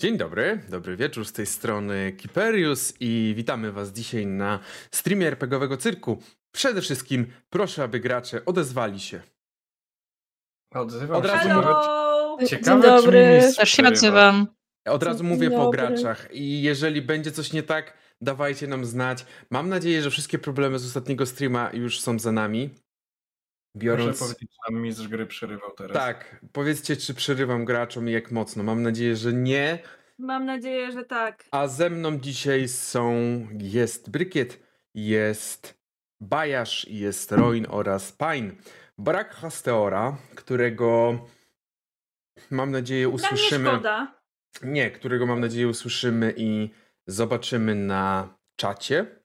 Dzień dobry, dobry wieczór z tej strony Kiperius i witamy was dzisiaj na streamie RPGowego Cyrku. Przede wszystkim proszę, aby gracze odezwali się. Odzywam Od się. razu Hello! Ciekawe, Dzień czy dobry. Też się odzywam. Od razu mówię po graczach i jeżeli będzie coś nie tak, dawajcie nam znać. Mam nadzieję, że wszystkie problemy z ostatniego streama już są za nami. Proszę Biorąc... powiedzieć, czy nam mistrz gry przerywał teraz. Tak, powiedzcie, czy przerywam graczom i jak mocno. Mam nadzieję, że nie. Mam nadzieję, że tak. A ze mną dzisiaj są, jest Brykiet, jest Bajasz, jest Roin oraz Pine. Brak Hasteora, którego mam nadzieję Nam nie usłyszymy. szkoda. Nie, którego mam nadzieję usłyszymy i zobaczymy na czacie.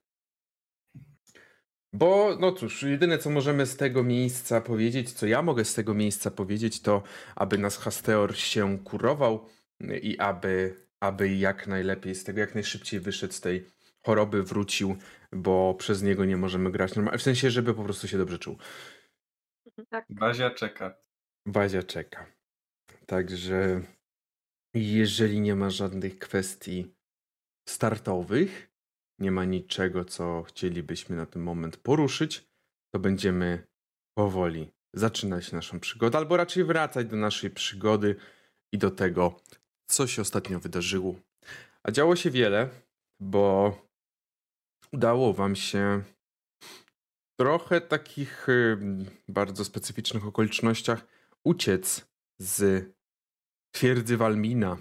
Bo, no cóż, jedyne co możemy z tego miejsca powiedzieć, co ja mogę z tego miejsca powiedzieć, to aby nas Hasteor się kurował i aby, aby jak najlepiej z tego, jak najszybciej wyszedł z tej choroby, wrócił, bo przez niego nie możemy grać normalnie. W sensie, żeby po prostu się dobrze czuł. Tak. Bazia czeka. Bazia czeka. Także jeżeli nie ma żadnych kwestii startowych, nie ma niczego, co chcielibyśmy na ten moment poruszyć, to będziemy powoli zaczynać naszą przygodę, albo raczej wracać do naszej przygody i do tego, co się ostatnio wydarzyło. A działo się wiele, bo udało Wam się trochę takich y, bardzo specyficznych okolicznościach uciec z twierdzy Walmina,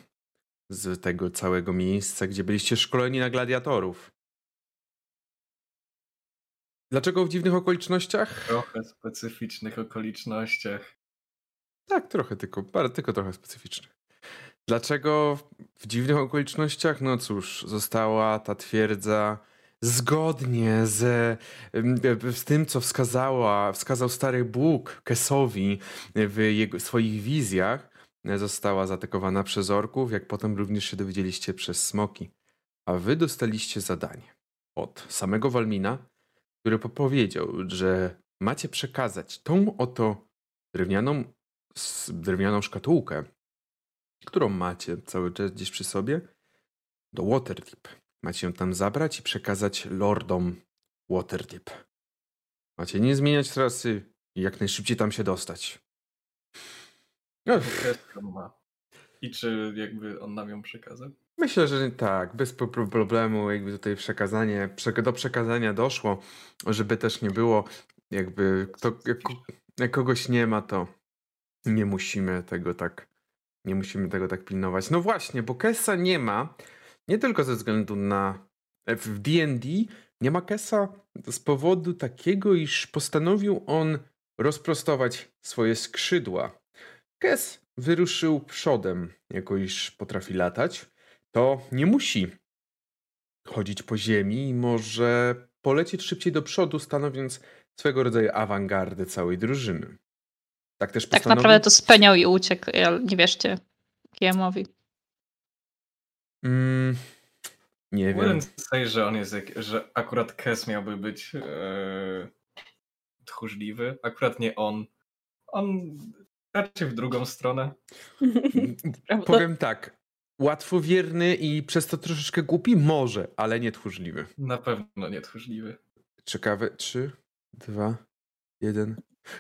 z tego całego miejsca, gdzie byliście szkoleni na gladiatorów. Dlaczego w dziwnych okolicznościach? Trochę specyficznych okolicznościach. Tak, trochę tylko, bardzo, tylko trochę specyficznych. Dlaczego w dziwnych okolicznościach? No cóż, została ta twierdza zgodnie z, z tym, co wskazała, wskazał stary Bóg Kesowi w jego, swoich wizjach, została zaatakowana przez orków, jak potem również się dowiedzieliście przez smoki. A wy dostaliście zadanie od samego Walmina, który powiedział, że macie przekazać tą oto drewnianą, drewnianą szkatułkę, którą macie cały czas gdzieś przy sobie, do Waterdeep. Macie ją tam zabrać i przekazać lordom Waterdeep. Macie nie zmieniać trasy i jak najszybciej tam się dostać. Ma. I czy jakby on nam ją przekazał? Myślę, że tak, bez problemu jakby tutaj przekazanie, przek- do przekazania doszło, żeby też nie było jakby kto, jak, jak kogoś nie ma, to nie musimy tego tak, nie musimy tego tak pilnować. No właśnie, bo Kessa nie ma, nie tylko ze względu na w D&D nie ma Kessa z powodu takiego, iż postanowił on rozprostować swoje skrzydła. Kes wyruszył przodem, jako iż potrafi latać, to nie musi chodzić po ziemi i może polecieć szybciej do przodu, stanowiąc swego rodzaju awangardę całej drużyny. Tak też Tak postanowił? naprawdę to speniał i uciekł, nie wierzcie Kiemowi. Mm, nie wiem. Wouldn't say, że on jest, że akurat Kes miałby być e, tchórzliwy. Akurat nie on. On raczej w drugą stronę. Powiem tak. Łatwowierny i przez to troszeczkę głupi? Może, ale nie tchórzliwy. Na pewno nie tchórzliwy. Ciekawe. Trzy, dwa, jeden.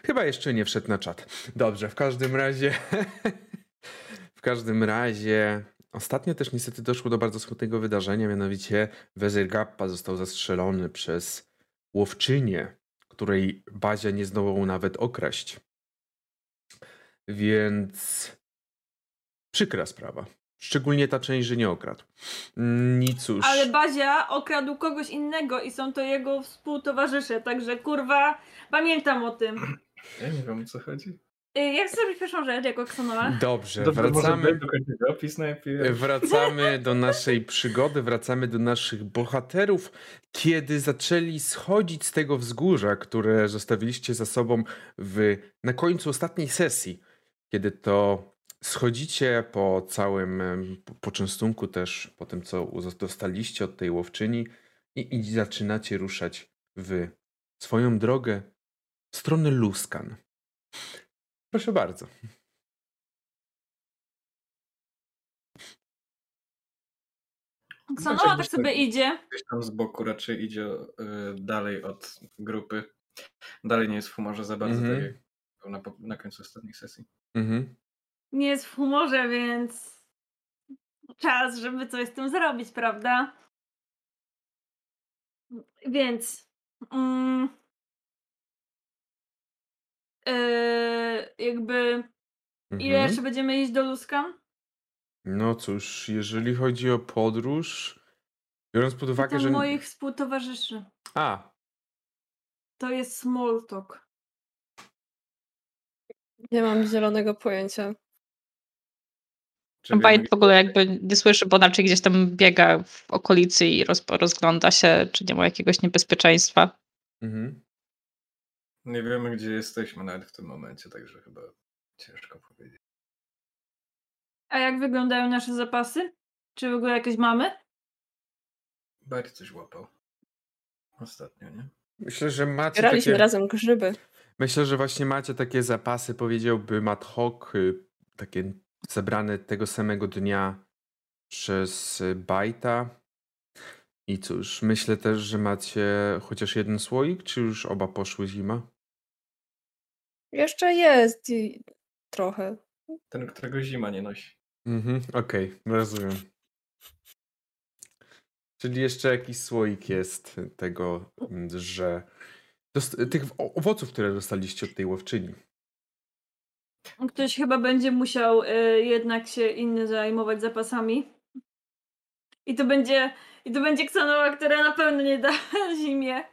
Chyba jeszcze nie wszedł na czat. Dobrze, w każdym razie. w każdym razie. Ostatnio też niestety doszło do bardzo smutnego wydarzenia, mianowicie Wezyr Gappa został zastrzelony przez łowczynię, której Bazia nie zdołał nawet okraść. Więc przykra sprawa. Szczególnie ta część, że nie okradł. Mm, Nic cóż. Ale Bazia okradł kogoś innego i są to jego współtowarzysze, także kurwa, pamiętam o tym. Ja nie wiem o co chodzi. Y, Jak zrobić pierwszą rzecz jako Ksonowa? Dobrze, Dobrze, wracamy. najpierw. Wracamy do naszej przygody, wracamy do naszych bohaterów, kiedy zaczęli schodzić z tego wzgórza, które zostawiliście za sobą w, na końcu ostatniej sesji. Kiedy to schodzicie po całym poczęstunku też, po tym co dostaliście od tej łowczyni i, i zaczynacie ruszać w swoją drogę w stronę Luskan. Proszę bardzo. Ksanoa Znaczy, tak sobie idzie. Gdzieś tam z boku raczej idzie y, dalej od grupy. Dalej nie jest w humorze za bardzo, Mhm. tak jak był na, na końcu ostatniej sesji. Mhm. Nie jest w humorze, więc czas, żeby coś z tym zrobić, prawda? Więc mm, yy, jakby ile Mhm. jeszcze będziemy iść do Luskan? No cóż, jeżeli chodzi o podróż, biorąc pod uwagę, Pytam że... moich współtowarzyszy. A, To jest small talk. Nie mam zielonego pojęcia. Czy wiemy, Bajt w ogóle jakby nie słyszy, bo raczej gdzieś tam biega w okolicy i roz, rozgląda się, czy nie ma jakiegoś niebezpieczeństwa. mhm. nie wiemy, gdzie jesteśmy nawet w tym momencie, także chyba ciężko powiedzieć. A jak wyglądają nasze zapasy? Czy w ogóle jakieś mamy? Bajt coś łapał. Ostatnio, nie? Myślę, że macie Zbieraliśmy takie... razem grzyby. Myślę, że właśnie macie takie zapasy, powiedziałbym ad hoc, y, takie zebrane tego samego dnia przez Bajta. I cóż, myślę też, że macie chociaż jeden słoik, czy już oba poszły zima? Jeszcze jest i trochę. Ten, którego zima nie nosi. Mhm, okej, rozumiem. Czyli jeszcze jakiś słoik jest tego, że dost- tych owoców, które dostaliście od tej łowczyni. Ktoś chyba będzie musiał y, jednak się inny zajmować zapasami. I to będzie. I to będzie Ksanoa, która na pewno nie da zimie.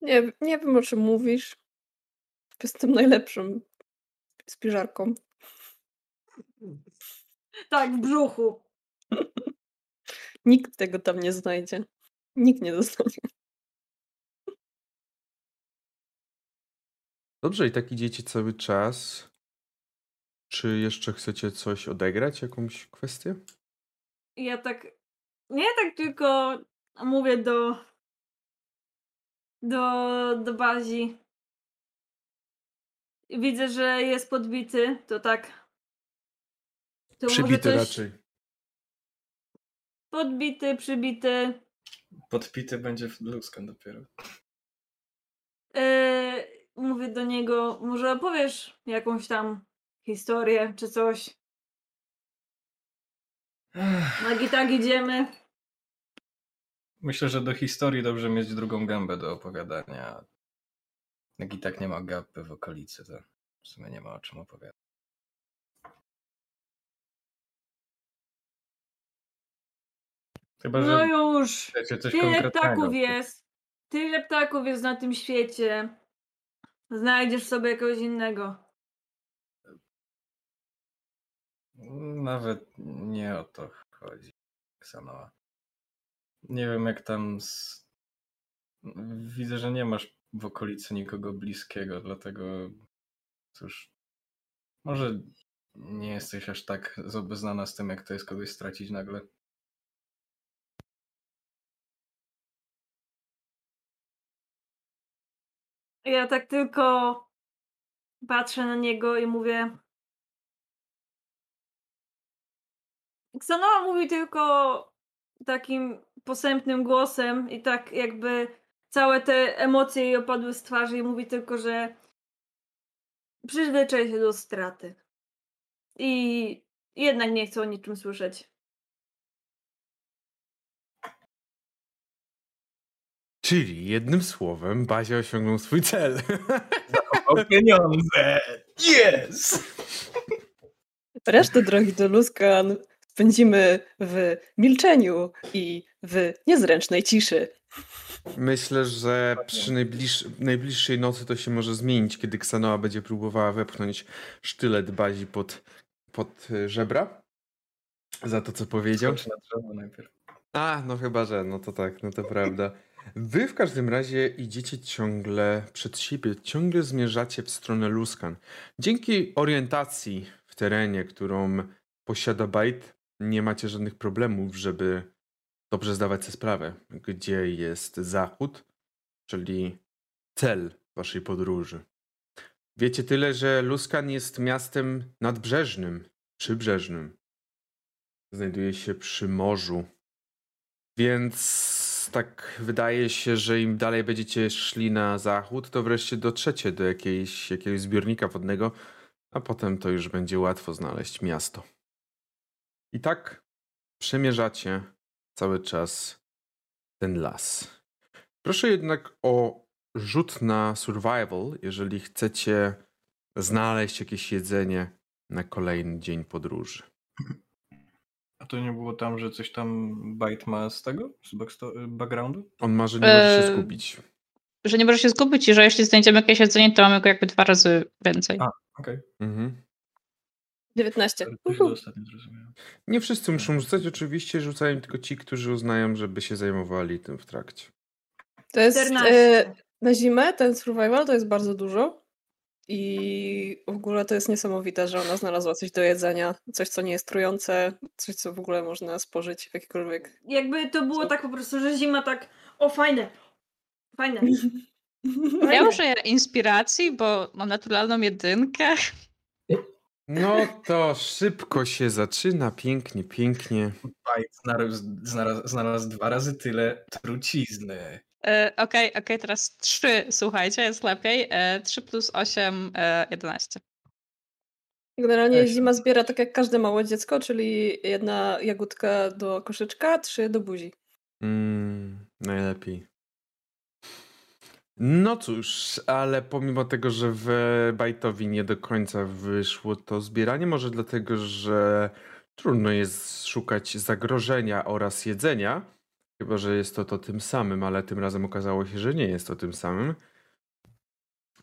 Nie, nie wiem o czym mówisz. Jestem najlepszą spiżarką. Tak, w brzuchu. Nikt tego tam nie znajdzie. Nikt nie dostanie. Dobrze, i tak idziecie cały czas. Czy jeszcze chcecie coś odegrać, jakąś kwestię? Ja tak. Nie tak tylko mówię do. Do, do bazi. Widzę, że jest podbity, to tak. To Przybity coś- raczej. Podbity, przybity. Podpity będzie w Luskan dopiero. Yy, mówię do niego, może opowiesz jakąś tam historię czy coś. Na gitar idziemy. Myślę, że do historii dobrze mieć drugą gębę do opowiadania. Jak i tak nie ma gapy w okolicy, to w sumie nie ma o czym opowiadać. Chyba, No że już. Tyle ptaków jest. Tyle ptaków jest na tym świecie. Znajdziesz sobie kogoś innego. Nawet nie o to chodzi, Ksanoa. Nie wiem jak tam z... Widzę, że nie masz w okolicy nikogo bliskiego, dlatego cóż, może nie jesteś aż tak zobeznana z tym, jak to jest kogoś stracić nagle. Ja tak tylko patrzę na niego i mówię. Ksanoa mówi tylko takim posępnym głosem i tak jakby całe te emocje jej opadły z twarzy i mówi tylko, że przyzwyczaj się do straty. I jednak nie chcę o niczym słyszeć. Czyli jednym słowem, Bazia osiągnął swój cel. O pieniądze! Yes! Resztę drogi do Luskan spędzimy w milczeniu i w niezręcznej ciszy. Myślę, że przy najbliż, najbliższej nocy to się może zmienić, kiedy Ksanoa będzie próbowała wepchnąć sztylet Bazi pod, pod żebra. Za to, co powiedział. A, no chyba, że, no to tak, no to prawda. Wy w każdym razie idziecie ciągle przed siebie, ciągle zmierzacie w stronę Luskan. Dzięki orientacji w terenie, którą posiada Bajt, nie macie żadnych problemów, żeby dobrze zdawać sobie sprawę, gdzie jest zachód, czyli cel waszej podróży. Wiecie tyle, że Luskan jest miastem nadbrzeżnym, przybrzeżnym. znajduje się przy morzu. Więc tak wydaje się, że im dalej będziecie szli na zachód, to wreszcie dotrzecie do jakiejś, jakiegoś zbiornika wodnego, a potem to już będzie łatwo znaleźć miasto. I tak przemierzacie cały czas ten las. Proszę jednak o rzut na survival, jeżeli chcecie znaleźć jakieś jedzenie na kolejny dzień podróży. A to nie było tam, że coś tam Byte ma z tego? Z backgroundu? On ma, że nie może się zgubić. Że nie może się zgubić i że jeśli znajdziemy jakieś jedzenie, to mamy go jakby dwa razy więcej. A. Okej. Mhm. 19. Okay. Ostatnio zrozumiałem. Nie wszyscy muszą rzucać, oczywiście rzucają tylko ci, którzy uznają, żeby się zajmowali tym w trakcie. To jest 14. e, na zimę ten survival to jest bardzo dużo. I w ogóle to jest niesamowite, że ona znalazła coś do jedzenia, coś, co nie jest trujące, coś, co w ogóle można spożyć w jakikolwiek. Jakby to było Co? tak po prostu, że zima tak, o fajne, fajne. Ja użyję inspiracji, bo mam naturalną jedynkę. No to szybko się zaczyna, pięknie, pięknie. Znalazł, znalazł, znalazł dwa razy tyle trucizny. E, Okej, okej, teraz trzy, słuchajcie, jest lepiej. E, 3 plus 8, e, 11. Generalnie Weź. zima zbiera tak jak każde małe dziecko, czyli jedna jagódka do koszyczka, trzy do buzi. Mm, najlepiej. No cóż, ale pomimo tego, że w Bajtowi nie do końca wyszło to zbieranie, może dlatego, że trudno jest szukać zagrożenia oraz jedzenia, chyba że jest to to tym samym, ale tym razem okazało się, że nie jest to tym samym.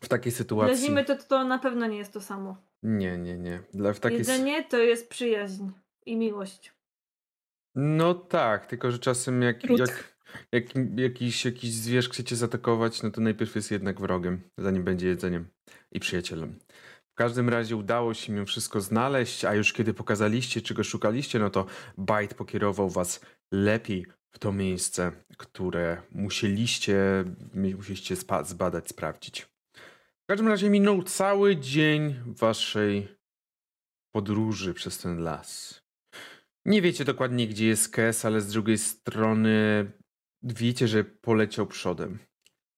W takiej Dla sytuacji. zimy to, to na pewno nie jest to samo. Nie, nie, nie. Dla, w takiej... Jedzenie to jest przyjaźń i miłość. No tak, tylko że czasem jak, Trud. jak, jak jakiś, jakiś zwierz chcecie zaatakować, no to najpierw jest jednak wrogiem, zanim będzie jedzeniem i przyjacielem. W każdym razie udało się mimo wszystko znaleźć, a już kiedy pokazaliście, czego szukaliście, no to Byte pokierował was lepiej w to miejsce, które musieliście, musieliście zbadać, sprawdzić. W każdym razie minął cały dzień waszej podróży przez ten las. Nie wiecie dokładnie, gdzie jest Kes, ale z drugiej strony wiecie, że poleciał przodem.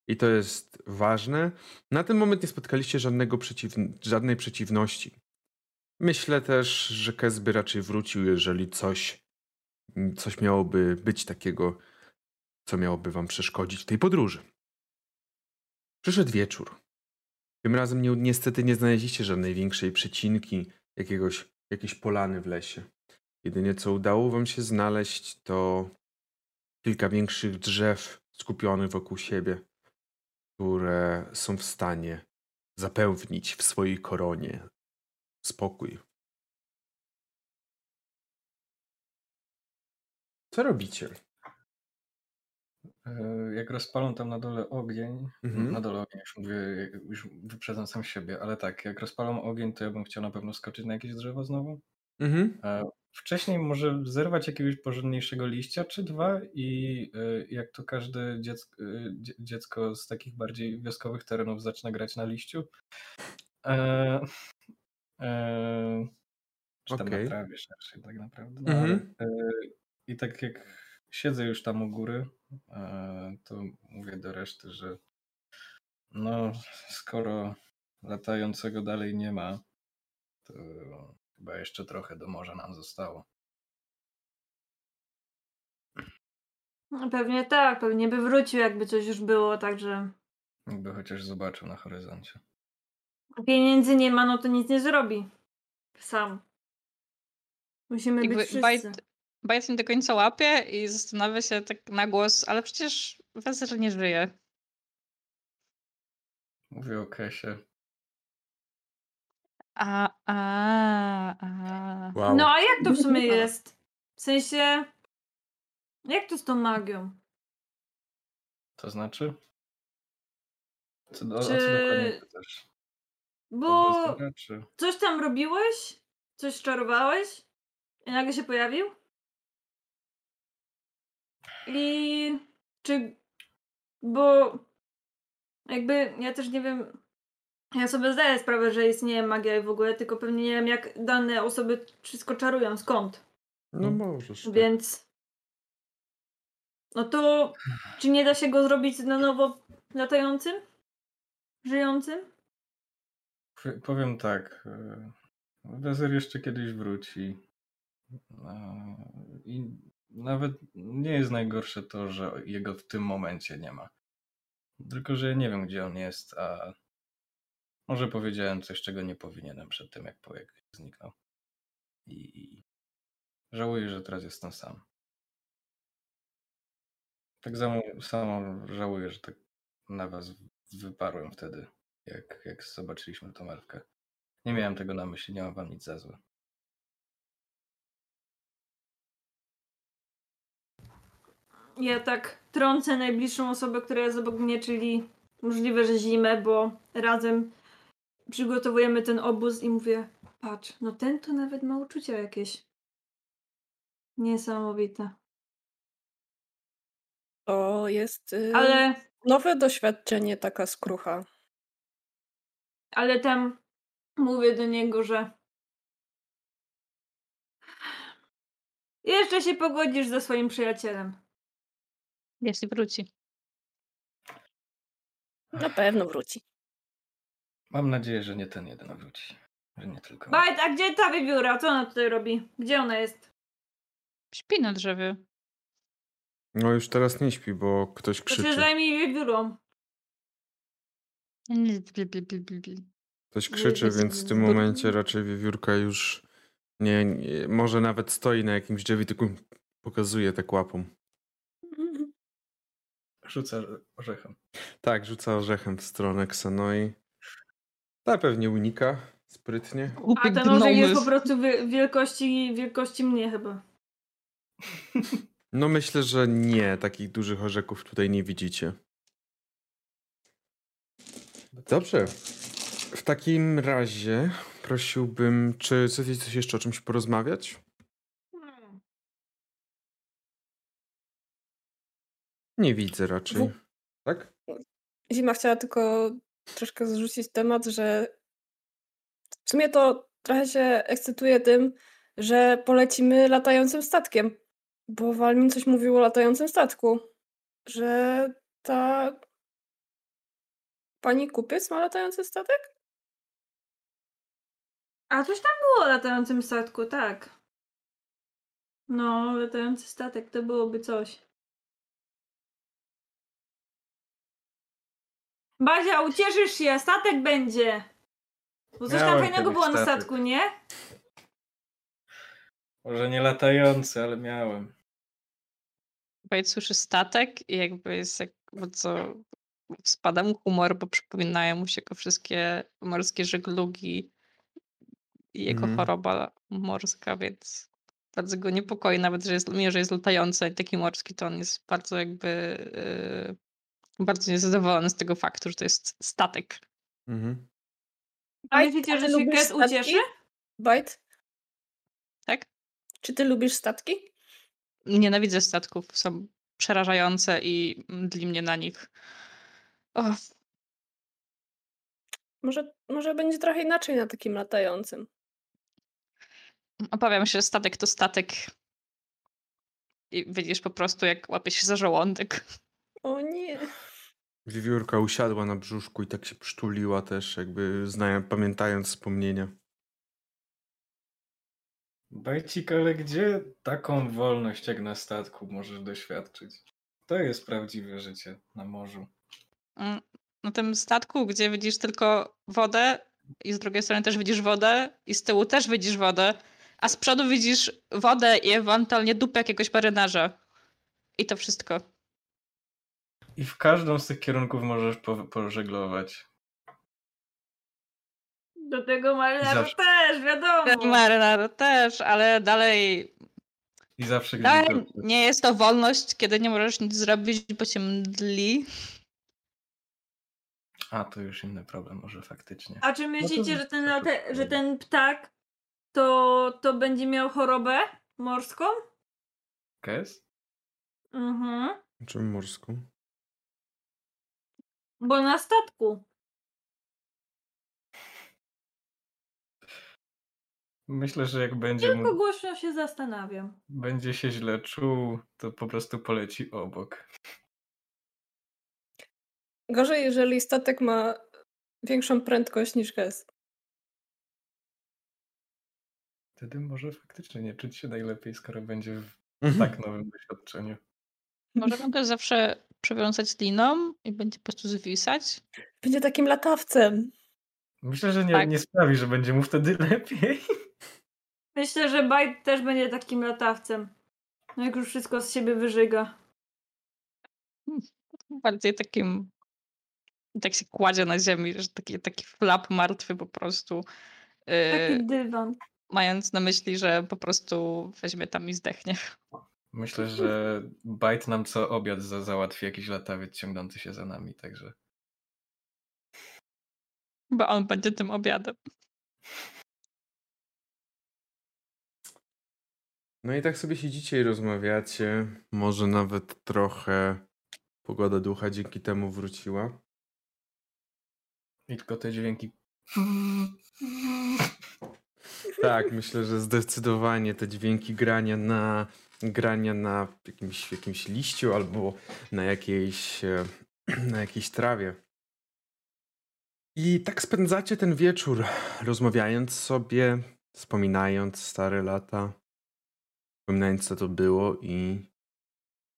I to jest ważne. Na ten moment nie spotkaliście żadnego przeciw... żadnej przeciwności. Myślę też, że Kes by raczej wrócił, jeżeli coś, coś miałoby być takiego, co miałoby wam przeszkodzić w tej podróży. Przyszedł wieczór. Tym razem nie, niestety nie znaleźliście żadnej większej przecinki, jakiegoś, jakiejś polany w lesie. Jedynie co udało wam się znaleźć, to kilka większych drzew skupionych wokół siebie, które są w stanie zapewnić w swojej koronie spokój. Co robicie? E, Jak rozpalą tam na dole ogień, Mhm. na dole ogień, już mówię, już wyprzedzam sam siebie, ale tak, jak rozpalą ogień, to ja bym chciał na pewno skoczyć na jakieś drzewo znowu. Mhm. A wcześniej może zerwać jakiegoś porządniejszego liścia czy dwa i e, jak to każde dziecko, dzie- dziecko z takich bardziej wioskowych terenów zaczyna grać na liściu. E, e, czy tam na trawie szerszej tak naprawdę. No, Mhm. ale, e, I tak jak siedzę już tam u góry, e, to mówię do reszty, że no skoro latającego dalej nie ma, to chyba jeszcze trochę do morza nam zostało. No, Pewnie tak, pewnie by wrócił, jakby coś już było, także Jakby chociaż zobaczył na horyzoncie. pieniędzy nie ma, no to nic nie zrobi. Sam. Musimy Jakby być wszyscy. Bajt, Bajt nie do końca łapie i zastanawia się tak na głos, ale przecież Wezer nie żyje. Mówię o Kesie. A, a, a. Wow. No a jak to w sumie jest? W sensie, jak to z tą magią? To znaczy? Co, o, o co Czy- dokładnie pytasz? Bo O Wezira, czy... coś tam robiłeś? Coś czarowałeś? I nagle się pojawił? I czy. Bo jakby ja też nie wiem. Ja sobie zdaję sprawę, że istnieje magia i w ogóle, tylko pewnie nie wiem, jak dane osoby wszystko czarują, skąd. No możesz. tak. Więc. No to. Czy nie da się go zrobić na nowo latającym? Żyjącym? P- Powiem tak. e, Wezer jeszcze kiedyś wróci. E, I nawet nie jest najgorsze to, że jego w tym momencie nie ma. Tylko, że ja nie wiem, gdzie on jest, a może powiedziałem coś, czego nie powinienem przed tym, jak projekt zniknął. I żałuję, że teraz jestem sam. Tak samo, samo żałuję, że tak na was wyparłem wtedy, jak, jak zobaczyliśmy tą elfkę. Nie miałem tego na myśli, nie mam wam nic za złe. Ja tak trącę najbliższą osobę, która jest obok mnie, czyli możliwe, że zimę, bo razem przygotowujemy ten obóz i mówię, patrz, no ten to nawet ma uczucia jakieś. Niesamowite. To jest y, Ale, nowe doświadczenie, taka skrucha. ale tam mówię do niego, że jeszcze się pogodzisz ze swoim przyjacielem. Jeśli wróci. Na pewno wróci. Mam nadzieję, że nie ten jeden wróci. Że nie tylko. Bajt, a gdzie ta wiewióra? Co ona tutaj robi? Gdzie ona jest? Śpi na drzewie. No już teraz nie śpi, bo ktoś To się krzyczy. zajmij wiewiórą. Ktoś krzyczy, więc w tym momencie raczej wiewiórka już nie, nie może nawet stoi na jakimś drzewie, tylko pokazuje tak łapą. Rzucę orzechem. Tak, rzuca orzechem w stronę Xenoi. Ta pewnie unika sprytnie. A ten orzech jest po prostu wie- wielkości, wielkości mnie chyba. No myślę, że nie, takich dużych orzeków tutaj nie widzicie. Dobrze. W takim razie prosiłbym, czy chcecie coś jeszcze o czymś porozmawiać? Nie widzę raczej. W- Tak? Zima chciała tylko troszkę zrzucić temat, że w sumie to trochę się ekscytuje tym, że polecimy latającym statkiem. Bo Walmin coś mówił o latającym statku. Że ta pani kupiec ma latający statek? A coś tam było o latającym statku, tak. No, latający statek to byłoby coś. Bazia, ucieszysz się, statek będzie. Bo coś tam Miałem fajnego kiedyś było na statek. statku, nie? Może nie latający, ale miałem. Wojt słyszy statek i jakby jest jak bardzo spada mu humor, bo przypominają mu się go wszystkie morskie żeglugi i jego Mhm. choroba morska, więc bardzo go niepokoi, nawet że jest, mimo że jest latający i taki morski, to on jest bardzo jakby yy, bardzo niezadowolony z tego faktu, że to jest statek. Mhm. A myślicie, że się statki? ucieszy? Bajt, Tak? czy ty lubisz statki? Nienawidzę statków, są przerażające i mdli mnie na nich. Och, Może, może będzie trochę inaczej na takim latającym. Obawiam się, że statek to statek. I widzisz po prostu, jak łapie się za żołądek. O nie. Wiewiórka usiadła na brzuszku i tak się przytuliła też, jakby znając, pamiętając wspomnienia. Bajcik, ale gdzie taką wolność jak na statku możesz doświadczyć? To jest prawdziwe życie na morzu. Mm, Na tym statku, gdzie widzisz tylko wodę i z drugiej strony też widzisz wodę i z tyłu też widzisz wodę, a z przodu widzisz wodę i ewentualnie dupę jakiegoś marynarza. I to wszystko. I w każdą z tych kierunków możesz po, pożeglować. Do tego Zawsze. też, wiadomo. Marynarz też, ale dalej I zawsze gdzieś dobrze. nie jest to wolność, kiedy nie możesz nic zrobić, bo cię mdli. A, to już inny problem może faktycznie. A czy myślicie, to- że, ten late, szybko. że ten ptak to, to będzie miał chorobę morską? Kes? Mhm. Czym morską? Bo na statku. Myślę, że jak będzie Tylko mu, głośno się zastanawiam. będzie się źle czuł, to po prostu poleci obok. Gorzej, jeżeli statek ma większą prędkość niż gest. Wtedy może faktycznie nie czuć się najlepiej, skoro będzie w Mhm. tak nowym doświadczeniu. Możemy go zawsze przywiązać liną i będzie po prostu zwisać. Będzie takim latawcem. Myślę, że nie, Tak. nie sprawi, że będzie mu wtedy lepiej. Myślę, że Bite też będzie takim latawcem. No jak już wszystko z siebie wyżyga. Bardziej takim. Tak się kładzie na ziemi, że taki, taki flap martwy po prostu. Taki Yy, dywan. mając na myśli, że po prostu weźmie tam i zdechnie. Myślę, że Bite nam co obiad za, załatwi jakiś latawiec ciągnący się za nami, także Bo on będzie tym obiadem. No i tak sobie siedzicie i rozmawiacie. Może nawet trochę pogoda ducha dzięki temu wróciła. i tylko te dźwięki. Tak, myślę, że zdecydowanie te dźwięki grania na, grania na jakimś, jakimś liściu albo na jakiejś, e, na jakiejś trawie. I tak spędzacie ten wieczór, rozmawiając sobie, wspominając stare lata, wspominając co to było i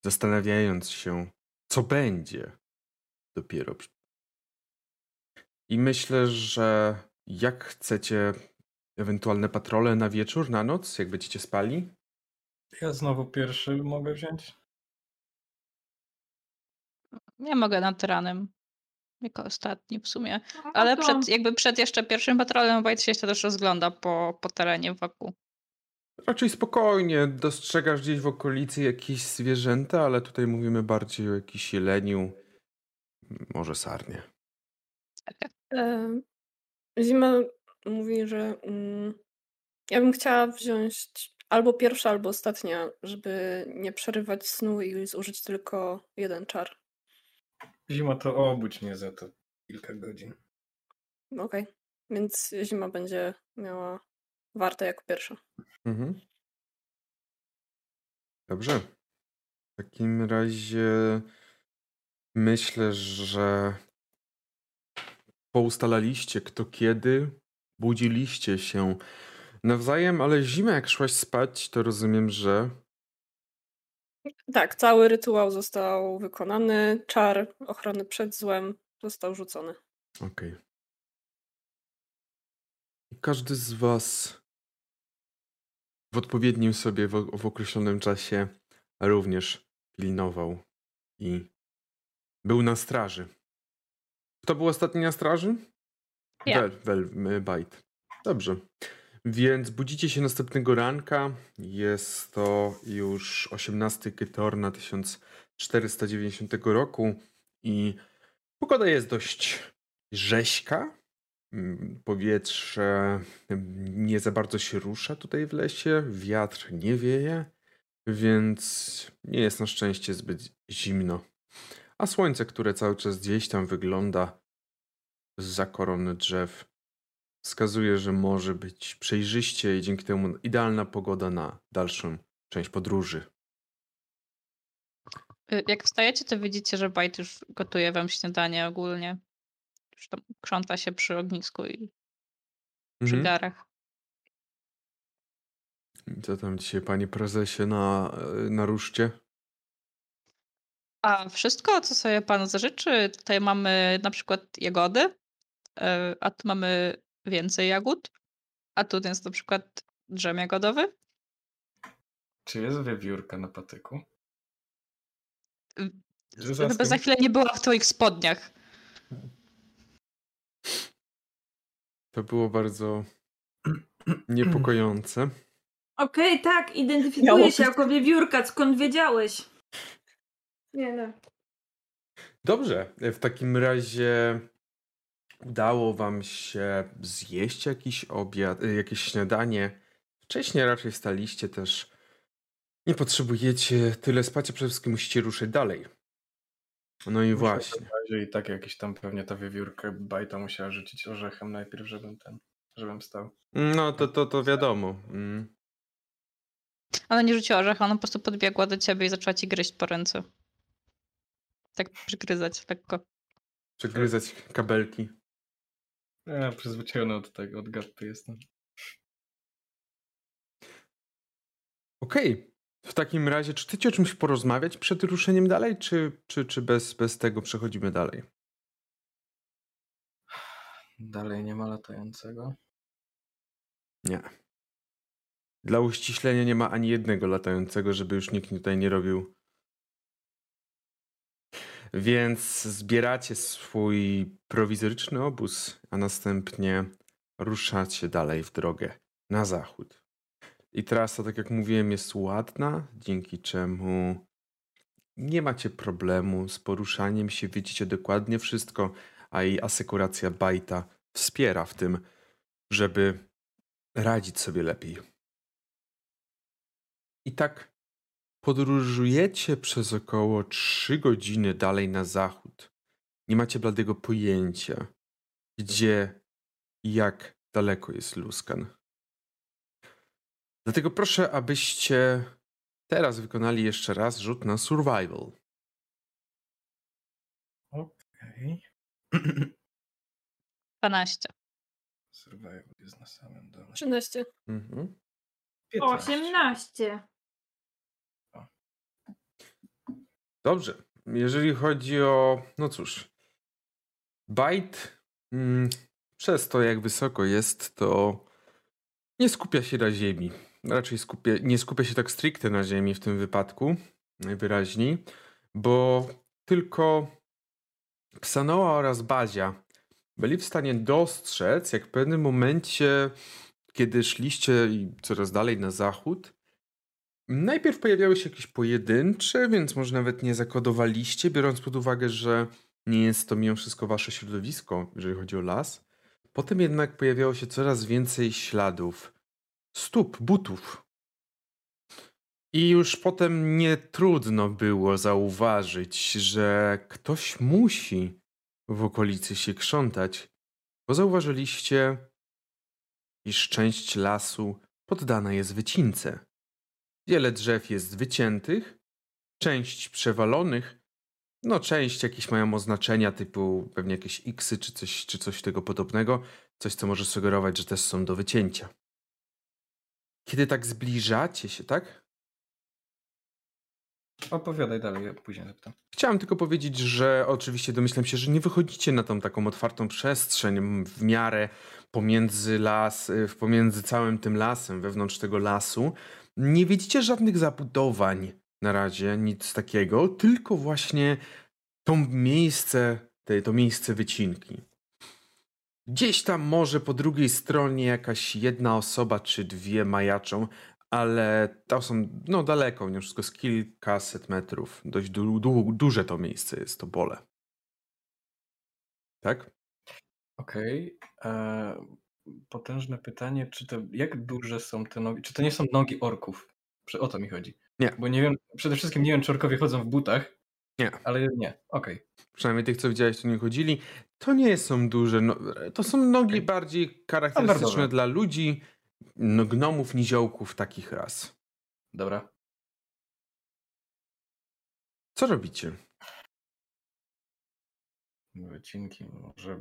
zastanawiając się, co będzie dopiero. I myślę, że jak chcecie ewentualne patrole na wieczór, na noc, jak będziecie spali? Ja znowu pierwszy mogę wziąć? Ja mogę nad ranem. Jako ostatni w sumie. No Ale to- przed, jakby przed jeszcze pierwszym patrolem White się też rozgląda po, po terenie wokół. Raczej spokojnie, dostrzegasz gdzieś w okolicy jakieś zwierzęta, ale tutaj mówimy bardziej o jakiś jeleniu, może sarnie. E, Zima mówi, że mm, ja bym chciała wziąć albo pierwsza, albo ostatnia, żeby nie przerywać snu i zużyć tylko jeden czar. Zima to obudź mnie za to kilka godzin. Okej. Więc zima będzie miała warte jako pierwsza. Mhm. Dobrze. W takim razie myślę, że poustalaliście kto kiedy, budziliście się nawzajem, ale zimę jak szłaś spać, to rozumiem, że Tak, cały rytuał został wykonany, czar ochrony przed złem został rzucony. Okej. I Każdy z Was w odpowiednim sobie, w, w określonym czasie również pilnował i był na straży. Kto był ostatni na straży? Ja. Wel, y, Bajt. Dobrze. Więc budzicie się następnego ranka. Jest to już 18 Kytorna 1490 roku i pogoda jest dość rzeźka. Mm, Powietrze mm, nie za bardzo się rusza tutaj w lesie, wiatr nie wieje, więc nie jest na szczęście zbyt zimno. A słońce, które cały czas gdzieś tam wygląda za korony drzew, wskazuje, że może być przejrzyście i dzięki temu idealna pogoda na dalszą część podróży. Y, Jak wstajecie, to widzicie, że Bajt już gotuje wam śniadanie ogólnie. Już tam krząta się przy ognisku i przy Mhm. garach. Co tam dzisiaj, panie prezesie, na, na ruszcie? A wszystko, co sobie pan zażyczy, tutaj mamy na przykład jagody, y, a tu mamy więcej jagód, a tu jest na przykład drzem jagodowy. Czy jest wiewiórka na patyku? Żeby za chwilę nie była w twoich spodniach. To było bardzo niepokojące. Okej, tak, Miało identyfikuję się być. jako wiewiórka, skąd wiedziałeś? Nie no. Dobrze, w takim razie udało wam się zjeść jakiś obiad, y, jakieś śniadanie. Wcześniej raczej wstaliście też. Nie potrzebujecie tyle spać, a przede wszystkim musicie ruszyć dalej. No i Muszę właśnie. I tak jakiś tam pewnie ta wiewiórka bajta musiała rzucić orzechem najpierw, żebym ten. żebym stał. No to, to, to wiadomo. Mm. Ona nie rzuciła orzecha, ona po prostu podbiegła do ciebie i zaczęła ci gryźć po ręce. Tak przygryzać lekko. Przegryzać kabelki. Ja przyzwyczajony od tego, od gapy jestem. Okej. W takim razie, czy chcecie o czymś porozmawiać przed ruszeniem dalej, czy, czy, czy bez, bez tego przechodzimy dalej? Dalej nie ma latającego. Nie. Dla uściślenia nie ma ani jednego latającego, żeby już nikt tutaj nie robił. Więc zbieracie swój prowizoryczny obóz, a następnie ruszacie dalej w drogę na zachód. I trasa, tak jak mówiłem, jest ładna, dzięki czemu nie macie problemu z poruszaniem się, widzicie dokładnie wszystko, a i asekuracja Bajta wspiera w tym, żeby radzić sobie lepiej. I tak podróżujecie przez około 3 godziny dalej na zachód. Nie macie bladego pojęcia, gdzie i jak daleko jest Luskan. Dlatego proszę, abyście teraz wykonali jeszcze raz rzut na survival. Okej. 12. Survival jest na samym dole. 13. Mhm. 15. 18. Dobrze. Jeżeli chodzi o. No cóż. Byte. Mm, przez to, jak wysoko jest, to nie skupia się na ziemi. Raczej skupia, nie skupia się tak stricte na ziemi w tym wypadku, najwyraźniej, bo tylko Psanoa oraz Bazia byli w stanie dostrzec, jak w pewnym momencie, kiedy szliście coraz dalej na zachód, najpierw pojawiały się jakieś pojedyncze, więc może nawet nie zakodowaliście, biorąc pod uwagę, że nie jest to mimo wszystko wasze środowisko, jeżeli chodzi o las. Potem jednak pojawiało się coraz więcej śladów, stóp, butów. I już potem nie trudno było zauważyć, że ktoś musi w okolicy się krzątać, bo zauważyliście, iż część lasu poddana jest wycince. Wiele drzew jest wyciętych, część przewalonych, no część jakieś mają oznaczenia typu pewnie jakieś xy czy coś, czy coś tego podobnego, coś co może sugerować, że też są do wycięcia. Kiedy tak zbliżacie się, tak? Opowiadaj dalej, ja później zapytam. Chciałem tylko powiedzieć, że oczywiście domyślam się, że nie wychodzicie na tą taką otwartą przestrzeń w miarę pomiędzy las, pomiędzy całym tym lasem, wewnątrz tego lasu. Nie widzicie żadnych zabudowań na razie, nic takiego, tylko właśnie to miejsce, te, to miejsce wycinki. Gdzieś tam może po drugiej stronie jakaś jedna osoba czy dwie majaczą, ale to są no daleko, mimo wszystko z kilkaset metrów. Dość du du duże to miejsce jest, to pole. Tak? Okej. e, Potężne pytanie, czy to, jak duże są te nogi? Czy to nie są nogi orków? O to mi chodzi. Nie. Bo nie wiem, przede wszystkim nie wiem, czy orkowie chodzą w butach. Nie. Ale nie, okej. Przynajmniej tych, co widziałeś, to nie chodzili. To nie są duże, no, to są nogi Okej. bardziej charakterystyczne dla ludzi, no, gnomów, niziołków, takich ras. Dobra. Co robicie? Wycinki, może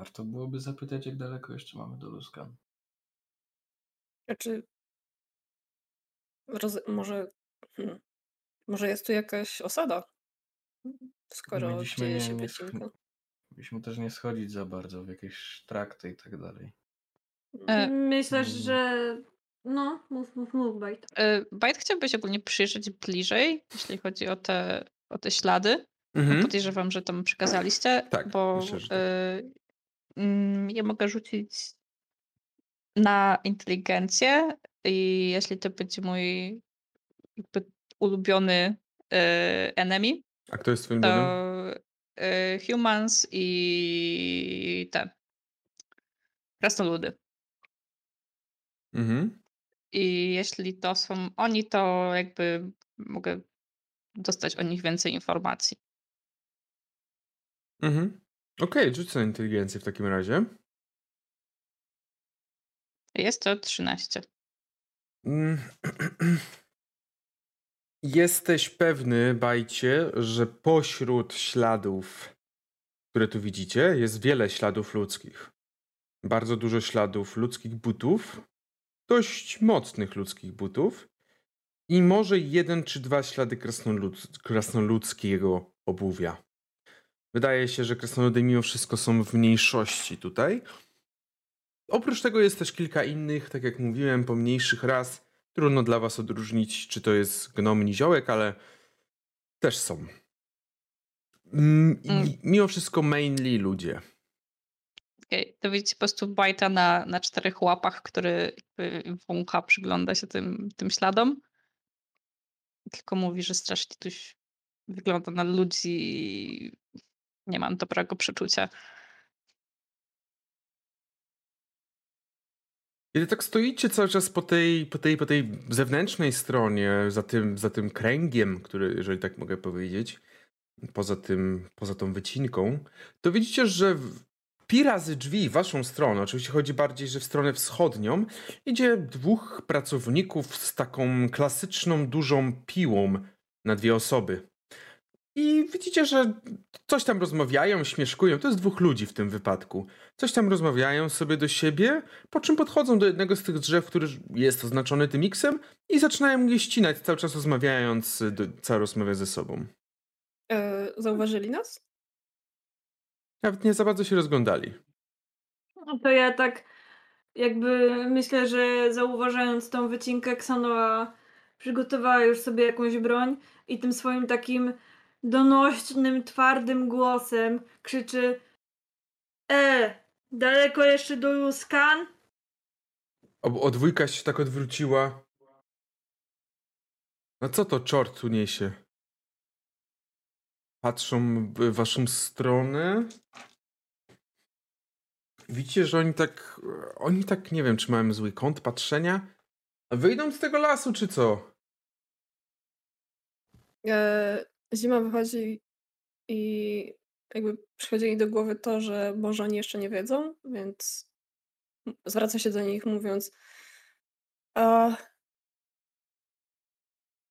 warto byłoby zapytać, jak daleko jeszcze mamy do Luskan. Znaczy. Roz... Może. Hmm. Może jest tu jakaś osada? Skoro Mieliśmy dzieje się nie wycinka. Mieliśmy też nie schodzić za bardzo w jakieś trakty i tak dalej. E, Myślę, Mm. że. No, mów, mów, mów, Bajt. Y, Bajt chciałbyś ogólnie przyjrzeć bliżej, jeśli chodzi o te, o te ślady. Mhm. Podejrzewam, że tam przekazaliście, Tak, bo myślę, że tak. Ja mogę rzucić na inteligencję i jeśli to będzie mój jakby ulubiony y, enemy, A kto jest twoim to y, humans i te krasnoludy. Mhm. I jeśli to są oni, to jakby mogę dostać o nich więcej informacji. Mhm. Okej, rzuć na inteligencję w takim razie. Jest to 13. Mm. Jesteś pewny, Bajcie, że pośród śladów, które tu widzicie, jest wiele śladów ludzkich. Bardzo dużo śladów ludzkich butów, dość mocnych ludzkich butów i może jeden czy dwa ślady krasnolud krasnoludzkiego obuwia. Wydaje się, że krasnoludy mimo wszystko są w mniejszości tutaj. Oprócz tego jest też kilka innych, tak jak mówiłem, pomniejszych ras. Trudno dla was odróżnić, czy to jest gnom, niziołek, ale też są. Mm, Mm. Mimo wszystko mainly ludzie. Okay. To widzicie po prostu bajta na, na czterech łapach, który wącha, przygląda się tym, tym śladom. Tylko mówi, że strasznie tuś wygląda na ludzi nie mam dobrego przeczucia. Kiedy tak stoicie cały czas po tej, po tej, po tej zewnętrznej stronie, za tym, za tym kręgiem, który, jeżeli tak mogę powiedzieć, poza tym, poza tą wycinką, to widzicie, że w- pi razy drzwi w waszą stronę, oczywiście chodzi bardziej, że w stronę wschodnią, idzie dwóch pracowników z taką klasyczną, dużą piłą na dwie osoby. I widzicie, że coś tam rozmawiają, śmieszkują. To jest dwóch ludzi w tym wypadku. Coś tam rozmawiają sobie do siebie, po czym podchodzą do jednego z tych drzew, który jest oznaczony tym X-em i zaczynają je ścinać, cały czas rozmawiając, do, cały rozmawia ze sobą. E, zauważyli nas? Nawet nie za bardzo się rozglądali. No to ja tak jakby myślę, że zauważając tą wycinkę, Ksanoa przygotowała już sobie jakąś broń i tym swoim takim donośnym, twardym głosem krzyczy E, daleko jeszcze do Luskan? O, o dwójka się tak odwróciła. No co to czort tu niesie? Patrzą w waszą stronę. Widzicie, że oni tak. Oni tak nie wiem, czy mają zły kąt patrzenia. Wyjdą z tego lasu, czy co? E, zima wychodzi i jakby przychodzi jej do głowy to, że może oni jeszcze nie wiedzą, więc zwraca się do nich mówiąc a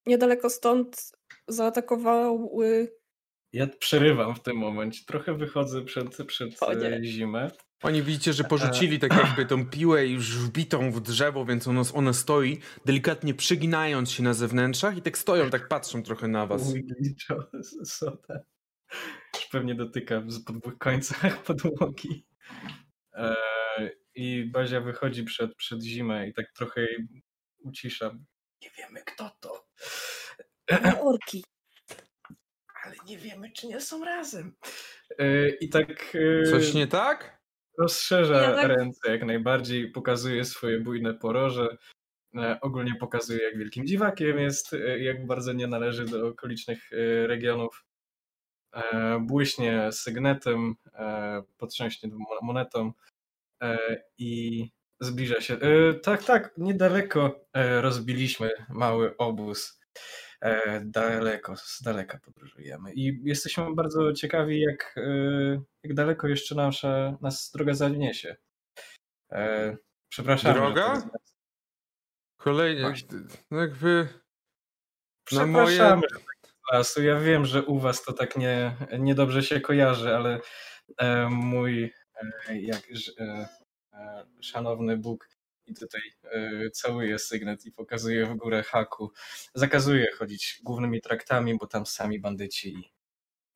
niedaleko stąd zaatakowały Ja przerywam w tym momencie. Trochę wychodzę przed, przed e, zimę. Oni widzicie, że porzucili tak jakby tą piłę już wbitą w drzewo, więc ona, ona stoi, delikatnie przyginając się na zewnętrzach i tak stoją, tak patrzą trochę na was. Soda. Już pewnie dotyka z- po dwóch końcach podłogi. E, I Bazia wychodzi przed, przed zimę i tak trochę jej ucisza. Nie wiemy kto to. orki. Ale nie wiemy, czy nie są razem. E, I tak e, Coś nie tak? Rozszerza Ja tak- ręce jak najbardziej, pokazuje swoje bujne poroże. E, ogólnie pokazuje, jak wielkim dziwakiem jest, e, jak bardzo nie należy do okolicznych e, regionów. Błyśnie sygnetem, potrząśnie mo- monetą i zbliża się. Tak, tak, niedaleko rozbiliśmy mały obóz. E, daleko, z daleka podróżujemy. I jesteśmy bardzo ciekawi, jak, e, jak daleko jeszcze nasza, nas droga zaniesie. E, przepraszam. Droga? tak- Kolejnie, Właśnie. no jakby na moje... Tak lasu. Ja wiem, że u was to tak nie, niedobrze się kojarzy, ale mój jak, szanowny Bóg i tutaj e, całuje sygnet i pokazuje w górę haku. Zakazuje chodzić głównymi traktami, bo tam sami bandyci i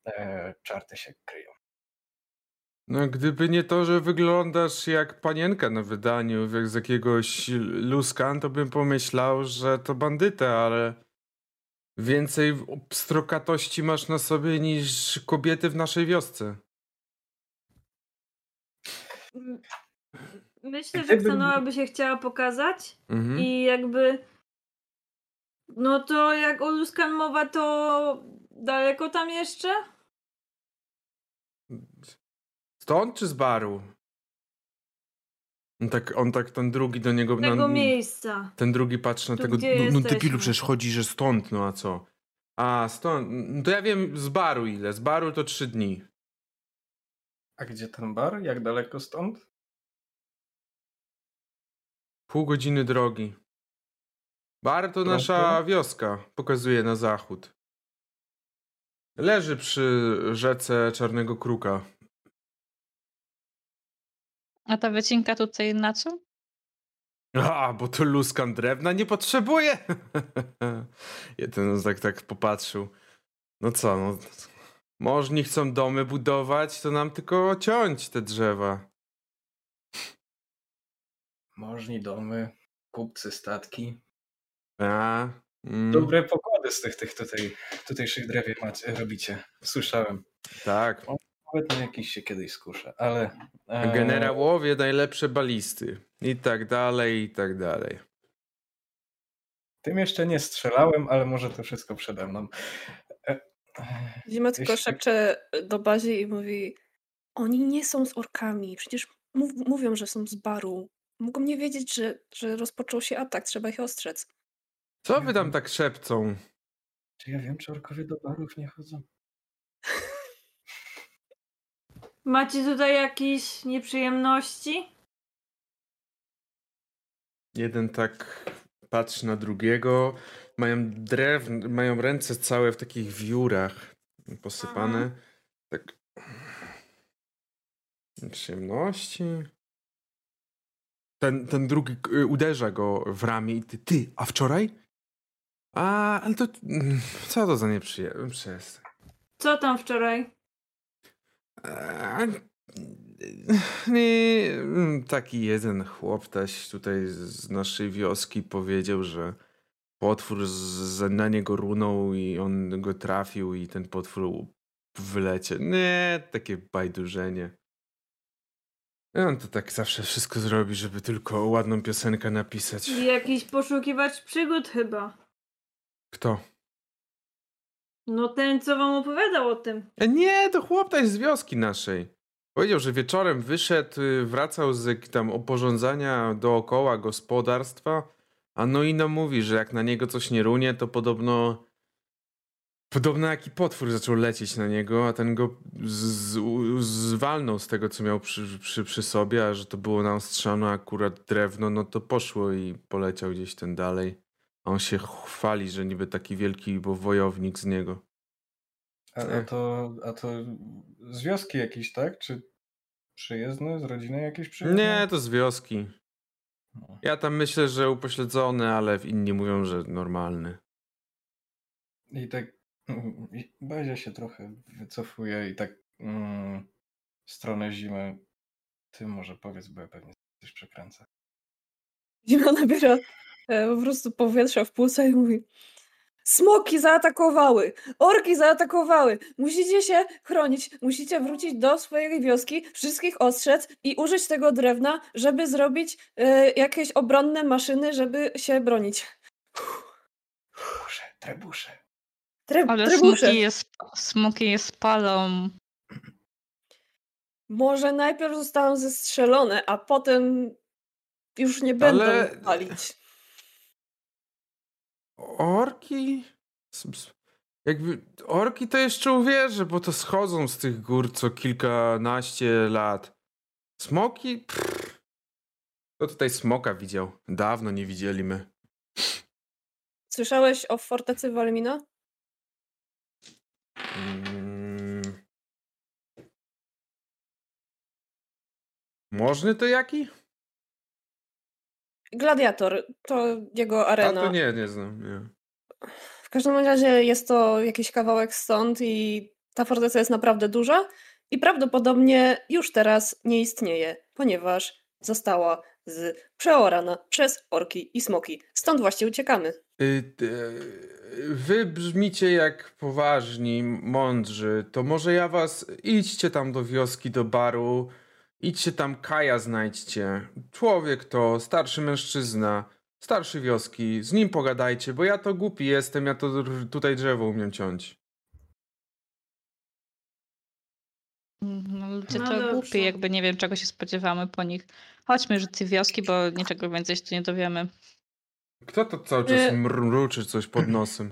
e, czarty się kryją. No gdyby nie to, że wyglądasz jak panienka na wydaniu jak z jakiegoś luskan, to bym pomyślał, że to bandyta, ale więcej pstrokatości masz na sobie niż kobiety w naszej wiosce. Myślę, że Ksanoa by się chciała pokazać Mhm. i jakby no to jak o Luskan mowa, to daleko tam jeszcze? Stąd czy z baru? On tak, on tak ten drugi do niego... Tego no, miejsca. Ten drugi patrzy na Tu, tego, no, no jesteśmy. debilu, przecież chodzi, że stąd, no a co? A, stąd, no to ja wiem z baru ile, z baru to trzy dni. A gdzie ten bar? Jak daleko stąd? Pół godziny drogi. Bar to nasza wioska, pokazuje na zachód. Leży przy rzece Czarnego Kruka. A ta wycinka tutaj na co? A, bo to luskan drewna nie potrzebuje. Jeden tak tak popatrzył. No co, no. Możni chcą domy budować, to nam tylko ciąć te drzewa. Możni domy, kupcy, statki. A, mm, Dobre pokłady z tych, tych tutaj, tutejszych drewie macie, robicie. Słyszałem. Tak. Nawet nie jakiś się kiedyś skuszę, ale... e, Generałowie najlepsze balisty. I tak dalej, i tak dalej. Tym jeszcze nie strzelałem, ale może to wszystko przede mną. E, e, Zima tylko Jeśli- szepcze do Bazi i mówi oni nie są z orkami, przecież mów, mówią, że są z baru. Mogą nie wiedzieć, że, że rozpoczął się atak, trzeba ich ostrzec. Co wy tam tak szepcą? Czy ja wiem, czy orkowie do barów nie chodzą? Macie tutaj jakieś nieprzyjemności? Jeden tak patrzy na drugiego. Mają drewno, mają ręce całe w takich wiórach posypane. Tak. Przyjemności. Ten, ten drugi y, uderza go w ramię i ty, ty, a wczoraj? A, ale to. mm, Co to za nieprzyjemność? Przestań. Co tam wczoraj? A, Nie, mm, taki jeden chłoptaś tutaj z naszej wioski powiedział, że potwór z, na niego runął i on go trafił i ten potwór wylecie. Nie, takie bajdurzenie. I On to tak zawsze wszystko zrobi, żeby tylko ładną piosenkę napisać. Jakiś poszukiwacz przygód chyba. Kto? No ten, co wam opowiadał o tym. E, Nie, to chłoptaś z wioski naszej. Powiedział, że wieczorem wyszedł, y, wracał z tam oporządzania dookoła gospodarstwa, a no i no mówi, że jak na niego coś nie runie, to podobno podobno jaki potwór zaczął lecieć na niego, a ten go z, zwalnął z tego, co miał przy, przy, przy sobie, a że to było naostrzane akurat drewno, no to poszło i poleciał gdzieś ten dalej. A on się chwali, że niby taki wielki bo wojownik z niego. A, a, to, a to z wioski jakiś, tak? Czy przyjezdny? Z rodziny jakiś przyjezdny? Nie, to z wioski. No. Ja tam myślę, że upośledzony, ale inni mówią, że normalny. I tak Bazia się trochę wycofuje i tak mm, w stronę zimy. Ty może powiedz, bo ja pewnie coś przekręcę. Zima nabiera e, po prostu powietrza w płuca i mówi Smoki zaatakowały! Orki zaatakowały! Musicie się chronić, musicie wrócić do swojej wioski, wszystkich ostrzec i użyć tego drewna, żeby zrobić e, jakieś obronne maszyny, żeby się bronić. Trebusze, trebusze. Tre- Ale smoki jest, smoki je spalą. Może najpierw zostaną zestrzelone, a potem już nie będą Ale- palić. Orki? Jakby orki to jeszcze uwierzę, bo to schodzą z tych gór co kilkanaście lat. Smoki? Pff. Kto tutaj smoka widział? Dawno nie widzieliśmy. Słyszałeś o fortecy Walmina? Mm. Możny to jaki? Gladiator, to jego A arena. to nie, nie znam. Nie. W każdym razie jest to jakiś kawałek stąd i ta forteca jest naprawdę duża i prawdopodobnie już teraz nie istnieje, ponieważ została z przeorana przez orki i smoki. Stąd właśnie uciekamy. Y, y, Wy brzmicie jak poważni, mądrzy. To może ja was. Idźcie tam do wioski, do baru. Idźcie tam Kaja znajdźcie. Człowiek to, starszy mężczyzna, starszy wioski. Z nim pogadajcie, bo ja to głupi jestem, ja to tutaj drzewo umiem ciąć. No, ludzie No to dobrze. głupi, jakby nie wiem czego się spodziewamy po nich. Chodźmy już do tej wioski, bo niczego więcej się tu nie dowiemy. Kto to cały czas Y- mruczy coś pod nosem?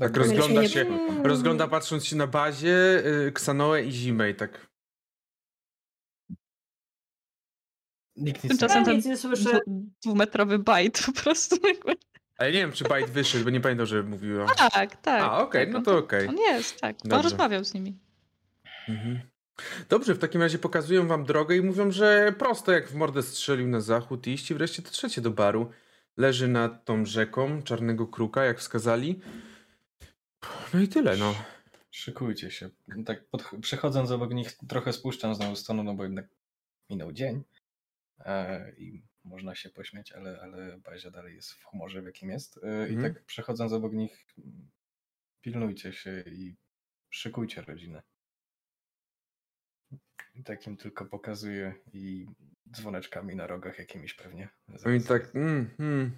Tak rozgląda się, rozgląda patrząc się na bazie, y, Ksanoę i Zimę i tak. Nikt nic nie Tymczasem ten nic nie słyszę. dwu- dwumetrowy bajt po prostu. Ale nie wiem, czy Bajt wyszedł, bo nie pamiętam, że mówiła. Tak, tak. A, okej, tak, no on- to okej. On jest, tak. On Dobrze. rozmawiał z nimi. Mhm. Dobrze, w takim razie pokazują wam drogę i mówią, że prosto jak w mordę strzelił na zachód iść i wreszcie dotrzecie do baru. Leży nad tą rzeką Czarnego Kruka, jak wskazali. No i tyle, no. Szykujcie się. Tak podch- przechodząc obok nich, trochę spuszczam znowu stonu, no bo jednak minął dzień e, i można się pośmiać, ale, ale Bazia dalej jest w humorze, w jakim jest. E, I Mhm. tak przechodząc obok nich, pilnujcie się i szykujcie rodzinę. Takim tylko pokazuję i dzwoneczkami na rogach jakimiś pewnie. Oni tak, mm, mm,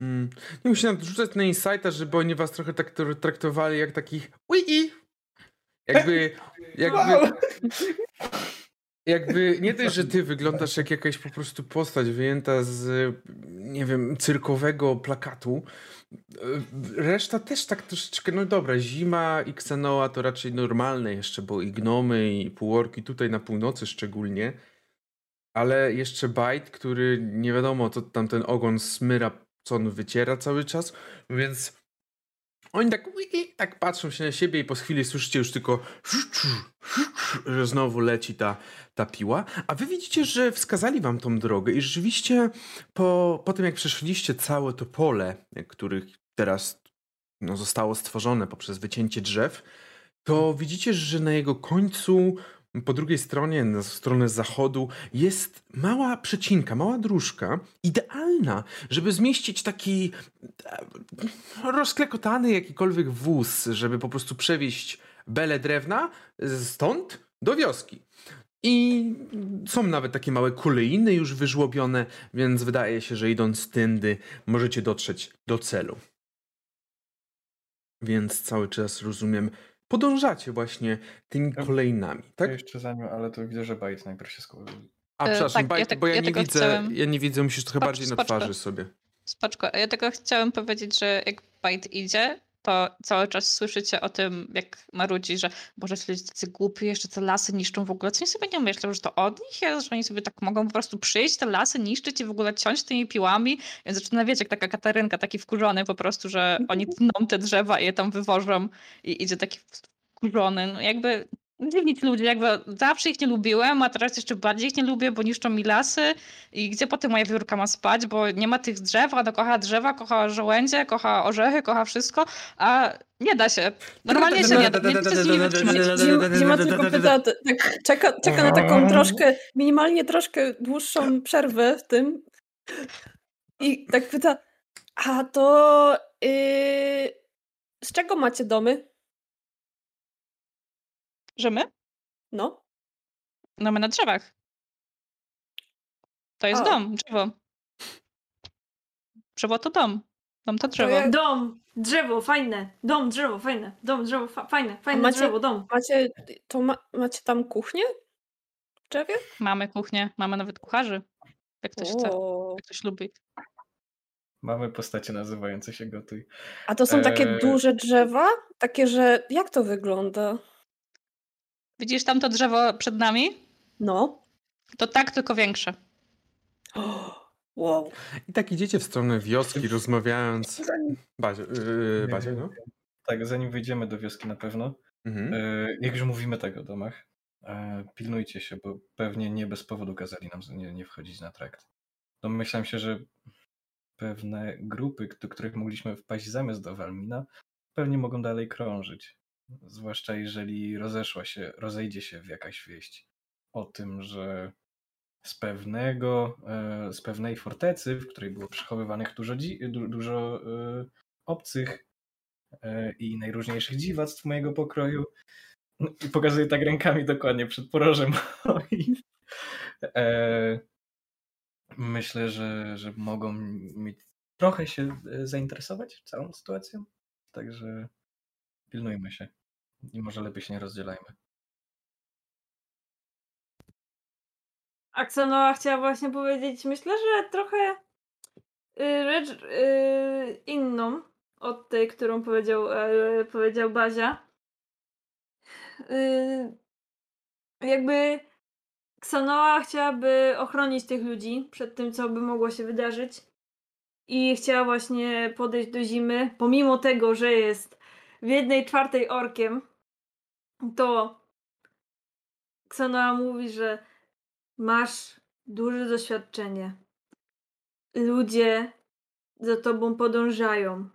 mm. Nie musi nam rzucać na insighta, żeby oni was trochę tak tr- traktowali jak takich ui Jakby, jakby, jakby nie dość, że ty wyglądasz jak jakaś po prostu postać wyjęta z, nie wiem, cyrkowego plakatu. Reszta też tak troszeczkę, no dobra, zima i Xenoa to raczej normalne jeszcze, bo i gnomy i półorki tutaj na północy szczególnie. Ale jeszcze Bite, który nie wiadomo, to tam ten ogon smyra, co on wyciera cały czas, więc oni tak, tak patrzą się na siebie i po chwili słyszycie już tylko że znowu leci ta, ta piła, a wy widzicie, że wskazali wam tą drogę i rzeczywiście po, po tym jak przeszliście całe to pole, których teraz no, zostało stworzone poprzez wycięcie drzew, to widzicie, że na jego końcu po drugiej stronie, na stronę zachodu, jest mała przecinka, mała dróżka, idealna, żeby zmieścić taki e, rozklekotany jakikolwiek wóz, żeby po prostu przewieźć belę drewna stąd do wioski. I są nawet takie małe kolejny już wyżłobione, więc wydaje się, że idąc tędy możecie dotrzeć do celu. Więc cały czas rozumiem, podążacie właśnie tymi Ja- kolejnami, Tak? tak? jeszcze za nią, ale to widzę, że Bajt najpierw się skończył. A E, przepraszam, tak, Bajt, ja tak- bo ja, ja nie widzę, chciałem- ja nie widzę, musisz trochę Spocz- bardziej na spoczko. twarzy sobie. Spoczko. Ja tylko chciałam powiedzieć, że jak Bite idzie, to cały czas słyszycie o tym, jak marudzi, że Boże, ci ludzie tacy głupi, jeszcze te lasy niszczą w ogóle. Co oni sobie nie myślą, że to od nich jest, że oni sobie tak mogą po prostu przyjść, te lasy niszczyć i w ogóle ciąć tymi piłami. Więc zaczyna, wiecie, jak taka Katarynka, taki wkurzony po prostu, że oni tną te drzewa i je tam wywożą i idzie taki wkurzony. No jakby dziwni ci ludzie, jakby zawsze ich nie lubiłem, a teraz jeszcze bardziej ich nie lubię, bo niszczą mi lasy i gdzie potem moja wiórka ma spać, bo nie ma tych drzew, a ona kocha drzewa, kocha żołędzie, kocha orzechy, kocha wszystko, a nie da się. Normalnie się nie da, nie da się z nimi wytrzymać. Zima, tylko pyta, tak, czeka, czeka na taką troszkę, minimalnie troszkę dłuższą przerwę w tym i tak pyta, a to yy, z czego macie domy? Że my? No, No my na drzewach. To jest A. dom, drzewo. Drzewo to dom. Dom to drzewo. jak- Dom, drzewo, fajne. Dom, drzewo, fajne. Dom, drzewo, fa fajne. Fajne macie- drzewo, dom. macie, to ma, macie tam kuchnię w drzewie? Mamy kuchnię, mamy nawet kucharzy. Jak ktoś chce, O. jak ktoś lubi. Mamy postacie nazywające się Gotuj. A to są takie Eee. duże drzewa? Takie, że jak to wygląda? Widzisz tam to drzewo przed nami? No. To tak, tylko większe. Wow. I tak idziecie w stronę wioski, rozmawiając. Bazie, yy, Bazie no? Tak, zanim wyjdziemy do wioski na pewno, Mhm. e, jak już mówimy tak o domach, e, pilnujcie się, bo pewnie nie bez powodu kazali nam nie, nie wchodzić na trakt. Domyślam się, że pewne grupy, do których mogliśmy wpaść zamiast do Walmina, pewnie mogą dalej krążyć. Zwłaszcza jeżeli rozeszła się, rozejdzie się w jakaś wieść o tym, że z pewnego, e, z pewnej fortecy, w której było przechowywanych dużo, dużo e, obcych e, i najróżniejszych dziwactw mojego pokroju. No, I pokazuję tak rękami dokładnie przed porożem myślę, że, że mogą mieć trochę się zainteresować całą sytuacją. Także pilnujmy się. I może lepiej się nie rozdzielajmy. Aksanoa chciała właśnie powiedzieć, myślę, że trochę y, rzecz y, inną od tej, którą powiedział, e, powiedział Bazia. Y, jakby Ksanoa chciałaby ochronić tych ludzi przed tym, co by mogło się wydarzyć. I chciała właśnie podejść do zimy, pomimo tego, że jest w jednej czwartej orkiem, to Ksanoa mówi, że masz duże doświadczenie. Ludzie za tobą podążają.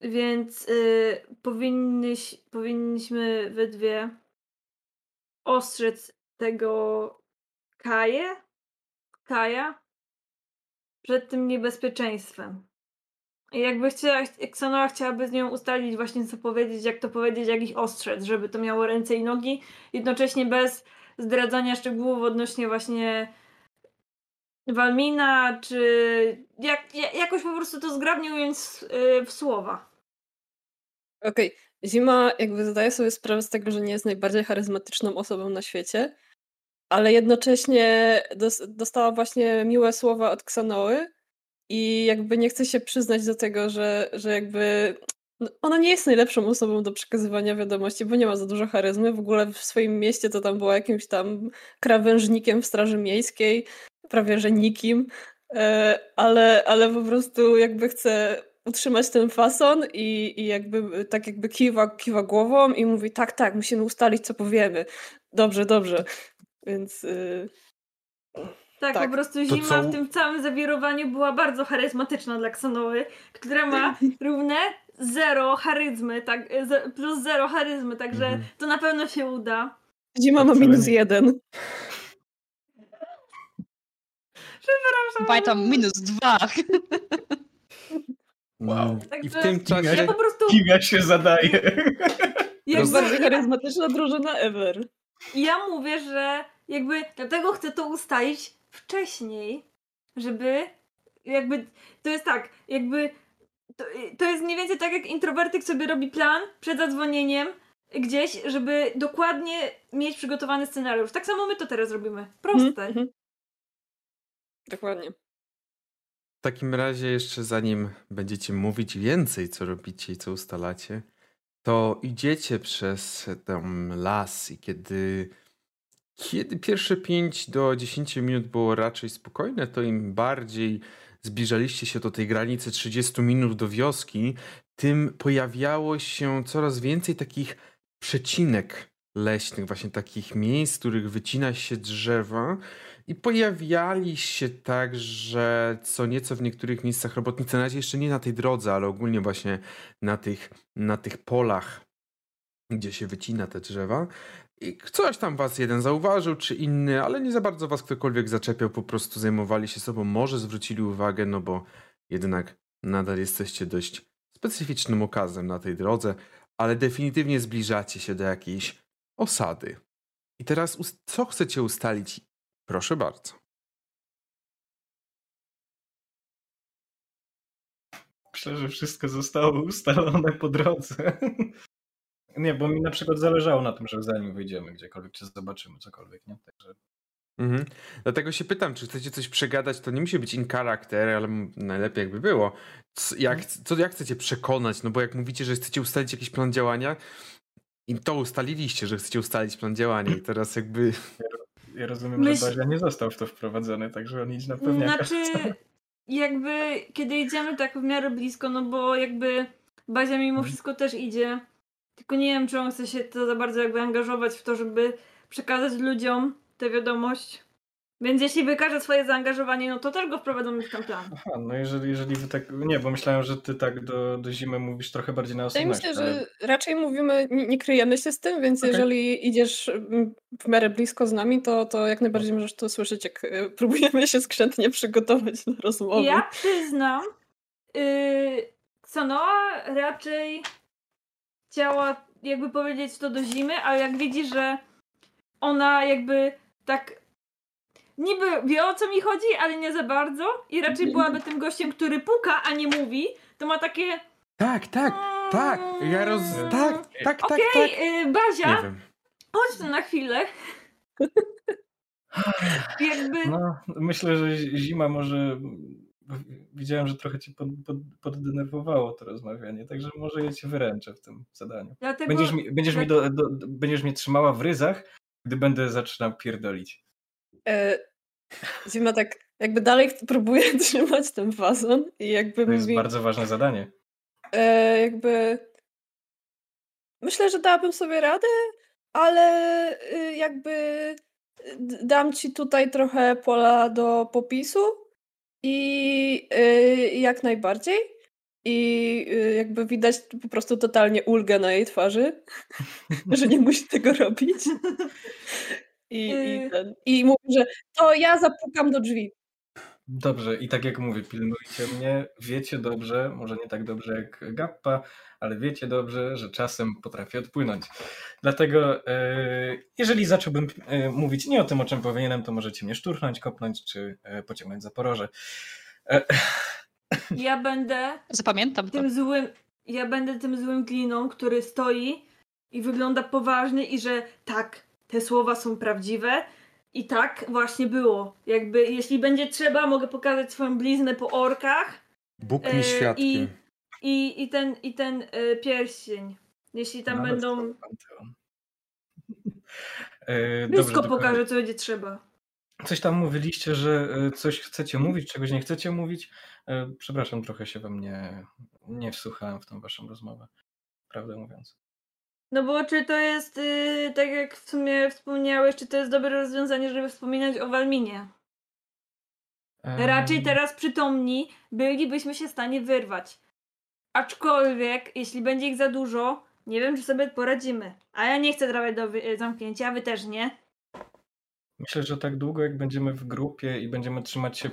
Więc y, powinnyś, powinniśmy we dwie ostrzec tego Kaję, Kaja przed tym niebezpieczeństwem. Jakby chciała, Xanoa chciałaby z nią ustalić właśnie co powiedzieć, jak to powiedzieć, jak ich ostrzec, żeby to miało ręce i nogi, jednocześnie bez zdradzania szczegółów odnośnie właśnie Walmina, czy jak, jakoś po prostu to zgrabnie ująć y, w słowa. Okej, okay. Zima jakby zdaje sobie sprawę z tego, że nie jest najbardziej charyzmatyczną osobą na świecie, ale jednocześnie dostała właśnie miłe słowa od Ksanoły i jakby nie chce się przyznać do tego, że, że jakby no, ona nie jest najlepszą osobą do przekazywania wiadomości, bo nie ma za dużo charyzmy. W ogóle w swoim mieście to tam była jakimś tam krawężnikiem w Straży Miejskiej, prawie że nikim, e, ale, ale po prostu jakby chce utrzymać ten fason i, i jakby tak jakby kiwa, kiwa głową i mówi tak, tak, musimy ustalić co powiemy. Dobrze, dobrze. Więc... Yy... Tak, tak, po prostu Zima co... w tym całym zawirowaniu była bardzo charyzmatyczna dla Ksanoły, która ma równe zero charyzmy, tak, plus zero charyzmy, także mhm. to na pewno się uda. Zima ma minus jeden. Przepraszam. Pamiętam minus dwa. Wow. I w tym czasie... Ja po prostu... Kim ja się zadaję? Jak bardziej charyzmatyczna drużyna ever. Ja mówię, że jakby dlatego chcę to ustalić wcześniej, żeby jakby to jest tak, jakby to, to jest mniej więcej tak jak introwertyk sobie robi plan przed zadzwonieniem gdzieś, żeby dokładnie mieć przygotowany scenariusz. Tak samo my to teraz robimy. Proste. Mm -hmm. Dokładnie. W takim razie jeszcze zanim będziecie mówić więcej, co robicie i co ustalacie, to idziecie przez ten las i kiedy, kiedy pierwsze 5 do 10 minut było raczej spokojne, to im bardziej zbliżaliście się do tej granicy 30 minut do wioski, tym pojawiało się coraz więcej takich przecinek leśnych, właśnie takich miejsc, w których wycina się drzewa i pojawiali się także co nieco w niektórych miejscach robotnicy, na razie jeszcze nie na tej drodze, ale ogólnie właśnie na tych, na tych polach, gdzie się wycina te drzewa. I coś tam was jeden zauważył, czy inny, ale nie za bardzo was ktokolwiek zaczepiał, po prostu zajmowali się sobą, może zwrócili uwagę, no bo jednak nadal jesteście dość specyficznym okazem na tej drodze, ale definitywnie zbliżacie się do jakiejś osady. I teraz co chcecie ustalić? Proszę bardzo. Że wszystko zostało ustalone po drodze. Nie, bo mi na przykład zależało na tym, że zanim wyjdziemy gdziekolwiek, czy zobaczymy cokolwiek, nie? Także... Mhm. Dlatego się pytam, czy chcecie coś przegadać, to nie musi być in character, ale najlepiej jakby było. Co, jak, mhm. co, jak chcecie przekonać? No bo jak mówicie, że chcecie ustalić jakiś plan działania, i to ustaliliście, że chcecie ustalić plan działania i teraz jakby... Ja rozumiem, Myśl... że Bazia nie został w to wprowadzony, także on idzie na pewniaka. Znaczy, jakby kiedy idziemy tak w miarę blisko, no bo jakby Bazia mimo mhm. wszystko też idzie, tylko nie wiem, czy on chce się to za bardzo jakby angażować w to, żeby przekazać ludziom tę wiadomość. Więc jeśli wykaże swoje zaangażowanie, no to też go wprowadzą w ten plan. Aha, no jeżeli, jeżeli wy tak. Nie, bo myślałem, że ty tak do, do zimy mówisz trochę bardziej na osobność. Ja myślę, ale... że raczej mówimy, nie, nie, kryjemy się z tym, więc okay. jeżeli idziesz mm, w miarę blisko z nami, to, to jak najbardziej możesz to słyszeć, jak y, próbujemy się skrzętnie przygotować na rozmowę. Ja przyznam, yy, Sonoa raczej chciała jakby powiedzieć to do zimy, ale jak widzi, że ona jakby tak niby wie o co mi chodzi, ale nie za bardzo i raczej byłaby tym gościem, który puka, a nie mówi, to ma takie... Tak, tak, tak, ja roz... tak, tak, tak, Okej, okay, tak. Bazia, chodź tu na chwilę. Jakby... No, myślę, że zima może... Widziałem, że trochę cię pod, pod, poddenerwowało to rozmawianie, także może ja cię wyręczę w tym zadaniu. Dlatego... Będziesz mi, będziesz mi, do, do, będziesz mnie trzymała w ryzach, gdy będę zaczynał pierdolić. E, Zima tak jakby dalej próbuje trzymać ten wazon i jakby To jest mówi, bardzo ważne zadanie. e, jakby myślę, że dałabym sobie radę, ale y, jakby d- dam ci tutaj trochę pola do popisu i y, jak najbardziej. I y, jakby widać po prostu totalnie ulgę na jej twarzy, że nie musi tego robić. I, i, Y. ten, I mówi, że to ja zapukam do drzwi. Dobrze, i tak jak mówię, pilnujcie mnie. Wiecie dobrze, może nie tak dobrze jak Gappa, ale wiecie dobrze, że czasem potrafię odpłynąć. Dlatego, e, jeżeli zacząłbym e, mówić nie o tym, o czym powinienem, to możecie mnie szturchnąć, kopnąć czy e, pociągnąć za poroże. Ja będę Zapamiętam to. tym złym, ja będę tym złym gliną, który stoi i wygląda poważny i że tak, te słowa są prawdziwe i tak właśnie było. Jakby jeśli będzie trzeba, mogę pokazać swoją bliznę po orkach Bóg E, mi i- świadkiem. i, i ten, i ten e, pierścień. Jeśli tam nawet będą... E, Wszystko pokażę, co będzie trzeba. Coś tam mówiliście, że e, coś chcecie mówić, czegoś nie chcecie mówić. E, Przepraszam, trochę się we mnie nie wsłuchałem w tą waszą rozmowę. Prawdę mówiąc. No bo czy to jest, y, tak jak w sumie wspomniałeś, czy to jest dobre rozwiązanie, żeby wspominać o Walminie? Raczej teraz przytomni bylibyśmy się w stanie wyrwać. Aczkolwiek, jeśli będzie ich za dużo, nie wiem, czy sobie poradzimy. A ja nie chcę trafiać do zamknięcia, wy też nie. Myślę, że tak długo jak będziemy w grupie i będziemy trzymać się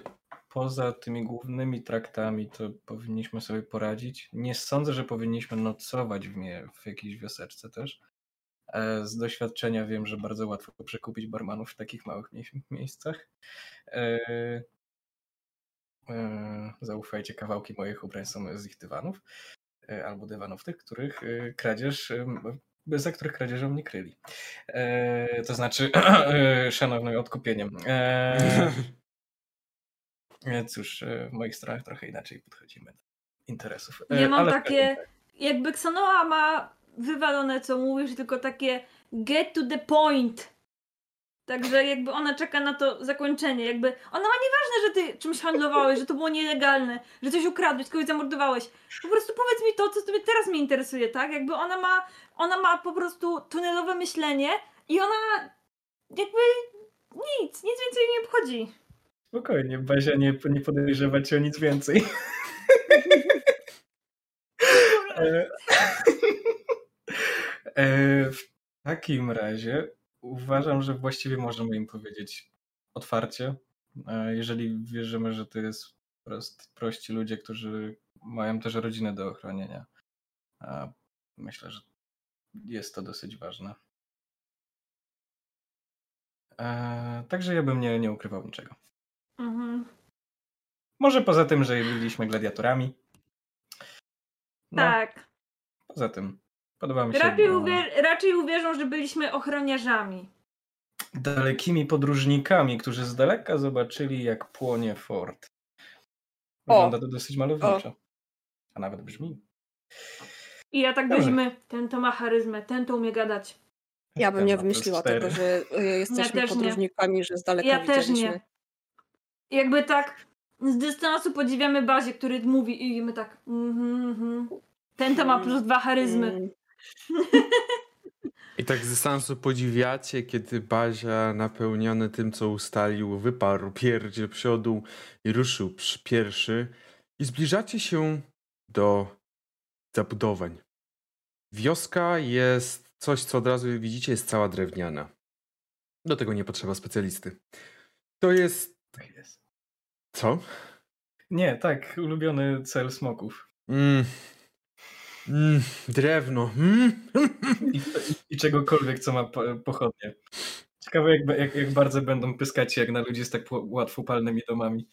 poza tymi głównymi traktami, to powinniśmy sobie poradzić. Nie sądzę, że powinniśmy nocować w, w jakiejś wioseczce też. E, Z doświadczenia wiem, że bardzo łatwo przekupić barmanów w takich małych mie- miejscach. E, e, Zaufajcie, kawałki moich ubrań są z ich dywanów. Albo dywanów tych, których kradzież, za których kradzieżą nie kryli. To znaczy, szanownym odkupieniem. E, cóż, e, w moich stronach trochę inaczej podchodzimy do interesów. E, Ja mam ale- takie, jakby Ksanoa ma wywalone, co mówisz, tylko takie get to the point. Także jakby ona czeka na to zakończenie. Jakby ona ma nieważne, że ty czymś handlowałeś, że to było nielegalne, że coś ukradłeś, kogoś zamordowałeś. Po prostu powiedz mi to, co sobie teraz mnie interesuje, tak? Jakby ona ma, ona ma po prostu tunelowe myślenie i ona jakby nic, nic więcej nie obchodzi. Spokojnie, Bazia nie, nie podejrzewa cię o nic więcej. E, e, w takim razie uważam, że właściwie możemy im powiedzieć otwarcie, e, jeżeli wierzymy, że to jest prost, prości ludzie, którzy mają też rodzinę do ochronienia. A myślę, że jest to dosyć ważne. Także ja bym nie, nie ukrywał niczego. Mhm. Może poza tym, że byliśmy gladiatorami. No, Tak. poza tym podoba mi się Raczej, bo uwier- raczej uwierzą, że byliśmy ochroniarzami. dalekimi podróżnikami, którzy z daleka zobaczyli, jak płonie fort. O. Wygląda to dosyć malowniczo. A nawet brzmi. I ja tak zimy, ten to ma charyzmę, ten to umie gadać. Ja bym nie wymyśliła tego, że y, jesteśmy też nie. podróżnikami, że z daleka Ja też widzieliśmy. nie. Jakby tak z dystansu podziwiamy Bazie, który mówi i my tak mhm, mhm. Ten to ma plus dwa charyzmy. Mm, I tak z dystansu podziwiacie, kiedy Bazia napełniony tym, co ustalił, wyparł pierś do przodu i ruszył przy pierwszy. I zbliżacie się do zabudowań. Wioska jest coś, co od razu widzicie, jest cała drewniana. Do tego nie potrzeba specjalisty. To jest... Co? Nie, tak, ulubiony cel smoków. Mm. Mm, drewno. Mm. I, i, czegokolwiek, co ma po- pochodnie. Ciekawe, jak, jak, jak bardzo będą pyskać jak na ludzi z tak łatwopalnymi domami.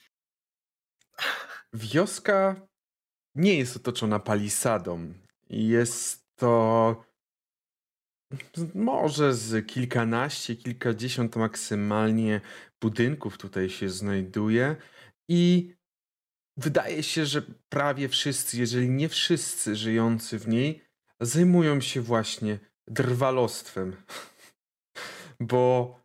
Wioska nie jest otoczona palisadą. Jest to może z kilkanaście, kilkadziesiąt maksymalnie budynków tutaj się znajduje i wydaje się, że prawie wszyscy, jeżeli nie wszyscy żyjący w niej, zajmują się właśnie drwalostwem. bo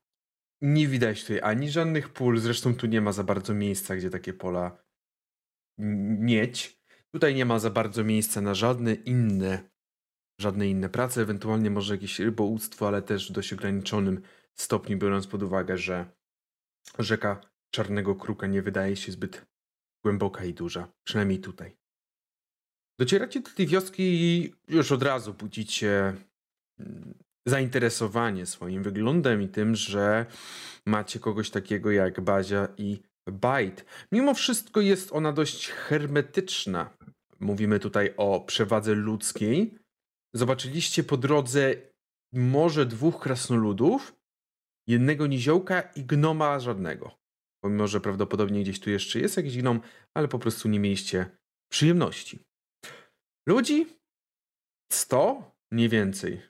nie widać tutaj ani żadnych pól, zresztą tu nie ma za bardzo miejsca, gdzie takie pola mieć. Tutaj nie ma za bardzo miejsca na żadne inne, żadne inne prace, ewentualnie może jakieś rybołówstwo, ale też w dość ograniczonym stopniu, biorąc pod uwagę, że rzeka Czarnego Kruka nie wydaje się zbyt głęboka i duża, przynajmniej tutaj. Docieracie do tej wioski i już od razu budzicie mm, zainteresowanie swoim wyglądem i tym, że macie kogoś takiego jak Bazia i Bajt. Mimo wszystko jest ona dość hermetyczna. Mówimy tutaj o przewadze ludzkiej. Zobaczyliście po drodze może dwóch krasnoludów, jednego niziołka i gnoma żadnego. Pomimo, że prawdopodobnie gdzieś tu jeszcze jest jakiś gnom, ale po prostu nie mieliście przyjemności. Ludzi? 100? Nie więcej.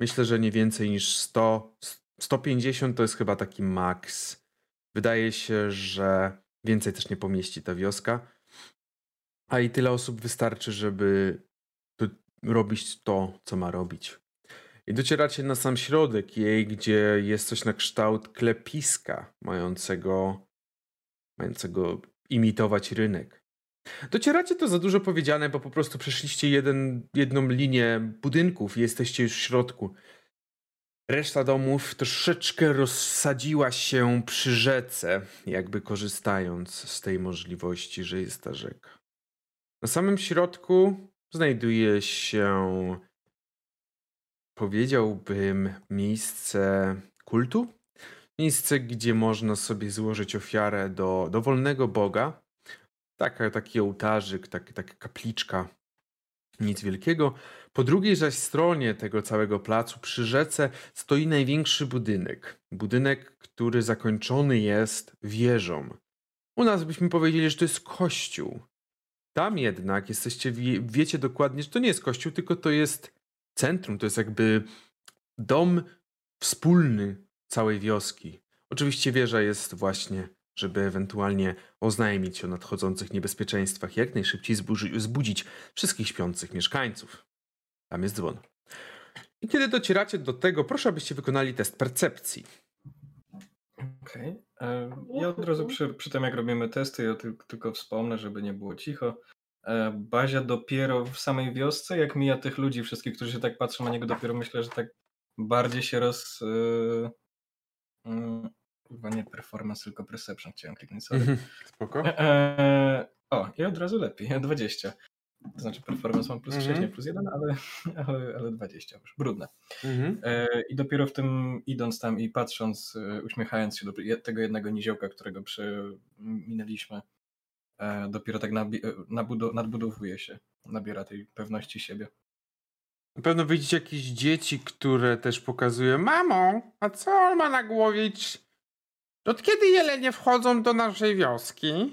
Myślę, że nie więcej niż 100. 150 to jest chyba taki maks. Wydaje się, że więcej też nie pomieści ta wioska. A i tyle osób wystarczy, żeby robić to, co ma robić. I docieracie na sam środek jej, gdzie jest coś na kształt klepiska, mającego, mającego imitować rynek. Docieracie to za dużo powiedziane, bo po prostu przeszliście jeden, jedną linię budynków i jesteście już w środku. Reszta domów troszeczkę rozsadziła się przy rzece, jakby korzystając z tej możliwości, że jest ta rzeka. Na samym środku znajduje się, powiedziałbym, miejsce kultu. Miejsce, gdzie można sobie złożyć ofiarę do dowolnego boga. Taka, taki ołtarzyk, tak, taka kapliczka, nic wielkiego. Po drugiej zaś stronie tego całego placu przy rzece stoi największy budynek. Budynek, który zakończony jest wieżą. U nas byśmy powiedzieli, że to jest kościół. Tam jednak jesteście, wie, wiecie dokładnie, że to nie jest kościół, tylko to jest centrum, to jest jakby dom wspólny całej wioski. Oczywiście wieża jest właśnie, żeby ewentualnie oznajmić o nadchodzących niebezpieczeństwach, jak najszybciej zbudzić wszystkich śpiących mieszkańców. Tam jest dzwon. I kiedy docieracie do tego, proszę, abyście wykonali test percepcji. Okej. Okay. Ja od razu przy, przy tym, jak robimy testy, ja tylko, tylko wspomnę, żeby nie było cicho. E, Bazia dopiero w samej wiosce, jak mija tych ludzi, wszystkich, którzy się tak patrzą na niego, dopiero myślę, że tak bardziej się roz... Chyba nie performance, tylko perception chciałem kliknąć sobie. Mhm, spoko. E, o, i od razu lepiej, 20. To znaczy performance mam plus 6, mm -hmm. nie plus 1, ale, ale, ale 20 już, brudne. Mm -hmm. e, I dopiero w tym idąc tam i patrząc, e, uśmiechając się do tego jednego niziołka, którego minęliśmy, e, dopiero tak nabi- e, nadbudowuje się, nabiera tej pewności siebie. Na pewno widzicie jakieś dzieci, które też pokazują Mamo, a co on ma na głowie? Od kiedy jelenie wchodzą do naszej wioski?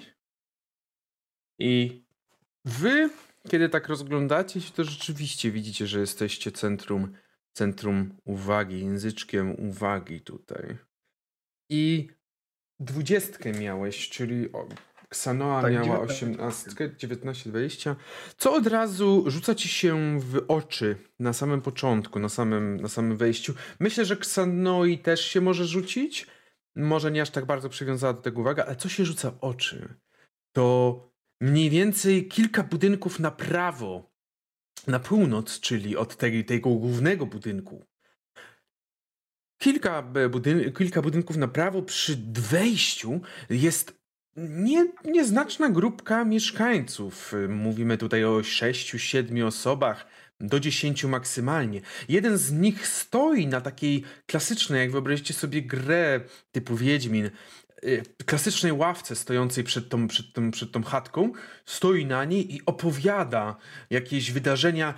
I wy kiedy tak rozglądacie się, to rzeczywiście widzicie, że jesteście centrum, centrum uwagi, języczkiem uwagi tutaj. I dwudziestkę miałeś, czyli Ksanoa tak, miała 18, 19, 20, co od razu rzuca ci się w oczy na samym początku, na samym, na samym wejściu. Myślę, że Ksanoi też się może rzucić, może nie aż tak bardzo przywiązała do tego uwaga, ale co się rzuca w oczy? To mniej więcej kilka budynków na prawo, na północ, czyli od tej, tego głównego budynku. Kilka, budyn kilka budynków na prawo przy wejściu jest nie, nieznaczna grupka mieszkańców. Mówimy tutaj o sześciu, siedmiu osobach, do dziesięciu maksymalnie. Jeden z nich stoi na takiej klasycznej, jak wyobraźcie sobie grę typu Wiedźmin, Y, klasycznej ławce stojącej przed tą, przed, tą, przed tą chatką, stoi na niej i opowiada jakieś wydarzenia,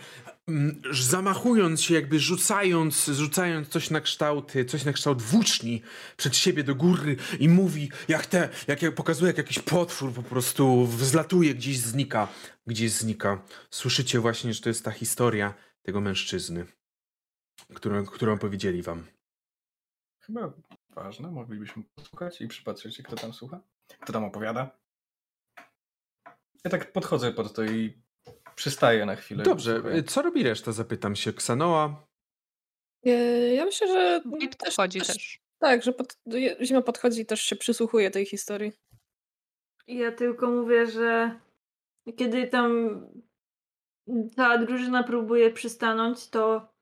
zamachując się, jakby rzucając, rzucając coś na kształt, coś na kształt włóczni przed siebie do góry i mówi, jak te, jak pokazuje, jak jakiś potwór po prostu wzlatuje, gdzieś znika, gdzieś znika. Słyszycie właśnie, że to jest ta historia tego mężczyzny, którą, którą powiedzieli wam. Chyba ważne, moglibyśmy posłuchać i przypatrzeć się, kto tam słucha, kto tam opowiada. Ja tak podchodzę pod to i przystaję na chwilę. Dobrze, co robi reszta? Zapytam się Ksanoa. E, Ja myślę, że I też, podchodzi też, też. tak, że pod, zima podchodzi i też się przysłuchuje tej historii. Ja tylko mówię, że kiedy tam cała drużyna próbuje przystanąć, to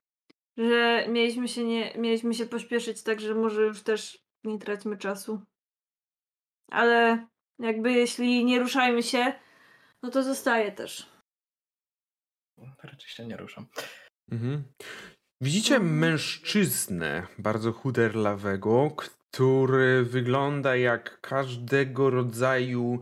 że mieliśmy się nie, mieliśmy się pośpieszyć, także może już też nie traćmy czasu. Ale jakby jeśli nie ruszajmy się, no to zostaje też. Raczej się nie ruszam. Mhm. Widzicie Mhm. mężczyznę bardzo chuderlawego, który wygląda jak każdego rodzaju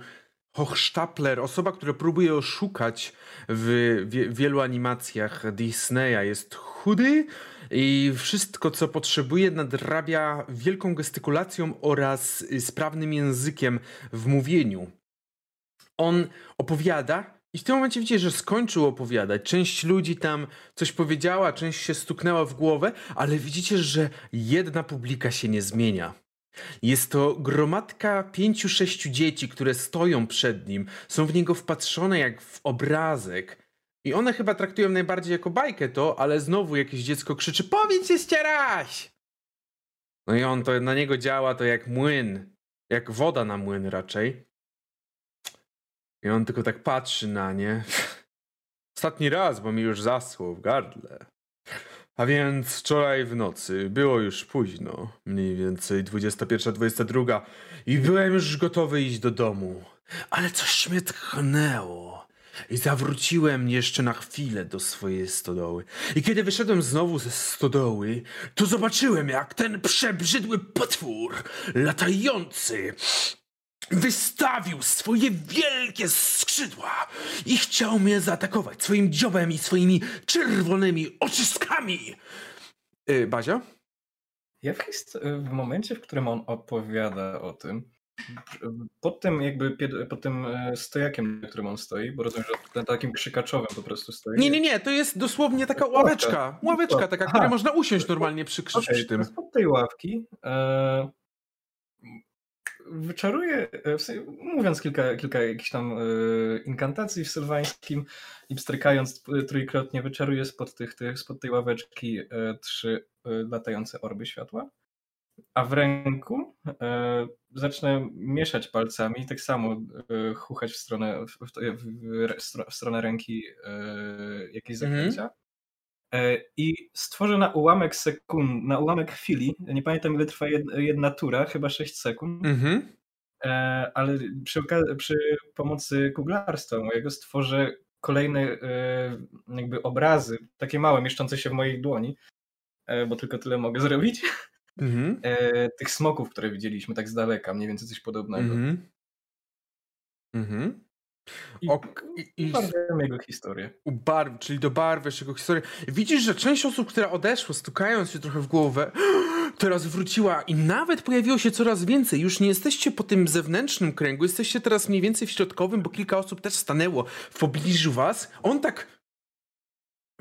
hochsztapler, osoba, która próbuje oszukać w wie, wielu animacjach Disneya. Jest chudy i wszystko, co potrzebuje, nadrabia wielką gestykulacją oraz sprawnym językiem w mówieniu. On opowiada i w tym momencie widzicie, że skończył opowiadać. Część ludzi tam coś powiedziała, część się stuknęła w głowę, ale widzicie, że jedna publika się nie zmienia. Jest to gromadka pięciu, sześciu dzieci, które stoją przed nim, są w niego wpatrzone jak w obrazek. I one chyba traktują najbardziej jako bajkę to, ale znowu jakieś dziecko krzyczy Powiedz się ścieraś! No i on to na niego działa to jak młyn, jak woda na młyn raczej. I on tylko tak patrzy na nie. Ostatni raz, bo mi już zaschło w gardle. A więc wczoraj w nocy było już późno, mniej więcej 21-22 i byłem już gotowy iść do domu. Ale coś mnie tchnęło i zawróciłem jeszcze na chwilę do swojej stodoły. I kiedy wyszedłem znowu ze stodoły, to zobaczyłem jak ten przebrzydły potwór latający wystawił swoje wielkie skrzydła i chciał mnie zaatakować swoim dziobem i swoimi czerwonymi oczyskami. Yy, Bazia? Ja w, hist- w momencie, w którym on opowiada o tym, pod tym jakby pod tym e, stojakiem, na którym on stoi, bo rozumiem, że ten takim krzykaczowym po prostu stoi. Nie, nie, nie, to jest dosłownie taka ławeczka. Ławeczka taka, Aha. której można usiąść normalnie przy, Okej, przy tym. to spod tej ławki e, wyczaruje, w sensie, mówiąc kilka, kilka jakichś tam e, inkantacji w sylwańskim i pstrykając trójkrotnie, wyczaruje spod, tych, tych, spod tej ławeczki e, trzy e, latające orby światła. A w ręku zacznę mieszać palcami, tak samo chuchać w stronę, w, w, w, w stronę ręki jakieś Mhm. E, I stworzę na ułamek sekund, na ułamek chwili, nie pamiętam ile trwa jed, jedna tura, chyba 6 sekund, Mhm. e, ale przy, przy pomocy kuglarstwa mojego stworzę kolejne e, jakby obrazy, takie małe, mieszczące się w mojej dłoni, bo tylko tyle mogę zrobić, Mhm. tych smoków, które widzieliśmy tak z daleka, mniej więcej coś podobnego. Mhm. Mhm. I, Ok, i, i Ubarwiam jego historię. ubarw, czyli dobarwiasz jego historię. Widzisz, że część osób, która odeszła, stukając się trochę w głowę, teraz wróciła i nawet pojawiło się coraz więcej. Już nie jesteście po tym zewnętrznym kręgu, jesteście teraz mniej więcej w środkowym, bo kilka osób też stanęło w pobliżu was. On tak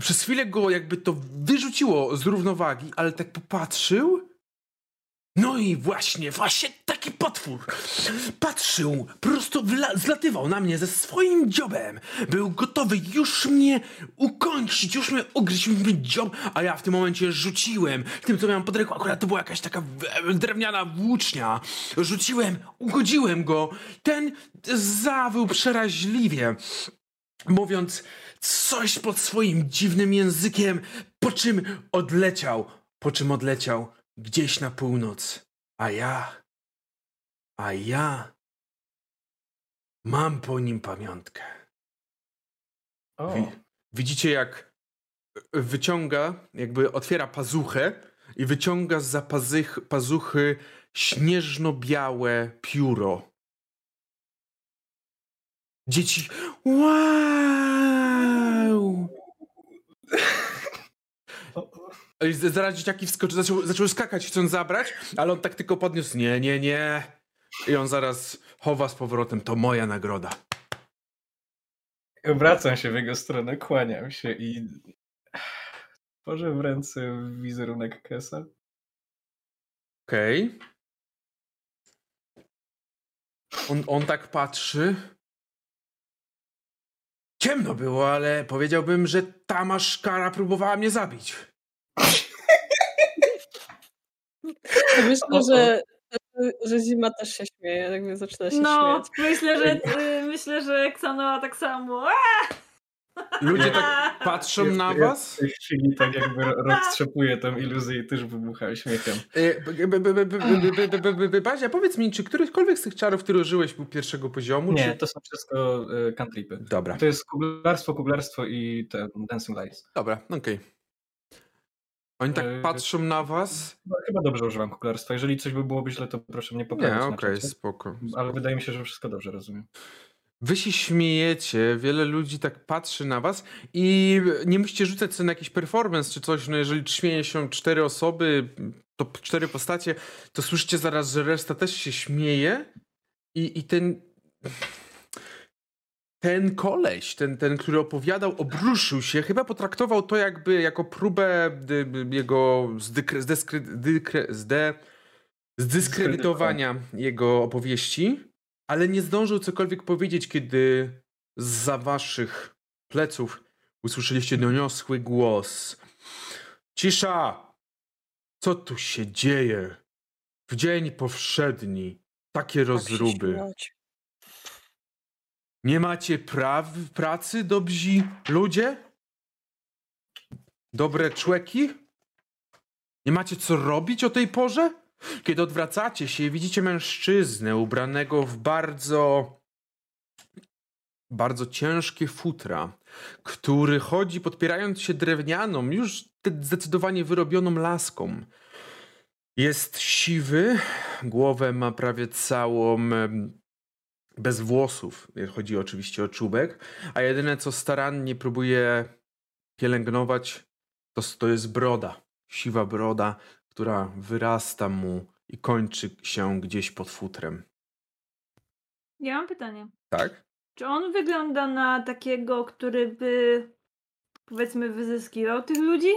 przez chwilę go jakby to wyrzuciło z równowagi, ale tak popatrzył. No i właśnie, właśnie taki potwór. Patrzył, prosto zlatywał na mnie ze swoim dziobem. Był gotowy już mnie ukończyć, już mnie ugryźć mi dziob, a ja w tym momencie rzuciłem tym, co miałem pod ręką. Akurat to była jakaś taka w- drewniana włócznia. Rzuciłem, ugodziłem go. Ten zawył przeraźliwie mówiąc coś pod swoim dziwnym językiem, po czym odleciał, po czym odleciał gdzieś na północ. A ja, a ja mam po nim pamiątkę. O, Wi- widzicie, jak wyciąga, jakby otwiera pazuchę i wyciąga z pazych, pazuchy śnieżno-białe pióro. Dzieci. Wow! Zaraz dzieciaki wskoczyły, zaczęły, zaczęły skakać, chcąc zabrać, ale on tak tylko podniósł. Nie, nie, nie. I on zaraz chowa z powrotem. To moja nagroda. Obracam się w jego stronę, kłaniam się i tworzę w ręce wizerunek Kesa. Okej. On, on tak patrzy. Ciemno było, ale powiedziałbym, że ta maszkara próbowała mnie zabić. Myślę, że że zima też się śmieje, jakby zaczyna się no, śmiać. Myślę, że myślę, że Ksanoa tak samo. Ludzie tak patrzą jest, na was? W tej chwili tak jakby roztrzepuje tą iluzję i też wybuchają śmiechem. Bazia, powiedz mi, czy którykolwiek z tych czarów, które użyłeś, był pierwszego poziomu? Nie, to są wszystko kantripy. Dobra. To jest kuglarstwo, kuglarstwo i Dancing Lights. Dobra, okej. Oni tak E, patrzą na was. Chyba, chyba dobrze używam kuglarstwa. Jeżeli coś by byłoby źle, to proszę mnie poprawić. Nie, okej, czacie. spoko. Ale wydaje mi się, że wszystko dobrze rozumiem. Wy się śmiejecie, wiele ludzi tak patrzy na was i nie musicie rzucać sobie na jakiś performance czy coś, no jeżeli śmieje się cztery osoby, to cztery postacie, to słyszycie zaraz, że reszta też się śmieje i, i ten ten koleś, ten, ten, który opowiadał, obruszył się, chyba potraktował to jakby jako próbę dy, dy, jego zdykre, zdeskry, dykre, zde, zdyskredytowania jego opowieści, ale nie zdążył cokolwiek powiedzieć, kiedy za waszych pleców usłyszeliście doniosły głos. Cisza! Co tu się dzieje? W dzień powszedni. Takie Tak rozruby. Nie macie praw pracy, dobrzy ludzie? Dobre człeki? Nie macie co robić o tej porze? Kiedy odwracacie się widzicie mężczyznę ubranego w bardzo bardzo ciężkie futra, który chodzi podpierając się drewnianą, już zdecydowanie wyrobioną laską. Jest siwy, głowę ma prawie całą bez włosów. Chodzi oczywiście o czubek, a jedyne co starannie próbuje pielęgnować to, to jest broda. Siwa broda, która wyrasta mu i kończy się gdzieś pod futrem. Ja mam pytanie. Tak? Czy on wygląda na takiego, który by powiedzmy wyzyskiwał tych ludzi?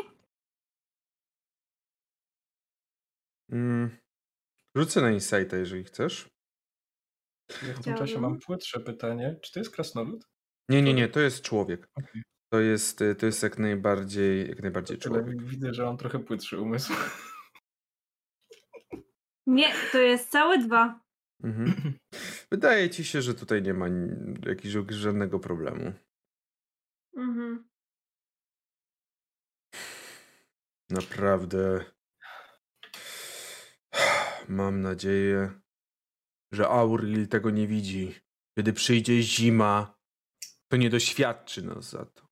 Mm. Rzucę na insighta, jeżeli chcesz. Ja w tym czasie mam płytsze pytanie. Czy to jest krasnolud? Nie, nie, nie, to jest człowiek. Okej. To jest, y, to jest jak najbardziej, jak najbardziej człowiek. Widzę, że mam trochę płytszy umysł. Nie, to jest całe dwa. Mhm. Wydaje ci się, że tutaj nie ma jakiegoś żadnego problemu. Mhm. Naprawdę. Mam nadzieję, że Auril tego nie widzi. Kiedy przyjdzie zima, to nie doświadczy nas za to.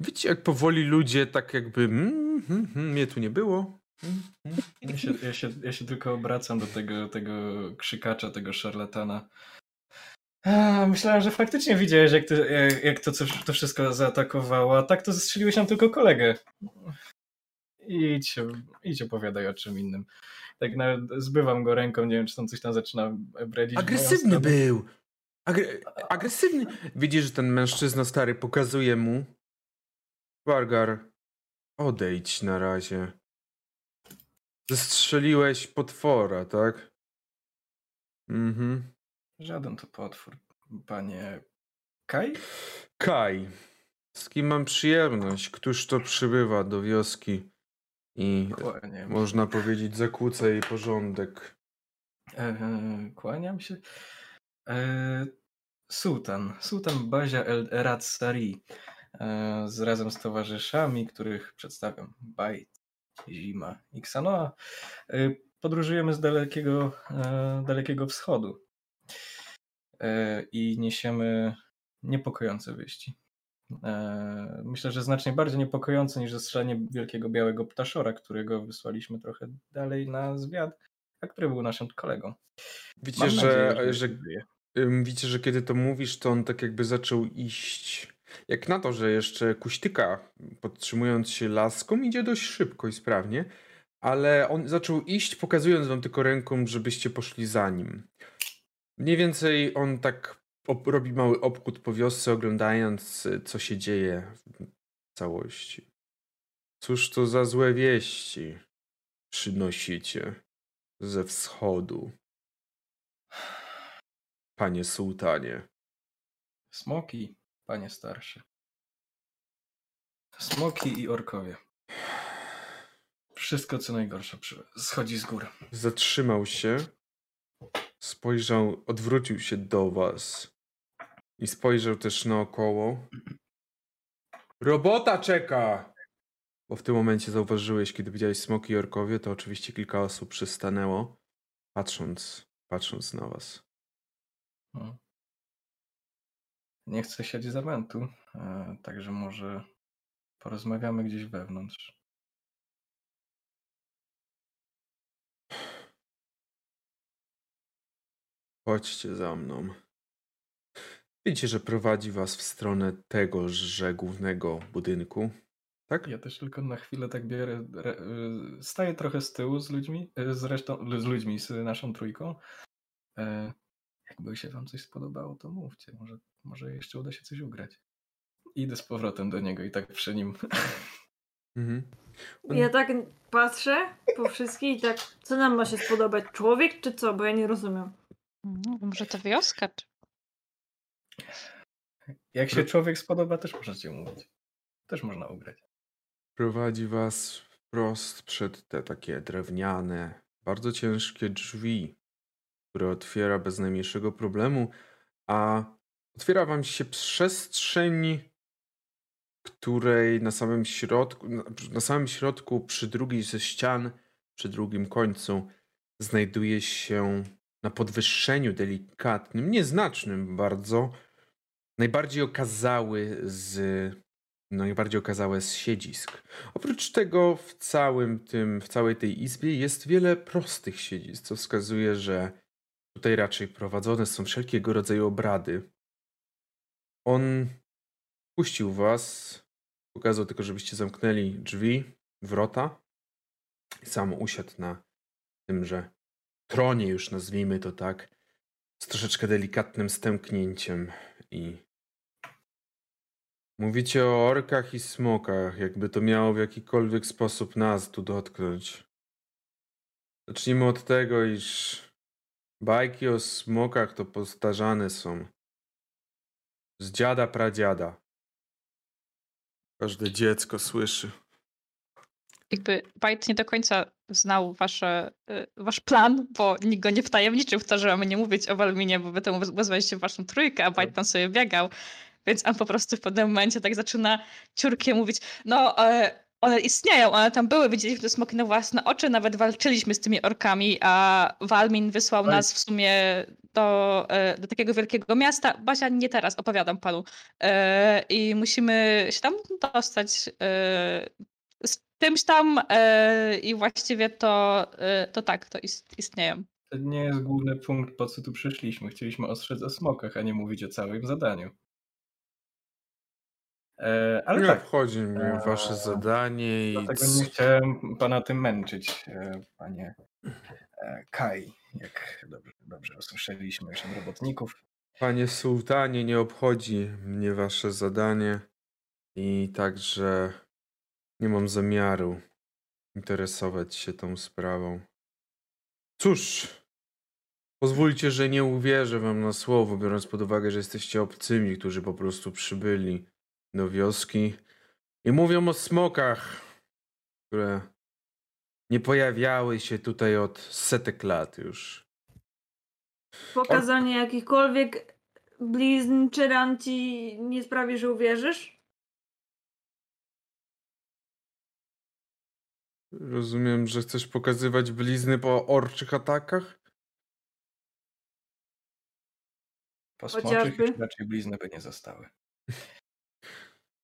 Widzicie, jak powoli ludzie tak jakby. Mm, mm, mm, mnie tu nie było. Mm. Ja się, ja się, ja się tylko obracam do tego, tego krzykacza, tego szarlatana. Myślałem, że faktycznie widziałeś, jak to, jak, to, coś- to wszystko zaatakowało, a tak to zestrzeliłeś nam tylko kolegę. Idź, idź opowiadaj o czym innym. Tak nawet zbywam go ręką, nie wiem, czy tam coś tam zaczyna bredzić. Agresywny był. Agre agresywny. Widzisz, że ten mężczyzna stary pokazuje mu. Wargar, odejdź na razie. Zestrzeliłeś potwora, tak? Mhm. Żaden to potwór, panie Kaj? Kaj, z kim mam przyjemność? Któż to przybywa do wioski i Kłaniam. można powiedzieć zakłóca jej porządek? E, kłaniam się. E, sułtan. Sułtan Bazia El Erat Sari. E, z razem z towarzyszami, których przedstawiam. Bajt, Zima i Ksanoa. E, podróżujemy z dalekiego, e, dalekiego wschodu. I niesiemy niepokojące wieści. E, myślę, że znacznie bardziej niepokojące niż zestrzelenie wielkiego białego ptaszora, którego wysłaliśmy trochę dalej na zwiat, a który był naszym kolegą. Widzicie, Mam że, nadzieję, że. Ym, Widzicie, że kiedy to mówisz, to on tak jakby zaczął iść. Jak na to, że jeszcze kuśtyka, podtrzymując się laską, idzie dość szybko i sprawnie, ale on zaczął iść, pokazując wam tylko ręką, żebyście poszli za nim. Mniej więcej on tak robi mały obchód po wiosce, oglądając, y, co się dzieje w całości. Cóż to za złe wieści przynosicie ze wschodu? Panie sułtanie. Smoki, panie starszy. Smoki i orkowie. Wszystko co najgorsze schodzi z góry. Zatrzymał się, spojrzał, odwrócił się do was i spojrzał też naokoło. Robota czeka! Bo w tym momencie zauważyłeś, kiedy widziałeś smoki i orkowie, to oczywiście kilka osób przystanęło, patrząc, patrząc na was. Nie chcę siać zamętu, e, także może porozmawiamy gdzieś wewnątrz. Chodźcie za mną. Widzicie, że prowadzi was w stronę tegoż głównego budynku. Tak? Ja też tylko na chwilę tak biorę, re, y, staję trochę z tyłu z ludźmi, y, z resztą, z ludźmi, z naszą trójką. E, jakby się wam coś spodobało, to mówcie, może, może jeszcze uda się coś ugrać. Idę z powrotem do niego i tak przy nim. Mhm. On- Ja tak patrzę po wszystkich i tak, co nam ma się spodobać? Człowiek czy co? Bo ja nie rozumiem. No, może to wioska? Czy... Jak się człowiek spodoba, też możecie mówić. Też można ugrać. Prowadzi was wprost przed te takie drewniane, bardzo ciężkie drzwi, które otwiera bez najmniejszego problemu, a otwiera wam się przestrzeń, której na samym środku, na, na samym środku, przy drugiej ze ścian, przy drugim końcu, znajduje się na podwyższeniu delikatnym, nieznacznym bardzo, najbardziej okazały z no, najbardziej okazałe z siedzisk. Oprócz tego w całym tym, w całej tej izbie jest wiele prostych siedzisk, co wskazuje, że tutaj raczej prowadzone są wszelkiego rodzaju obrady. On puścił was, pokazał tylko, żebyście zamknęli drzwi, wrota. Sam usiadł na tymże tronie, już nazwijmy to tak, z troszeczkę delikatnym stęknięciem i Mówicie o orkach i smokach, jakby to miało w jakikolwiek sposób nas tu dotknąć. Zacznijmy od tego, iż bajki o smokach to powtarzane są. Z dziada pradziada. Każde dziecko słyszy. Jakby Bajt nie do końca znał wasze, y, wasz plan, bo nikt go nie wtajemniczył w to, że mamy nie mówić o Walminie, bo wy temu wezwaliście waszą trójkę, a Bajt tam sobie biegał. Więc on po prostu w pewnym momencie tak zaczyna ciurkiem mówić, no e, one istnieją, one tam były, widzieliśmy te smoki na własne oczy, nawet walczyliśmy z tymi orkami, a Walmin wysłał Oj. nas w sumie do, e, do takiego wielkiego miasta. Basia, nie teraz, opowiadam panu. E, I musimy się tam dostać z czymś tam i właściwie to, to tak, to ist, istnieją. To nie jest główny punkt, po co tu przyszliśmy. Chcieliśmy ostrzec o smokach, a nie mówić o całym zadaniu. E, ale nie tak, obchodzi mnie wasze zadanie i dlatego nie chciałem pana tym męczyć, e, panie e, Kai, jak dobrze, dobrze usłyszeliśmy już robotników. Panie sułtanie, nie obchodzi mnie wasze zadanie i także nie mam zamiaru interesować się tą sprawą. Cóż, pozwólcie, że nie uwierzę wam na słowo, biorąc pod uwagę, że jesteście obcymi, którzy po prostu przybyli do wioski i mówią o smokach, które nie pojawiały się tutaj od setek lat już. Pokazanie jakichkolwiek blizn czy ran ci nie sprawi, że uwierzysz? Rozumiem, że chcesz pokazywać blizny po orczych atakach? Po Chociażby. smoczych już raczej blizny by nie zostały.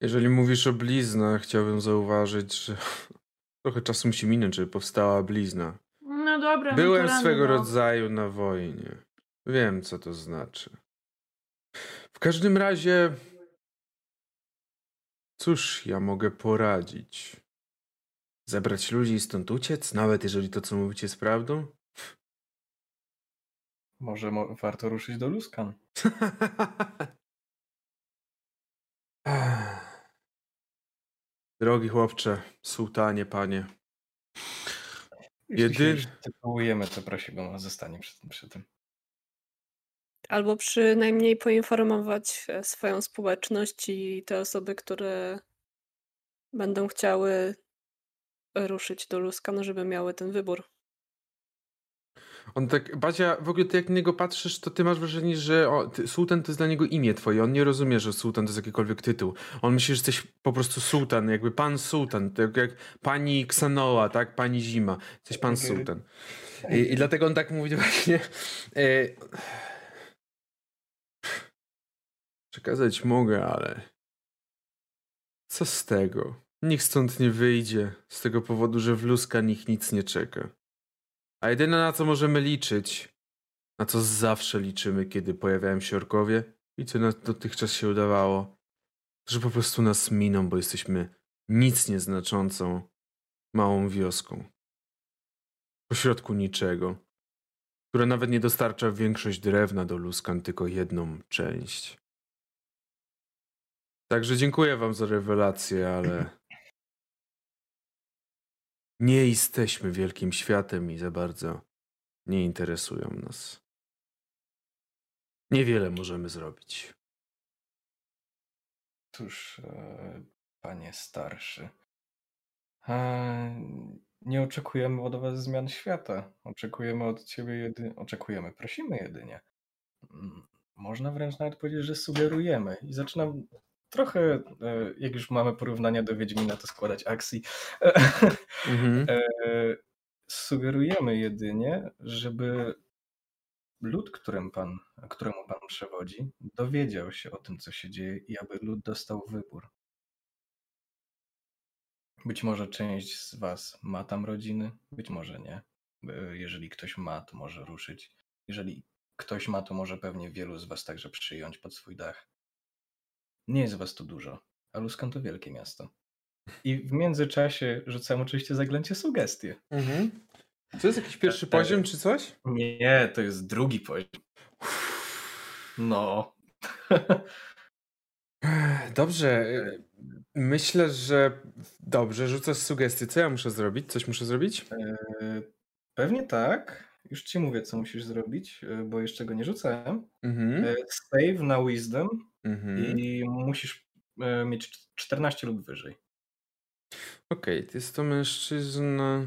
Jeżeli mówisz o bliznach, chciałbym zauważyć, że trochę czasu musi minąć, żeby powstała blizna. No dobra. no Byłem swego no. rodzaju na wojnie. Wiem, co to znaczy. W każdym razie, cóż ja mogę poradzić? Zebrać ludzi i stąd uciec, nawet jeżeli to, co mówicie, jest prawdą? Może mo- warto ruszyć do Luskan. Drogi chłopcze, sułtanie, panie. Jeśli się Jedyn- już tytułujemy, to prosimy o zostanie przy, przy tym. Albo przynajmniej poinformować e, swoją społeczność i te osoby, które będą chciały ruszyć do Luskan, żeby miały ten wybór. On tak, Bazia, w ogóle ty jak na niego patrzysz, to ty masz wrażenie, że o, ty, sułtan to jest dla niego imię twoje. On nie rozumie, że sułtan to jest jakikolwiek tytuł. On myśli, że jesteś po prostu sułtan, jakby pan sułtan, tak jak pani Ksanoa, tak? Pani Zima. Jesteś pan Okej. sułtan. I, I dlatego on tak mówi właśnie. E, przekazać mogę, ale co z tego? Nikt stąd nie wyjdzie z tego powodu, że w Luska nikt nic nie czeka. A jedyne na co możemy liczyć, na co zawsze liczymy, kiedy pojawiają się orkowie, i co nas dotychczas się udawało, że po prostu nas miną, bo jesteśmy nic nieznaczącą, małą wioską. Pośrodku niczego, która nawet nie dostarcza większość drewna do Luskan, tylko jedną część. Także dziękuję wam za rewelację, ale nie jesteśmy wielkim światem i za bardzo nie interesują nas. Niewiele możemy zrobić. Cóż, e, panie starszy. E, Nie oczekujemy od was zmian świata. Oczekujemy od ciebie jedynie. Oczekujemy, prosimy jedynie. Można wręcz nawet powiedzieć, że sugerujemy. I zaczynam trochę, e, jak już mamy porównania do Wiedźmina, to składać akcji. Mhm. E, Sugerujemy jedynie, żeby lud, którym pan, któremu pan przewodzi, dowiedział się o tym, co się dzieje i aby lud dostał wybór. Być może część z was ma tam rodziny, być może nie. E, Jeżeli ktoś ma, to może ruszyć. Jeżeli ktoś ma, to może pewnie wielu z was także przyjąć pod swój dach. Nie jest was tu dużo, a Luskan to wielkie miasto. I w międzyczasie rzucam oczywiście zaglęcie sugestie. Mhm. To jest jakiś pierwszy E, poziom czy coś? Nie, to jest drugi poziom. No. Dobrze. e, Myślę, że dobrze, rzucasz sugestie. Co ja muszę zrobić? Coś muszę zrobić? E, Pewnie tak. Już ci mówię, co musisz zrobić, e, bo jeszcze go nie rzucałem. Mhm. E, Save na Wisdom mhm. i musisz e, mieć cz- 14 lub wyżej. Okej, jest to mężczyzna.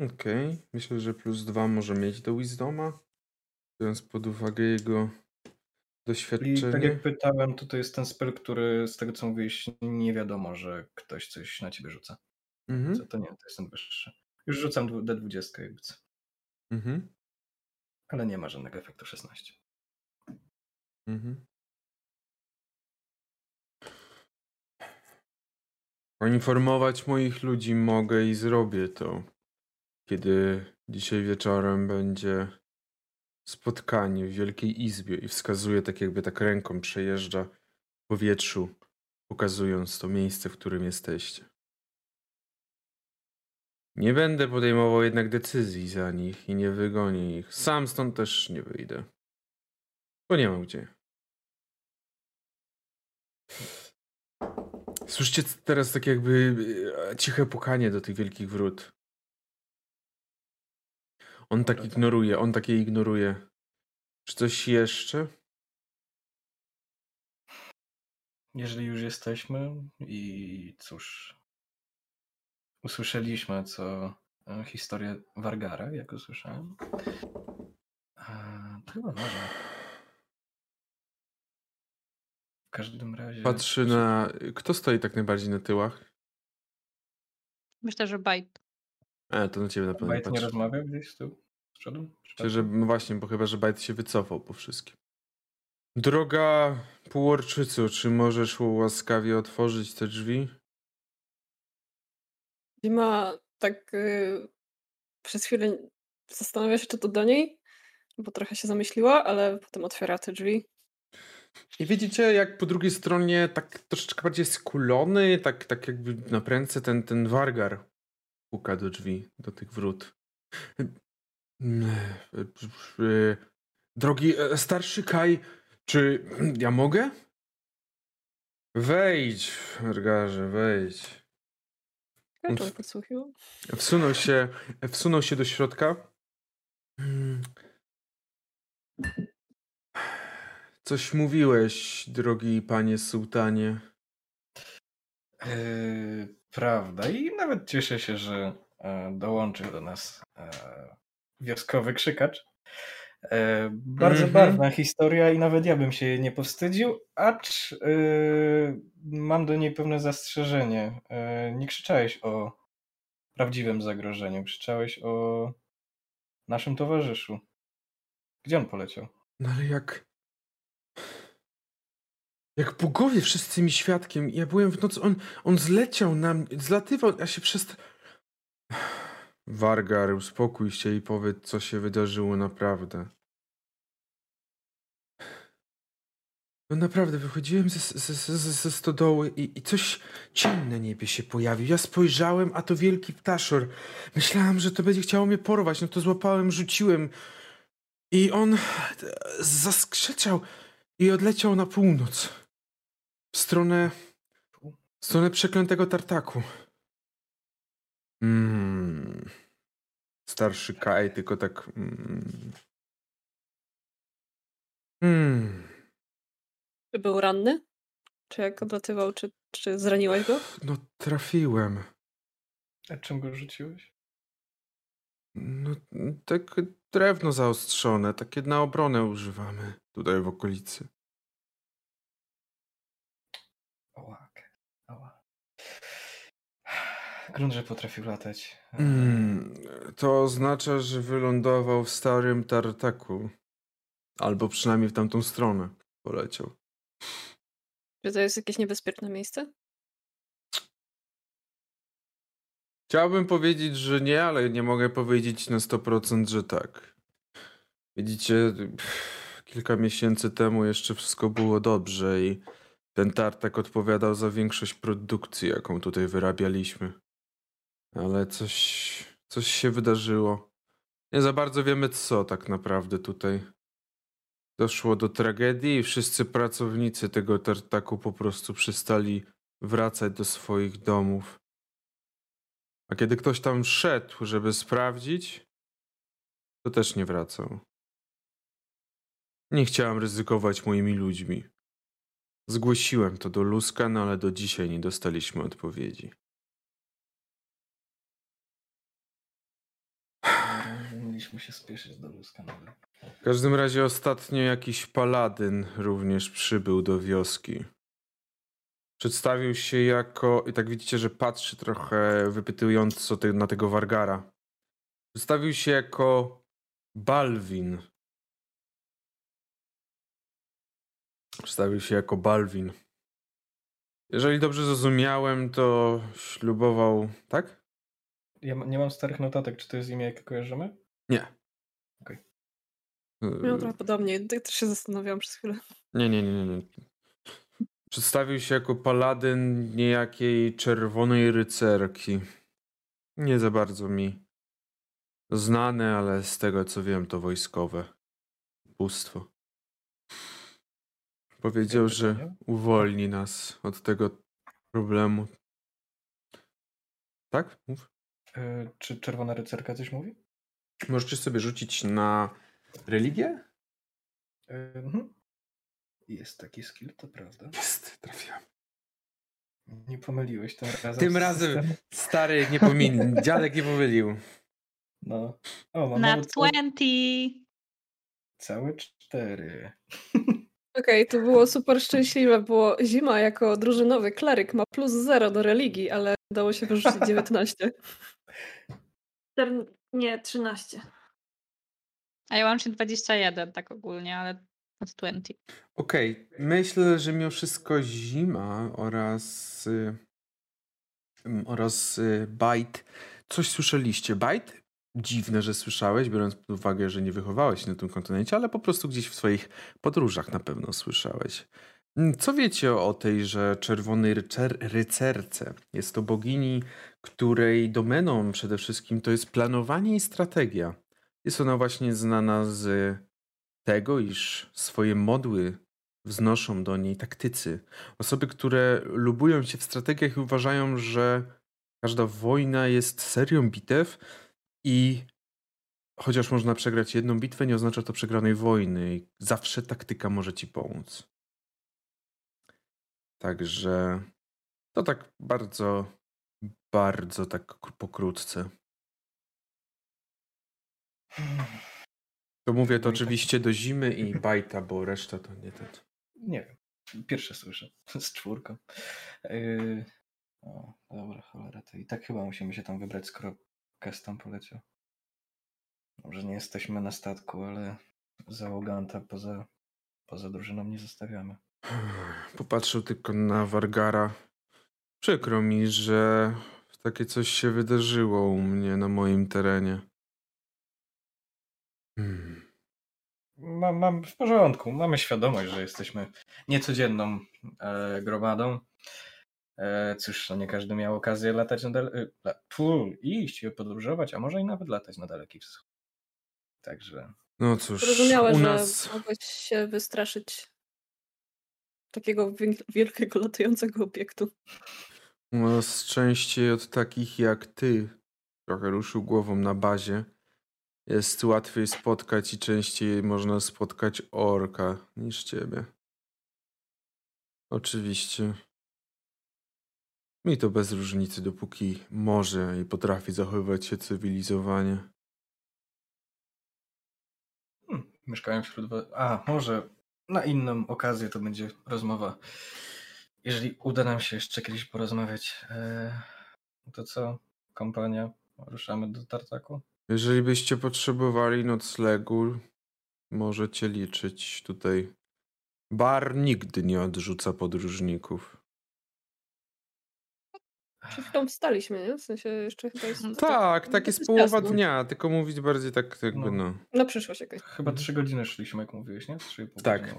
Okej, myślę, że plus dwa może mieć do Wisdoma. Biorąc pod uwagę jego I tak doświadczenie. jak pytałem, to to jest ten spell, który z tego co mówiłeś, nie wiadomo, że ktoś coś na ciebie rzuca. Mhm. Co to nie, to jest ten wyższy. Już rzucam dwu- D20 jakby co. Mhm. Ale nie ma żadnego efektu 16. Mhm. Poinformować moich ludzi mogę i zrobię to, kiedy dzisiaj wieczorem będzie spotkanie w Wielkiej Izbie i wskazuje tak jakby tak ręką przejeżdża w powietrzu, pokazując to miejsce, w którym jesteście. Nie będę podejmował jednak decyzji za nich i nie wygonię ich. Sam stąd też nie wyjdę. Bo nie mam gdzie. Słyszycie teraz tak jakby e, ciche pukanie do tych wielkich wrót. On tak Dobra, to- ignoruje, on takie ignoruje. Czy coś jeszcze? Jeżeli już jesteśmy i cóż, usłyszeliśmy co e, historię Wargara, jak usłyszałem, e, to chyba można. W każdym razie. Patrzy na... Kto stoi tak najbardziej na tyłach? Myślę, że bajt. E, to na ciebie na pewno nie Bajt nie patrzy. rozmawiał gdzieś z tyłu? Z przodu? Myślę, że no właśnie, bo chyba, że Bajt się wycofał po wszystkim. Droga półorczycu, czy możesz łaskawie otworzyć te drzwi? Dima tak y, przez chwilę zastanawia się, czy to do niej, bo trochę się zamyśliła, ale potem otwiera te drzwi. I widzicie, jak po drugiej stronie tak troszeczkę bardziej skulony, tak, tak jakby na prędce ten, ten wargar puka do drzwi, do tych wrót. Drogi e, starszy Kaj, czy ja mogę? Wejdź, wargarze, wejdź. On w-. Wsunął się, wsunął się do środka. Hmm. Coś mówiłeś, drogi panie sułtanie. E, prawda. I nawet cieszę się, że e, dołączył do nas e, wioskowy krzykacz. Bardzo Mhm. barwna historia i nawet ja bym się jej nie powstydził, acz mam do niej pewne zastrzeżenie. Nie krzyczałeś o prawdziwym zagrożeniu, krzyczałeś o naszym towarzyszu. Gdzie on poleciał? No ale jak. Jak bogowie wszyscy mi świadkiem. Ja byłem w nocy. On, on zleciał na mnie. Zlatywał. Ja się przez. Wargar, uspokój się i powiedz, co się wydarzyło naprawdę. No naprawdę, wychodziłem ze, ze, ze, ze stodoły i, i coś cień na niebie się pojawił. Ja spojrzałem, a to wielki ptaszor. Myślałem, że to będzie chciało mnie porwać. No to złapałem, rzuciłem. I on zaskrzeczał i odleciał na północ. W stronę. W stronę przeklętego tartaku. Mm. Starszy Kaj, tylko tak. Mm. Mm. Czy był ranny? Czy jak odlatywał, czy, czy zraniłeś go? No, trafiłem. A czym go rzuciłeś? No, tak drewno zaostrzone, takie na obronę używamy tutaj w okolicy. Grunt, że potrafił latać. Mm, to oznacza, że wylądował w starym tartaku. Albo przynajmniej w tamtą stronę poleciał. Czy to jest jakieś niebezpieczne miejsce? Chciałbym powiedzieć, że nie, ale nie mogę powiedzieć na 100%, że tak. Widzicie, kilka miesięcy temu jeszcze wszystko było dobrze i ten tartak odpowiadał za większość produkcji, jaką tutaj wyrabialiśmy. Ale coś, coś się wydarzyło. Nie za bardzo wiemy co tak naprawdę tutaj. Doszło do tragedii i wszyscy pracownicy tego tartaku po prostu przestali wracać do swoich domów. A kiedy ktoś tam szedł, żeby sprawdzić, to też nie wracał. Nie chciałem ryzykować moimi ludźmi. Zgłosiłem to do Luska, no ale do dzisiaj nie dostaliśmy odpowiedzi. Mieliśmy się spieszyć do Luska nawet. W każdym razie ostatnio jakiś paladyn również przybył do wioski. Przedstawił się jako. I tak widzicie, że patrzy trochę wypytująco te, na tego Wargara. Przedstawił się jako Balwin. Przedstawił się jako Balwin. Jeżeli dobrze zrozumiałem, to ślubował. Tak? Ja nie mam starych notatek, czy to jest imię, jakie kojarzymy? Nie. Okej. Miał trochę podobnie. Tak też się zastanawiałam przez chwilę. Nie, nie, nie, nie. Przedstawił się jako paladyn niejakiej czerwonej rycerki. Nie za bardzo mi znane, ale z tego co wiem, to wojskowe bóstwo. Powiedział, że uwolni nas od tego problemu. Tak? Mów. E, czy Czerwona Rycerka coś mówi? Możecie sobie rzucić na religię? E, mhm. Jest taki skill, to prawda. Jest, trafiłem. Nie pomyliłeś tym razem. Tym razem systemem. stary nie pomin, dziadek nie pomylił. No. O, mam Na nawet całe, 20. całe cztery. Okej, to było super szczęśliwe, bo Zima jako drużynowy kleryk ma plus 0 do religii, ale udało się wyrzucić 19. Nie, 13. A ja łącznie 21 tak ogólnie, ale od 20. Okej, myślę, że mimo wszystko Zima oraz y, oraz y, Bajt. Coś słyszeliście? Bajt? Dziwne, że słyszałeś, biorąc pod uwagę, że nie wychowałeś się na tym kontynencie, ale po prostu gdzieś w swoich podróżach na pewno słyszałeś. Mm, Co wiecie o tej, że czerwonej rycer, rycerce? Jest to bogini, której domeną przede wszystkim to jest planowanie i strategia. Jest ona właśnie znana z tego, iż swoje modły wznoszą do niej taktycy. Osoby, które lubują się w strategiach i uważają, że każda wojna jest serią bitew i chociaż można przegrać jedną bitwę, nie oznacza to przegranej wojny. Zawsze taktyka może ci pomóc. Także to tak bardzo bardzo tak pokrótce. To mówię to No tak- oczywiście do zimy i bajta, bo reszta to nie ten. Nie wiem. Pierwsze słyszę. Z czwórką. Yy... O, dobra, cholera. To i tak chyba musimy się tam wybrać, skoro Kes tam poleciał. Może nie jesteśmy na statku, ale załoganta poza, poza drużyną nie zostawiamy. Popatrzył tylko na Wargara. Przykro mi, że takie coś się wydarzyło u mnie na moim terenie. Hmm. Mam, mam w porządku. Mamy świadomość, że jesteśmy niecodzienną e, gromadą. E, cóż, no nie każdy miał okazję latać na dale- la, pu, iść i podróżować, a może i nawet latać na daleki wschód. Także No cóż, Zrozumiałe, u że nas mogłeś się wystraszyć takiego wiel- wielkiego latającego obiektu. u nas częściej od takich jak ty, trochę ruszył głową na bazie, jest łatwiej spotkać i częściej można spotkać orka niż ciebie. Oczywiście. Mi to bez różnicy, dopóki może i potrafi zachowywać się cywilizowanie. hmm, mieszkają wśród. A, może na inną okazję to będzie rozmowa. Jeżeli uda nam się jeszcze kiedyś porozmawiać, e, to co, kompania, ruszamy do Tartaku? Jeżeli byście potrzebowali noclegu, możecie liczyć tutaj. Bar nigdy nie odrzuca podróżników. Przed chwilą wstaliśmy, nie? W sensie jeszcze chyba jest... Tak, tak jest dosyć połowa jasno. dnia, tylko mówić bardziej tak jakby No. no. Na przyszłość jakaś. Chyba trzy godziny szliśmy, jak mówiłeś, nie? Trzy Tak.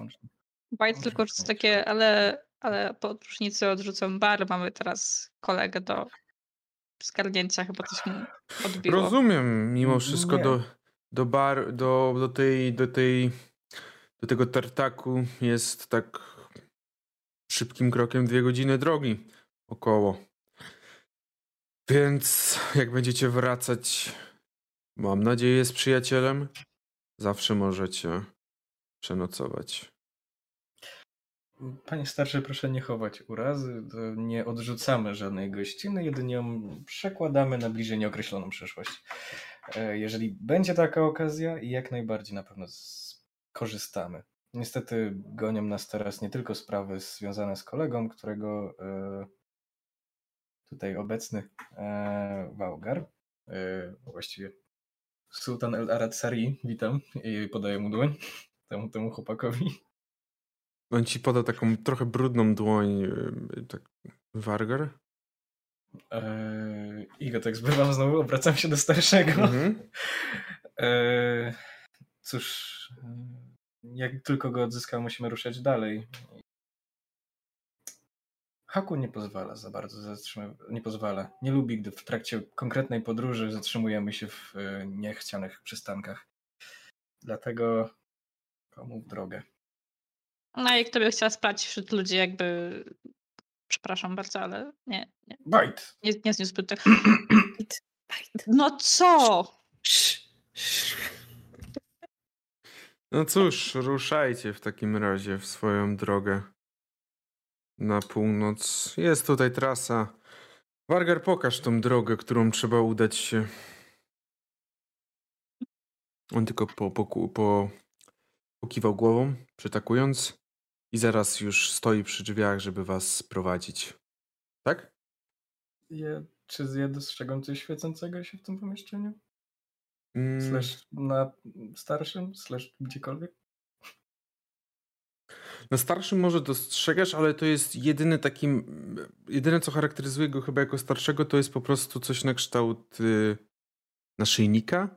Bajt tylko rzuca takie, ale, ale podróżnicy odrzucą bar. Mamy teraz kolegę do zgarnięcia, chyba coś mu odbiło. Rozumiem, mimo wszystko Nie. do, do bar, do, do tej, do tej, do tego tartaku jest tak szybkim krokiem dwie godziny drogi około. Więc jak będziecie wracać, mam nadzieję, z przyjacielem, zawsze możecie przenocować. Panie starszy, proszę nie chować urazy. Nie odrzucamy żadnej gościny, jedynie ją przekładamy na bliżej nieokreśloną przyszłość. E, Jeżeli będzie taka okazja, jak najbardziej na pewno skorzystamy. Niestety gonią nas teraz nie tylko sprawy związane z kolegą, którego e, tutaj obecny e, Wałgar, e, właściwie Sultan El Arad Sari, witam i podaję mu dłoń temu, temu chłopakowi. On ci poda taką trochę brudną dłoń, yy, tak Wargar? Eee, Igo, tak zbywam znowu, obracam się do starszego. Mhm. Eee, cóż, e, jak tylko go odzyskał, musimy ruszać dalej. Haku nie pozwala za bardzo zatrzymywać, nie pozwala. Nie lubi, gdy w trakcie konkretnej podróży zatrzymujemy się w e, niechcianych przystankach. Dlatego komu w drogę. No i kto by chciał spać wśród ludzi jakby... Przepraszam bardzo, ale nie, nie, Bajt! nie, nie zniósłby tego. Bajt, bajt. No co? No cóż, ruszajcie w takim razie w swoją drogę na północ. Jest tutaj trasa. Wargar, pokaż tą drogę, którą trzeba udać się. On tylko po, po, po, pokiwał głową, przytakując i zaraz już stoi przy drzwiach, żeby was sprowadzić. Tak? Je, czy je dostrzegam coś świecącego się w tym pomieszczeniu? Mm, Slash na starszym? Slash gdziekolwiek? Na starszym może dostrzegasz, ale to jest jedyny taki. Jedyne, co charakteryzuje go chyba jako starszego, to jest po prostu coś na kształt y, naszyjnika,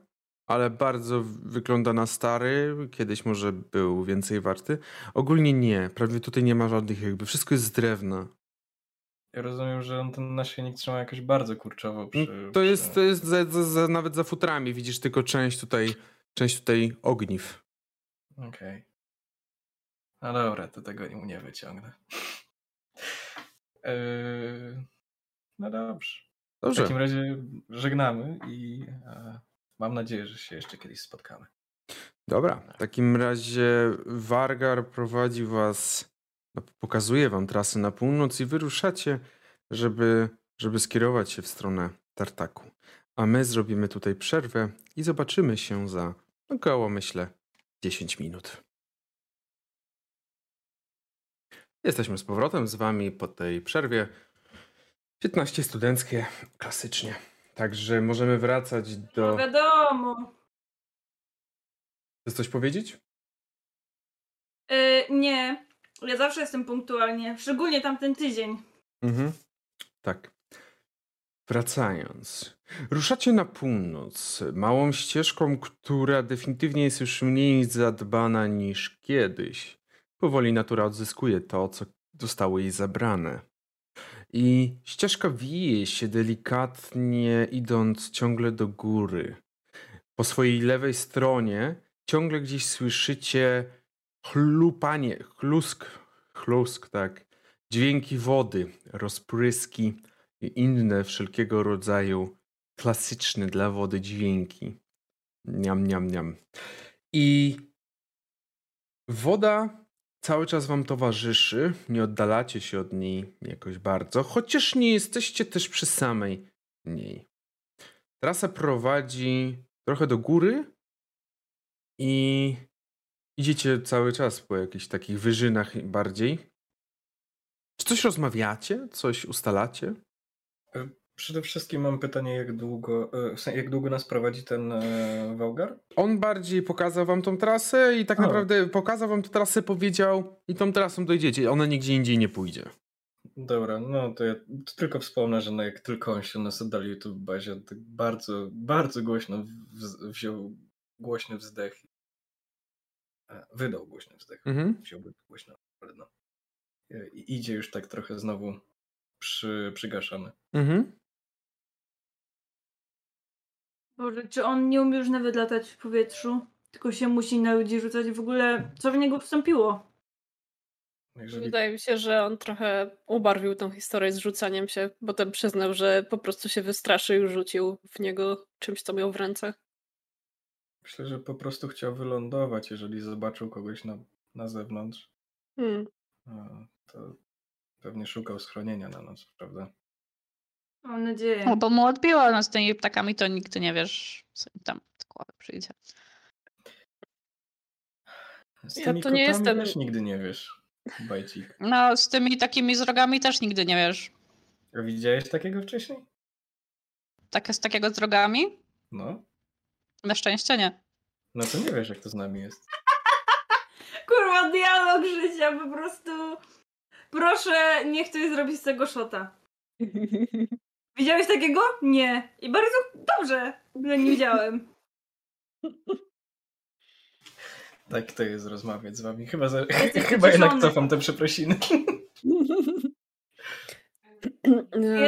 ale bardzo wygląda na stary. Kiedyś może był więcej warty. Ogólnie nie. Prawie tutaj nie ma żadnych jakby. Wszystko jest z drewna. Ja rozumiem, że on ten naszyjnik trzyma jakoś bardzo kurczowo przy... Mm, To jest, to jest za, za, za, nawet za futrami. Widzisz tylko część tutaj, część tutaj ogniw. Okej. No dobra, to tego nie wyciągnę. Eee, no dobrze. W Dobrze. takim razie żegnamy i e, mam nadzieję, że się jeszcze kiedyś spotkamy. Dobra, w takim razie Wargar prowadzi was, no, pokazuje wam trasę na północ i wyruszacie, żeby żeby skierować się w stronę tartaku. A my zrobimy tutaj przerwę i zobaczymy się za około, myślę, 10 minut. Jesteśmy z powrotem z wami po tej przerwie. 15 studenckie, klasycznie. Także możemy wracać No do. wiadomo. Chcesz coś powiedzieć? E, nie, ja zawsze jestem punktualnie, szczególnie tamten tydzień. Mhm. Tak. Wracając. Ruszacie na północ, małą ścieżką, która definitywnie jest już mniej zadbana niż kiedyś. Powoli natura odzyskuje to, co zostało jej zabrane. I ścieżka wije się delikatnie, idąc ciągle do góry. Po swojej lewej stronie ciągle gdzieś słyszycie chlupanie, chlusk, chlusk, tak, dźwięki wody, rozpryski i inne wszelkiego rodzaju klasyczne dla wody dźwięki. Niam, niam, niam. I woda cały czas wam towarzyszy, nie oddalacie się od niej jakoś bardzo, chociaż nie jesteście też przy samej niej. Trasa prowadzi trochę do góry i idziecie cały czas po jakichś takich wyżynach bardziej. Czy coś rozmawiacie? Coś ustalacie? Przede wszystkim mam pytanie, jak długo, e, w jak długo nas prowadzi ten e, Wałgar? On bardziej pokazał wam tą trasę i tak A. naprawdę pokazał wam tę trasę, powiedział i tą trasą dojdziecie. Ona nigdzie indziej nie pójdzie. Dobra, no to ja to tylko wspomnę, że no jak tylko on się nas oddalił YouTube bazie, tak bardzo, bardzo głośno wz- wziął głośny wzdech. E, Wydał głośny wzdech. Mhm. Wziąłby głośno, ale no. I idzie już tak trochę znowu przy, przygaszany. Mhm. Boże, czy on nie umie już nawet latać w powietrzu? Tylko się musi na ludzi rzucać. W ogóle, co w niego wstąpiło? Jeżeli Wydaje mi się, że on trochę ubarwił tą historię z rzucaniem się. Potem przyznał, że po prostu się wystraszył i rzucił w niego czymś, co miał w ręce. Myślę, że po prostu chciał wylądować, jeżeli zobaczył kogoś na, na zewnątrz. Hmm. To pewnie szukał schronienia na noc, prawda? Mam nadzieję. No bo mu odbiło, no z tymi ptakami to nigdy nie wiesz, co im tam z głowy przyjdzie. Z Ja tymi to nie jestem- też nigdy nie wiesz, bajcik. No z tymi takimi z rogami też nigdy nie wiesz. A widziałeś takiego wcześniej? Tak, z takiego z rogami? No. Na szczęście nie. No to nie wiesz, jak to z nami jest. Kurwa, dialog życia, po prostu. Proszę, niech ktoś zrobi z tego szota. Widziałeś takiego? Nie. I bardzo dobrze, że nie widziałem. Tak to jest rozmawiać z wami. Chyba, za... Jesteś Chyba jednak cofam te przeprosiny.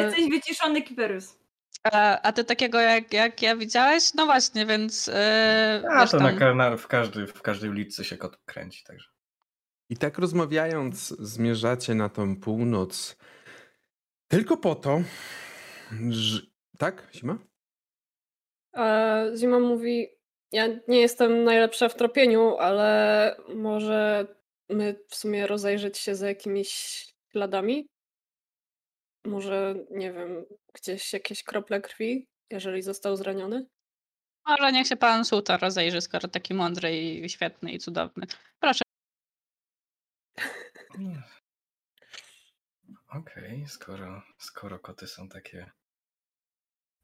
Jesteś wyciszony, Kiperus. A, a ty takiego jak, jak ja widziałeś? No właśnie, więc. Yy, A to na, tam, ka- na, w, każdej, w każdej ulicy się kot kręci, także. I tak rozmawiając, zmierzacie na tą północ. Tylko po to, że. Tak, Zima? A Zima mówi, ja nie jestem najlepsza w tropieniu, ale może my w sumie rozejrzeć się za jakimiś śladami? Może, nie wiem, gdzieś jakieś krople krwi, jeżeli został zraniony? Może niech się pan Suta rozejrzy, skoro taki mądry i świetny i cudowny. Proszę. Okej, skoro, skoro koty są takie.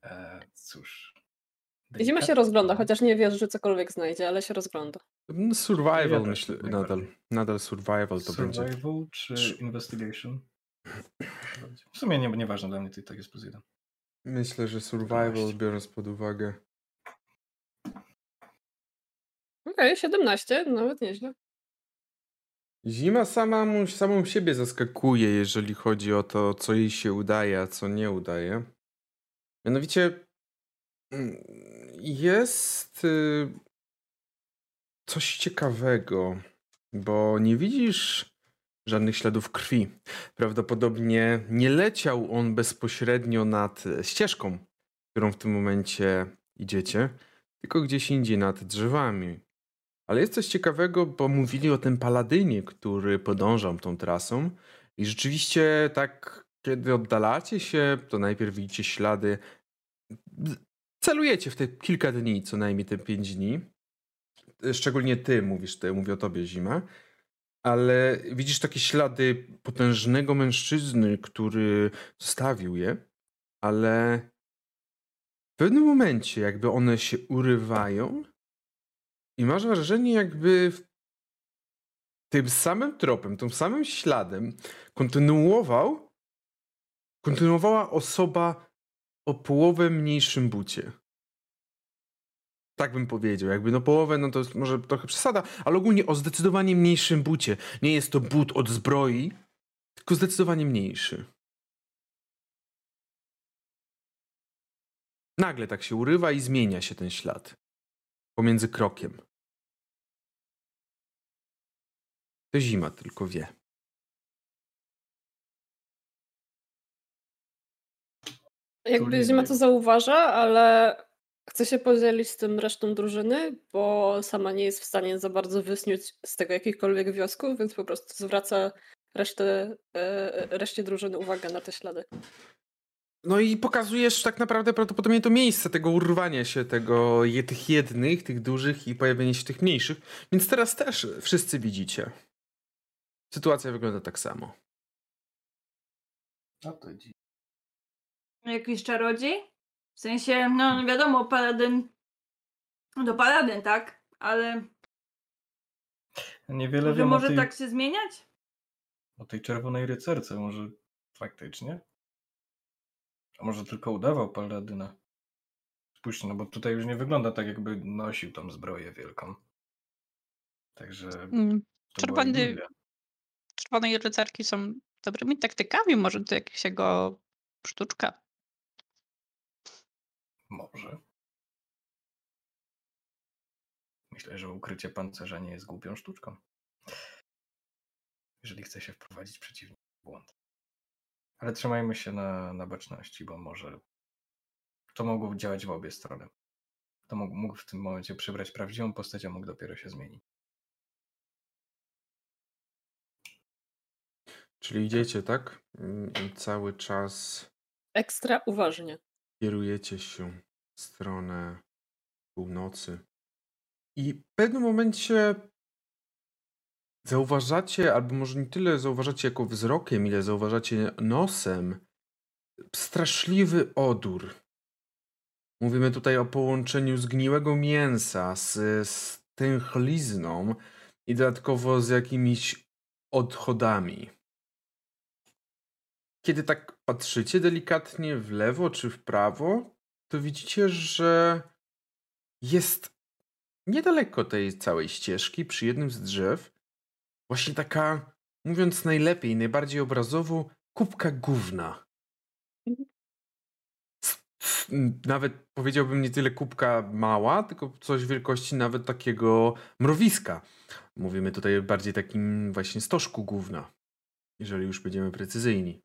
E, cóż. Zima się delikatne, rozgląda, to- chociaż nie wiesz, że cokolwiek znajdzie, ale się rozgląda. No, Survival, Ja myślę, nadal. Nadal survival to będzie. Survival czy investigation? W sumie nie, nieważne dla mnie, to i tak jest plus jeden. Myślę, że survival, 12. biorąc pod uwagę. Okej, 17, nawet nieźle. Zima sama samą siebie zaskakuje, jeżeli chodzi o to, co jej się udaje, a co nie udaje. Mianowicie mm, jest y, coś ciekawego, bo nie widzisz żadnych śladów krwi. Prawdopodobnie nie leciał on bezpośrednio nad e, ścieżką, którą w tym momencie idziecie, tylko gdzieś indziej nad drzewami. Ale jest coś ciekawego, bo mówili o tym paladynie, który podążał tą trasą i rzeczywiście tak kiedy oddalacie się, to najpierw widzicie ślady. Celujecie w te kilka dni, co najmniej te pięć dni. Szczególnie ty mówisz, ty, mówię o tobie, Zima. Ale widzisz takie ślady potężnego mężczyzny, który zostawił je, ale w pewnym momencie jakby one się urywają i masz wrażenie, jakby tym samym tropem, tym samym śladem kontynuował, kontynuowała osoba o połowę mniejszym bucie. Tak bym powiedział. Jakby no połowę, no to jest może trochę przesada, ale ogólnie o zdecydowanie mniejszym bucie. Nie jest to but od zbroi, tylko zdecydowanie mniejszy. Nagle tak się urywa i zmienia się ten ślad pomiędzy krokiem. To zima tylko wie. Jakby Zima to zauważa, ale chce się podzielić z tym resztą drużyny, bo sama nie jest w stanie za bardzo wysnuć z tego jakichkolwiek wniosków, więc po prostu zwraca resztę, e, reszcie drużyny uwagę na te ślady. No i pokazujesz tak naprawdę prawdopodobnie to miejsce tego urwania się tego, tych jednych, tych dużych i pojawienie się tych mniejszych. Więc teraz też wszyscy widzicie. Sytuacja wygląda tak samo. No to dziś. Jakiś czarodziej? W sensie, no wiadomo, paladyn. No to paladyn, tak? Ale. Niewiele Może wiem może o tej, tak się zmieniać? o tej czerwonej rycerce, może faktycznie? A może tylko udawał paladyna? Spójrzcie, no bo tutaj już nie wygląda tak, jakby nosił tą zbroję wielką. Także Mm, Czerwony, czerwone rycerki są dobrymi taktykami, może to jakaś jego sztuczka. Może. Myślę, że ukrycie pancerza nie jest głupią sztuczką. Jeżeli chce się wprowadzić przeciwnika w błąd. Ale trzymajmy się na, na baczności, bo może to mogło działać w obie strony. To mógł, mógł w tym momencie przybrać prawdziwą postać, a mógł dopiero się zmienić. Czyli idziecie, tak? Mm, I cały czas Ekstra uważnie. kierujecie się w stronę północy. I w pewnym momencie zauważacie, albo może nie tyle zauważacie jako wzrokiem, ile zauważacie nosem, straszliwy odór. Mówimy tutaj o połączeniu zgniłego mięsa z, z tęchlizną i dodatkowo z jakimiś odchodami. Kiedy tak patrzycie delikatnie w lewo czy w prawo, to widzicie, że jest niedaleko tej całej ścieżki, przy jednym z drzew, właśnie taka, mówiąc najlepiej, najbardziej obrazowo, kubka gówna. Nawet powiedziałbym nie tyle kubka mała, tylko coś wielkości nawet takiego mrowiska. Mówimy tutaj bardziej takim właśnie stożku gówna, jeżeli już będziemy precyzyjni.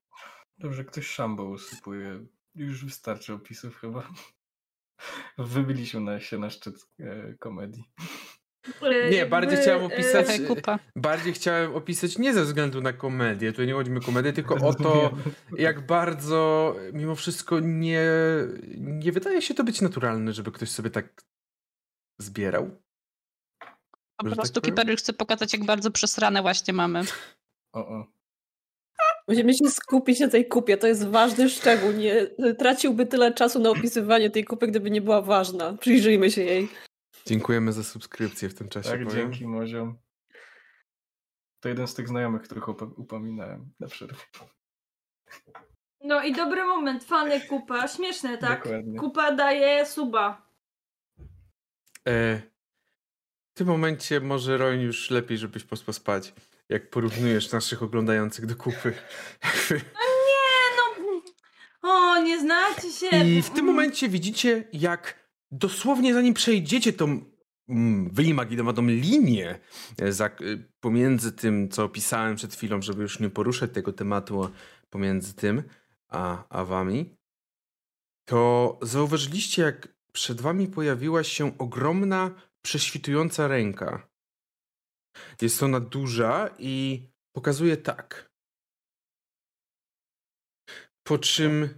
Dobrze, ktoś szambo usypuje. Już wystarczy opisów chyba. Wybiliśmy się na szczyt e, komedii. E, Nie, bardziej chciałem opisać- Trochę kupa. Bardziej chciałem opisać nie ze względu na komedię, tutaj nie chodzi mi o komedię, tylko o to, jak bardzo mimo wszystko nie, nie wydaje się to być naturalne, żeby ktoś sobie tak zbierał. Po że tak prostu powiem? Kipery chce pokazać, jak bardzo przesrane właśnie mamy. O, o. Musimy się skupić na tej kupie, to jest ważny szczegół. Nie traciłby tyle czasu na opisywanie tej kupy, gdyby nie była ważna. Przyjrzyjmy się jej. Dziękujemy za subskrypcję w tym czasie, Tak, powiem. dzięki Moziom. To jeden z tych znajomych, których upo- upominałem na przerwie. No i dobry moment, fany kupa, śmieszne, tak? Dokładnie. Kupa daje suba. E, w tym momencie może Roń już lepiej, żebyś pospał spać, jak porównujesz naszych oglądających do kupy. Jakby- Nie no, o, nie znacie się. I w tym momencie widzicie, jak dosłownie zanim przejdziecie tą mm, wyimaginowaną linię e, za, y, pomiędzy tym, co opisałem przed chwilą, żeby już nie poruszać tego tematu pomiędzy tym a, a wami, to zauważyliście, jak przed wami pojawiła się ogromna, prześwitująca ręka. Jest ona duża i pokazuje tak. Po czym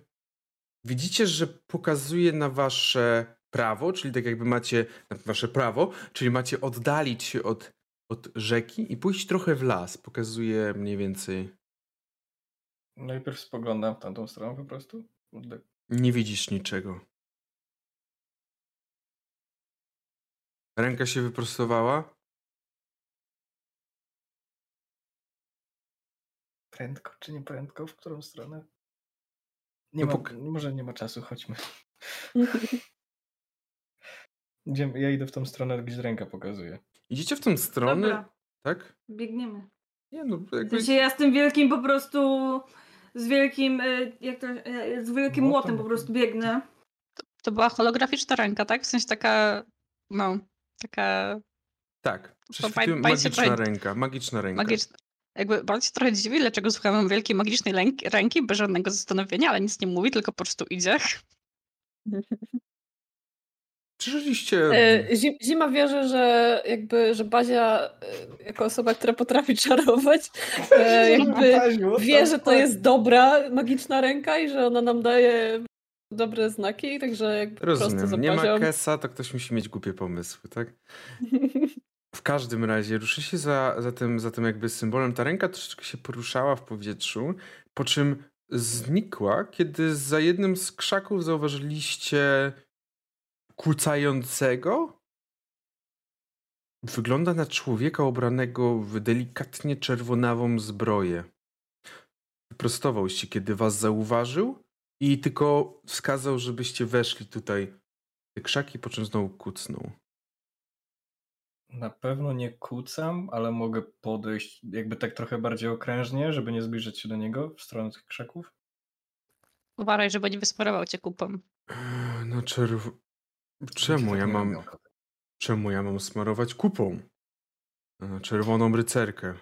widzicie, że pokazuje na wasze prawo, czyli tak jakby macie na wasze prawo, czyli macie oddalić się od, od rzeki i pójść trochę w las. Pokazuje mniej więcej. Najpierw spoglądam w tamtą stronę po prostu. Nie widzisz niczego. Ręka się wyprostowała. Prędko czy nie prędko? W którą stronę? Nie No ma, pok- może nie ma czasu, chodźmy. Idziemy, ja idę w tą stronę, gdzie ręka pokazuje. Idziecie w tą stronę, Dobra, tak? biegniemy. Nie no, W jakby... sensie ja z tym wielkim po prostu, z wielkim, y, jak to, y, z wielkim Młotem. młotem po prostu biegnę. To była holograficzna ręka, tak? W sensie taka, no, taka Tak. To się magiczna trochę- ręka, magiczna ręka. magiczna. Jakby bardzo się trochę dziwi, dlaczego słuchamy wielkiej magicznej lęk- ręki bez żadnego zastanowienia, ale nic nie mówi, tylko po prostu idzie. Rzeczywiście... E, Zi- Zima wierzy, że jakby, że Bazia e, jako osoba, która potrafi czarować, e, jakby wie, że to jest dobra magiczna ręka i że ona nam daje dobre znaki, także jakby prosto Rozumiem. Nie ma. Kesa, to ktoś musi mieć głupie pomysły, tak? W każdym razie ruszy się za, za, tym, za tym jakby symbolem. Ta ręka troszeczkę się poruszała w powietrzu, po czym znikła, kiedy za jednym z krzaków zauważyliście kucającego. Wygląda na człowieka ubranego w delikatnie czerwonawą zbroję. Wyprostował się, kiedy was zauważył i tylko wskazał, żebyście weszli tutaj te krzaki, po czym znowu kucnął. Na pewno nie kucam, ale mogę podejść jakby tak trochę bardziej okrężnie, żeby nie zbliżyć się do niego w stronę tych krzaków. Uważaj, żeby nie wysmarował cię kupą. No czerw... Czemu ja mam... Czemu ja mam smarować kupą? Na czerwoną rycerkę.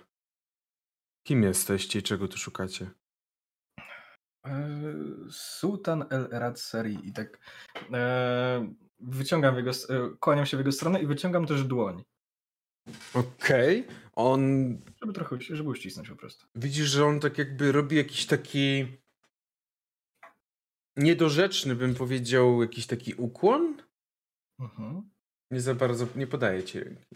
Kim jesteście i czego tu szukacie? Eee, Sultan El Rad Sari i tak eee, wyciągam jego, e, kłaniam się w jego stronę i wyciągam też dłoń, Okej. On... żeby trochę, żeby uścisnąć po prostu. Widzisz, że on tak jakby robi jakiś taki... Niedorzeczny, bym powiedział, jakiś taki ukłon? Mhm. Nie za bardzo... Nie podaje ci ręki.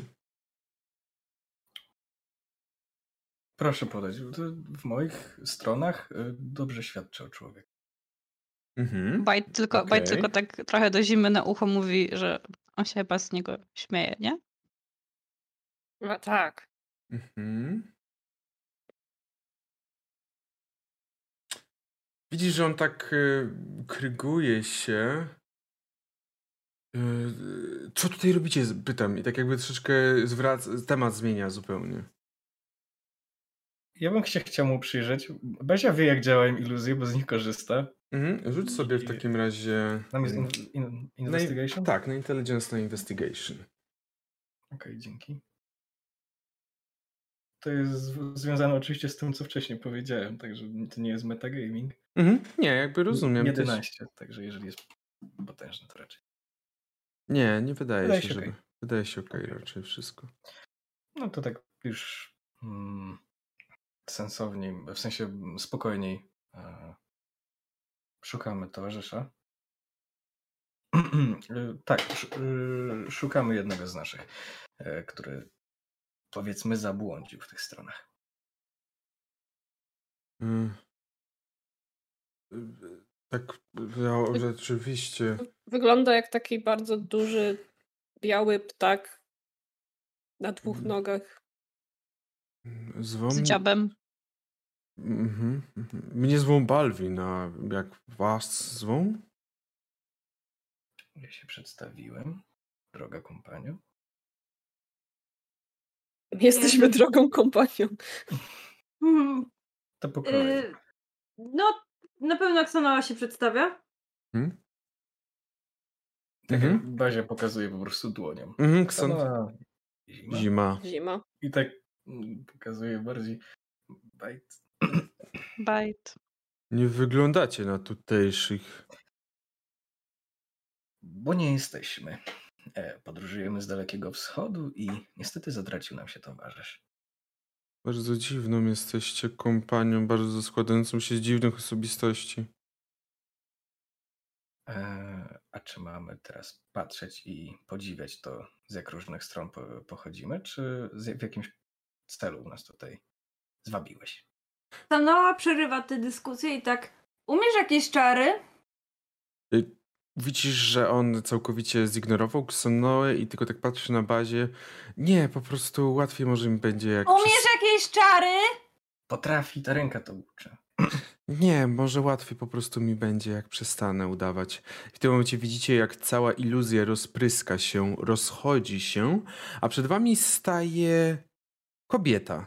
Proszę podać. To W moich stronach e, dobrze świadczy o człowieku. Mhm. Bajt tylko, Bajt Okej. tylko tak trochę do zimy na ucho mówi, że on się chyba z niego śmieje, nie? No tak. Mhm. Widzisz, że on tak y, kryguje się. Co tutaj robicie? Pytam. I tak jakby troszeczkę zwraca, temat zmienia zupełnie. Ja bym się chciał mu przyjrzeć. Bazia wie, jak działają iluzje, bo z nich korzysta. Mhm. Rzuć sobie w takim razie. Tam jest in, in, na- investigation? tak, na intelligence, na investigation. Okej, dzięki. To jest związane oczywiście z tym, co wcześniej powiedziałem, także to nie jest metagaming. Mhm. Nie, jakby rozumiem. to jest- 11, także jeżeli jest potężny, to raczej. Nie, nie wydaje, Wydaje się, się żeby. Wydaje się okej Okej. raczej wszystko. No to tak już mm, sensowniej, w sensie mm, spokojniej e, szukamy towarzysza. E, tak, sz, e, szukamy jednego z naszych, e, który powiedzmy zabłądził w tych stronach. Mm. Y, Tak, ja- rzeczywiście. Wygląda jak taki bardzo duży, biały ptak na dwóch Mhm. nogach. Zwą... Z dziabem. Mhm, mhm. Mnie zwą Balwin, a jak was zwą? Ja się przedstawiłem, droga kompanio. Jesteśmy drogą kompanią. Hmm, To po kolei. y, no, na pewno Ksanoa się przedstawia. Hmm? Tak mhm. jak Bazia pokazuje po prostu dłonią. Mhm, Kson... Zima. Zima. Zima. I tak mm, pokazuje bardziej bajt. Bajt. Nie wyglądacie na tutejszych. Bo nie jesteśmy. E, podróżujemy z Dalekiego Wschodu i niestety zatracił nam się towarzysz. Bardzo dziwną jesteście kompanią, bardzo składającą się z dziwnych osobistości. E, a czy mamy teraz patrzeć i podziwiać to, z jak różnych stron po- pochodzimy, czy z, w jakimś celu nas tutaj zwabiłeś? Sanoa przerywa tę dyskusję i tak. Umiesz jakieś czary? Widzisz, że on całkowicie zignorował Xenoe i tylko tak patrzy na bazie. Nie, po prostu łatwiej może mi będzie jak... Umiesz przez- jakieś czary? Potrafi, ta ręka to uczy. Nie, może łatwiej po prostu mi będzie, jak przestanę udawać. W tym momencie widzicie, jak cała iluzja rozpryska się, rozchodzi się, a przed wami staje kobieta.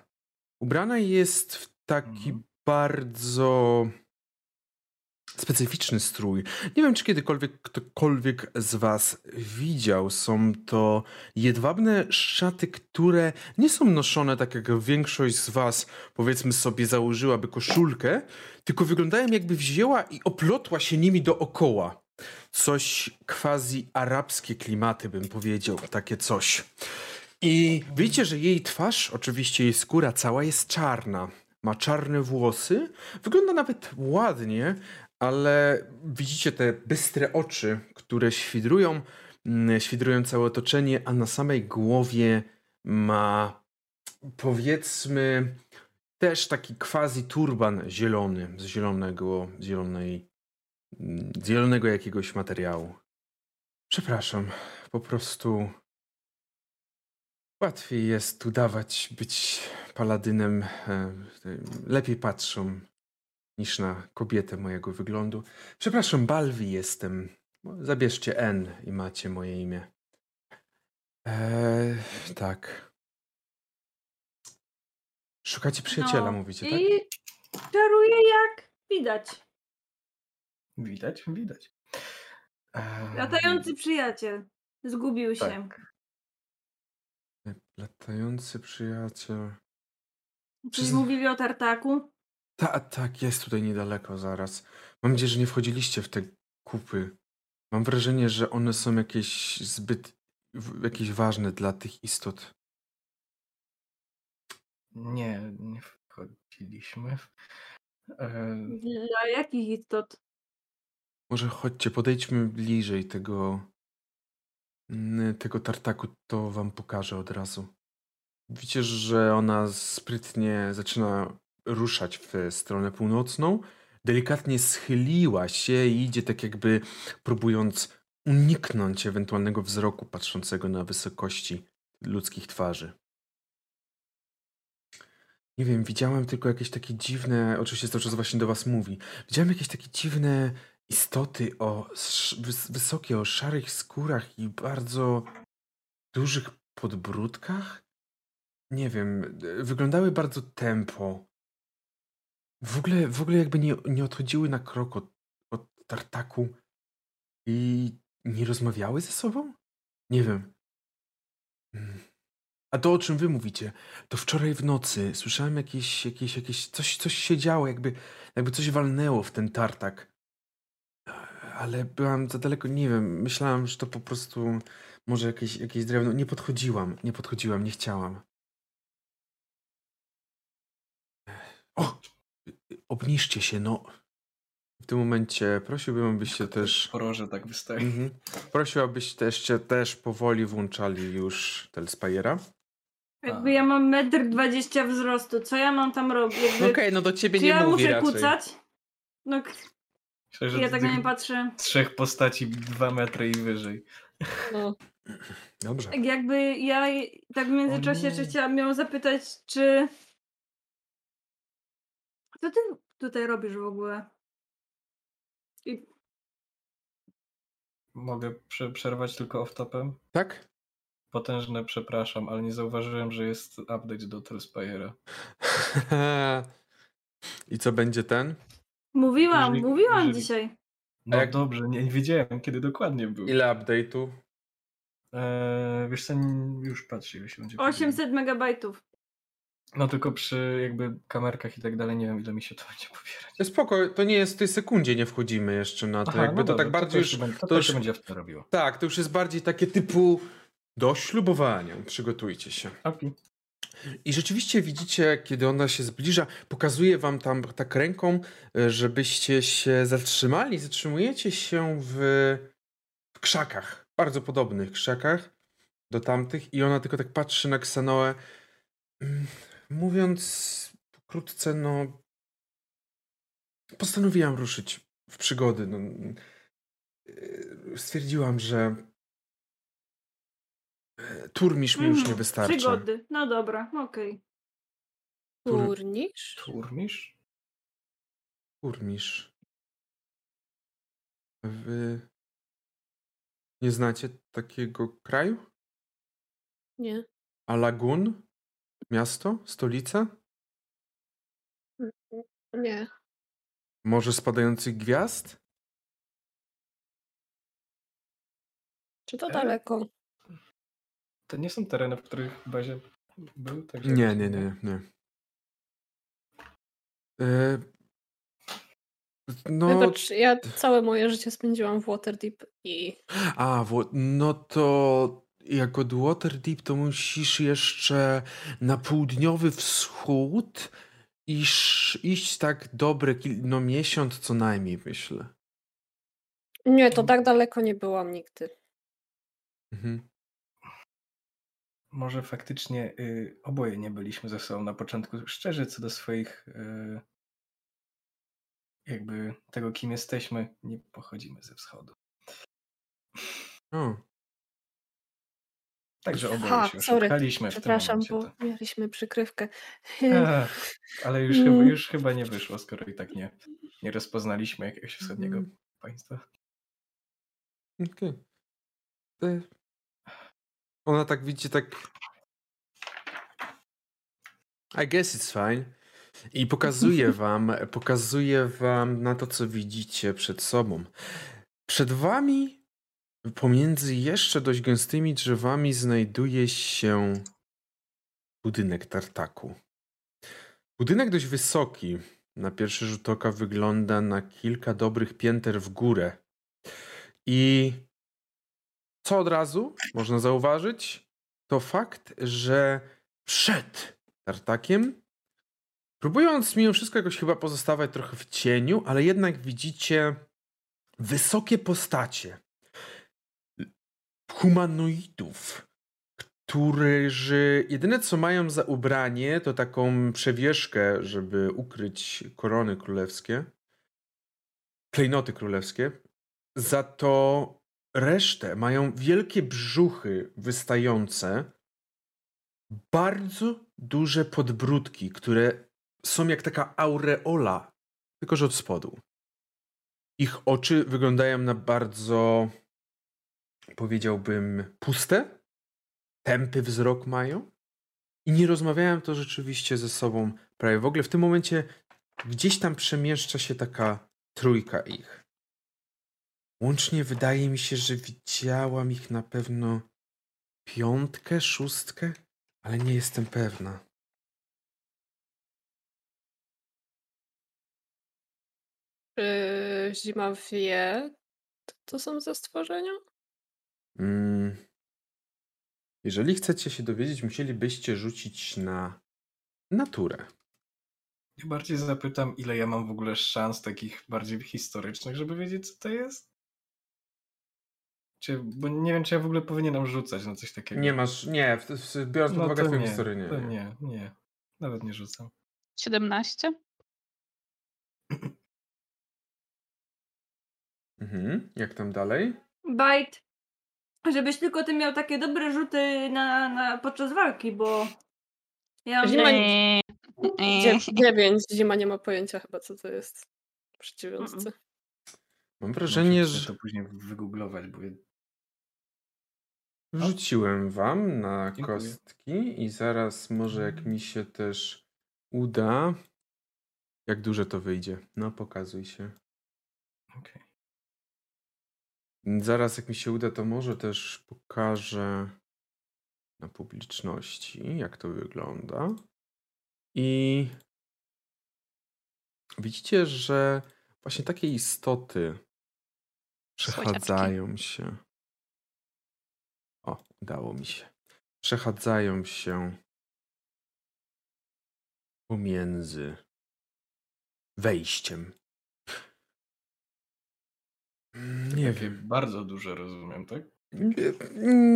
Ubrana jest w taki Mhm. bardzo specyficzny strój. Nie wiem, czy kiedykolwiek ktokolwiek z was widział. Są to jedwabne szaty, które nie są noszone tak jak większość z was, powiedzmy sobie, założyłaby koszulkę, tylko wyglądają jakby wzięła i oplotła się nimi dookoła. Coś quasi arabskie klimaty, bym powiedział, takie coś. I widzicie, że jej twarz, oczywiście jej skóra cała jest czarna. Ma czarne włosy, wygląda nawet ładnie, ale widzicie te bystre oczy, które świdrują, mm, świdrują całe otoczenie, a na samej głowie ma powiedzmy też taki quasi turban zielony, z zielonego, zielonej, mm, zielonego jakiegoś materiału. Przepraszam, po prostu łatwiej jest udawać być paladynem. e, Lepiej patrzą niż na kobietę mojego wyglądu. Przepraszam, Balwi jestem. Zabierzcie N i macie moje imię. Eee, tak. Szukacie przyjaciela, No, mówicie, tak? I czaruje jak widać. Widać, widać. Eee, Latający przyjaciel. Zgubił się. Tak. Latający przyjaciel. Czy Przyzna- mówili o tartaku? Ta, tak, jest tutaj niedaleko zaraz. Mam nadzieję, że nie wchodziliście w te kupy. Mam wrażenie, że one są jakieś zbyt jakieś ważne dla tych istot. Nie, nie wchodziliśmy. Eee, Dla jakich istot? Może chodźcie, podejdźmy bliżej tego tego tartaku, to wam pokażę od razu. Widzicie, że ona sprytnie zaczyna ruszać w stronę północną. Delikatnie schyliła się i idzie tak jakby próbując uniknąć ewentualnego wzroku patrzącego na wysokości ludzkich twarzy. Nie wiem, widziałem tylko jakieś takie dziwne, oczywiście cały czas właśnie do was mówi, widziałem jakieś takie dziwne istoty o wysokie, o szarych skórach i bardzo dużych podbródkach. Nie wiem, wyglądały bardzo tempo. W ogóle, w ogóle jakby nie, nie odchodziły na krok od, od tartaku i nie rozmawiały ze sobą? Nie wiem. Mm. A to o czym wy mówicie? To wczoraj w nocy słyszałem jakieś, jakieś, jakieś coś, coś się działo, jakby, jakby coś walnęło w ten tartak. Ale byłam za daleko, nie wiem, myślałam, że to po prostu może jakieś, jakieś drewno. Nie podchodziłam, nie podchodziłam, nie chciałam. O! Obniżcie się, no. W tym momencie prosiłbym, abyście też... Poroże tak wystaje. Mhm. Prosił, abyście też, też powoli włączali już Telspajera. Jakby ja mam metr dwadzieścia wzrostu, co ja mam tam robić? Jakby, Okej, no do ciebie czy nie ja mówi muszę raczej. kucać? No, k- Myślę, że ja tak na nie patrzę. Trzech postaci dwa metry i wyżej. No, Dobrze. Tak Jakby ja tak w międzyczasie jeszcze chciałam ją zapytać, czy... Co ty tutaj robisz w ogóle? I Mogę prze- przerwać tylko off-topem? Tak? Potężne przepraszam, ale nie zauważyłem, że jest update do Telspire'a. I co będzie ten? Mówiłam, Jeżeli- mówiłam jeżeli- dzisiaj. No jak- dobrze, nie, nie wiedziałem kiedy dokładnie był. Ile update'u? Eee, wiesz co, już patrzę, jeśli będzie. 800 megabajtów. No tylko przy jakby kamerkach i tak dalej, nie wiem ile mi się to będzie pobierać. Spoko, to nie jest w tej sekundzie, nie wchodzimy jeszcze na to. Aha, jakby no to dobra, tak bardziej już. to, będzie, to, już- się będzie w to robiło. Tak, to już jest bardziej takie typu do ślubowania. Przygotujcie się. Okay. I rzeczywiście widzicie, kiedy ona się zbliża, pokazuje wam tam tak ręką, e, żebyście się zatrzymali. Zatrzymujecie się w, w krzakach, bardzo podobnych krzakach do tamtych i ona tylko tak patrzy na Ksanoę. Mówiąc pokrótce, no postanowiłam ruszyć w przygody. No, e, stwierdziłam, że e, turmisz mi już nie Mhm, wystarcza. Przygody. No dobra, okej. Tur- Turnisz? Turmisz? Turmisz. Wy nie znacie takiego kraju? Nie. A Lagun? Miasto? Stolica? Nie. Morze spadających gwiazd? Czy to E? daleko? To nie są tereny, w których w bazie był? Także Nie, nie, nie, nie. E, No, Wybacz, ja całe moje życie spędziłam w Waterdeep i a, no to jak od Waterdeep to musisz jeszcze na południowy wschód iż, iść tak dobre kil- no miesiąc co najmniej, myślę. nie, to tak daleko nie byłam nigdy. Mhm. Może faktycznie y, oboje nie byliśmy ze sobą na początku szczerzy co do swoich y, jakby tego, kim jesteśmy. Nie pochodzimy ze wschodu. O, Także oboje Aha, się sorry, oszukaliśmy w tym Przepraszam, momencie. bo To... mieliśmy przykrywkę. Ech, ale już chyba, Mm. już chyba nie wyszło, skoro i tak nie, nie rozpoznaliśmy jakiegoś wschodniego Mhm. państwa. okej. E, Ona tak widzicie, tak. I guess it's fine. I pokazuje wam, pokazuje wam na to, co widzicie przed sobą. Przed wami, pomiędzy jeszcze dość gęstymi drzewami, znajduje się budynek tartaku. Budynek dość wysoki. Na pierwszy rzut oka wygląda na kilka dobrych pięter w górę. I co od razu można zauważyć, to fakt, że przed tartakiem, próbując mimo wszystko jakoś chyba pozostawać trochę w cieniu, ale jednak widzicie wysokie postacie humanoidów, którzy jedyne co mają za ubranie to taką przewieszkę, żeby ukryć korony królewskie, klejnoty królewskie. Za to resztę mają wielkie brzuchy wystające, bardzo duże podbródki, które są jak taka aureola, tylko że od spodu. Ich oczy wyglądają na bardzo, powiedziałbym, puste, tępy wzrok mają i nie rozmawiałem to rzeczywiście ze sobą prawie w ogóle. W tym momencie gdzieś tam przemieszcza się taka trójka ich. Łącznie wydaje mi się, że widziałam ich na pewno piątkę, szóstkę, ale nie jestem pewna. Czy Zima wie, co to są za stworzenia? Mm. Jeżeli chcecie się dowiedzieć, musielibyście rzucić na naturę. Ja bardziej zapytam, ile ja mam w ogóle szans takich bardziej historycznych, żeby wiedzieć, co to jest? Czy, bo nie wiem, czy ja w ogóle powinienem rzucać na coś takiego. Nie masz, nie, biorąc pod no uwagę twoją nie, historię, nie. to nie. nie, nie. Nawet nie rzucam. 17? Mhm. Jak tam dalej? Bajt. Żebyś tylko ty miał takie dobre rzuty na, na, podczas walki, bo ja mam Zima eee. Dzie- Dziewięć. Zima nie ma pojęcia chyba, co to jest w przeciwwiązce. Mam wrażenie, że to później wygooglować, bo wrzuciłem wam na Dziękuję. kostki i zaraz może jak mi się też uda. Jak duże to wyjdzie? No, pokazuj się. Okej. Zaraz jak mi się uda, to może też pokażę na publiczności, jak to wygląda. I widzicie, że właśnie takie istoty przechadzają się. O, udało mi się. Przechadzają się pomiędzy wejściem. Nie Takie wiem. bardzo duże rozumiem, tak?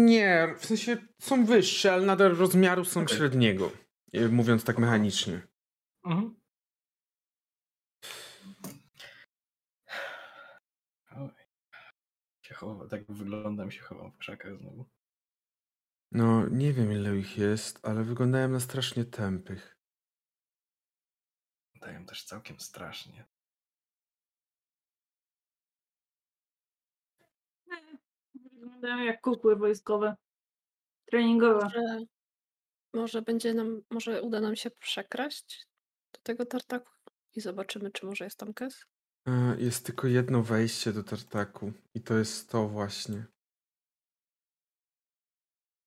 Nie, w sensie są wyższe, ale nadal rozmiaru są Okej. średniego. y, Mówiąc tak mechanicznie. Mhm. Oj. Się chowa, tak wyglądam, się chowam w krzakach znowu. No, nie wiem ile ich jest, ale wyglądają na strasznie tępych. Dają też całkiem strasznie. Wyglądają jak kukły wojskowe. Treningowe. Może, może będzie nam, może uda nam się przekraść do tego tartaku i zobaczymy, czy może jest tam kes. E, Jest tylko jedno wejście do tartaku i to jest to właśnie.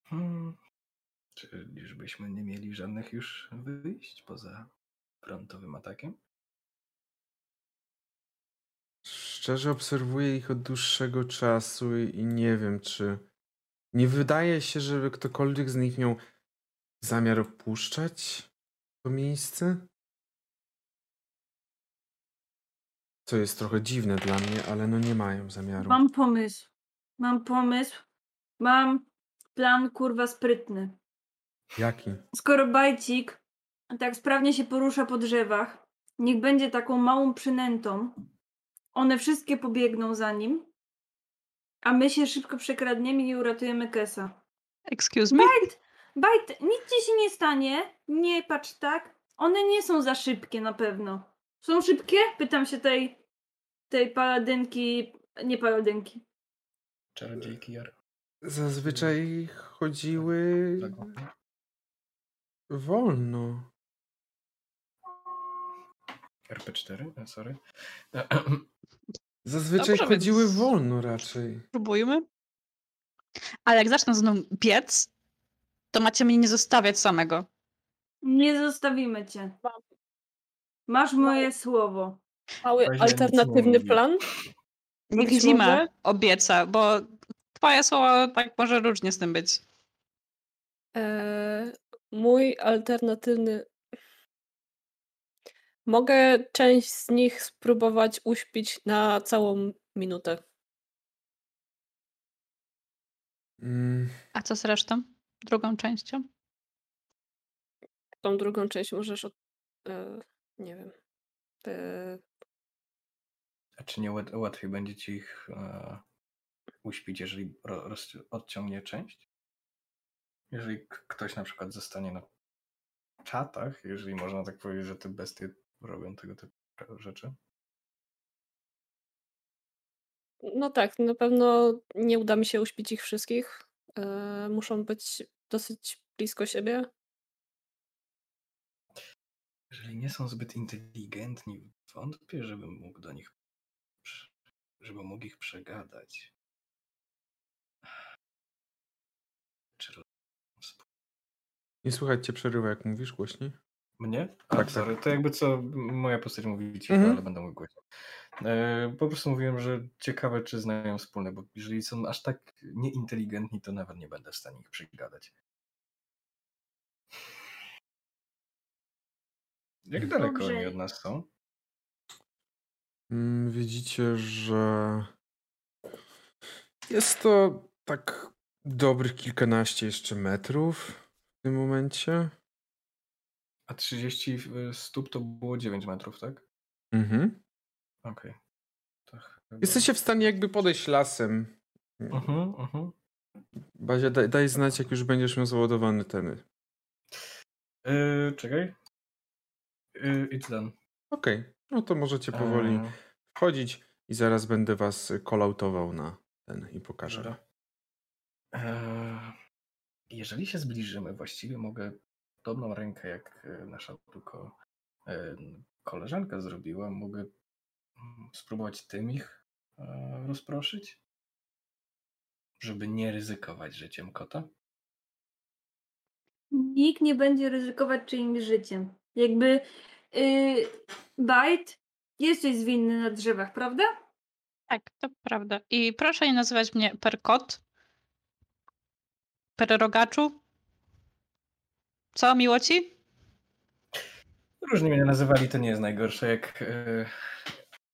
Hmm. Czyżbyśmy nie mieli żadnych już wyjść poza frontowym atakiem? Szczerze obserwuję ich od dłuższego czasu i nie wiem, czy. Nie wydaje się, żeby ktokolwiek z nich miał zamiar opuszczać to miejsce. Co jest trochę dziwne dla mnie, ale no nie mają zamiaru. Mam pomysł. Mam pomysł. Mam plan kurwa sprytny. Jaki? Skoro bajcik tak sprawnie się porusza po drzewach, niech będzie taką małą przynętą. One wszystkie pobiegną za nim, a my się szybko przekradniemy i uratujemy Kesa. Excuse me? Bajt! Bajt! Nic ci się nie stanie. Nie patrz tak. One nie są za szybkie na pewno. Są szybkie? Pytam się tej, tej paladynki, nie paladynki. Czarodziejki Jar. Zazwyczaj chodziły Tak. wolno. RP4? E, Sorry. Zazwyczaj Dobrze, chodziły więc- wolno raczej. Spróbujmy. Ale jak zacznę z mną biec, to macie mnie nie zostawiać samego. Nie zostawimy cię. Masz moje słowo. Mały alternatywny plan? Niech Zima obieca, bo twoje słowo tak może różnie z tym być. Eee, mój alternatywny. Mogę część z nich spróbować uśpić na całą minutę. Mm, A co z resztą? Drugą częścią? Tą drugą część możesz. Od... e, nie wiem. E, A czy nie łat- łatwiej będzie ci ich e, uśpić, jeżeli ro, roz, odciągnie część? Jeżeli ktoś na przykład zostanie na czatach, jeżeli można tak powiedzieć, że te bestie robią tego typu rzeczy. No tak, na pewno nie uda mi się uśpić ich wszystkich. E, muszą być dosyć blisko siebie. Jeżeli nie są zbyt inteligentni, wątpię, żebym mógł do nich, żebym mógł ich przegadać. Czy nie słychać cię przerywa, jak mówisz głośniej. Mnie? Tak, Tak, tak. sorry. To jakby co, moja postać mówi cicho, Mhm. ale będę mówił głośno. E, po prostu mówiłem, że ciekawe, czy znają wspólne, bo jeżeli są aż tak nieinteligentni, to nawet nie będę w stanie ich przygadać. Jak daleko Dobrze. oni od nas są? Mm, Widzicie, że jest to tak dobrych kilkanaście jeszcze metrów w tym momencie. A 30 stóp to było 9 metrów, tak? Mhm. Okej. To chyba- Jesteście w stanie jakby podejść lasem. Mhm, mhm. Bazia, daj, daj znać, jak już będziesz miał załadowany ten. Yy, czekaj. Yy, it's done. Okej, no to możecie powoli Eee, wchodzić i zaraz będę was kolautował na ten i pokażę. Eee, Jeżeli się zbliżymy, właściwie mogę podobną rękę, jak e, nasza tylko e, koleżanka zrobiła, mogę mm, spróbować tym ich e, rozproszyć, żeby nie ryzykować życiem kota. Nikt nie będzie ryzykować czyimś życiem. Jakby yy, Bajt jesteś zwinny na drzewach, prawda? Tak, to prawda. I proszę nie nazywać mnie per kot. Per rogaczu. Co, miło ci? Różnie mnie nazywali, to nie jest najgorsze, jak. e,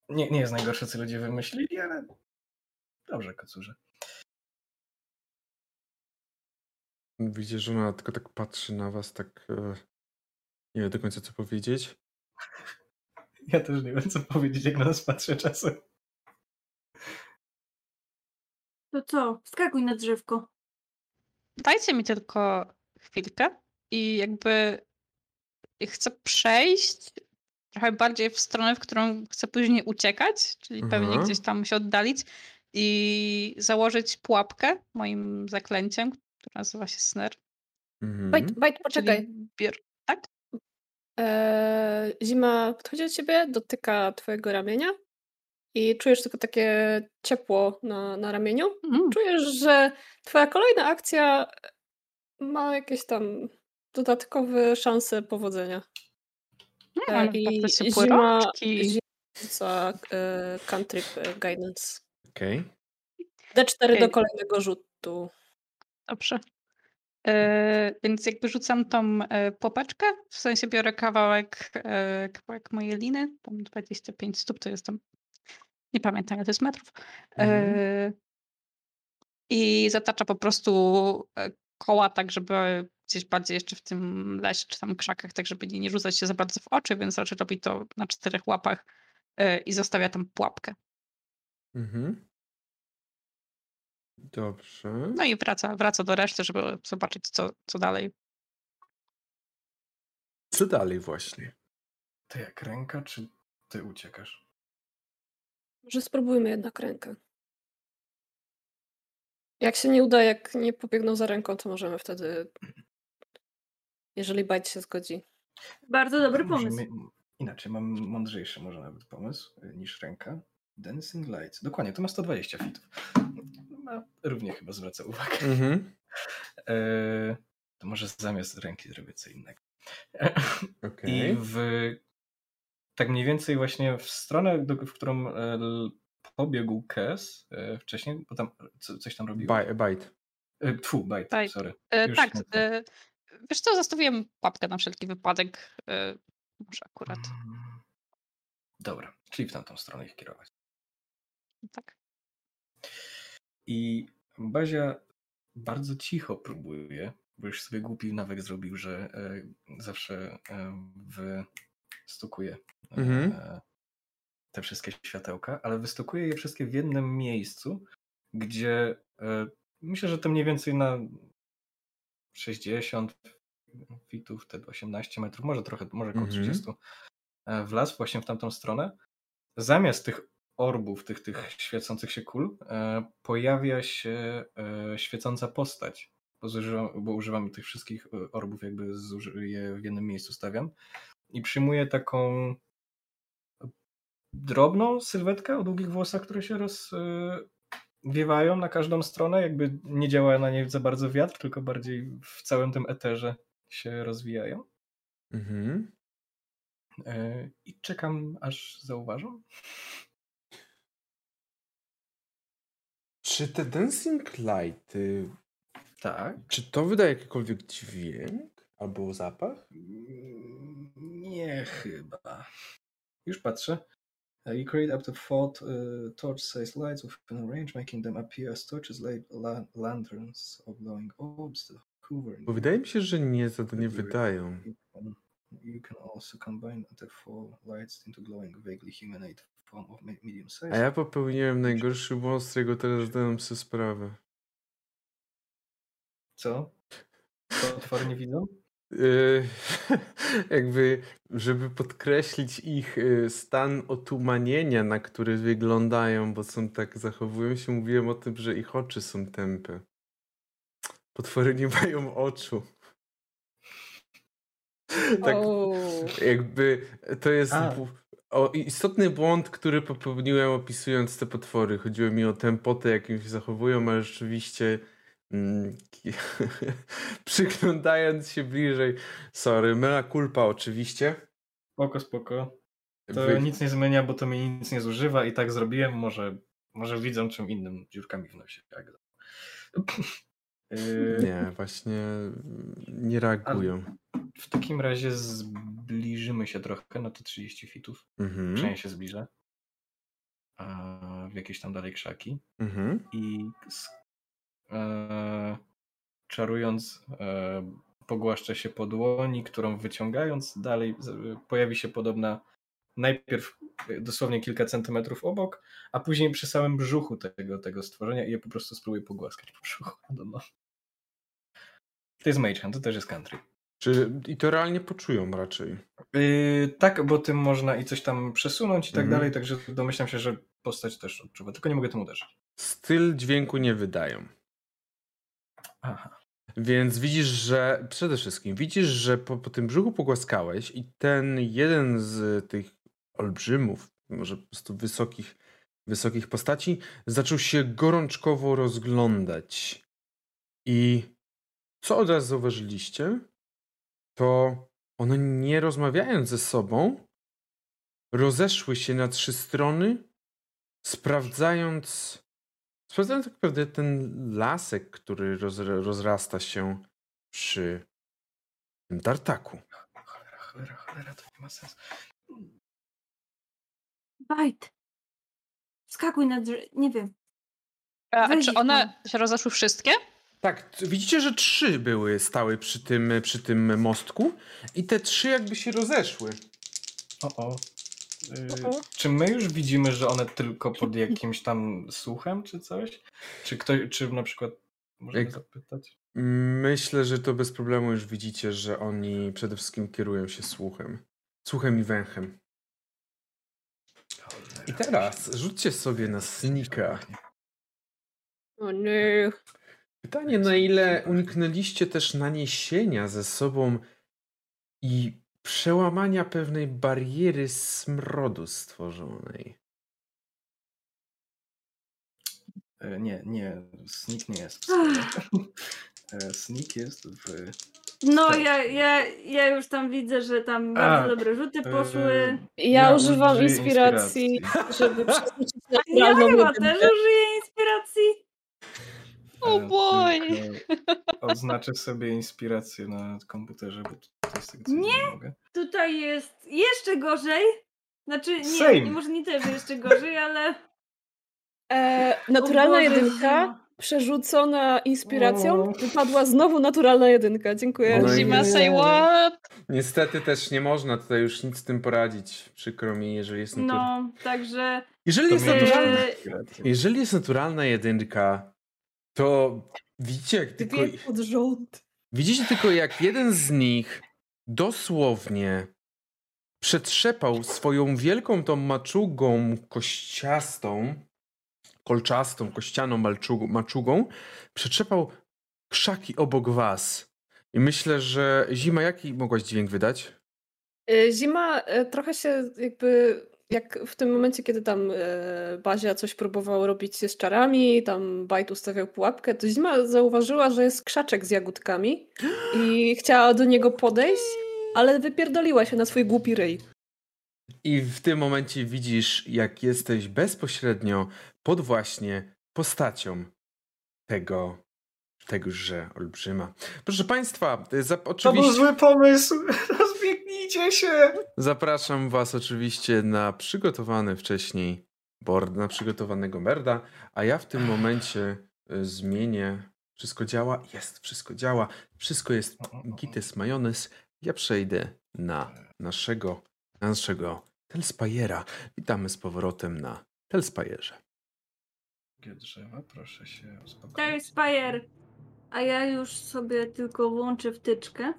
Nie, nie jest najgorsze, co ludzie wymyślili, ale. Dobrze, kocurze. Widzicie, że ona tylko tak patrzy na was, tak e, nie wie do końca co powiedzieć. Ja też nie wiem, co powiedzieć, jak na nas patrzę czasem. To co? Skakuj na drzewko. Dajcie mi tylko chwilkę i jakby chcę przejść trochę bardziej w stronę, w którą chcę później uciekać, czyli pewnie Aha. gdzieś tam się oddalić i założyć pułapkę moim zaklęciem, które nazywa się Snare. Mhm. Bajt, bajt, poczekaj. Bier... Tak? Eee, zima podchodzi do ciebie, dotyka twojego ramienia i czujesz tylko takie ciepło na, na ramieniu. Mm. Czujesz, że twoja kolejna akcja ma jakieś tam dodatkowe szanse powodzenia. Ale I się zima, rzuca e, cantrip e, guidance. Okej. D4 Okej. do kolejnego rzutu. Dobrze. E, więc jakby rzucam tą e, popeczkę, w sensie biorę kawałek, e, kawałek mojej liny, tam 25 stóp to jestem, nie pamiętam ile to jest metrów. E, Mhm. I zatacza po prostu koła tak, żeby gdzieś bardziej jeszcze w tym lesie czy tam krzakach, tak żeby nie, nie rzucać się za bardzo w oczy, więc raczej robi to na czterech łapach e, i zostawia tam pułapkę. Mhm. Dobrze. No i wraca, wraca do reszty, żeby zobaczyć co, co dalej. Co dalej właśnie? To jak ręka, czy ty uciekasz? Może spróbujmy jednak rękę. Jak się nie uda, jak nie pobiegną za ręką, to możemy wtedy, jeżeli Bajt się zgodzi. Bardzo dobry pomysł. my- Inaczej, mam mądrzejszy może nawet pomysł y, niż ręka. Dancing Lights. Dokładnie, to ma 120 fitów. Ma, równie chyba zwraca uwagę. Mhm. E, to może zamiast ręki zrobię co innego. Okej. I w tak mniej więcej właśnie w stronę, w którą e, pobiegł Kes e, wcześniej, bo tam co, coś tam robił. Baj- Bajt. E, Tfu, bajt, Bajt. sorry. E, tak, e, wiesz co, zostawiłem papkę na wszelki wypadek. E, może akurat, Mm. Dobra, czyli w tamtą stronę ich kierować. tak. I Bazia bardzo cicho próbuje, bo już sobie głupi nawyk zrobił, że e, zawsze e, wystukuje e, Mhm. Te wszystkie światełka, ale wystukuje je wszystkie w jednym miejscu, gdzie e, myślę, że to mniej więcej na 60 fitów, te 18 metrów, może trochę, może około Mhm. 30 e, wlazł właśnie w tamtą stronę. Zamiast tych orbów, tych, tych świecących się kul, e, pojawia się świecąca postać. Bo, zużywam, bo używam tych wszystkich orbów, jakby je w jednym miejscu stawiam. I przyjmuje taką drobną sylwetkę o długich włosach, które się rozwiewają na każdą stronę. Jakby nie działa na niej za bardzo wiatr, tylko bardziej w całym tym eterze się rozwijają. Mhm. E, I czekam, aż zauważą. Czy te Dancing Lighty, Tak. czy to wydaje jakikolwiek dźwięk albo zapach? Nie chyba. Już patrzę. Uh, you create up to four uh, torch-sized lights within range, making them appear as torches, la- lanterns, or glowing orbs that hover in Bo wydaje mi się, że nie, za to nie wydają. You can, also combine the four lights into glowing, vaguely humanoid form of me- medium size. A ja popełniłem najgorszy błąd, z którego teraz zdałem sobie sprawę. Co? To otwory nie widzą? Yy, jakby, żeby podkreślić ich yy, stan otumanienia, na który wyglądają, bo są tak, zachowują się, mówiłem o tym, że ich oczy są tępe. Potwory nie mają oczu. Tak, jakby to jest A. o, istotny błąd, który popełniłem opisując te potwory. Chodziło mi o tempotę, jakim się zachowują, ale rzeczywiście przyglądając się bliżej, sorry, mea culpa oczywiście. Spoko, spoko. To Wy- nic nie zmienia, bo to mi nic nie zużywa i tak zrobiłem. Może, może widzą czym innym dziurkami w nosie. Jak... Yy, Nie, właśnie mm, nie reagują. w takim razie zbliżymy się trochę na te 30 fitów. Mhm. Przynajmniej się zbliżę. A, w jakieś tam dalej krzaki. Mhm. I czarując e, pogłaszcza się po dłoni, którą wyciągając dalej pojawi się podobna najpierw e, dosłownie kilka centymetrów obok, a później przy samym brzuchu tego, tego stworzenia i je po prostu spróbuję pogłaskać po brzuchu. Don't know. To jest Mage Hand, to też jest country. Czy, I to realnie poczują raczej. Yy, tak, bo tym można i coś tam przesunąć i tak Mhm. dalej, także domyślam się, że postać też odczuwa, tylko nie mogę tym uderzyć. Styl dźwięku nie wydają. Aha. Więc widzisz, że przede wszystkim widzisz, że po, po tym brzuchu pogłaskałeś i ten jeden z tych olbrzymów, może po prostu wysokich, wysokich postaci, zaczął się gorączkowo rozglądać. I co od razu zauważyliście, to one nie rozmawiając ze sobą, rozeszły się na trzy strony, sprawdzając, sprawdzając tak naprawdę ten lasek, który roz, rozrasta się przy tym tartaku. Cholera, cholera, cholera, to nie ma sensu. Bajt. Skakuj na drzewo. Nie wiem. A, Weź czy ich one się rozeszły wszystkie? Tak, t- widzicie, że trzy były stały przy tym, przy tym mostku i te trzy jakby się rozeszły. O, o. O, o. czy my już widzimy, że one tylko pod jakimś tam słuchem czy coś? Czy ktoś, czy na przykład możemy Jak- zapytać? Myślę, że to bez problemu już widzicie, że oni przede wszystkim kierują się słuchem. Słuchem i węchem. I teraz rzućcie sobie na snika. O nie. Pytanie, na ile uniknęliście też naniesienia ze sobą i przełamania pewnej bariery smrodu stworzonej. E, Nie, nie, Sneak nie jest. E, Sneak jest w... No, ja, ja, ja już tam widzę, że tam A, bardzo dobre rzuty e, poszły. Ja, używam użyję inspiracji, żeby przesłuchać Ja naturalną chyba też użyję inspiracji. O E, boy. tylko Odznaczę sobie inspirację na komputerze, bo to jest tego, co Nie. nie mogę. Tutaj jest jeszcze gorzej. Znaczy, nie, nie może nie tyle, że jeszcze gorzej, ale. E, naturalna jedynka przerzucona inspiracją, O. wypadła znowu naturalna jedynka. Dziękuję. No Zima nie. say what? Niestety też nie można tutaj już nic z tym poradzić. Przykro mi, jeżeli jest naturalna. No, także. Jeżeli jest, naturalna, Eee, inspirację. jeżeli jest naturalna jedynka, to widzicie jak tylko, Dwie pod rząd. widzicie tylko jak jeden z nich dosłownie przetrzepał swoją wielką tą maczugą kościastą, kolczastą, kościaną maczugą, przetrzepał krzaki obok was. I myślę, że Zima, jaki mogłaś dźwięk wydać? E, Zima e, trochę się jakby, jak w tym momencie, kiedy tam e, Bazia coś próbował robić z czarami, tam Bajt ustawiał pułapkę, to Zima zauważyła, że jest krzaczek z jagódkami i chciała do niego podejść, ale wypierdoliła się na swój głupi ryj. I w tym momencie widzisz, jak jesteś bezpośrednio pod właśnie postacią tego, tegoże olbrzyma. Proszę Państwa, za, To był oczywiście zły pomysł! Rozbiegnijcie się! zapraszam Was oczywiście na przygotowany wcześniej board, na przygotowanego merda, a ja w tym momencie y, zmienię. Wszystko działa? Jest, wszystko działa. Wszystko jest gites majonez. Ja przejdę na naszego, na naszego Telspajera. Witamy z powrotem na Telspajerze. Drzewa, proszę się uspokoić. Spire. A ja już sobie tylko włączę wtyczkę.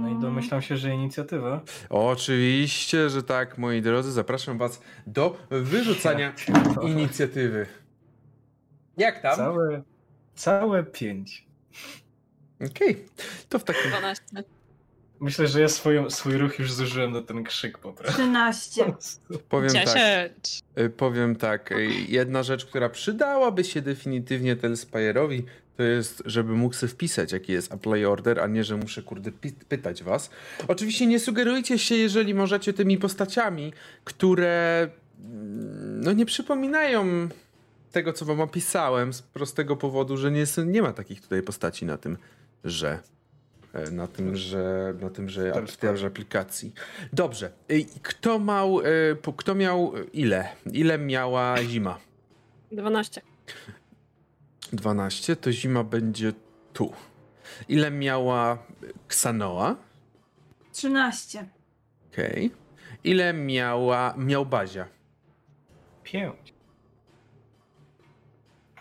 No i domyślam się, że inicjatywa. Oczywiście, że tak, moi drodzy. Zapraszam Was do wyrzucania inicjatywy. Jak tam? Całe, całe pięć. Okej, to w takim 12. Myślę, że ja swoją, swój ruch już zużyłem na ten krzyk po prostu. 13. powiem tak. Dziesięć. y, Powiem tak, y, jedna rzecz, która przydałaby się definitywnie Telspire'owi, to jest, żeby mógł sobie wpisać, jaki jest apply order, a nie, że muszę, kurde, pytać was. Oczywiście nie sugerujcie się, jeżeli możecie, tymi postaciami, które mm, no nie przypominają tego, co wam opisałem, z prostego powodu, że nie, s- nie ma takich tutaj postaci na tym, że e, na tym, że na tym, że Tak, w tej aplikacji. Dobrze. I Kto miał, e, po- kto miał ile? Ile miała zima? 12. 12, to zima będzie tu. Ile miała Ksanoa? 13. Okej. Ile miała, miał Bazia? Pięć.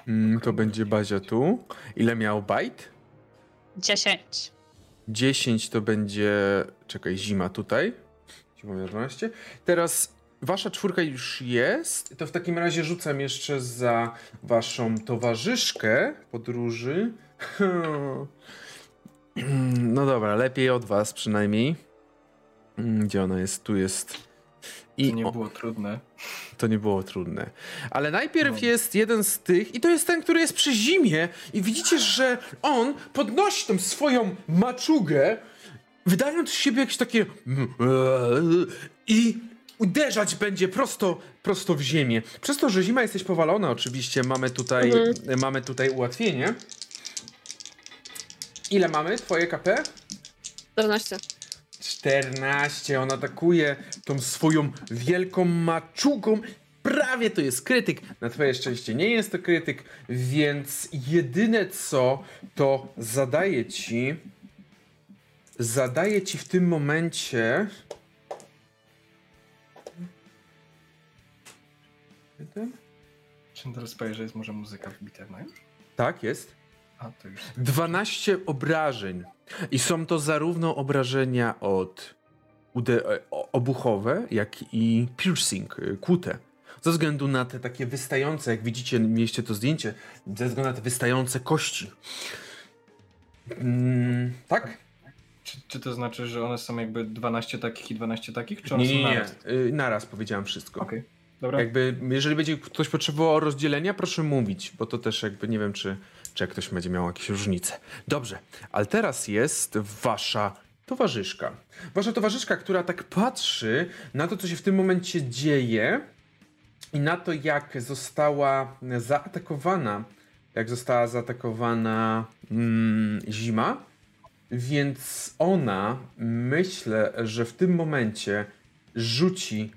Mm, to będzie Bazia tu. Ile miał Bajt? 10. 10 to będzie. Czekaj, zima tutaj. Zima miała 12. Teraz wasza czwórka już jest. To w takim razie rzucam jeszcze za waszą towarzyszkę podróży. No dobra, lepiej od was przynajmniej. Mm, Gdzie ona jest? Tu jest. I to nie o- było trudne. to nie było trudne. Ale najpierw No. jest jeden z tych, i to jest ten, który jest przy zimie, i widzicie, że on podnosi tą swoją maczugę, wydając z siebie jakieś takie. i uderzać będzie prosto, prosto w ziemię. Przez to, że zima jesteś powalona, oczywiście mamy tutaj, mamy tutaj ułatwienie. Ile mamy? Twoje KP? 14. 14. On atakuje tą swoją wielką maczugą. Prawie to jest krytyk. Na twoje szczęście nie jest to krytyk, więc jedyne co to zadaje ci. Zadaje ci w tym momencie. Jeden? Czy teraz że jest może muzyka wbita na już? Tak, jest. A, to już. 12 obrażeń. I są to zarówno obrażenia od e, obuchowe, jak i piercing, y, kłute. Ze względu na te takie wystające, jak widzicie, mieliście to zdjęcie, ze względu na te wystające kości. Mm, tak? Czy, czy to znaczy, że one są jakby 12 takich i 12 takich? Czy one Nie, są nie, nie. naraz? Y, Naraz powiedziałem wszystko. Okej, dobra. Jakby, jeżeli będzie ktoś potrzebował rozdzielenia, proszę mówić, bo to też jakby nie wiem, czy, czy ktoś będzie miał jakieś różnice. Dobrze, ale teraz jest wasza towarzyszka. Wasza towarzyszka, która tak patrzy na to, co się w tym momencie dzieje i na to, jak została zaatakowana, jak została zaatakowana mm, zima. Więc ona, myślę, że w tym momencie rzuci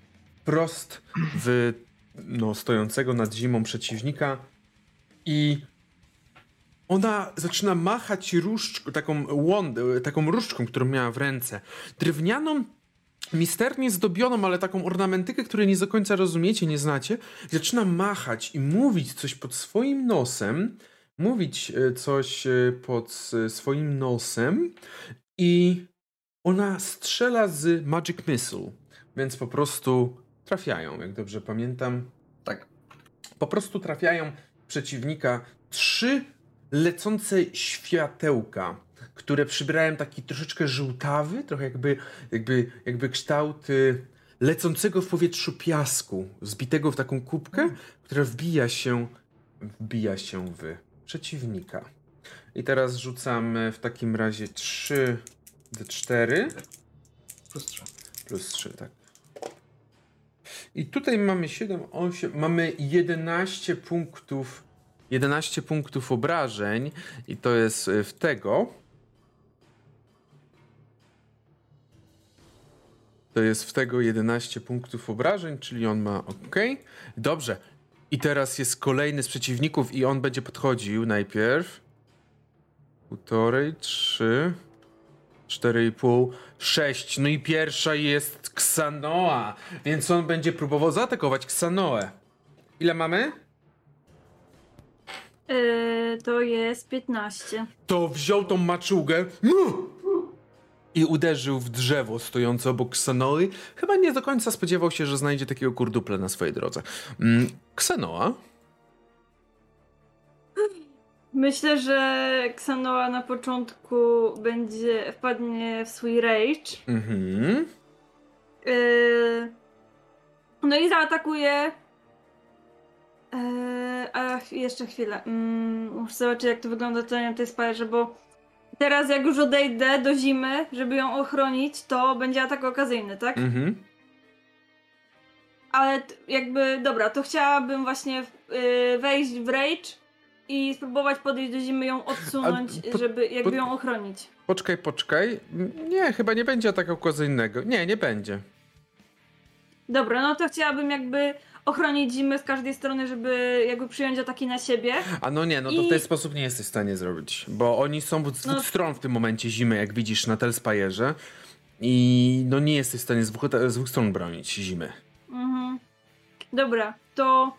prost w no, stojącego nad zimą przeciwnika i ona zaczyna machać różdżką, taką łądę, taką różdżką, którą miała w ręce. Drewnianą, misternie zdobioną, ale taką ornamentykę, której nie do końca rozumiecie, nie znacie. Zaczyna machać i mówić coś pod swoim nosem. Mówić e, coś e, pod e, swoim nosem i ona strzela z Magic Missile, więc po prostu trafiają, jak dobrze pamiętam. Tak. Po prostu trafiają przeciwnika trzy lecące światełka, które przybrają taki troszeczkę żółtawy, trochę jakby, jakby, jakby kształt y, lecącego w powietrzu piasku, zbitego w taką kubkę, która wbija się, wbija się w przeciwnika. I teraz rzucamy w takim razie 3 D4 Plus 3. plus 3, tak. I tutaj mamy 7, 8, mamy 11 punktów 11 punktów obrażeń i to jest y, w tego. To jest w tego 11 punktów obrażeń, czyli on ma ok. Dobrze. I teraz jest kolejny z przeciwników i on będzie podchodził najpierw. Półtorej, trzy, cztery i pół, sześć. No i pierwsza jest Ksanoa, więc on będzie próbował zaatakować Ksanoę. Ile mamy? Yy, to jest 15. to wziął tą maczugę i uderzył w drzewo stojące obok Ksanoły. Chyba nie do końca spodziewał się, że znajdzie takiego kurdupla na swojej drodze. Mm, Ksanoa? Myślę, że Xanoa na początku będzie wpadnie w swój rage. Mhm. Yy, no i zaatakuje. Yy, a jeszcze chwilę. Mm, muszę zobaczyć, jak to wygląda na tej spajerze, bo teraz, jak już odejdę do zimy, żeby ją ochronić, to będzie atak okazyjny, tak? Mhm. Ale jakby, dobra, to chciałabym właśnie yy, wejść w rage i spróbować podejść do zimy, ją odsunąć, po- żeby jakby po- ją ochronić. Poczekaj, poczekaj. Nie, chyba nie będzie ataku kozyjnego. Nie, nie będzie. Dobra, no to chciałabym jakby ochronić zimę z każdej strony, żeby jakby przyjąć ataki na siebie. A no nie, no to w I- ten sposób nie jesteś w stanie zrobić. Bo oni są z dwóch No- stron w tym momencie zimy, jak widzisz na Telspire'ze. I no nie jesteś w stanie z dwóch, z dwóch stron bronić zimy. Mhm. Dobra, to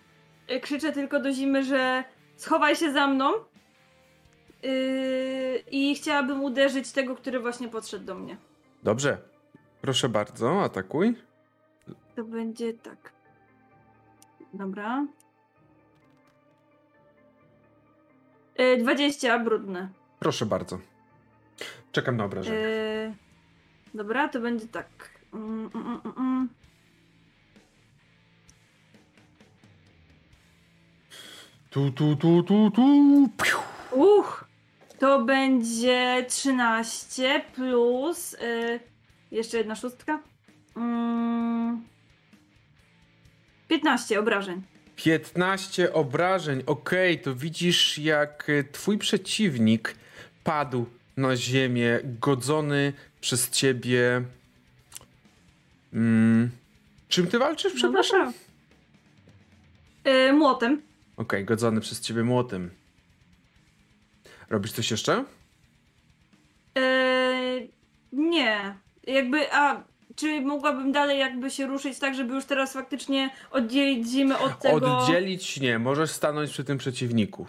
y, krzyczę tylko do zimy, że schowaj się za mną. Yy, I chciałabym uderzyć tego, który właśnie podszedł do mnie. Dobrze. Proszę bardzo, atakuj. To będzie tak. Dobra. Yy, 20 brudne. Proszę bardzo. Czekam na obrażenie. Yy, dobra, to będzie tak. Mm, mm, mm, Tu, tu, tu, tu, tu. Piu. Uch! To będzie 13 plus. y, jeszcze jedna szóstka. Mm, 15 obrażeń. 15 obrażeń. Okej, to widzisz, jak e, twój przeciwnik padł na ziemię, godzony przez ciebie. Mm. Czym ty walczysz, przepraszam? No dobra. Y, młotem. Okej, godzony przez ciebie młotem. Robisz coś jeszcze? Y, nie. Jakby, a czy mogłabym dalej jakby się ruszyć tak, żeby już teraz faktycznie oddzielić zimę od tego... Oddzielić nie, możesz stanąć przy tym przeciwniku.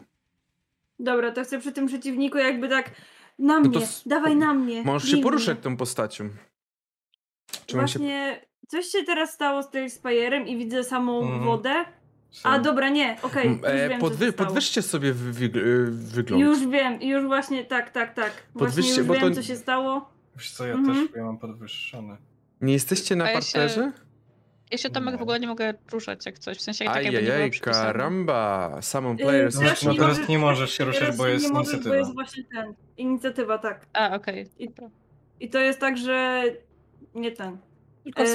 Dobra, to chcę przy tym przeciwniku jakby tak na No mnie, to dawaj na mnie. Możesz się poruszać tą postacią. Czy on się... Właśnie coś się teraz stało z tym Spire'em i widzę samą Mhm. wodę. A dobra, nie, okej, już E, wiem, podwy... się. Podwyższcie sobie wy... Y, wygląd. Już wiem, już właśnie, tak, tak, tak. Właśnie Podwyższcie, już bo wiem, to- co się stało. Wiesz co, ja Mhm. też ja mam podwyższony. Nie jesteście na A ja się- parterze? Ja się Tomek w ogóle nie mogę ruszać jak coś. W sensie jak tak jakby nie karamba. Summon Yy, players. No, no nie teraz możesz- nie możesz się ruszać, Teraz bo jest nie możesz, inicjatywa. Bo jest właśnie ten, inicjatywa, tak. A, okej. I- Dobra. I to jest tak, że nie ten. Tylko E,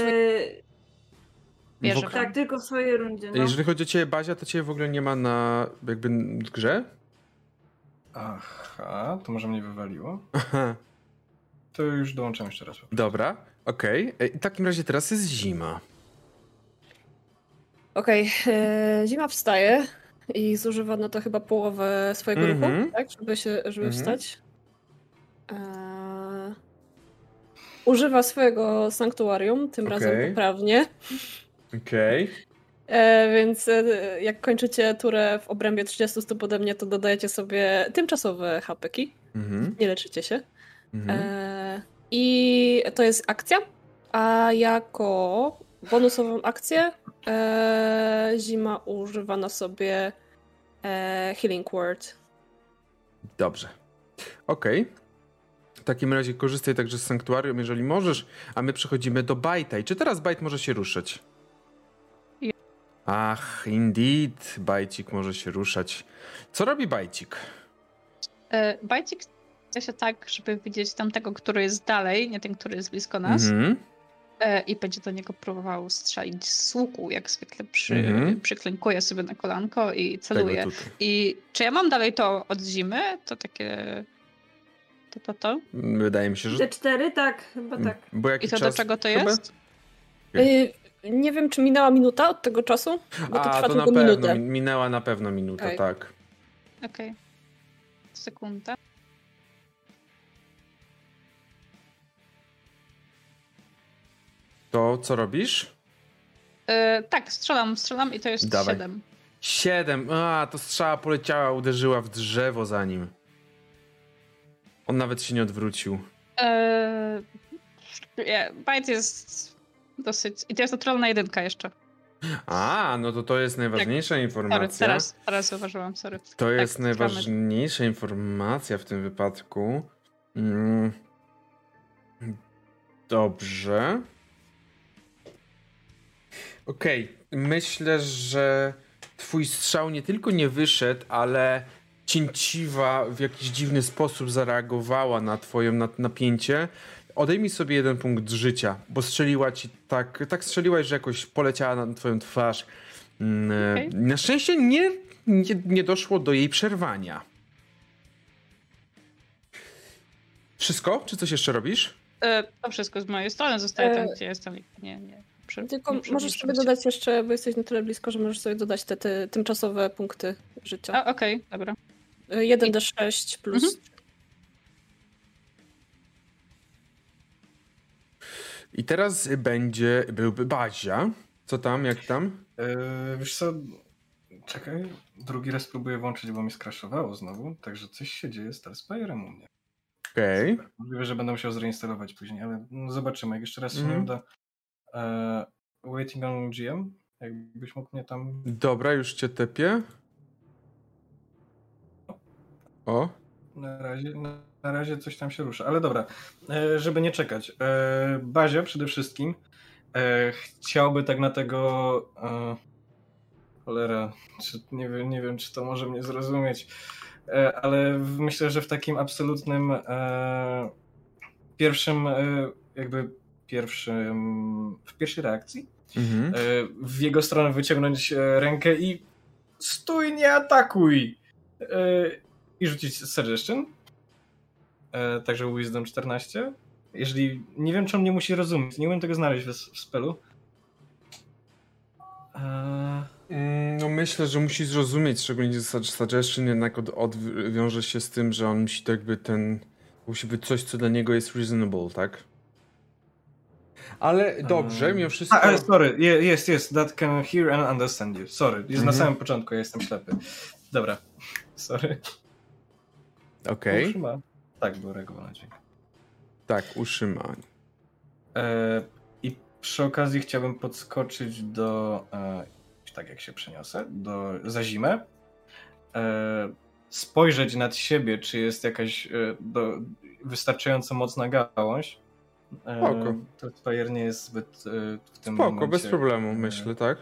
Bierze. W- tak, tylko w swojej rundzie. No. Jeżeli chodzi o ciebie, Bazia, to ciebie w ogóle nie ma na jakby grze? Aha, to może mnie wywaliło? Aha, To już dołączam jeszcze raz. dobra, okej. E, I W takim razie teraz jest zima. Okej, e, zima wstaje i zużywa na to chyba połowę swojego Mhm. ruchu, tak? Żeby, się, żeby Mhm. wstać. E, używa swojego sanktuarium, tym razem Okej. poprawnie. Okej. E, więc e, jak kończycie turę w obrębie 30 stóp ode mnie, to dodajecie sobie tymczasowe hapeki. Mhm. Nie leczycie się. Mhm. E, I to jest akcja, a jako bonusową akcję e, Zima używa na sobie Healing Word. Dobrze. Okej. W takim razie korzystaj także z sanktuarium, jeżeli możesz, a my przechodzimy do Bajta. I czy teraz Bajt może się ruszać? Ach, indeed, Bajcik może się ruszać. Co robi Bajcik? E, Bajcik chce się tak, żeby widzieć tamtego, który jest dalej, nie ten, który jest blisko nas. Mhm. E, I będzie do niego próbował strzelić z łuku, jak zwykle przy, Mhm. przyklękuje sobie na kolanko i celuje. I czy ja mam dalej to od zimy? To takie... To, to, to? Wydaje mi się, że... Te cztery, tak, chyba tak. Bo I to do czas czego to chyba? jest? Y, nie wiem, czy minęła minuta od tego czasu, bo to A, trwa to na pewno, minutę. min- minęła na pewno minuta, Okej. tak. Okej. Sekunda. To co robisz? E, tak, strzelam, strzelam i to jest Dawaj. 7. Siedem. A, to strzała poleciała, uderzyła w drzewo za nim. On nawet się nie odwrócił. Eee, nie, Bajt jest dosyć... I to jest naturalna jedynka jeszcze. A, no to to jest najważniejsza Sorry, informacja. teraz, teraz zauważyłam, sorry. To Tak, jest najważniejsza informacja w tym wypadku. Mm. Dobrze. Okej, myślę, że twój strzał nie tylko nie wyszedł, ale cięciwa w jakiś dziwny sposób zareagowała na twoje na- napięcie. Odejmij sobie jeden punkt życia, bo strzeliła ci tak, tak strzeliłaś, że jakoś poleciała na twoją twarz. Mm, Okej. Na szczęście nie, nie, nie doszło do jej przerwania. Wszystko? Czy coś jeszcze robisz? E, to wszystko z mojej strony zostaje tam, E, gdzie jestem. Nie, nie. Przy, Tylko nie możesz sobie dodać jeszcze, bo jesteś na tyle blisko, że możesz sobie dodać te, te tymczasowe punkty życia. A, okej, dobra. Y, 1d6 plus. Mhm. I teraz będzie, byłby Bazia. Co tam, jak tam? Yy, wiesz co, czekaj, drugi raz próbuję włączyć, bo mi skraszowało znowu, także coś się dzieje z Starspirem u mnie. Okej. Super. Możliwe, że będę musiał zreinstalować później, ale no zobaczymy, jak jeszcze raz się Mhm. nie uda. E, waiting on GM, jakbyś mógł mnie tam... Dobra, już cię tepię. O, Na razie, na, na razie coś tam się rusza, ale dobra, e, żeby nie czekać. E, Bazia przede wszystkim e, chciałby tak na tego... Cholera, czy, nie, wiem, nie wiem, czy to może mnie zrozumieć, ale myślę, że w takim absolutnym pierwszym, jakby pierwszym, w pierwszej reakcji mhm. w jego stronę wyciągnąć rękę i stój, nie atakuj! I rzucić suggestion. E, Także Wisdom 14. Jeżeli, nie wiem czy on nie musi rozumieć, nie umiem tego znaleźć w, w spelu. E, Mm, No myślę, że musi zrozumieć, szczególnie suggestion jednak od, od, wiąże się z tym, że on musi to jakby ten, musi być coś, co dla niego jest reasonable, tak? Ale dobrze, Em, mimo wszystko... A, ale sorry, je- jest, jest, that can hear and understand you. Sorry, jest Mhm. na samym początku, ja jestem ślepy. Dobra, sorry. Okej, ma. Tak, był regularny dźwięk. tak, uszy ma. E, I przy okazji chciałbym podskoczyć do, e, tak jak się przeniosę, do, za zimę. E, spojrzeć nad siebie, czy jest jakaś e, do, wystarczająco mocna gałąź. E, Spoko. to Fire nie jest zbyt e, w tym Spoko, momencie, bez problemu, myślę, tak?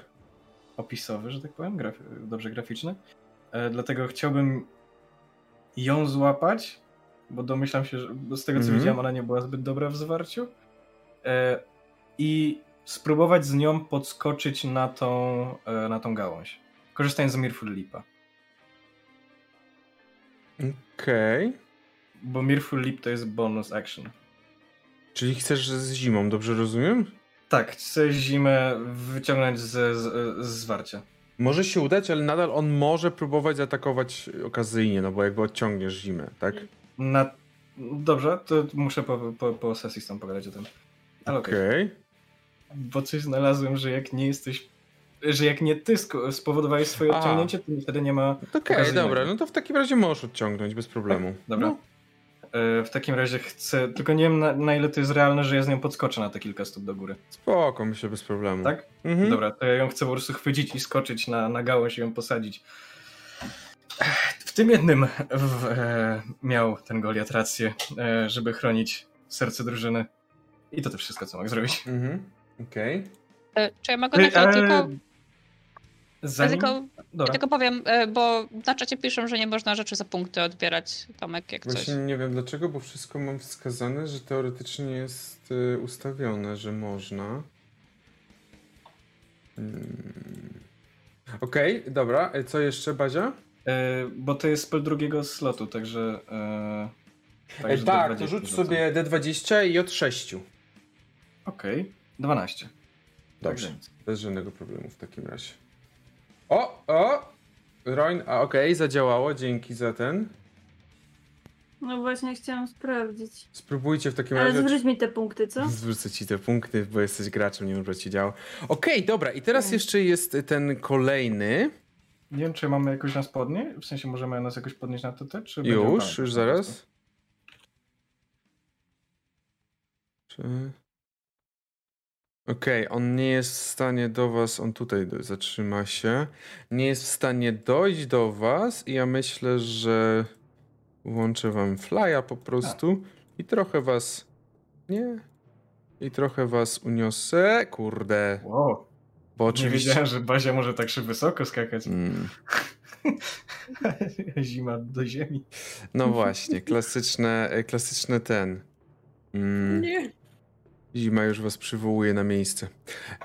opisowy, że tak powiem, graf dobrze graficzny. Dlatego chciałbym ją złapać, bo domyślam się, że z tego co Mhm. widziałem, ona nie była zbyt dobra w zwarciu. E, I spróbować z nią podskoczyć na tą, e, na tą gałąź. Korzystając z Mirful Lipa. Okej. Bo Mirful Lip to jest bonus action. Czyli chcesz z zimą, dobrze rozumiem? Tak, chcę zimę wyciągnąć z, z, z zwarcia. Może się udać, ale nadal on może próbować zaatakować okazyjnie, no bo jakby odciągniesz zimę, tak? Na... Dobrze, to muszę po, po, po sesji z tą pogadać o tym. Ale okej. Okej. Bo coś znalazłem, że jak nie jesteś. Że jak nie ty spowodowałeś swoje A. odciągnięcie, to wtedy nie ma. Okej, Okazyjnego. dobra, no to w takim razie możesz odciągnąć bez problemu. Dobra. No, E, w takim razie chcę. Tylko nie wiem na, na ile to jest realne, że ja z nią podskoczę na te kilka stóp do góry. spoko, myślę, bez problemu. Tak? Mhm. Dobra, to ja ją chcę po prostu chwycić i skoczyć na, na gałąź i ją posadzić. W tym jednym w, e, miał ten Goliat rację, e, żeby chronić serce drużyny. I to też wszystko, co mogę zrobić. Mhm. Okej. E, Czy ja mogę na chwilę tylko... Ja Zanim... tylko, ja Dobra. tylko powiem, e, bo na czacie piszą, że nie można rzeczy za punkty odbierać, Tomek, jak coś. Właśnie nie wiem dlaczego, bo wszystko mam wskazane, że teoretycznie jest ustawione, że można. Hmm. Okej, dobra. E, Co jeszcze, Bazia? E, bo to jest spell drugiego slotu, także. E, także tak, D20 to rzuć sobie D20 i od 6. Okej, 12. Dobrze, nic. bez żadnego problemu w takim razie. O, o! Roin, a okej, zadziałało, dzięki za ten. No właśnie chciałam sprawdzić. Spróbujcie w takim Ale razie. zwróć mi te punkty, co? Zwrócę ci te punkty, bo jesteś graczem, nie wiem, ci działo. Okej, dobra, i teraz jeszcze jest ten kolejny. Nie wiem, czy mamy jakoś nas podnieść? W sensie możemy nas jakoś podnieść na TT, czy Już, już zaraz. Czy... Okej, on nie jest w stanie do was, on tutaj zatrzyma się. Nie jest w stanie dojść do was i ja myślę, że włączę wam flya po prostu i trochę was... Nie? I trochę was uniosę. Kurde, Wow, bo nie oczywiście... wiedziałem, że Bazia może tak się wysoko skakać. Mm. Zima do ziemi. No właśnie, klasyczne, e, klasyczne ten. Mm. Nie. Zima już was przywołuje na miejsce.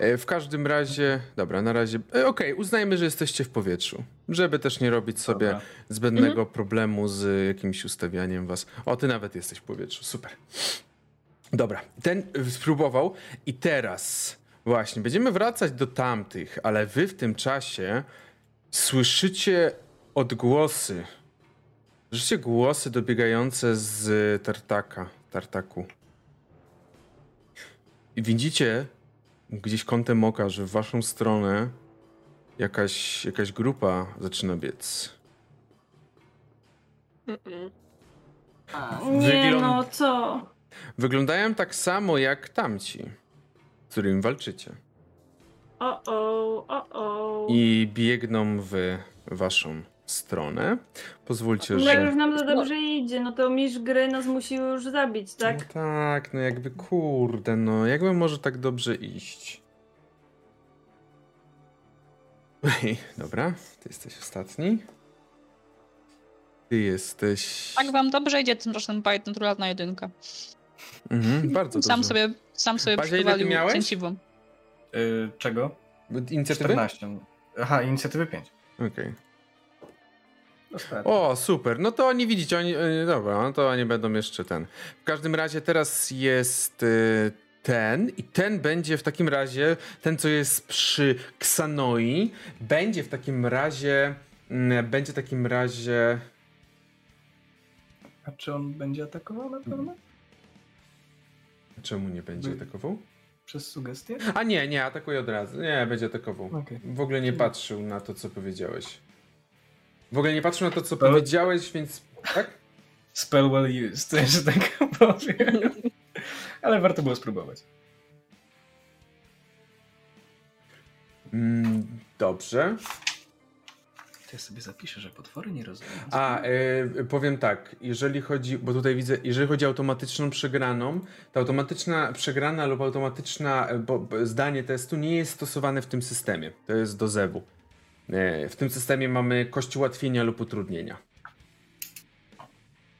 E, w każdym razie, dobra, na razie, e, okej, uznajmy, że jesteście w powietrzu. Żeby też nie robić sobie Dobra. zbędnego problemu z jakimś ustawianiem was. O, ty nawet jesteś w powietrzu, super. Dobra, ten spróbował i teraz właśnie będziemy wracać do tamtych, ale wy w tym czasie słyszycie odgłosy. Słyszycie głosy dobiegające z tartaka, tartaku. I widzicie gdzieś kątem oka, że w waszą stronę jakaś, jakaś grupa zaczyna biec. Mm-mm. Nie no, co? Wyglądają tak samo jak tamci, z którymi walczycie. O, o, o, o. I biegną w waszą stronę. Pozwólcie, No jak już że. nam za dobrze idzie, no to mistrz gry nas musi już zabić, tak? No tak, no jakby kurde, no jakby może tak dobrze iść. Ej, dobra, ty jesteś ostatni. Ty jesteś. Tak wam dobrze idzie tymczasem bajt naturalna jedynka. Mhm, bardzo Sam dobrze. sobie, sam sobie Bazia, ile ty przywalił miałeś? cięciwą. Y, czego? Inicjatywy? 14. Aha, inicjatywy 5. Okej. Dostałem. O, super. No to oni widzicie, oni, e, dobra, no to oni będą jeszcze ten. W każdym razie teraz jest e, ten i ten będzie w takim razie, ten co jest przy Ksanoi, będzie w takim razie, mm, będzie w takim razie, A czy on będzie atakował na pewno? Czemu nie będzie By- atakował? Przez sugestię? A nie, nie, atakuje od razu. Nie, będzie atakował. Okej. W ogóle nie patrzył na to, co powiedziałeś. W ogóle nie patrzył na to, co Ale- powiedziałeś, więc tak? Spell well used, że tak powiem. Ale warto było spróbować. Mm, dobrze. Ja sobie zapiszę, że potwory nie rozumieją. A, e, powiem tak, jeżeli chodzi, bo tutaj widzę, jeżeli chodzi o automatyczną przegraną, to automatyczna przegrana lub automatyczna e, bo, bo zdanie testu nie jest stosowane w tym systemie. To jest do zewu. E, w tym systemie mamy kość ułatwienia lub utrudnienia.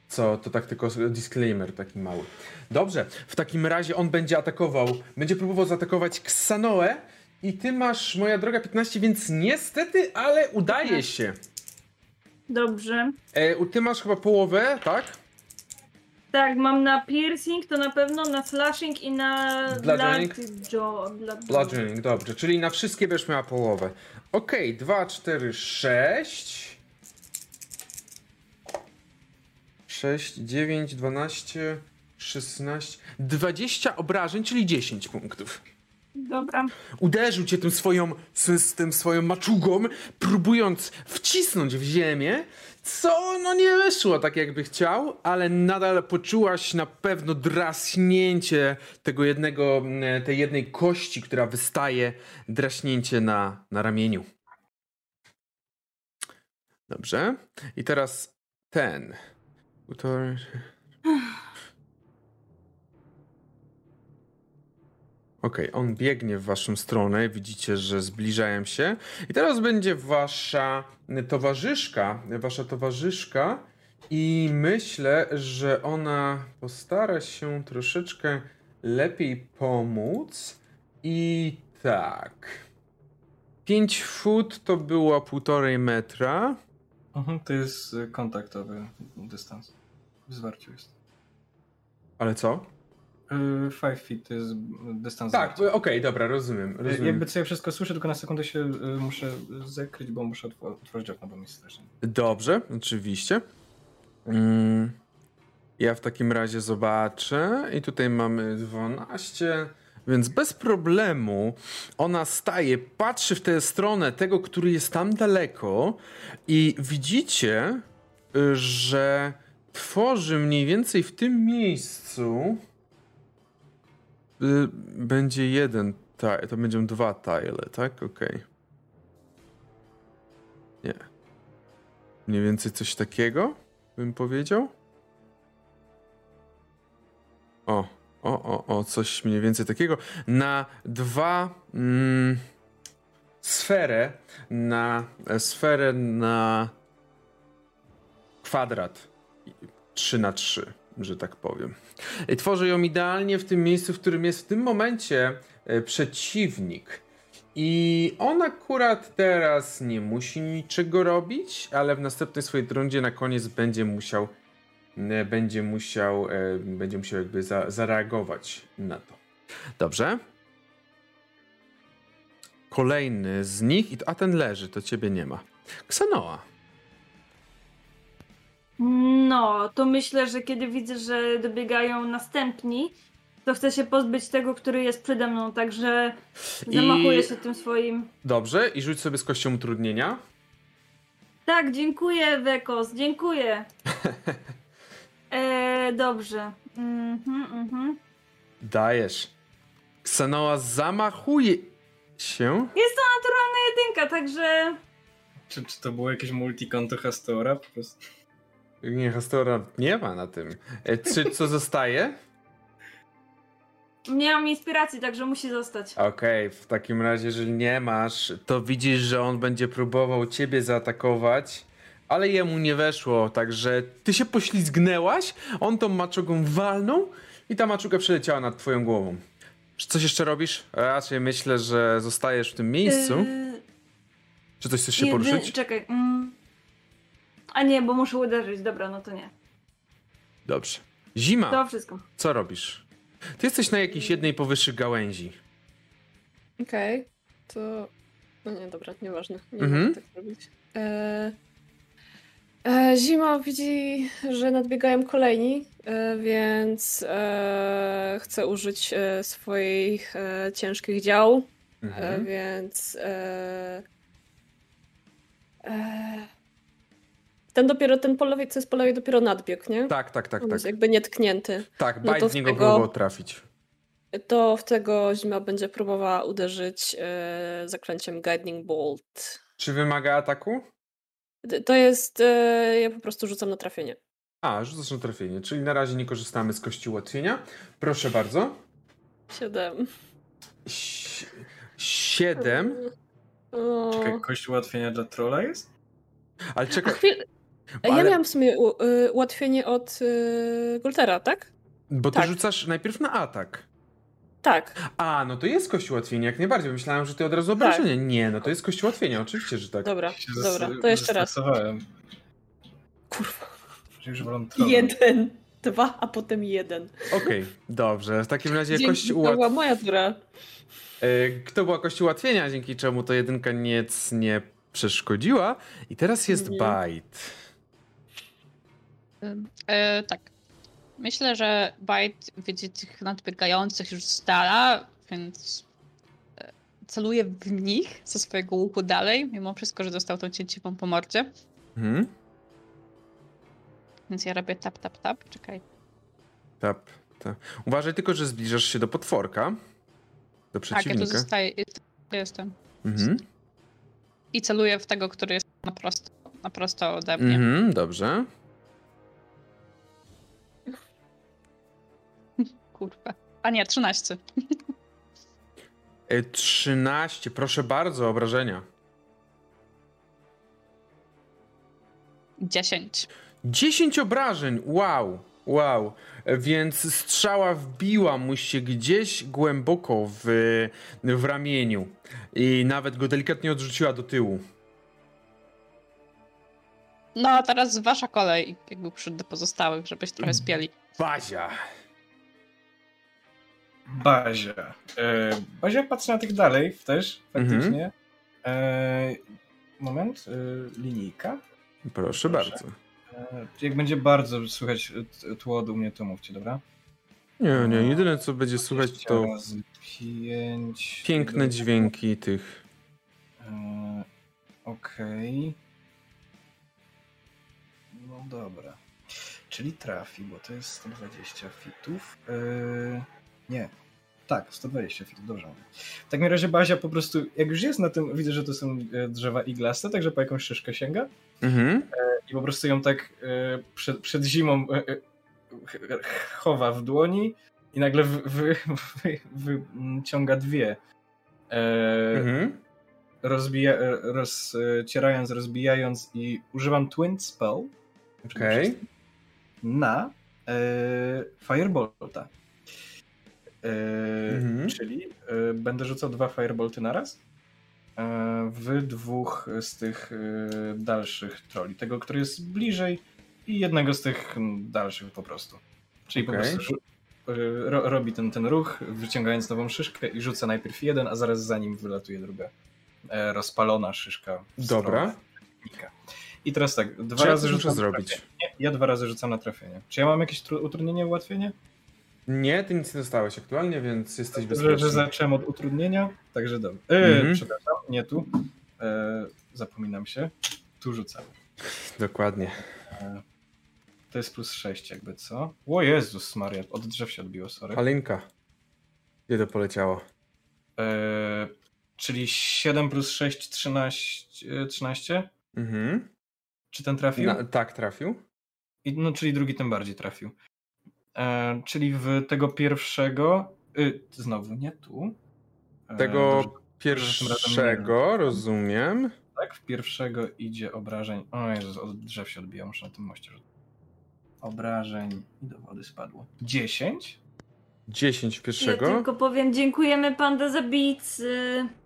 Co, to tak tylko disclaimer taki mały. Dobrze, w takim razie on będzie atakował, będzie próbował zaatakować Ksanoę i ty masz, moja droga, 15, więc niestety, ale udaje się. Dobrze. E, u- ty masz chyba połowę, tak? Tak, mam na piercing, to na pewno na slashing i na Bludgeoning? Bludgeoning, dobrze. Czyli na wszystkie będziesz miała połowę. Okej, 2, 4, 6. 6, 9, 12, 16, 20 obrażeń, czyli 10 punktów. Dobra. Uderzył cię tym swoją, z, tym swoją maczugą, próbując wcisnąć w ziemię, co no nie wyszło tak jakby chciał, ale nadal poczułaś na pewno draśnięcie tego jednego, mm, tej jednej kości, która wystaje, draśnięcie na, na ramieniu. Dobrze. I teraz ten. Półtorej- Okej, on biegnie w waszą stronę, widzicie, że zbliżają się. I teraz będzie wasza towarzyszka, wasza towarzyszka i myślę, że ona postara się troszeczkę lepiej pomóc. I tak. 5 foot to było półtorej metra. Mhm, to jest kontaktowy dystans. W zwarciu jest. Ale co? 5 feet to jest dystans Tak, okej, dobra, rozumiem. Y, rozumiem. Jakby co ja wszystko słyszę, tylko na sekundę się y, muszę zakryć, bo muszę otw- otworzyć okno, bo mi strasznie. Dobrze, oczywiście. Mm, ja w takim razie zobaczę. I tutaj mamy 12, więc bez problemu ona staje, patrzy w tę stronę tego, który jest tam daleko i widzicie, y, że tworzy mniej więcej w tym miejscu y, będzie jeden tile, to będą dwa tile, tak? Okej. Nie. Mniej więcej coś takiego, bym powiedział. O, o, o, o, coś mniej więcej takiego. Na dwa mm, sferę, na e, sferę na kwadrat. 3 na 3 że tak powiem. I tworzy ją idealnie w tym miejscu, w którym jest w tym momencie e, przeciwnik. I on akurat teraz nie musi niczego robić, ale w następnej swojej rundzie na koniec będzie musiał e, będzie musiał e, będzie musiał jakby za, zareagować na to. Dobrze. Kolejny z nich, a ten leży, to ciebie nie ma. Ksanoa. No, to myślę, że kiedy widzę, że dobiegają następni, to chcę się pozbyć tego, który jest przede mną, także I- zamachuję się tym swoim. Dobrze, i rzuć sobie z kością utrudnienia. Tak, dziękuję, Wekos, dziękuję. E, dobrze. Mhm, mhm. Dajesz. Ksanoa zamachuje się. Jest to naturalna jedynka, także Czy, czy to było jakieś multikonto Hastora? Po prostu. Nie, Hastora nie ma na tym. E, Czy co zostaje? nie mam inspiracji, także musi zostać. Okej, w takim razie, jeżeli nie masz, to widzisz, że on będzie próbował ciebie zaatakować, ale jemu nie weszło, także ty się poślizgnęłaś, on tą maczugą walnął i ta maczuga przeleciała nad twoją głową. Czy coś jeszcze robisz? Raczej myślę, że zostajesz w tym miejscu. Yy, Czy coś chcesz się jedy- poruszyć? Czekaj. Mm. A nie, bo muszę uderzyć. Dobra, no to nie. Dobrze. Zima, To wszystko. co robisz? Ty jesteś na jakiejś jednej powyższych gałęzi. Okej, to... No nie, dobra, nieważne. Nie Mhm. mogę tak robić. E... E, zima widzi, że nadbiegają kolejni, e, więc e, chce użyć e, swoich e, ciężkich dział, e, Mhm. więc... E, e, ten dopiero, ten po lewej, co jest po lewej, dopiero nadbieg, nie? Tak, tak, tak, On tak. jest jakby nietknięty. Tak, No bajt to w z niego tego- próbował trafić. To w tego zima będzie próbowała uderzyć e, zaklęciem Guiding Bolt. Czy wymaga ataku? To jest. E, ja po prostu rzucam na trafienie. A, rzucasz na trafienie, czyli na razie nie korzystamy z kości ułatwienia. Proszę bardzo. Siedem. Si- Siedem. O. Czekaj, kość ułatwienia dla trolla jest? Ale czekaj, chwil... Ja ale- miałam w sumie y, ułatwienie od y, Goltera, tak? bo ty tak. rzucasz najpierw na atak. Tak. A, no to jest kość ułatwienia, jak najbardziej. Myślałem, że ty od razu obrażenie. Nie, no to jest kość ułatwienia, oczywiście, że tak. Dobra, Się dobra. To jeszcze raz. Kurwa. Jeden, dwa, a potem jeden. Okej, dobrze. W takim razie Dzięki, kość to była ułatwienia. moja tura. Kto była kość ułatwienia, dzięki czemu to jedynka nic nie przeszkodziła. I teraz jest Nie. bajt. E, tak. Myślę, że Bite widzi tych nadbiegających już z dala, więc e, celuje w nich ze swojego łuku dalej, mimo wszystko, że dostał tą cięciwą po mordzie. Mhm. Więc ja robię tap, tap, tap. Czekaj. Tap, tap. Uważaj tylko, że zbliżasz się do potworka. Do Tak, ja tu przeciwnika. zostaję. Jestem. Mhm. I celuję w tego, który jest na prosto, na prosto ode mnie. Mhm, dobrze. Kurwa. A nie, 13. E, 13, proszę bardzo, obrażenia. 10. 10 obrażeń, wow, wow. E, Więc strzała wbiła mu się gdzieś głęboko w, w ramieniu i nawet go delikatnie odrzuciła do tyłu. No a teraz wasza kolej, jakby przyszedł do pozostałych, żebyś trochę spieli. Bazia. Bazia. E, Bazia patrzy na tych dalej też, faktycznie. E, moment, e, linijka. Proszę, Proszę. bardzo. Jak będzie bardzo słychać tło u mnie, to mówcie, dobra? Nie, nie, jedyne co będzie słychać to piękne dźwięki tych. Okej. No dobra. Czyli trafi, bo to jest 120 fitów. E, nie. Tak, 120 fitów, dobrze mówię. W takim razie Bazia po prostu, jak już jest na tym, widzę, że to są e, drzewa iglaste, także po jakąś szyszkę sięga Mhm. i po prostu ją tak e, przed, przed zimą e, e, ch- chowa w dłoni i nagle wy, wy, wy, wyciąga dwie. E, Mhm. rozbija, e, rozcierając, rozbijając i używam Twin Spell Okej. na e, Firebolta. Mhm. Czyli e, będę rzucał dwa Firebolty naraz e, w dwóch z tych e, dalszych troli. Tego, który jest bliżej i jednego z tych dalszych po prostu. Czyli Okej. po prostu ro, robi ten, ten ruch, wyciągając nową szyszkę i rzuca najpierw jeden, a zaraz za nim wylatuje druga rozpalona szyszka. Dobra. I teraz tak, dwa Czy ja razy muszę rzucam zrobić? Nie, ja dwa razy rzucam na trafienie. Czy ja mam jakieś tru- utrudnienie, ułatwienie? Nie, ty nic nie dostałeś aktualnie, więc jesteś Że, bezpieczny. że zacząłem od utrudnienia, także dobrze. E, Mhm. Przepraszam, nie tu. E, zapominam się. Tu rzucam. Dokładnie. E, to jest plus 6 jakby, co? O Jezus Maria, od drzew się odbiło, sorry. Halinka. Gdzie to poleciało? Czyli 7 plus 6, 13? 13? Mhm. Czy ten trafił? Na, tak, trafił. I, no, czyli drugi tym bardziej trafił. E, czyli w tego pierwszego. Y, znowu nie tu. E, Tego dobrze, pierwszego, rozumiem. tak, w pierwszego idzie obrażeń. O Jezus, od drzew się odbija, muszę na tym moście. Obrażeń i do wody spadło. 10. 10 w Ja pierwszego. tylko powiem, dziękujemy panda zabijcy.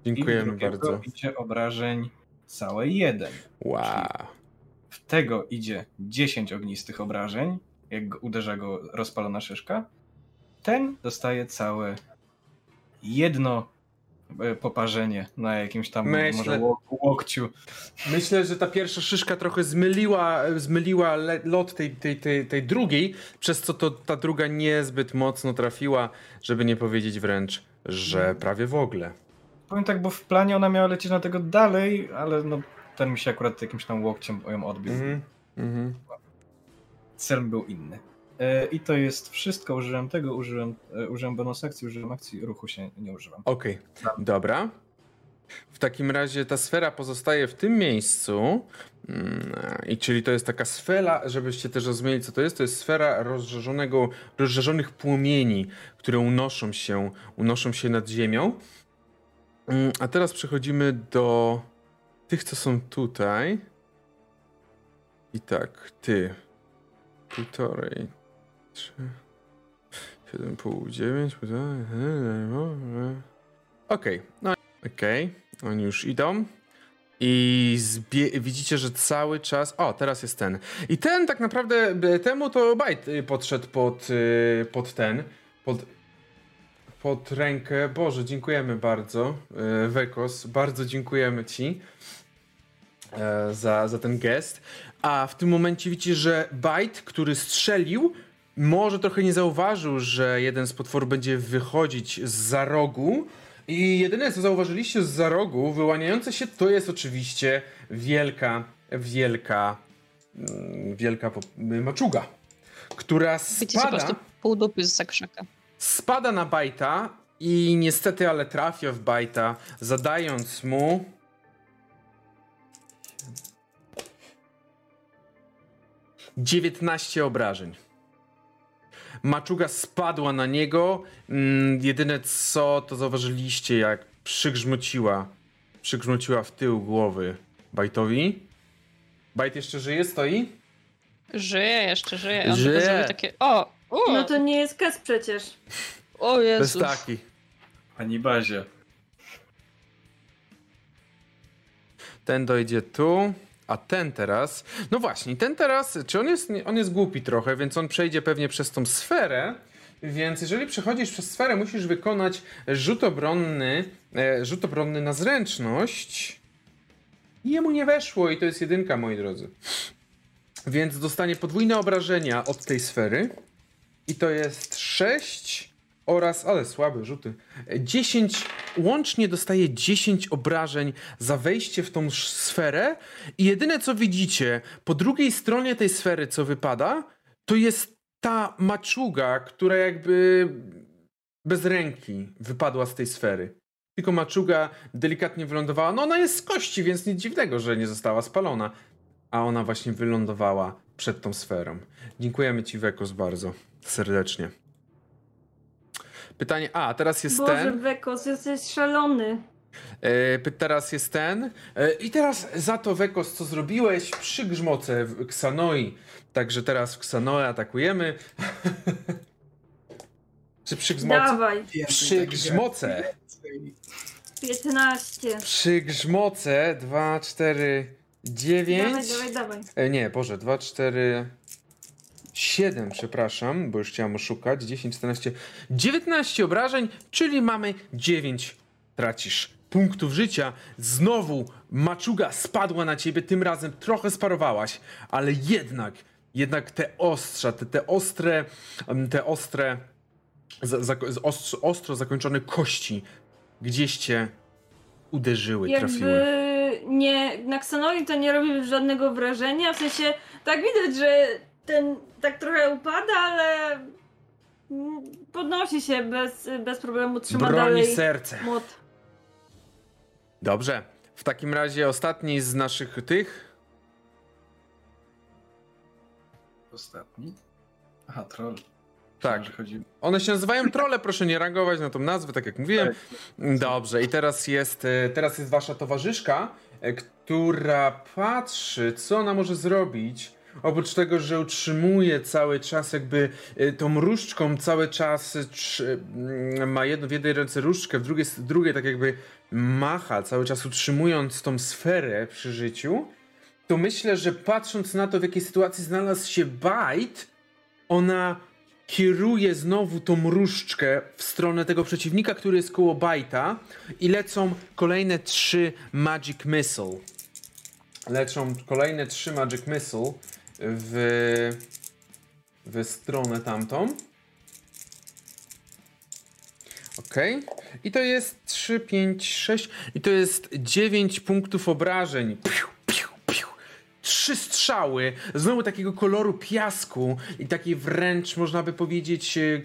I w Dziękujemy drugiego bardzo. idzie obrażeń całe jeden. Wow. W tego idzie 10 ognistych obrażeń, jak uderza go rozpalona szyszka. Ten dostaje całe jedno e, poparzenie na jakimś tam Myślę- może łok- łokciu. Myślę, że ta pierwsza szyszka trochę zmyliła, zmyliła lot tej, tej, tej, tej drugiej, przez co to ta druga niezbyt mocno trafiła, żeby nie powiedzieć wręcz, że prawie w ogóle. Powiem tak, bo w planie ona miała lecieć na tego dalej, ale no ten mi się akurat jakimś tam łokciem ją odbił. Mhm. Mhm. Cel był inny. E, I to jest wszystko. Użyłem tego, użyłem, użyłem bonus akcji, użyłem akcji, ruchu się nie używam. Okej, dobra. W takim razie ta sfera pozostaje w tym miejscu. Mm, I czyli to jest taka sfera, żebyście też rozumieli, co to jest. To jest sfera rozżarzonego, rozżarzonych płomieni, które unoszą się, unoszą się nad ziemią. Mm, A teraz przechodzimy do tych, co są tutaj. I tak, ty. Półtorej, trzy, siedem, pół, dziewięć, półtorej, Okej, no okej, oni już idą. I widzicie, że cały czas. O, teraz jest ten. I ten tak naprawdę e, temu to Bajt y, podszedł pod, y, pod ten. Pod, pod rękę. Boże, dziękujemy bardzo. y, Wekos, bardzo dziękujemy ci e, za, za ten gest. A w tym momencie widzicie, że Bajt, który strzelił, może trochę nie zauważył, że jeden z potworów będzie wychodzić z za rogu. I jedyne, co zauważyliście z za rogu, wyłaniające się, to jest oczywiście wielka, wielka, mm, wielka po- maczuga, która po spada, prostu pół dupy z spada na Bajta i niestety, ale trafia w Bajta, zadając mu 19 obrażeń. Maczuga spadła na niego. Mm, jedyne co to zauważyliście, jak przygrzmociła, przygrzmociła w tył głowy Bajtowi. Bajt jeszcze żyje, stoi? Żyje jeszcze, żyje. On Żyje. takie, o, o, No to nie jest kes przecież. o To Jezus. jest taki. Pani bazie. Ten dojdzie tu, a ten teraz. No właśnie, ten teraz, czy on jest, on jest głupi trochę, więc on przejdzie pewnie przez tą sferę. Więc jeżeli przechodzisz przez sferę, musisz wykonać rzut obronny, e, rzut obronny na zręczność. I jemu nie weszło i to jest jedynka, moi drodzy. Więc dostanie podwójne obrażenia od tej sfery. I to jest 6 oraz, ale słabe rzuty, 10, łącznie dostaje 10 obrażeń za wejście w tą sferę i jedyne co widzicie po drugiej stronie tej sfery, co wypada, to jest ta maczuga, która jakby bez ręki wypadła z tej sfery. Tylko maczuga delikatnie wylądowała. No ona jest z kości, więc nic dziwnego, że nie została spalona. A ona właśnie wylądowała przed tą sferą. Dziękujemy ci, Wekos, bardzo serdecznie. Pytanie, a teraz jest Boże, ten. Wekos, jesteś szalony. Py- teraz jest ten. E, I teraz za to, Wekos, co zrobiłeś przy grzmoce w Ksanoi. Także teraz w Ksanoe atakujemy. Czy przygrzmoce? Dawaj. Przygrzmoce. 15. Przygrzmoce. 2, 4, 9. Dawaj, dawaj, dawaj. E, nie, Boże, 2, 4, 7, przepraszam, bo już chciałem oszukać. 10, 14, 19 obrażeń, czyli mamy 9. Tracisz punktów życia. Znowu maczuga spadła na ciebie, tym razem trochę sparowałaś, ale jednak, jednak te ostrza, te, te ostre, te ostre, za, za, ostro, ostro zakończone kości gdzieś cię uderzyły, trafiły. Jakby nie, na Xanowi to nie robi żadnego wrażenia, w sensie tak widać, że ten tak trochę upada, ale podnosi się bez, bez problemu, trzyma Broni dalej serce. młot. Dobrze. W takim razie ostatni z naszych tych. Ostatni? Aha, troll. Tak. One się nazywają trole, proszę nie reagować na tą nazwę, tak jak mówiłem. Dobrze, i teraz jest, e, teraz jest wasza towarzyszka, e, która patrzy, co ona może zrobić. Oprócz tego, że utrzymuje cały czas jakby e, tą różdżką cały czas e, trzy, mm, ma jedno, w jednej ręce różdżkę, w drugiej, drugiej tak jakby macha, cały czas utrzymując tą sferę przy życiu, to myślę, że patrząc na to, w jakiej sytuacji znalazł się Bite, ona kieruje znowu tą różdżkę w stronę tego przeciwnika, który jest koło Bajta i lecą kolejne trzy Magic Missile. Lecą kolejne trzy Magic Missile w, w stronę tamtą. Ok. I to jest 3, 5, 6 i to jest 9 punktów obrażeń. Piu, piu, piu. Trzy strzały, znowu takiego koloru piasku i takiej wręcz, można by powiedzieć, e,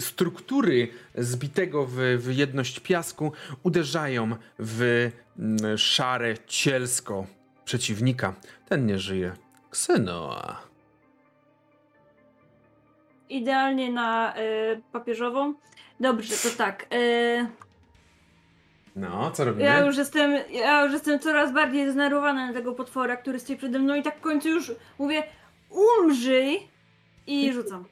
struktury zbitego w, w jedność piasku uderzają w mm, szare cielsko przeciwnika. Ten nie żyje. Ksenoa. Idealnie na y, papieżową. Dobrze, to tak. Y, No, co robimy? ja, już jestem, ja już jestem coraz bardziej zdenerwowana na tego potwora, który stoi przede mną i tak w końcu już mówię umrzyj i rzucam.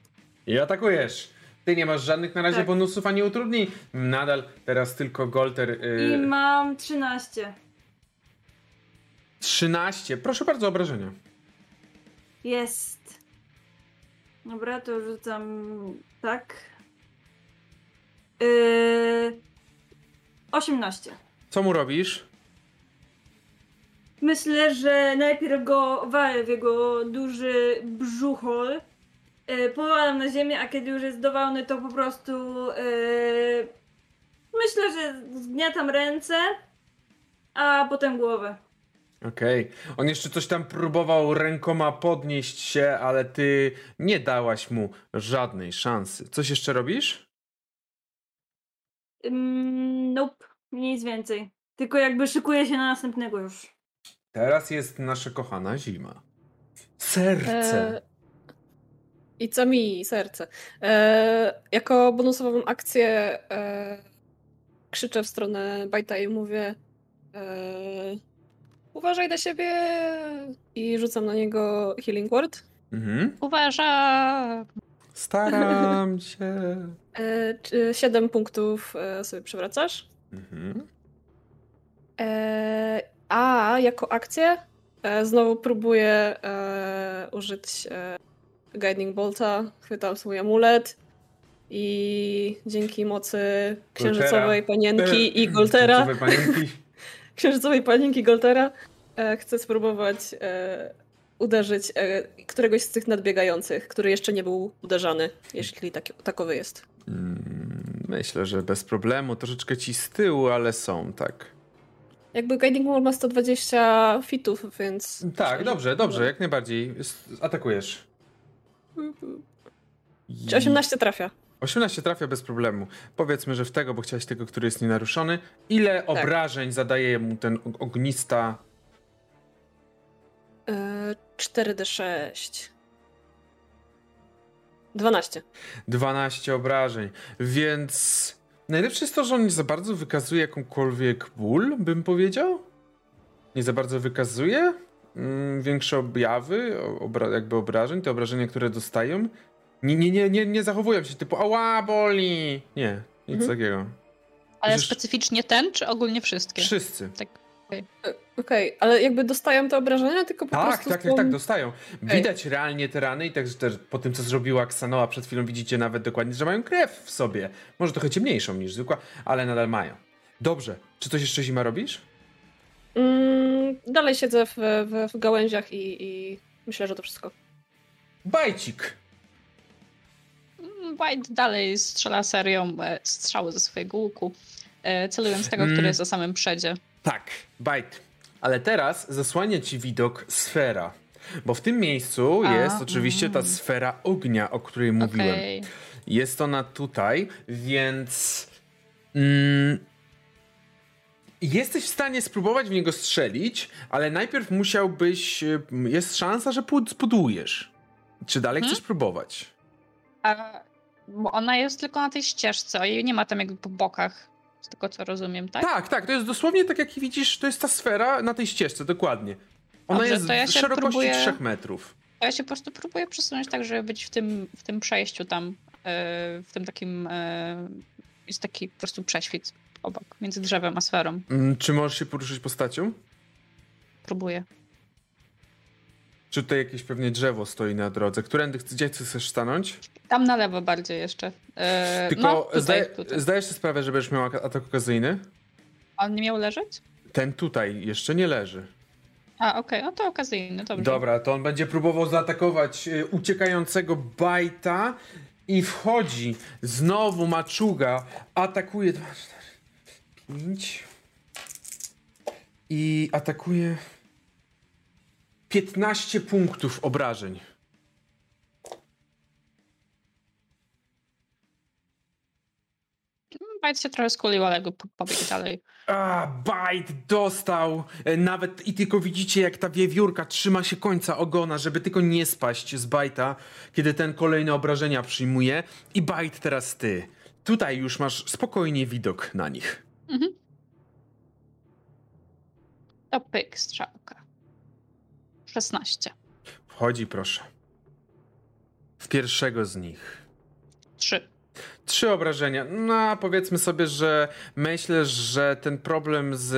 I atakujesz. Ty nie masz żadnych na razie Tak. bonusów ani utrudnień. Nadal teraz tylko Golter. I Yy, mam 13. 13. Proszę bardzo, obrażenia. Jest. Dobra, to rzucam tak. Yy, 18. Co mu robisz? Myślę, że najpierw go walę w jego duży brzuchol. Yy, powalam na ziemię, a kiedy już jest dowalony, to po prostu yy, myślę, że zgniatam ręce, a potem głowę. Okej. On jeszcze coś tam próbował rękoma podnieść się, ale ty nie dałaś mu żadnej szansy. Coś jeszcze robisz? Ym, nope, nic więcej. Tylko jakby szykuję się na następnego już. Teraz jest nasza kochana zima. Serce. E, I co mi serce? E, jako bonusową akcję e, krzyczę w stronę Bajta i mówię e, uważaj na siebie i rzucam na niego healing word. Mhm. Uważam! Staram się. E, czy 7 punktów e, sobie przewracasz. Mhm. E, a jako akcję e, znowu próbuję e, użyć e, Guiding Bolta. Chwytam swój amulet i dzięki mocy księżycowej panienki i Goltera, panienki. Księżycowej panienki Goltera e, chcę spróbować e, uderzyć e, któregoś z tych nadbiegających, który jeszcze nie był uderzany, jeśli taki, takowy jest. Mm, Myślę, że bez problemu. Troszeczkę ci z tyłu, ale są, tak. Jakby Guiding Bolt ma 120 fitów, więc... Tak, dobrze, dobrze, jak najbardziej. Atakujesz. Czy 18 trafia? 18 trafia bez problemu. Powiedzmy, że w tego, bo chciałeś tego, który jest nienaruszony. Ile obrażeń zadaje mu ten og- ognista? E, 4d6. 12. 12 obrażeń. Więc najlepsze jest to, że on nie za bardzo wykazuje jakąkolwiek ból, bym powiedział. Nie za bardzo wykazuje mm, większe objawy, obra- jakby obrażeń, te obrażenia, które dostają. Nie, nie, nie, nie, nie zachowują się typu ała, boli. Nie, nic Mhm. takiego. Ale Przecież- specyficznie ten, czy ogólnie wszystkie? Wszyscy. E, Okej, ale jakby dostają te obrażenia, tylko po Tak, prostu tak, tak, tak, dostają. Widać realnie te rany i także też po tym, co zrobiła Ksanoa przed chwilą, widzicie nawet dokładnie, że mają krew w sobie. Może trochę ciemniejszą niż zwykła, ale nadal mają. Dobrze. Czy coś jeszcze zima robisz? Mm, dalej siedzę w, w, w gałęziach i, i myślę, że to wszystko. Bajcik. White dalej strzela serią e, strzały ze swojego łuku, e, celując tego, który Mm. jest na samym przedzie. Tak, bajt. Ale teraz zasłania ci widok sfera. Bo w tym miejscu A, jest oczywiście ta mm. sfera ognia, o której mówiłem. Okej. Jest ona tutaj, więc. Mm, jesteś w stanie spróbować w niego strzelić, ale najpierw musiałbyś. y, Jest szansa, że pud- spudujesz. Czy dalej Hmm? chcesz próbować? A, bo ona jest tylko na tej ścieżce, a jej nie ma tam jakby po bokach, z tego co rozumiem, tak? Tak, tak, to jest dosłownie tak, jak widzisz, to jest ta sfera na tej ścieżce, dokładnie. Ona Dobrze, jest ja w szerokości próbuję- 3 metrów. To ja się po prostu próbuję przesunąć tak, żeby być w tym, w tym przejściu tam, e, w tym takim, e, jest taki po prostu prześwit obok, między drzewem a sferą. Mm, Czy możesz się poruszyć postacią? Próbuję. Czy tutaj jakieś pewnie drzewo stoi na drodze? Którędy gdzie chcesz stanąć? Tam na lewo bardziej jeszcze. E, Tylko no, tutaj, zdaje, tutaj. zdajesz sobie sprawę, że będziesz miał ak- atak okazyjny? A On nie miał leżeć? Ten tutaj jeszcze nie leży. A, okej, no to okazyjny, dobrze. Dobra, to on będzie próbował zaatakować y, uciekającego bajta i wchodzi. Znowu maczuga. Atakuje 2, 4, 5. I atakuje 15 punktów obrażeń. Bajt się trochę skulił, ale go po- pobiegł dalej. A, bajt dostał. E, Nawet i tylko widzicie, jak ta wiewiórka trzyma się końca ogona, żeby tylko nie spaść z bajta, kiedy ten kolejne obrażenia przyjmuje. I bajt teraz ty. Tutaj już masz spokojnie widok na nich. Mhm. To pyk, strzałka. 16. Wchodzi, proszę. W pierwszego z nich. 3. Trzy obrażenia. No, powiedzmy sobie, że myślę, że ten problem z,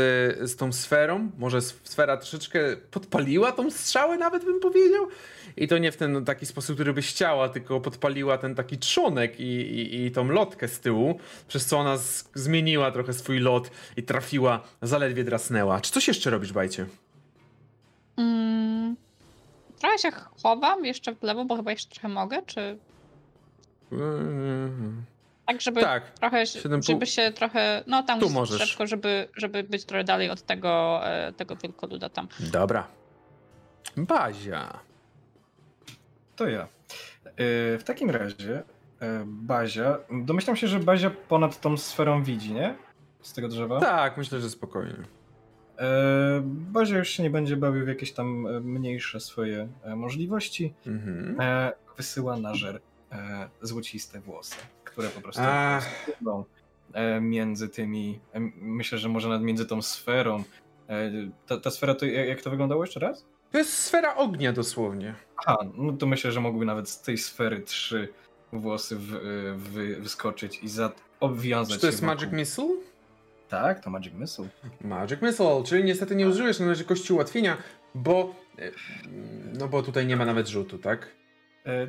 z tą sferą, może sfera troszeczkę podpaliła tą strzałę, nawet bym powiedział. I to nie w ten taki sposób, który byś chciała, tylko podpaliła ten taki trzonek i, i, i tą lotkę z tyłu, przez co ona z, zmieniła trochę swój lot i trafiła, zaledwie drasnęła. Czy coś jeszcze robisz, Bajcie? Mm. Trochę się chowam jeszcze w lewo, bo chyba jeszcze trochę mogę, czy... Tak, żeby Tak. trochę, się- Siedem pół- żeby się trochę, no tam Tu możesz. drzewko, żeby, żeby być trochę dalej od tego, e, tego wielkoluda tam. Dobra. Bazia. To ja. Yy, w takim razie yy, Bazia, domyślam się, że Bazia ponad tą sferą widzi, nie? Z tego drzewa? Tak, myślę, że spokojnie. E, Bazia już się nie będzie bawił w jakieś tam e, mniejsze swoje e, możliwości. Mhm. Wysyła na żer złociste włosy, które po prostu e, między tymi, myślę, że może nawet między tą sferą. Ta, ta sfera, to jak to wyglądało jeszcze raz? To jest sfera ognia dosłownie. Aha, no to myślę, że mogły nawet z tej sfery trzy włosy w, wy, wyskoczyć i za, obwiązać Czy to jest wokół. Magic Missile? Tak, to Magic Missile. Magic Missile, czyli niestety nie użyjesz na razie kości ułatwienia, bo. e, No bo tutaj nie ma nawet rzutu, tak? E,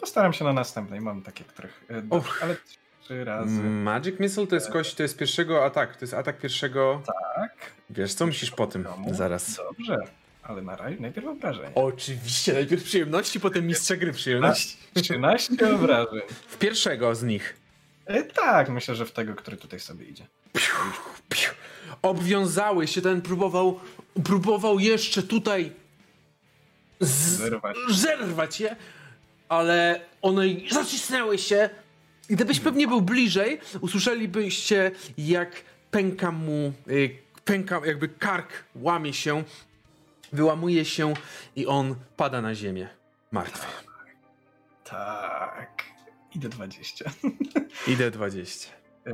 Postaram się na następnej, mam takie, których... e, do- Och. Ale trzy razy. Magic Missile to jest kość, to jest pierwszego ataku, to jest atak pierwszego. Tak. Wiesz co, musisz po tym zaraz. Dobrze, ale na razie najpierw obrażeń. Oczywiście, najpierw przyjemności, potem mistrza gry przyjemności. 13 obrażeń. W pierwszego z nich. E, tak, myślę, że w tego, który tutaj sobie idzie. Piu. Obwiązały się, ten próbował, próbował jeszcze tutaj z, Zerwać. zerwać je, ale one zacisnęły się. Gdybyś pewnie był bliżej, usłyszelibyście jak pęka mu, y, pęka jakby kark łamie się, wyłamuje się i on pada na ziemię. Martwy. Tak. Idę 20. Idę 20. E,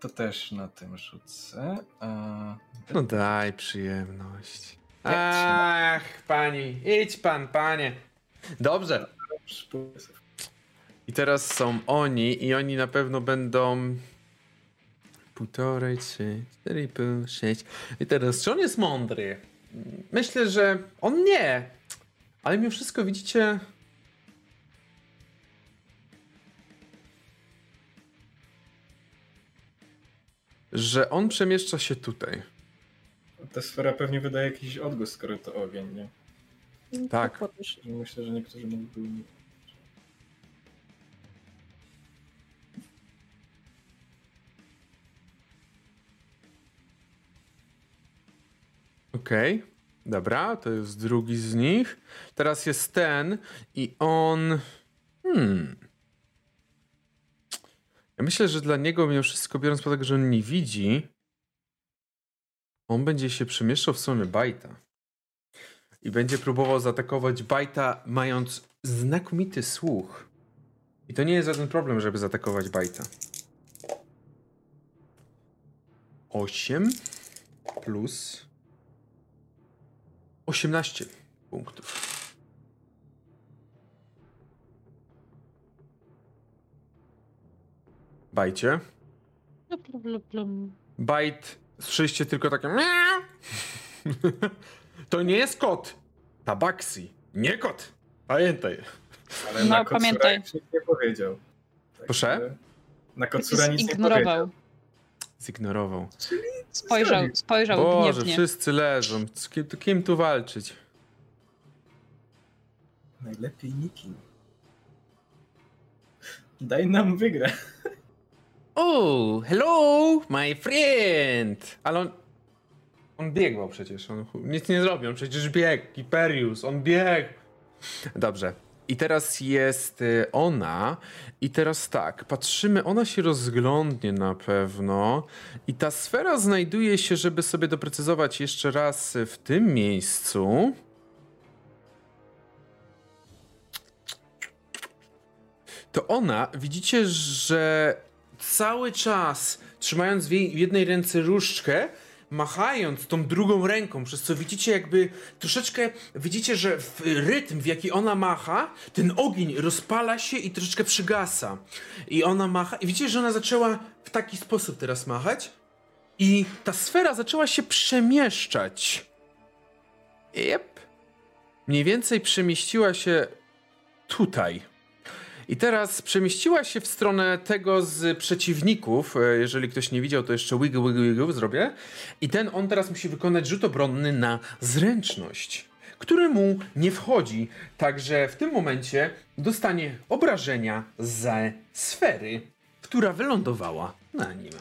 to też na tym rzucę. E, No daj przyjemność. Ach, pani, idź pan, panie. Dobrze. I teraz są oni i oni na pewno będą półtorej, trzy, cztery, pół, sześć. I teraz, czy on jest mądry? Myślę, że on nie. Ale mimo wszystko widzicie... Że on przemieszcza się tutaj. Ta sfera pewnie wydaje jakiś odgłos, skoro to ogień, nie? No, Tak. Myślę, że niektórzy mogliby... Okej, dobra, to jest drugi z nich. Teraz jest ten i on. Hmm. Ja myślę, że dla niego, mimo wszystko, biorąc pod uwagę, że on nie widzi, on będzie się przemieszczał w stronę Bajta. I będzie próbował zaatakować Bajta, mając znakomity słuch. I to nie jest żaden problem, żeby zaatakować Bajta. 8 plus 18 punktów. Bajcie. Plum, plum, plum. Bajt, słyszeliście tylko takie. To nie jest kot. Tabaksi. Nie kot. Pamiętaj. Ale No, na pamiętaj. nic nie powiedział. Tak, Proszę? Na Kotsura nic nie powiedział. Zignorował. Zignorował. Spojrzał, spojrzał Boże, gniewnie. wszyscy leżą. Z kim, to kim tu walczyć? Najlepiej nikim. Daj nam wygrać. Oh, hello, my friend. Ale on... On biegł przecież. On nic nie zrobił. On przecież biegł. Imperius, on biegł. Dobrze. I teraz jest y, ona. I teraz tak, patrzymy, ona się rozglądnie na pewno. I ta sfera znajduje się, żeby sobie doprecyzować jeszcze raz w tym miejscu. To ona, widzicie, że cały czas trzymając w jej- w jednej ręce różdżkę, machając tą drugą ręką, przez co widzicie jakby troszeczkę, widzicie, że w rytm, w jaki ona macha, ten ogień rozpala się i troszeczkę przygasa. I ona macha, i widzicie, że ona zaczęła w taki sposób teraz machać i ta sfera zaczęła się przemieszczać. Jep. Mniej więcej przemieściła się tutaj. I teraz przemieściła się w stronę tego z przeciwników. E, Jeżeli ktoś nie widział, to jeszcze wiggle, wiggle, wiggle zrobię. I ten, on teraz musi wykonać rzut obronny na zręczność, który mu nie wchodzi. Także w tym momencie dostanie obrażenia ze sfery, która wylądowała na nim.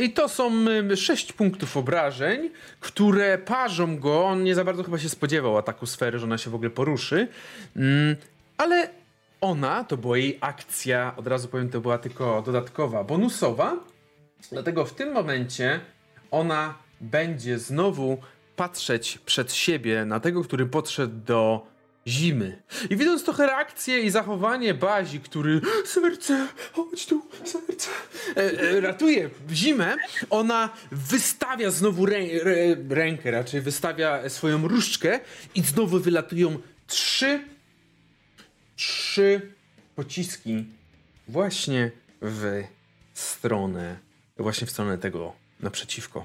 I to są 6 punktów obrażeń, które parzą go. On nie za bardzo chyba się spodziewał ataku sfery, że ona się w ogóle poruszy. Mm, ale ona, to była jej akcja, od razu powiem, to była tylko dodatkowa, bonusowa. Dlatego w tym momencie ona będzie znowu patrzeć przed siebie na tego, który podszedł do zimy. I widząc trochę reakcję i zachowanie Bazi, który serce, chodź tu, serce, e, e, ratuje zimę, ona wystawia znowu rę, rę, rękę, raczej wystawia swoją różdżkę i znowu wylatują trzy, trzy pociski właśnie w stronę, właśnie w stronę tego naprzeciwko.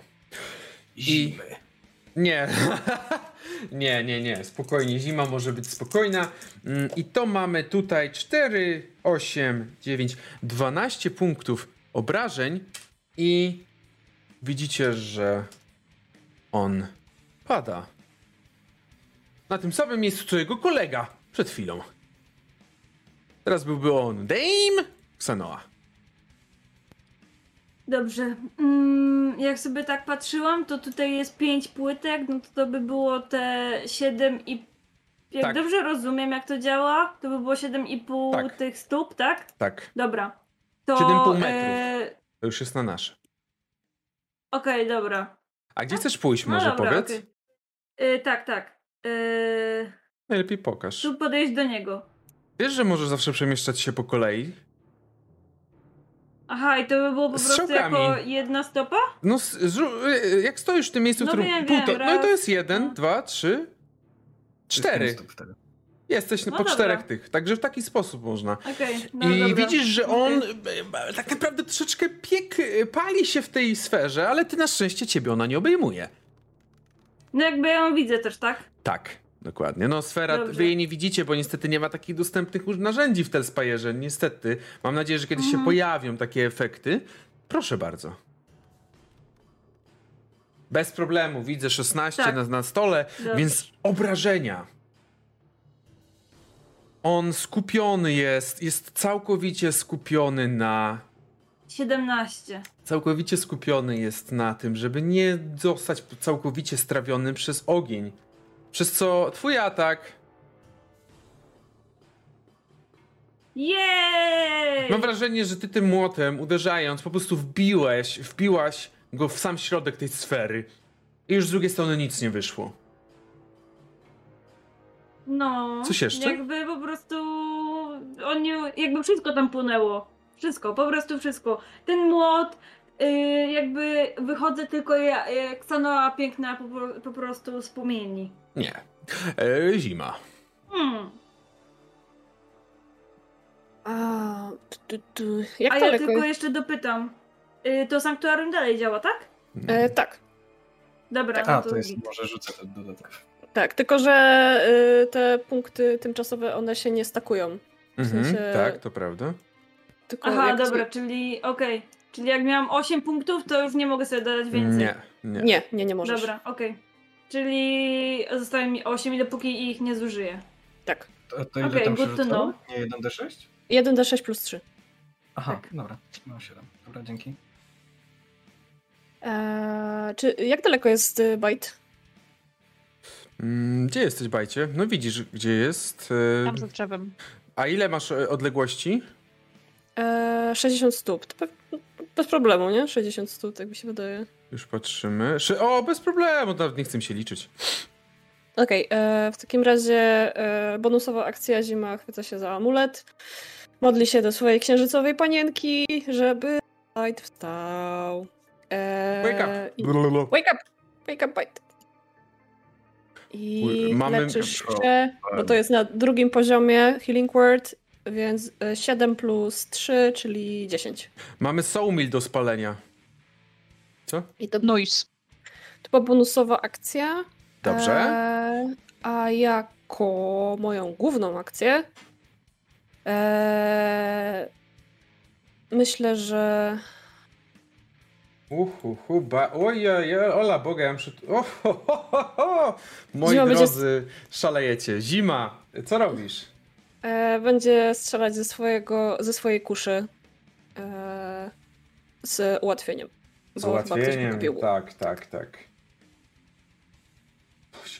I... Nie. nie, nie, nie. Spokojnie. Zima może być spokojna. Mm, I to mamy tutaj 4, 8, 9, 12 punktów obrażeń. I widzicie, że on pada. Na tym samym miejscu co jego kolega przed chwilą. Teraz byłby on Dame Xanoa. Dobrze. Mm, jak sobie tak patrzyłam, to tutaj jest 5 płytek, no to to by było te 7 i... Jak Tak. dobrze rozumiem, jak to działa, to by było 7,5 Tak. tych stóp, tak? Tak, Dobra. To... 7,5 metrów. e, to już jest na nasze. Okej, dobra. A gdzie chcesz pójść, No może dobra, powiedz? okej. E, tak, tak. E, Najlepiej pokaż. tu podejść do niego. Wiesz, że możesz zawsze przemieszczać się po kolei? Aha, i to by było po prostu Strzałkami. jako jedna stopa? No, s- zró- y, jak stoisz w tym miejscu, No w którym wiem, półto... wiem, No i to jest jeden, no. dwa, trzy, cztery. Jesteś No po dobra. czterech tych, także w taki sposób można. Okej, no I dobra. widzisz, że on e, e, tak naprawdę troszeczkę piek, e, pali się w tej sferze, ale ty na szczęście ciebie ona nie obejmuje. No jakby ja ją widzę też, tak? Tak, dokładnie. No sfera, Dobrze. wy jej nie widzicie, bo niestety nie ma takich dostępnych narzędzi w Telspire'ze, niestety. Mam nadzieję, że kiedyś się Mhm. pojawią takie efekty. Proszę bardzo. Bez problemu, widzę 16 Tak. na, na stole, Dobrze. więc obrażenia. On skupiony jest, jest całkowicie skupiony na 17. całkowicie skupiony jest na tym, żeby nie zostać całkowicie strawionym przez ogień. Przez co twój atak, Jej! mam wrażenie, że ty tym młotem uderzając po prostu wbiłeś, wbiłaś go w sam środek tej sfery i już z drugiej strony nic nie wyszło. No. Coś jeszcze? Jakby po prostu. On nie, jakby wszystko tam płynęło. Wszystko, po prostu wszystko. Ten młot, jakby wychodzę tylko ja, jak Sanoa piękna po, po prostu z płomieni. Nie. E, zima. Hmm. A, tu, tu, tu. Jak A ja tylko jeszcze dopytam. Y, to sanktuarium dalej działa, tak? E, tak, Dobra, A, no to jest, git. może rzucę ten dodatkowy. tak. Tylko, że y, te punkty tymczasowe, one się nie stakują. Mhm, sensie- Tak, to prawda. Tylko Aha, dobra, czyli okej. Czyli jak miałam 8 punktów, to już nie mogę sobie dodać więcej. Nie, nie. Nie, nie, nie możesz. Dobra, okej. Czyli zostaje mi 8 i dopóki ich nie zużyję. Tak. To, to ile Okej, tam good to know. Nie 1d6? 1d6 plus 3. Aha, Tak. dobra. Mam 7. Dobra, dzięki. Eee, czy, jak daleko jest y, bajt? Mm, Gdzie jesteś, Bajcie? No widzisz, gdzie jest. e, Tam za drzewem. A ile masz e, odległości? Eee, 60 stóp. To pe- bez problemu, nie? 60 stóp, tak mi się wydaje. Już patrzymy. O, bez problemu, nawet nie chcę mi się liczyć. Okej, e, w takim razie e, bonusowa akcja zima chwyca się za amulet. Modli się do swojej księżycowej panienki, żeby Bajt wstał. E, Wake up! I, wake up! Wake up, Bajt. I mamy- leczysz się, bo to jest na drugim poziomie Healing Word, więc e, 7 plus 3, czyli 10. Mamy soulmill do spalenia. Co? I to, Noise. to była bonusowa akcja. Dobrze. E, a jako moją główną akcję e, myślę, że Uhuhu, ba... Ojej, ola Boga, ja muszę... O, ho, ho, ho, ho. Moi Zima będzie- drodzy, szalejecie. Zima, co robisz? E, będzie strzelać ze, swojego, ze swojej kuszy e, z ułatwieniem. Z ułatwieniem. Tak, tak, tak.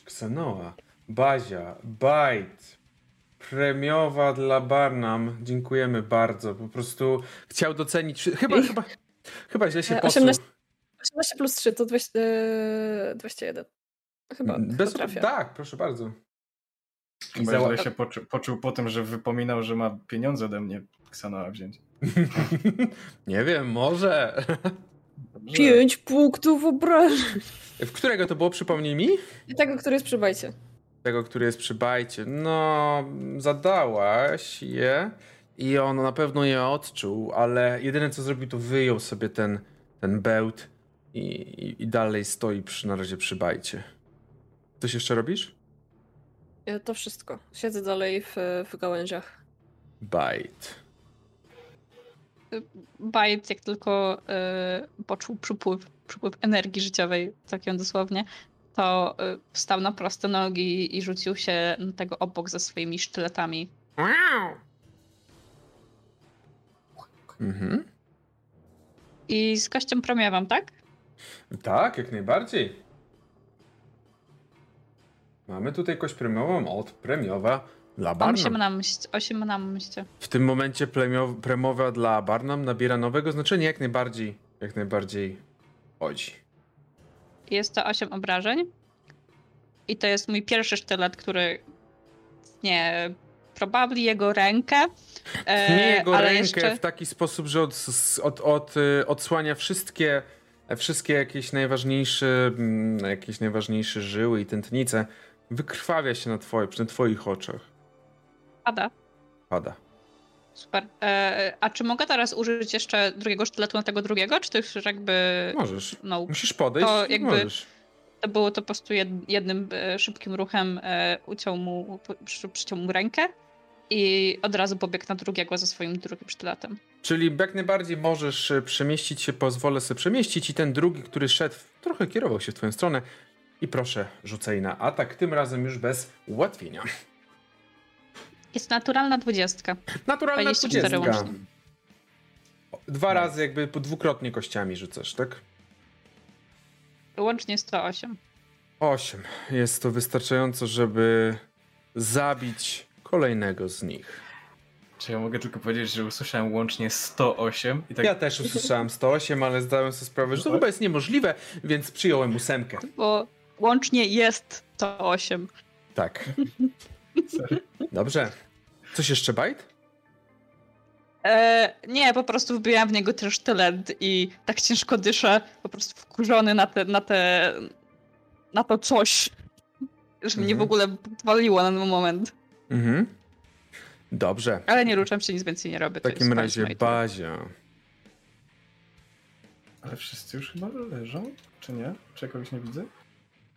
Ksenoa, Bazia, Bajt, premiowa dla Barnum. Dziękujemy bardzo. Po prostu chciał docenić... Chyba, chyba, chyba źle się E, poczuł. 18 18 plus 3 to 20, e, 21. Chyba, Bez... chyba trafia. Tak, proszę bardzo. I Chyba zała- źle się poczu, poczuł po tym, że wypominał, że ma pieniądze ode mnie Ksanoa wziąć. Nie wiem, może. Dobrze. 5 punktów obrażeń. W którego to było, przypomnij mi? Tego, który jest przy bajcie. Tego, który jest przy bajcie. No, zadałaś je i on na pewno je odczuł, ale jedyne co zrobił, to wyjął sobie ten, ten bełt i, i, i dalej stoi przy, na razie przy bajcie. Coś jeszcze robisz? E, To wszystko. Siedzę dalej w, w gałęziach. Bajt. Bajt, jak tylko y, poczuł przypływ, przypływ energii życiowej, całkiem dosłownie, to y, wstał na proste nogi i rzucił się na tego obok ze swoimi sztyletami. Mhm. I z kością premiową, tak? Tak, jak najbardziej. Mamy tutaj kość premiową od premiowa dla Barnum. na mście. Osiem na mście. W tym momencie premowa dla Barnum nabiera nowego znaczenia, jak najbardziej, jak najbardziej chodzi. Jest to 8 obrażeń. I to jest mój pierwszy sztylet, który nie probably jego rękę. e, Nie jego ale rękę jeszcze w taki sposób, że od, od, od, y, odsłania wszystkie, wszystkie jakieś najważniejsze, mm, jakieś najważniejsze żyły i tętnice. Wykrwawia się na, twoje, na twoich oczach. Pada. Pada. Super. E, a czy mogę teraz użyć jeszcze drugiego sztyletu na tego drugiego, czy to już jakby... Możesz. No, Musisz podejść To jakby- możesz. to było to po prostu jed, jednym e, szybkim ruchem e, uciął mu, przy, przyciął mu rękę i od razu pobiegł na drugiego ze swoim drugim sztyletem. Czyli jak najbardziej możesz e, przemieścić się, pozwolę sobie przemieścić i ten drugi, który szedł, trochę kierował się w twoją stronę. I proszę, rzucaj na atak, tym razem już bez ułatwienia. Jest naturalna dwudziestka. Naturalna 24 20. łącznie. Dwa razy jakby po dwukrotnie kościami rzucasz, tak? Łącznie 108. 8. Jest to wystarczająco, żeby zabić kolejnego z nich. Czy ja mogę tylko powiedzieć, że usłyszałem łącznie 108 i tak Ja też usłyszałem 108, ale zdałem sobie sprawę, że to chyba jest niemożliwe, więc przyjąłem ósemkę. Bo łącznie jest 108. Tak. Dobrze. Coś jeszcze, Bajt? E, nie, po prostu wbijam w niego ten sztylet i tak ciężko dyszę, po prostu wkurzony na te, na te, na to coś, że mnie w Mhm. ogóle waliło na ten moment. Mhm. Dobrze. Ale nie ruszam się, nic więcej nie robię. W to takim razie. Bazia. Ale wszyscy już chyba leżą? Czy nie? Czy kogoś nie widzę?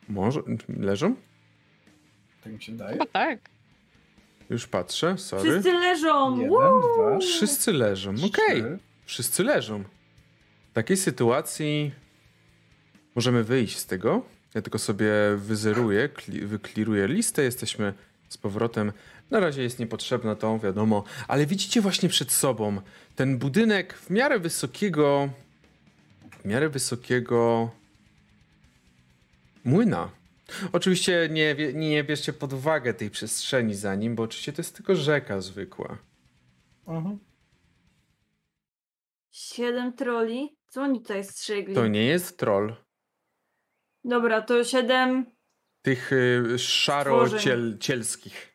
Może leżą? Tak mi się wydaje. Chyba tak. Już patrzę, sorry. Wszyscy leżą! Jeden, Woo! dwa, Wszyscy leżą. Okej. trzy. Wszyscy leżą. W takiej sytuacji możemy wyjść z tego. Ja tylko sobie wyzeruję, kli- wykliruję listę. Jesteśmy z powrotem. Na razie jest niepotrzebna to, wiadomo. Ale widzicie właśnie przed sobą ten budynek w miarę wysokiego, w miarę wysokiego młyna. Oczywiście nie, nie bierzcie pod uwagę tej przestrzeni za nim, bo oczywiście to jest tylko rzeka zwykła. Mhm. Siedem troli? Co oni tutaj strzegli? To nie jest troll. Dobra, to siedem... Tych y, szaro-cielskich.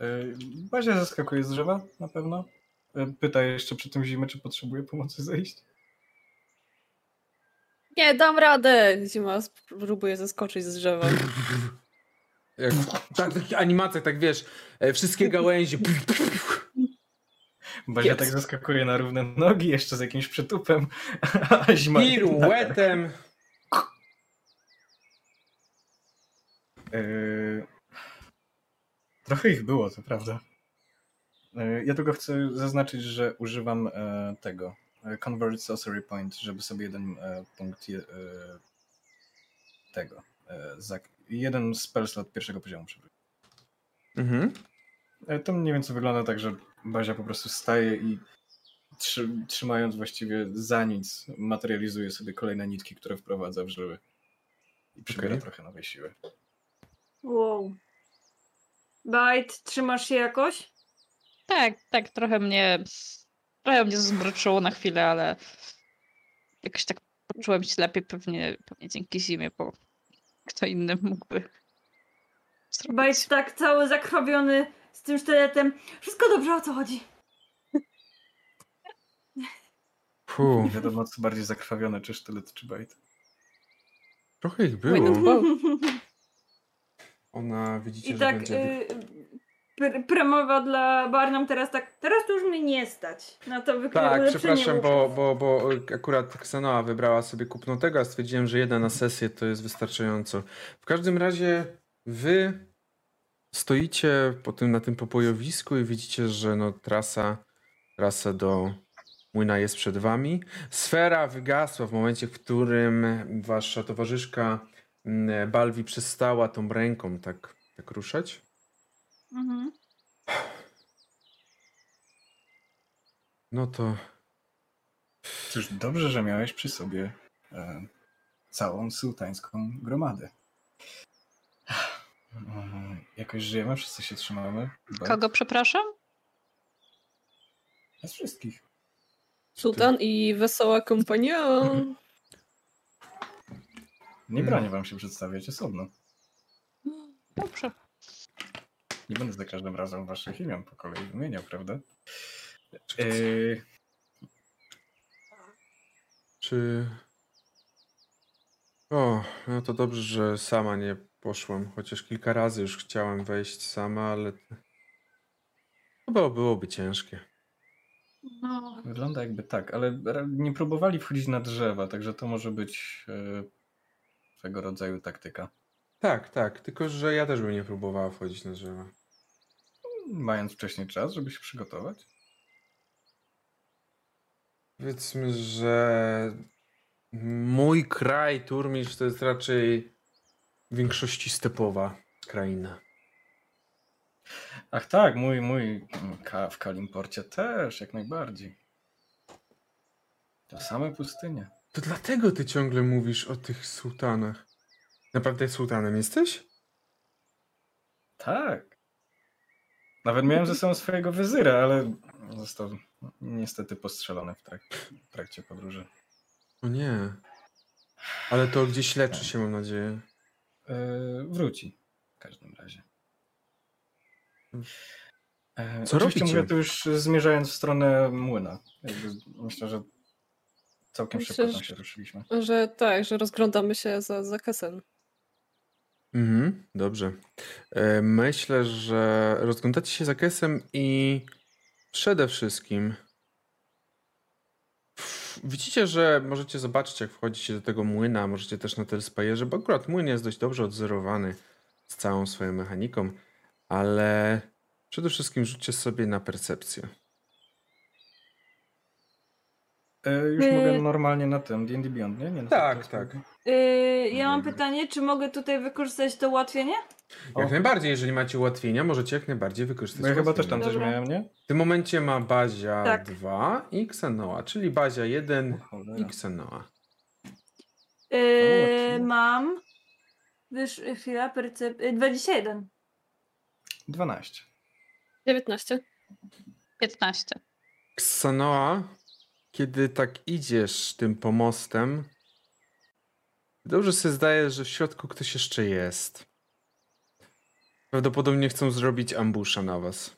Yy, Bazia zaskakuje z drzewa na pewno. Yy, Pyta jeszcze przy tym zimę, czy potrzebuje pomocy zejść. Nie, dam radę! Zima próbuje zeskoczyć z drzewa. Jak, tak, w takich animacjach, tak wiesz, e, wszystkie gałęzie. Bazia tak zaskakuje na równe nogi, jeszcze z jakimś przytupem, a zima... Piruetem. Yy, Trochę ich było, to prawda. Yy, Ja tylko chcę zaznaczyć, że używam e, tego e, Convert Sorcery Point, żeby sobie jeden e, punkt je, e, tego. e, zak- jeden spell slot pierwszego poziomu przybył. Mhm. E, To mniej więcej wygląda tak, że Bazia po prostu staje i trzy, trzymając właściwie za nic, materializuje sobie kolejne nitki, które wprowadza w żyły. I przybiera Okej. trochę nowej siły. Wow. Bajt, trzymasz się jakoś? Tak, tak, trochę mnie, trochę mnie zmroczyło na chwilę, ale jakoś tak poczułem się lepiej pewnie, pewnie dzięki zimie, bo kto inny mógłby zrobić. Bajt tak cały zakrwawiony z tym sztyletem. Wszystko dobrze, o co chodzi? Puh, Nie wiadomo, co bardziej zakrwawione, czy sztylet, czy bajt. trochę ich not było. Ona, widzicie, I że tak będzie... y, pr- premowa dla Barnum teraz tak, teraz to już mnie nie stać na to wykrycie Tak, przepraszam, bo, bo, bo akurat Ksenoa wybrała sobie kupno tego, a stwierdziłem, że jedna na sesję to jest wystarczająco. W każdym razie wy stoicie po tym, na tym popojowisku i widzicie, że no, trasa, trasa do młyna jest przed wami. Sfera wygasła w momencie, w którym wasza towarzyszka mm, Balwi przestała tą ręką tak, tak ruszać. Mhm. No to Cóż, dobrze, że miałeś przy sobie e, całą sułtańską gromadę. E, Jakoś żyjemy, wszyscy się trzymamy. Kogo przepraszam? Z wszystkich. Sultan i wesoła kompania. Nie bronię wam się przedstawiać osobno. Dobrze. Nie będę za każdym razem waszych imion po kolei wymieniał, prawda? E, Czy. O, no to dobrze, że sama nie poszłam. Chociaż kilka razy już chciałem wejść sama, ale chyba byłoby ciężkie. No, Wygląda jakby tak, ale nie próbowali wchodzić na drzewa, także to może być e, swego rodzaju taktyka. Tak, tak, tylko że ja też bym nie próbowała wchodzić na drzewa. Mając wcześniej czas, żeby się przygotować. Powiedzmy, że mój kraj, Turmisz, to jest raczej w większości stepowa kraina. Ach tak, mój, mój Ka- w Kalimporcie też, jak najbardziej. To same pustynie. To dlatego ty ciągle mówisz o tych sułtanach. Naprawdę sułtanem jesteś? Tak. Nawet miałem ze sobą swojego wyzyra, ale został niestety postrzelony w trakcie, w trakcie podróży. O nie. Ale to gdzieś leczy się, mam nadzieję. Yy, wróci w każdym razie. E, Co oczywiście robicie? mówię to już zmierzając w stronę młyna. Jakby myślę, że całkiem Myślę, szybko tam że- się ruszyliśmy. Że tak, że rozglądamy się za zakresem. Mhm, dobrze. E, Myślę, że rozglądacie się za kesem i przede wszystkim widzicie, że możecie zobaczyć, jak wchodzicie do tego młyna, możecie też na Telspire, bo akurat młyn jest dość dobrze odzorowany z całą swoją mechaniką, ale przede wszystkim rzućcie sobie na percepcję. E, już Yy. mogę normalnie na tym D&D Beyond, nie? nie na Tak, tak. Yy, ja mam pytanie, czy mogę tutaj wykorzystać to ułatwienie? Jak O. najbardziej, jeżeli macie ułatwienia, możecie jak najbardziej wykorzystać Bo ja chyba też tam coś Dobra. miałem, nie? W tym momencie ma Bazia Tak. 2 i Xenoa, czyli Bazia 1 O cholera. i Xenoa. Yy, mam. Wysz, chwila, percep... yy, 21. 12. 19. 15. Xanoa, kiedy tak idziesz tym pomostem, dobrze sobie zdajesz, że w środku ktoś jeszcze jest. Prawdopodobnie chcą zrobić ambusza na was.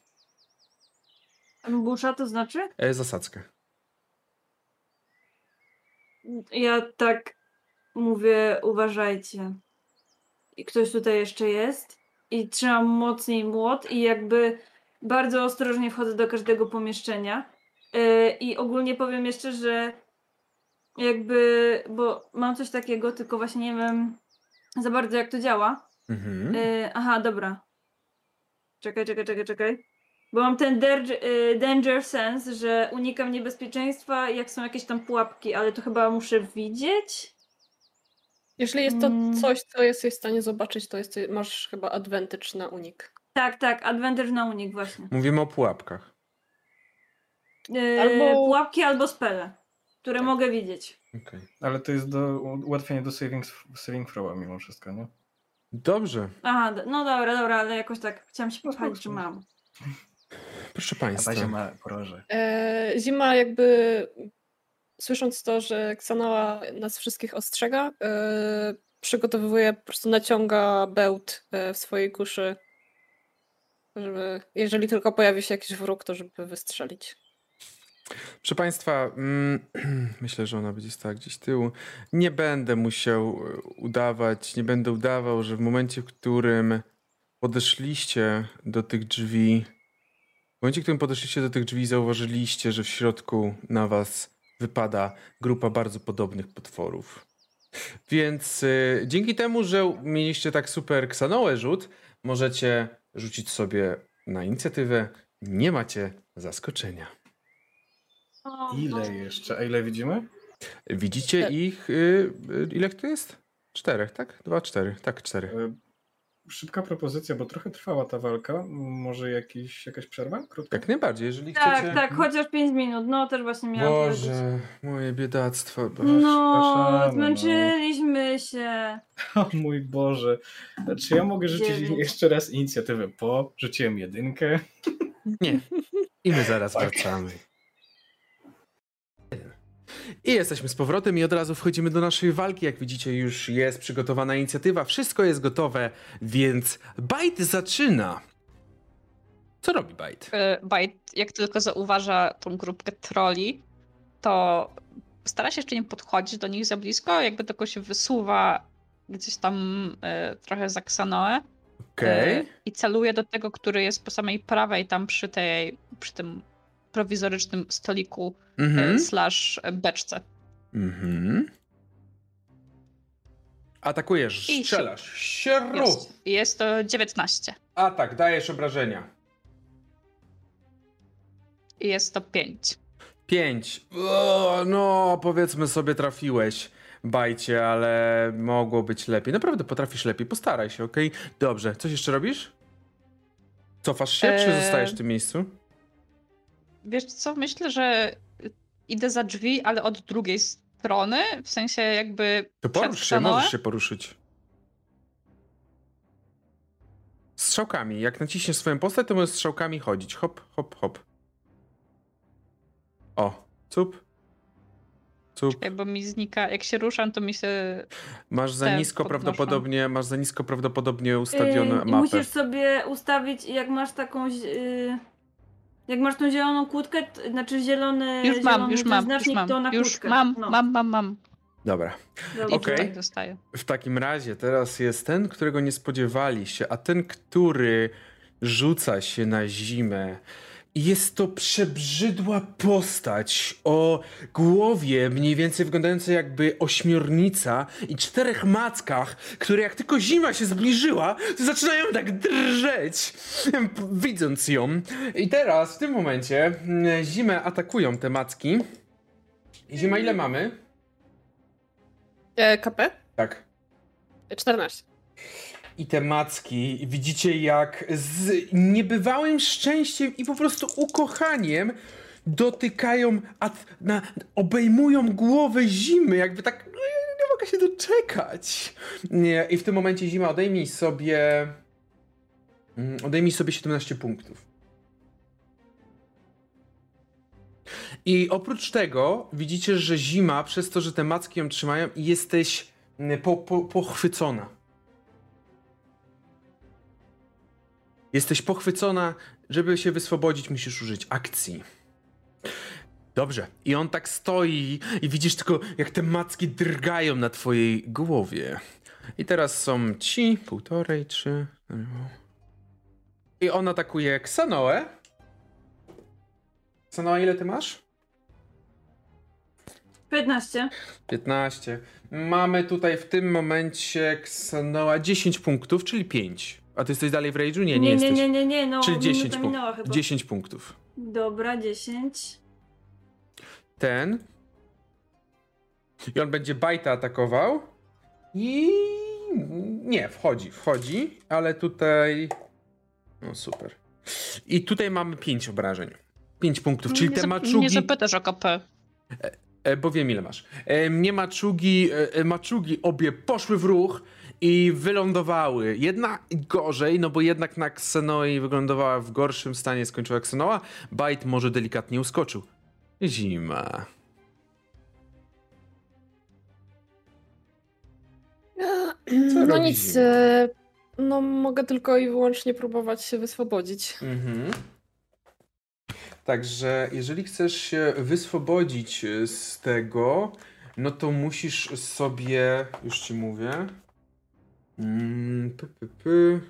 Busza to znaczy? E, zasadzkę. Ja tak mówię, uważajcie. I ktoś tutaj jeszcze jest. I trzymam mocniej młot i jakby bardzo ostrożnie wchodzę do każdego pomieszczenia. Yy, I ogólnie powiem jeszcze, że jakby, bo mam coś takiego, tylko właśnie nie wiem za bardzo jak to działa. Mhm. Yy, aha, dobra. Czekaj, czekaj, czekaj, czekaj. Bo mam ten der- y, danger sense, że unikam niebezpieczeństwa, jak są jakieś tam pułapki, ale to chyba muszę widzieć. Jeżeli jest to Mm. coś, co jesteś w stanie zobaczyć, to jest, masz chyba advantage na unik. Tak, tak, advantage na unik właśnie. Mówimy o pułapkach. Yy, Albo- Pułapki albo spele, które Tak. mogę widzieć. Okej. Ale to jest do ułatwienie do saving, saving throwa mimo wszystko, nie? Dobrze. Aha, no dobra, dobra, ale jakoś tak chciałam się No pochwalić, że spoko. mam. Proszę Państwa. Bazia ma poroże. E, Zima jakby słysząc to, że Xanoa nas wszystkich ostrzega, e, przygotowuje, po prostu naciąga bełt e, w swojej kuszy, żeby jeżeli tylko pojawi się jakiś wróg, to żeby wystrzelić. Proszę Państwa, mm, myślę, że ona będzie stała gdzieś tyłu. Nie będę musiał e, udawać, nie będę udawał, że w momencie, w którym podeszliście do tych drzwi, w momencie, w którym podeszliście do tych drzwi, zauważyliście, że w środku na Was wypada grupa bardzo podobnych potworów. Więc e, dzięki temu, że mieliście tak super Xanoe rzut, możecie rzucić sobie na inicjatywę. Nie macie zaskoczenia. Ile no. jeszcze? A ile widzimy? Widzicie Tak. ich. Y, y, ile tu jest? Czterech, tak? Dwa, cztery. Tak, cztery. E, Szybka propozycja, bo trochę trwała ta walka. Może jakiś, jakaś przerwa? Krótka? Jak najbardziej, jeżeli Tak, chcecie. tak, chociaż 5 minut, no też właśnie miałam powiedzieć. Boże, moje biedactwo. Boże. No, no. zmęczyliśmy się. O mój Boże. Czy ja mogę rzucić Dziewięć. jeszcze raz inicjatywę po? Rzuciłem jedynkę. Nie. I my zaraz Tak. wracamy. I jesteśmy z powrotem i od razu wchodzimy do naszej walki. Jak widzicie, już jest przygotowana inicjatywa, wszystko jest gotowe, więc Bajt zaczyna. Co robi Bajt? Y, Bajt, jak tylko zauważa tą grupkę troli, to stara się jeszcze nie podchodzić do nich za blisko, jakby tylko się wysuwa gdzieś tam e, trochę za Ksanoę Okej. e, i celuję do tego, który jest po samej prawej, tam przy tej, przy tym prowizorycznym stoliku Mhm. e, slash beczce. Mhm. Atakujesz, I strzelasz. Sierru! Jest, jest to 19 Atak, dajesz obrażenia. i jest to 5. Pięć. O, no, powiedzmy sobie trafiłeś. Bajcie, ale mogło być lepiej. Naprawdę potrafisz lepiej. Postaraj się, okej? Dobrze. Coś jeszcze robisz? Cofasz się, czy Eee. zostajesz w tym miejscu? Wiesz co, myślę, że idę za drzwi, ale od drugiej strony, w sensie jakby To porusz się, możesz się poruszyć. Strzałkami. Jak naciśniesz swoją postać, to możesz strzałkami chodzić. Hop, hop, hop. O, cup. Cup. Bo mi znika, jak się ruszam, to mi się. Masz za nisko podnoszą. prawdopodobnie, masz za nisko prawdopodobnie ustawioną Yy, mapę. musisz sobie ustawić, jak masz taką. Yy, jak masz tą zieloną kłódkę, t- znaczy zielony. Już mam, zielony już mam, już mam. to na Już kłódkę. mam, no. mam, mam, mam. Dobra. Dobra. Dostaję. W takim razie teraz jest ten, którego nie spodziewali się, a ten, który rzuca się na zimę. Jest to przebrzydła postać o głowie mniej więcej wyglądająca jakby ośmiornica i czterech mackach, które jak tylko zima się zbliżyła, to zaczynają tak drżeć, widząc ją. I teraz, w tym momencie, mm, zimę atakują te macki. Zima, ile mamy? E, KP? Tak. 14. i te macki widzicie jak z niebywałym szczęściem i po prostu ukochaniem dotykają, na, obejmują głowę zimy, jakby tak no, nie mogę się doczekać. Nie, I w tym momencie zima odejmij sobie mm, odejmij sobie 17 punktów. I oprócz tego widzicie, że zima, przez to, że te macki ją trzymają, jesteś mm, po, po, pochwycona. Jesteś pochwycona, żeby się wyswobodzić, musisz użyć akcji. Dobrze. I on tak stoi i widzisz tylko, jak te macki drgają na twojej głowie. I teraz są ci, półtorej, trzy. I on atakuje Ksanoę. Ksanoa, ile ty masz? 15. 15. Mamy tutaj w tym momencie Ksanoa 10 punktów, czyli 5. A ty jesteś dalej w rage'u? Nie, nie, nie, jesteś. nie, nie, nie, nie, no Czyli 10 minuta minęła punktów. chyba. 10 punktów. Dobra, 10. Ten. I on będzie bajta atakował. I. Nie, wchodzi, wchodzi, ale tutaj. No super. I tutaj mamy 5 obrażeń. 5 punktów, czyli nie, te maczugi. nie zapytasz o KP. E, bo wiem ile masz. E, mnie maczugi, e, e, maczugi obie poszły w ruch i wylądowały. Jedna gorzej, no bo jednak na Xenoi wyglądała w gorszym stanie, skończyła Xenoa. Bite może delikatnie uskoczył. Zima. No robi nic. zima? e, No mogę tylko i wyłącznie próbować się wyswobodzić. Mhm. Także jeżeli chcesz się wyswobodzić z tego, no to musisz sobie, już ci mówię. Mm, py, py, py.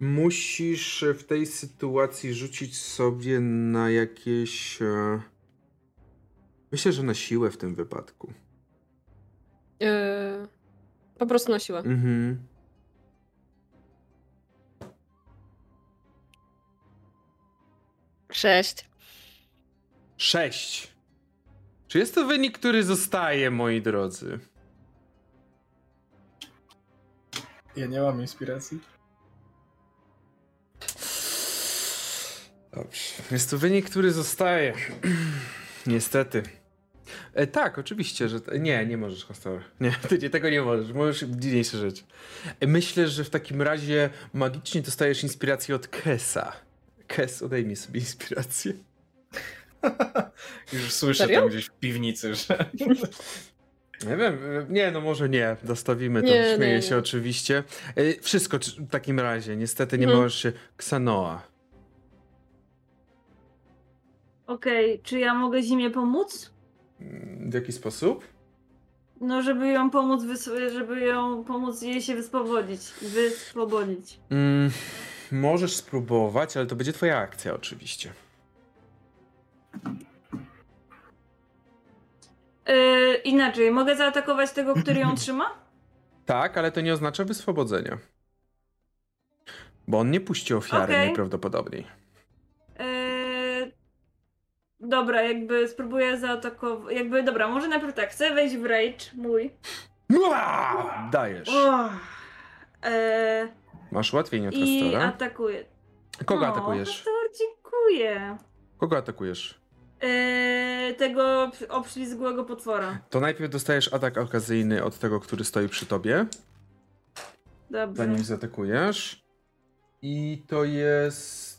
Musisz w tej sytuacji rzucić sobie na jakieś. e, Myślę, że na siłę w tym wypadku. E, Po prostu na siłę. Mhm. Sześć. Sześć. Czy jest to wynik, który zostaje, moi drodzy? Ja nie mam inspiracji. Dobrze. Jest to wynik, który zostaje. Niestety. E, tak, oczywiście, że. Nie, nie możesz, Hostor. Nie, ty nie, tego nie możesz. Możesz dziwniejsze rzeczy. E, myślę, że w takim razie magicznie dostajesz inspirację od Kesa. Kes, odejmij sobie inspirację. Już słyszę Serio? tam gdzieś w piwnicy, że Nie wiem, e, nie, no może nie. Dostawimy to. Nie, Śmieję nie, się nie. oczywiście. E, Wszystko w takim razie. Niestety nie Mhm. możesz się. Ksanoa. Okej, czy ja mogę zimie pomóc? Mm, W jaki sposób? No, żeby ją pomóc, żeby ją pomóc jej się wyswobodzić. Wyswobodzić. Mm, możesz spróbować, ale to będzie twoja akcja oczywiście. Yy, inaczej, mogę zaatakować tego, który ją trzyma? Tak, ale to nie oznacza wyswobodzenia. Bo on nie puści ofiary Okej. najprawdopodobniej. Yy, dobra, jakby spróbuję zaatakować. Jakby, dobra, może najpierw tak, chcę wejść w rage mój. Ua! Dajesz. O, yy, Masz ułatwienie od I Kastora. atakuję. Kogo O, atakujesz? Kastor, dziękuję. Kogo atakujesz? Yy, tego obślizgłego potwora. To najpierw dostajesz atak okazyjny od tego, który stoi przy tobie, Dobrze. zanim zaatakujesz. I to jest...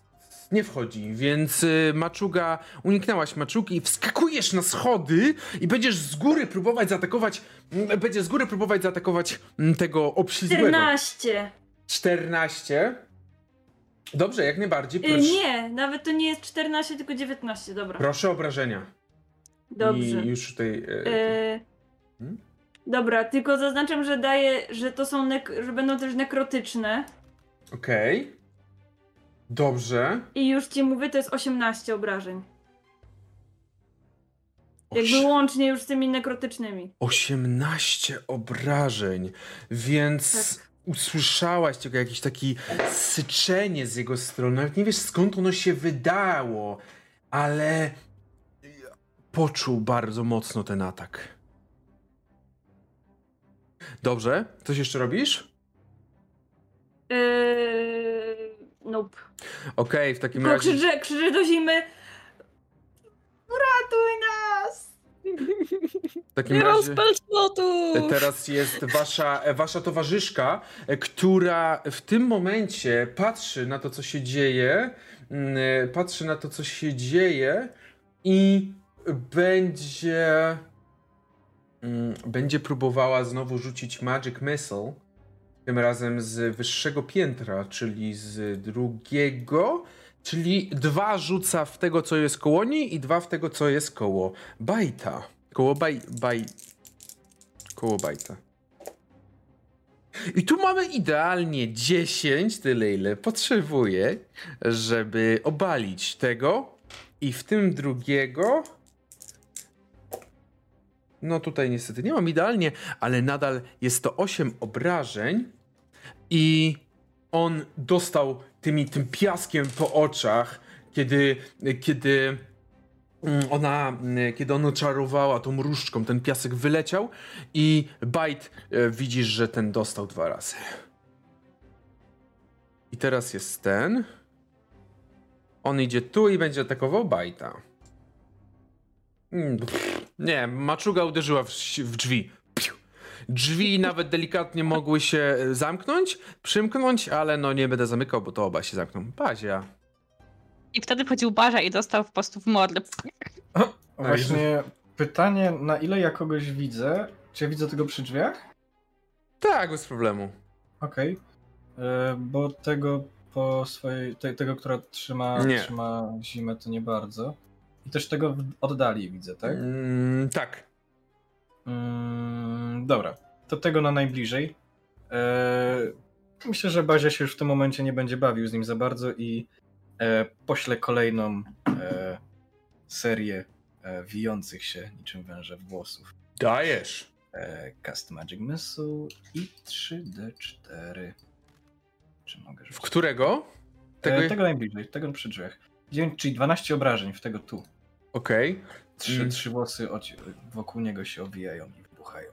Nie wchodzi, więc y, maczuga, uniknęłaś maczugi i wskakujesz na schody i będziesz z góry próbować zaatakować, mm, będziesz z góry próbować zaatakować mm, tego obślizgłego. 14. 14. Dobrze, jak najbardziej. Yy, Proszę, nie, nawet to nie jest 14, tylko 19, dobra. proszę obrażenia. Dobrze. I już tutaj... e, E, Hmm? Dobra, tylko zaznaczam, że daję, że to są, że będą też nekrotyczne. Okej. Dobrze. I już ci mówię, to jest 18 obrażeń. Jakby łącznie już z tymi nekrotycznymi. 18 obrażeń, więc Tak. Usłyszałaś tylko jakieś takie syczenie z jego strony. Nawet nie wiesz skąd ono się wydało, ale poczuł bardzo mocno ten atak. Dobrze, coś jeszcze robisz? Eee, nope. Okej, w takim Tylko razie. krzyczę, krzyczę do zimy. Uratuj nas! W takim Nie razie... Teraz jest wasza, e, wasza towarzyszka, e, która w tym momencie patrzy na to, co się dzieje, mm, e, patrzy na to, co się dzieje i będzie mm, będzie próbowała znowu rzucić Magic Missile, tym razem z wyższego piętra, czyli z drugiego, czyli dwa rzuca w tego, co jest koło niej i dwa w tego, co jest koło Bajta. Koło baj, baj, koło bajta. I tu mamy idealnie 10, tyle ile potrzebuję, żeby obalić tego i w tym drugiego. No tutaj niestety nie mam idealnie, ale nadal jest to 8 obrażeń i on dostał tymi, tym piaskiem po oczach, kiedy, kiedy Mm, ona, mm, kiedy ona czarowała tą różdżką, ten piasek wyleciał i Bite e, widzisz, że ten dostał dwa razy. I teraz jest ten. On idzie tu i będzie atakował Bajta. Mm, Nie, maczuga uderzyła w, w drzwi. Drzwi nawet delikatnie mogły się e, zamknąć, przymknąć, ale no nie będę zamykał, bo to oba się zamkną. Bazia. I wtedy wchodził Barza i dostał po prostu w mordę. Właśnie pytanie, na ile ja kogoś widzę? Czy ja widzę tego przy drzwiach? Tak, bez problemu. Okej. E, Bo tego po swojej, te, tego, która trzyma, Nie. trzyma zimę, to nie bardzo. I też tego w oddali widzę, tak? Mm, tak. Mm, dobra, to tego na najbliżej. E, myślę, że Bazia się już w tym momencie nie będzie bawił z nim za bardzo i e, pośle kolejną e, serię e, wijących się niczym węże włosów. Dajesz. E, cast Magic Missile i 3D4. Czy mogę W rzucić? którego? Tego... Tego, e, tego najbliżej, tego przy drzwiach. 9, czyli 12 obrażeń w tego tu. Okej. Trzy, Mm. trzy włosy wokół niego się owijają i wybuchają.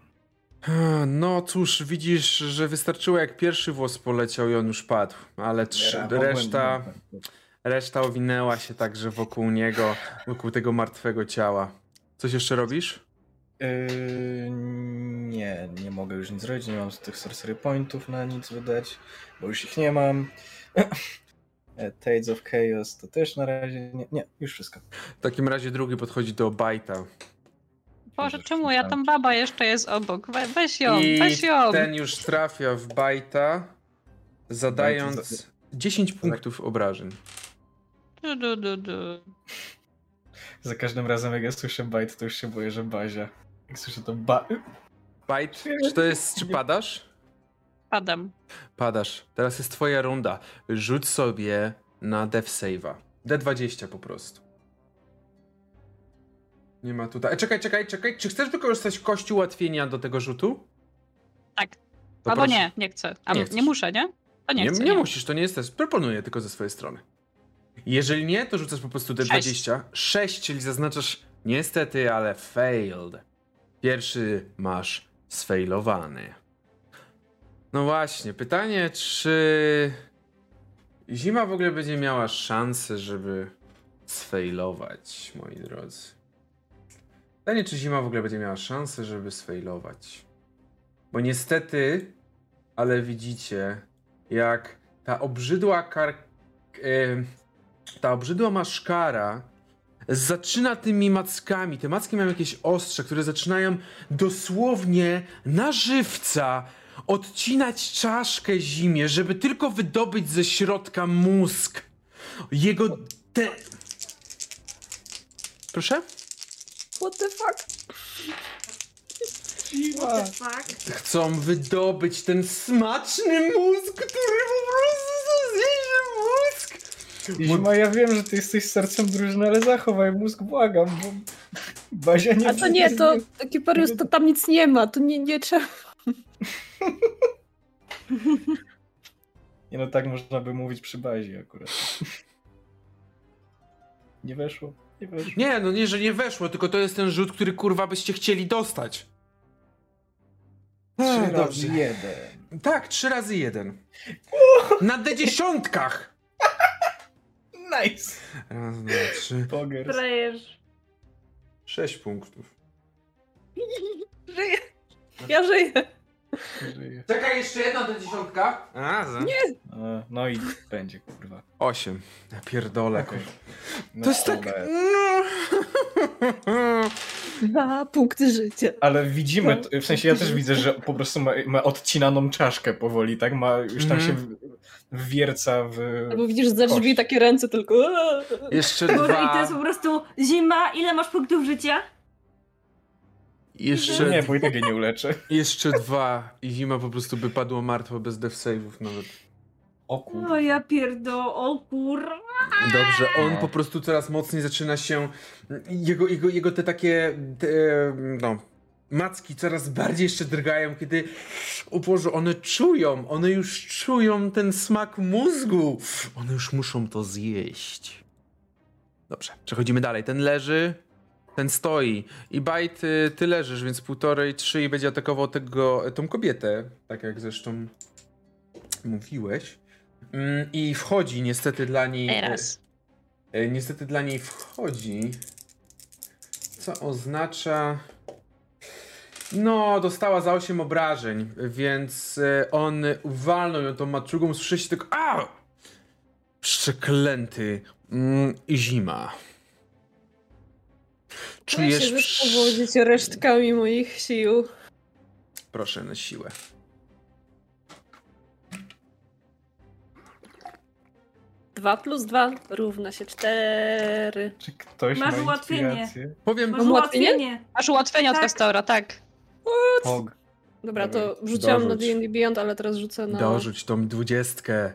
No cóż, widzisz, że wystarczyło jak pierwszy włos poleciał i on już padł, ale trzy, Ja reszta, reszta owinęła się także wokół niego, wokół tego martwego ciała. Coś jeszcze robisz? Yy, nie, nie mogę już nic zrobić, nie mam z tych sorcery pointów na nic wydać, bo już ich nie mam. E, Tides of Chaos to też na razie nie, nie, już wszystko. W takim razie drugi podchodzi do Bajta. Boże, czemu ja tam baba jeszcze jest obok? We, weź ją, I weź ją. ten już trafia w Bajta, zadając 10 punktów obrażeń. Du, du, du, du. Za każdym razem jak ja słyszę bite, to już się boję, że bazia. Jak słyszę to ba... Bajt, czy to jest, czy padasz? Padam. Padasz. Teraz jest twoja runda. Rzuć sobie na death save'a. D20 po prostu. Nie ma tutaj. E, czekaj, czekaj, czekaj. Czy chcesz wykorzystać kości ułatwienia do tego rzutu? Tak. To Albo proszę. nie, nie chcę. A Nie nie, muszę, nie? To nie, Nie, chcę. nie musisz, to nie jest test. Proponuję tylko ze swojej strony. Jeżeli nie, to rzucasz po prostu D20. 6, czyli zaznaczasz niestety, ale failed. Pierwszy masz sfailowany. No właśnie, pytanie, czy zima w ogóle będzie miała szansę, żeby sfailować, moi drodzy? Pytanie, czy zima w ogóle będzie miała szansę, żeby sfailować? Bo niestety, ale widzicie, jak ta obrzydła kar... e, ta obrzydła maszkara zaczyna tymi mackami. Te macki mają jakieś ostrze, które zaczynają dosłownie na żywca odcinać czaszkę zimie, żeby tylko wydobyć ze środka mózg. Jego te... Proszę? What the fuck? What the fuck? Chcą wydobyć ten smaczny mózg, który po prostu zjedzie mózg. Zima, ja wiem, że ty jesteś sercem drużyny, ale zachowaj mózg, błagam, bo Bazia nie A to nie, to Kiparius, to tam nic nie ma, to nie, nie trzeba. Nie no, tak można by mówić przy bazie akurat. Nie weszło, nie weszło. Nie, no nie, że nie weszło, tylko to jest ten rzut, który kurwa byście chcieli dostać. Trzy Ech, razy dobrze. jeden. Tak, trzy razy jeden. Na D dziesiątkach! Nice! Raz, dwa, trzy, Pogers. Sześć punktów. Żyję. Ja żyję. Żyje. Czekaj, jeszcze jedna D dziesiątka. A, za... Nie. A, No i będzie, kurwa. Osiem. Ja pierdolę. Okej. No To jest tak... dobra. Dwa punkty życia. Ale widzimy, to- w sensie ja też widzę, że po prostu ma, ma odcinaną czaszkę powoli, tak? Ma, już tam Mhm. się w- wwierca w... Albo widzisz za drzwi Kość. takie ręce tylko. Jeszcze Boże, i to dwa. jest po prostu zima. Ile masz punktów życia? Jeszcze, Nie, bo i tak nie uleczę. jeszcze dwa. I zima po prostu by padła martwa bez death save'ów nawet. O kurwa. O ja pierdo, o kur... Dobrze, on No. po prostu coraz mocniej zaczyna się. Jego, jego, jego te takie. Te, no. Macki coraz bardziej jeszcze drgają, kiedy. O Boże, one czują, one już czują ten smak mózgu. One już muszą to zjeść. Dobrze, przechodzimy dalej. Ten leży, ten stoi. I Bajt, y, ty leżysz, więc półtorej, trzy i będzie atakował tego, tą kobietę. Tak jak zresztą mówiłeś. Mm, I wchodzi niestety dla niej. Teraz. E, Niestety dla niej wchodzi. Co oznacza. No, dostała za 8 obrażeń, więc on walnął ją tą maczugą, słyszy tylko. A! Przeklęty. Mm, zima. Czuję się Czujesz. przy- wyspowodzić resztkami moich sił. Proszę na siłę. Dwa plus dwa równa się cztery. Czy ktoś Masz ma ułatwienie. Powiem. Masz ułatwienie? ułatwienie. Masz ułatwienie od Tak. Kastora, tak. Pog. Dobra, Dobra, to rzuciłam na. D&D Beyond, ale teraz rzucę na... Dorzuć tą dwudziestkę.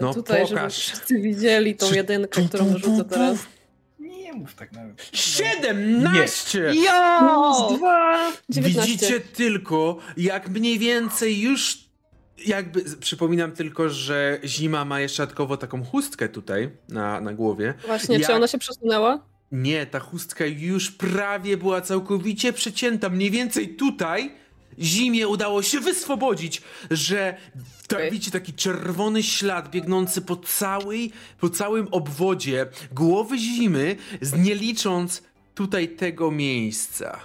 No tutaj, żeby pokaż. wszyscy widzieli tą jedynkę, którą rzucę teraz. Nie mów tak nawet. 17! Jo! Plus dwa! 19. Widzicie tylko, jak mniej więcej już. Jakby, przypominam tylko, że zima ma jeszcze dodatkowo taką chustkę tutaj na, na głowie. Właśnie, Jak- czy ona się przesunęła? Nie, ta chustka już prawie była całkowicie przecięta. Mniej więcej tutaj zimie udało się wyswobodzić, że ta, Okej. widzicie taki czerwony ślad biegnący po całej, po całym obwodzie głowy zimy, z nie licząc tutaj tego miejsca.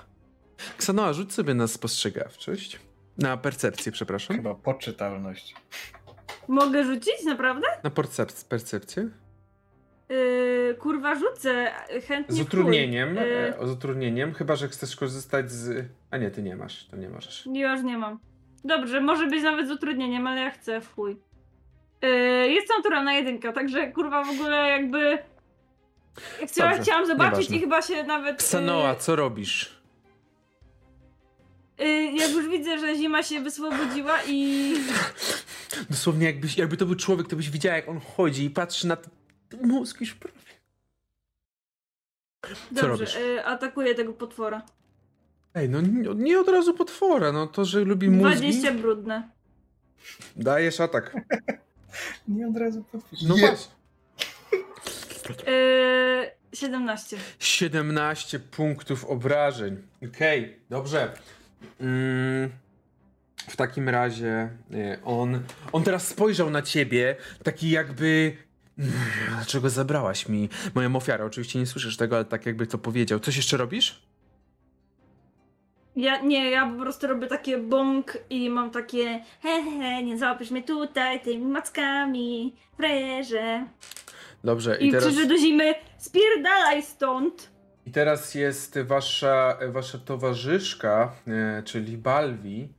Ksanoa, rzuć sobie na spostrzegawczość. Na percepcję, przepraszam. Chyba poczytalność. Mogę rzucić, naprawdę? Na percep- percepcję. Yy, kurwa, rzucę. Chętnie Z utrudnieniem. Yy, z utrudnieniem, chyba że chcesz korzystać z... A nie, ty nie masz, to nie możesz. Ja już nie mam. Dobrze, może być nawet z utrudnieniem, ale ja chcę w chuj. Yy, jest naturalna jedynka, także kurwa w ogóle jakby... Ja chciałam, Dobrze, chciałam zobaczyć nieważne. i chyba się nawet... Ksanoa, co robisz? y, jak już widzę, że zima się wyswobodziła i Dosłownie jakbyś, jakby to był człowiek, to byś widziała jak on chodzi i patrzy na Mózg już prawie. dobrze, y, atakuję tego potwora. Ej, no nie, nie od razu potwora, no to, że lubi mózgi. 20 brudne. Dajesz atak. Nie od razu podpisz. No Je- właśnie. Y, 17. 17 punktów obrażeń. Okej, dobrze. Mm, w takim razie y, on, on teraz spojrzał na ciebie, taki jakby. "Mm, Dlaczego zabrałaś mi moją ofiarę? Oczywiście nie słyszysz tego, ale tak jakby to powiedział. Coś jeszcze robisz? Ja nie, ja po prostu robię takie bąk i mam takie he he, nie załapiesz mnie tutaj tymi mackami, freże. Dobrze, I, i teraz, krzyczy do zimy, spierdalaj stąd! i teraz jest wasza, wasza towarzyszka, e, czyli Balwi,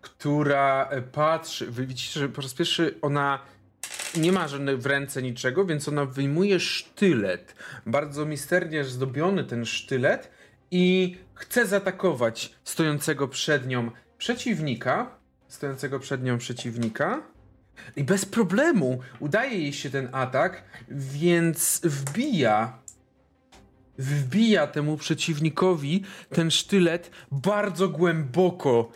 która e, patrzy. Wy widzicie, że po raz pierwszy ona nie ma żadnych w ręce niczego, więc ona wyjmuje sztylet. Bardzo misternie zdobiony ten sztylet i chce zaatakować stojącego przed nią przeciwnika. Stojącego przed nią przeciwnika. I bez problemu udaje jej się ten atak, więc wbija. Wbija temu przeciwnikowi ten sztylet bardzo głęboko,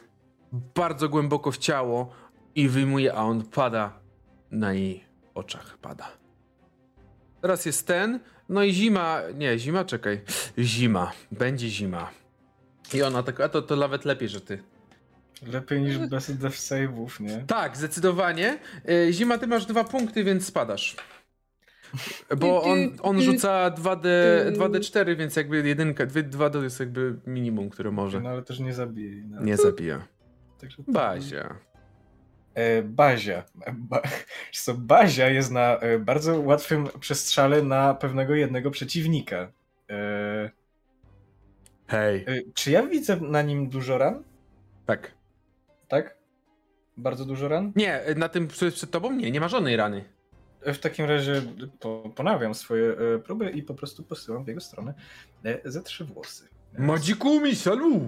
bardzo głęboko w ciało i wyjmuje, a on pada na jej oczach. Pada. Teraz jest ten, no i zima. Nie, zima, czekaj. Zima. Będzie zima. I ona tak, a to, to nawet lepiej, że ty. Lepiej niż bez death save'ów, nie? Tak, zdecydowanie. Y, Zima, ty masz dwa punkty, więc spadasz. Bo on, on rzuca 2D, 2D4, więc jakby jedynka, 2 to jest jakby minimum, które może. No ale też nie zabije. No. Nie zabija. Także... Bazia. E, Bazia. Ba... Bazia jest na e, bardzo łatwym przestrzale na pewnego jednego przeciwnika. E, Hej. czy ja widzę na nim dużo ran? Tak. Tak? Bardzo dużo ran? Nie, na tym, co jest przed tobą? Nie, nie ma żadnej rany. W takim razie po, ponawiam swoje próby i po prostu posyłam w jego stronę ze trzy włosy. E, Magikumi, salu!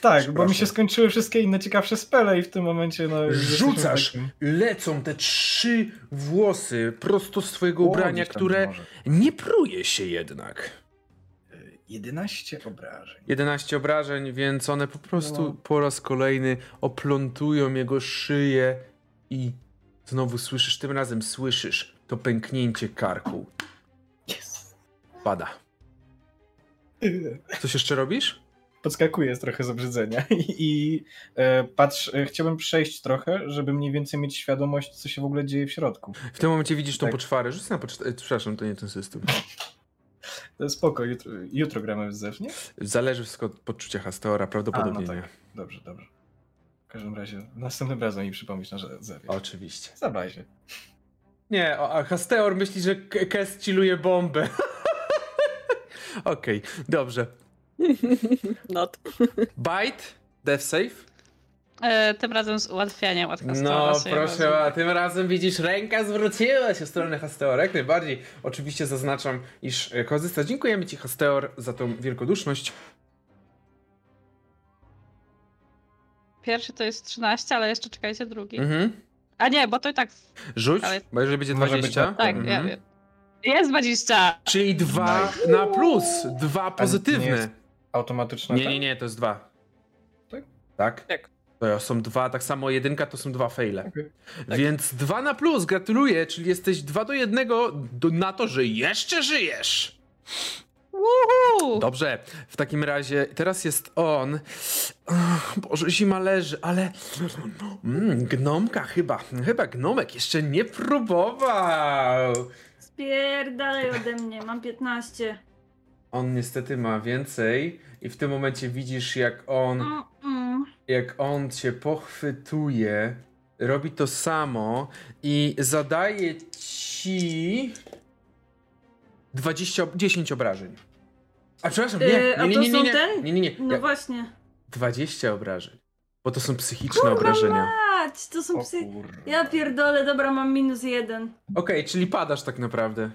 Tak, bo mi się skończyły wszystkie inne ciekawsze spele i w tym momencie no... Rzucasz! takim- Lecą te trzy włosy prosto z twojego O, ubrania, które może. nie pruje się jednak. E, 11 obrażeń. 11 obrażeń, więc one po prostu No. po raz kolejny oplątują jego szyję i znowu słyszysz, tym razem słyszysz to pęknięcie karku. Yes. Pada. Coś jeszcze robisz? Podskakuję trochę z obrzydzenia i, i e, patrz, e, chciałbym przejść trochę, żeby mniej więcej mieć świadomość, co się w ogóle dzieje w środku. W tym momencie widzisz tą Tak. poczwarę. Rzuć na poczwarę. Przepraszam, to nie ten system. To jest spoko, jutro, jutro gramy w zew, nie? Zależy wszystko od poczucia Hasteora, prawdopodobnie A, no nie. tak. Dobrze, dobrze. W każdym razie, następnym razem mi przypomnisz na zewie. Oczywiście. Za bazie. Nie, o, a Hasteor myśli, że Kes chilluje bombę. Okej, dobrze. Not. Bite, death save. E, tym razem z ułatwianiem od No, proszę, a tym razem widzisz, ręka zwróciła się w stronę Hasteora. Jak najbardziej. Oczywiście zaznaczam, iż e, korzysta. Dziękujemy ci, Hasteor, za tą wielkoduszność. Pierwszy to jest 13, ale jeszcze czekajcie drugi. Mhm. A nie, bo to i tak. Rzuć, Ale- bo jeżeli będzie Może być 20. tak, Tak, mhm. ja wiem. Jest 20! Czyli dwa na plus, dwa pozytywne. nie jest Automatyczna Nie, ta? nie, nie, to jest dwa. Tak? Tak? Tak. To są dwa, tak samo jedynka to są dwa faile. Okej. Więc dwa na plus, gratuluję, czyli jesteś dwa do jednego do, na to, że jeszcze żyjesz. Uhu! Dobrze, w takim razie teraz jest on. Ach, Boże, zima leży, ale. Mm, gnomka chyba. Chyba gnomek jeszcze nie próbował. Spierdalaj ode mnie, mam 15. On niestety ma więcej, i w tym momencie widzisz, jak on. Mm, mm. jak on cię pochwytuje, robi to samo i zadaje ci 20, 10 obrażeń. A przepraszam, nie, a nie, nie, nie, nie, nie, ten? nie, nie, nie. No właśnie. 20 obrażeń. Bo to są psychiczne obrażenia. Ać, to są O psy. Ja pierdolę, dobra, mam minus jeden. Okej, czyli padasz tak naprawdę.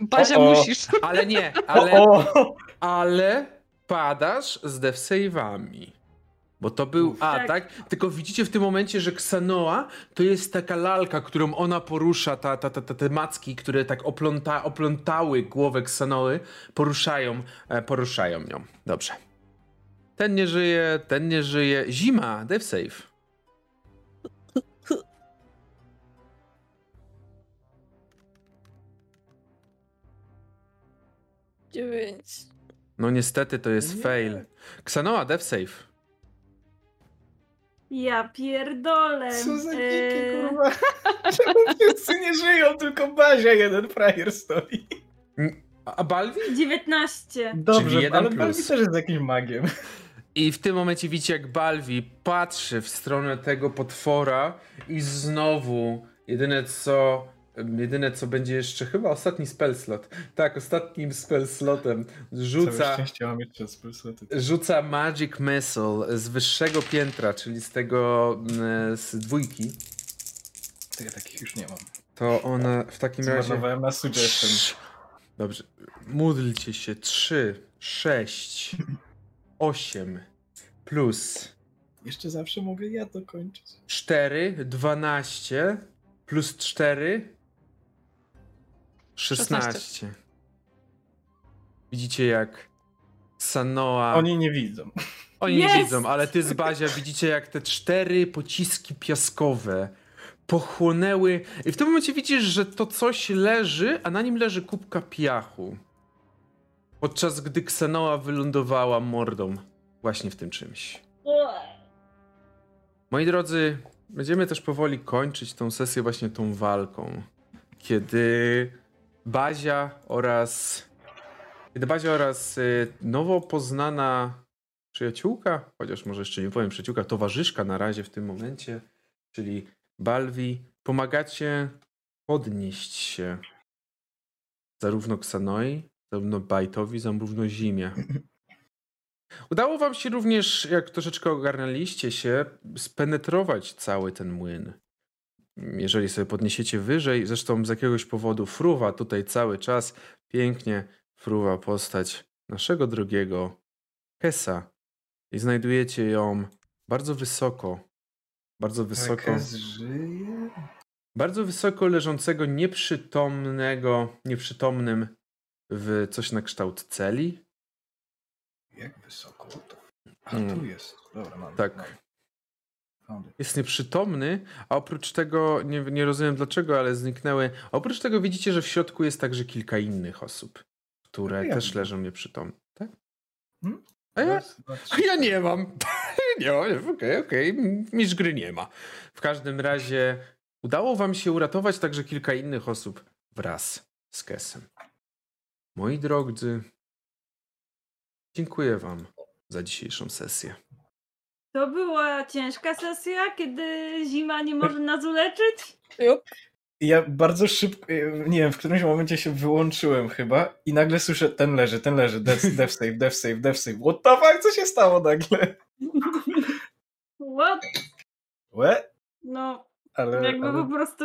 Bazia O, o. musisz. Ale nie, O, ale, o! ale padasz z dev save'ami. Bo to był. A, Tak. tak? Tylko widzicie w tym momencie, że Ksanoa to jest taka lalka, którą ona porusza, ta, ta, ta, ta, te macki, które tak opląta, oplątały głowę Ksanoły, poruszają, e, poruszają ją. Dobrze. Ten nie żyje, ten nie żyje. Zima, dev save. Dziewięć. No niestety to jest Nie. fail. Ksanoa, dev save. Ja pierdolę. Co za dzikie Eee, kurwa. Czemu wszyscy nie żyją, tylko Bazia jeden frajer stoi. A Balwi? 19. Dobrze, jeden ale plus. Balbi też jest jakimś magiem. I w tym momencie widzicie, jak Balwi patrzy w stronę tego potwora i znowu jedyne co. Jedyne co będzie jeszcze, chyba ostatni spell slot. Tak, ostatnim spell slotem rzuca, jeszcze spulsoty. rzuca Magic Missile z wyższego piętra, czyli z tego mm, z dwójki. To ja takich już nie mam. To ona w takim razie. Zmarnowałem na suggestion. Dobrze. Módlcie się. 3, 6, 8 plus Jeszcze zawsze mogę ja dokończyć. 4, 12 plus 4, 16. Widzicie jak Sanoa. Oni nie widzą. Oni nie widzą, ale ty z Bazia widzicie jak te cztery pociski piaskowe pochłonęły. I w tym momencie widzisz, że to coś leży, a na nim leży kubka piachu. Podczas gdy Ksenoa wylądowała mordą właśnie w tym czymś. Moi drodzy, będziemy też powoli kończyć tą sesję właśnie tą walką. Kiedy Bazia oraz. Kiedy Bazia oraz y, nowo poznana przyjaciółka, chociaż może jeszcze nie powiem przyjaciółka, towarzyszka na razie w tym momencie, czyli Balwi, pomagacie podnieść się zarówno Ksanoi, zarówno Bajtowi, zarówno Zimie. Udało wam się również, jak troszeczkę ogarnęliście się, spenetrować cały ten młyn. Jeżeli sobie podniesiecie wyżej, zresztą z jakiegoś powodu fruwa tutaj cały czas, pięknie fruwa postać naszego drugiego Kesa. I znajdujecie ją bardzo wysoko, bardzo wysoko, żyje? bardzo wysoko leżącego, nieprzytomnego, nieprzytomnym w coś na kształt celi. Jak wysoko to? A Mm. tu jest. Dobra, mam. Tak. mam. It. jest nieprzytomny, a oprócz tego, nie, nie rozumiem dlaczego, ale zniknęły. Oprócz tego widzicie, że w środku jest także kilka innych osób, które ja też leżą nieprzytomne. Tak? Hmm? A ja, a ja nie mam. nie mam, okej, okej, mistrz gry nie ma. W każdym razie udało wam się uratować także kilka innych osób wraz z Kesem. Moi drodzy, dziękuję wam za dzisiejszą sesję. To była ciężka sesja, kiedy zima nie może nas uleczyć. Jup. Ja bardzo szybko, nie wiem, w którymś momencie się wyłączyłem chyba i nagle słyszę, ten leży, ten leży, death, death save, death save, death save. What the fuck, co się stało nagle? What? Łe? No, Ale, jakby ale po prostu...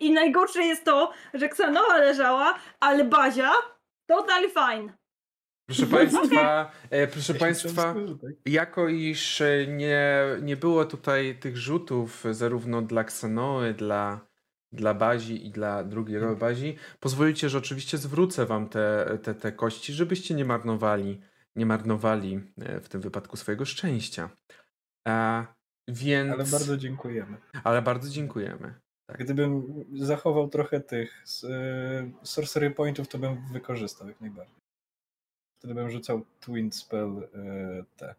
I najgorsze jest to, że Ksanoa leżała, ale Bazia totally fine. Proszę Państwa, e, proszę Państwa, tak? jako iż e, nie, nie było tutaj tych rzutów zarówno dla Ksanoły, dla, dla Bazi i dla drugiego Bazi, pozwolicie, że oczywiście zwrócę Wam te, te, te kości, żebyście nie marnowali, nie marnowali e, w tym wypadku swojego szczęścia. A, więc, Ale bardzo dziękujemy. ale bardzo dziękujemy. Gdybym zachował trochę tych z, y, sorcery pointów, to bym wykorzystał jak najbardziej. Wtedy bym rzucał twin spell y, te.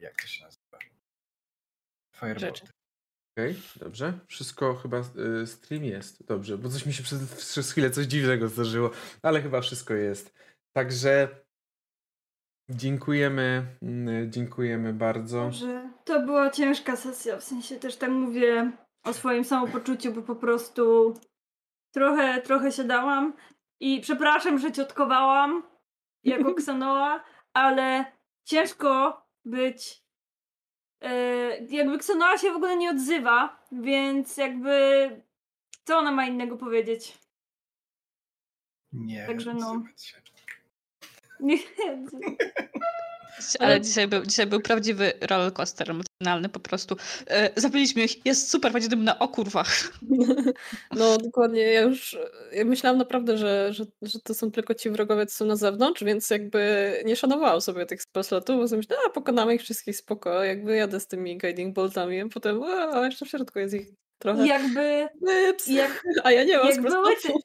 Jak to się nazywa? Firebolt. Okej, dobrze. Wszystko chyba y, stream jest. Dobrze, bo coś mi się przez, przez chwilę coś dziwnego zdarzyło, ale chyba wszystko jest. Także dziękujemy, mm, dziękujemy bardzo. Że to była ciężka sesja, w sensie też tak mówię o swoim samopoczuciu, bo po prostu trochę, trochę się dałam i przepraszam, że ciotkowałam jako Ksanoa, ale ciężko być e, jakby Ksanoa się w ogóle nie odzywa, więc jakby co ona ma innego powiedzieć? Nie. Także no. się. Nie Ale dzisiaj był, dzisiaj był prawdziwy rollercoaster emocjonalny po prostu. E, Zabiliśmy ich, jest super, powiedziałbym na o kurwach. No dokładnie, ja już ja myślałam naprawdę, że, że, że to są tylko ci wrogowie, co są na zewnątrz, więc jakby nie szanowałam sobie tych spellslotów, bo sobie myślałam, a pokonamy ich wszystkich spoko, jakby jadę z tymi guiding boltami, a potem a, jeszcze w środku jest ich trochę. Jakby, jak, a ja nie mam jak były, te, spellslotów.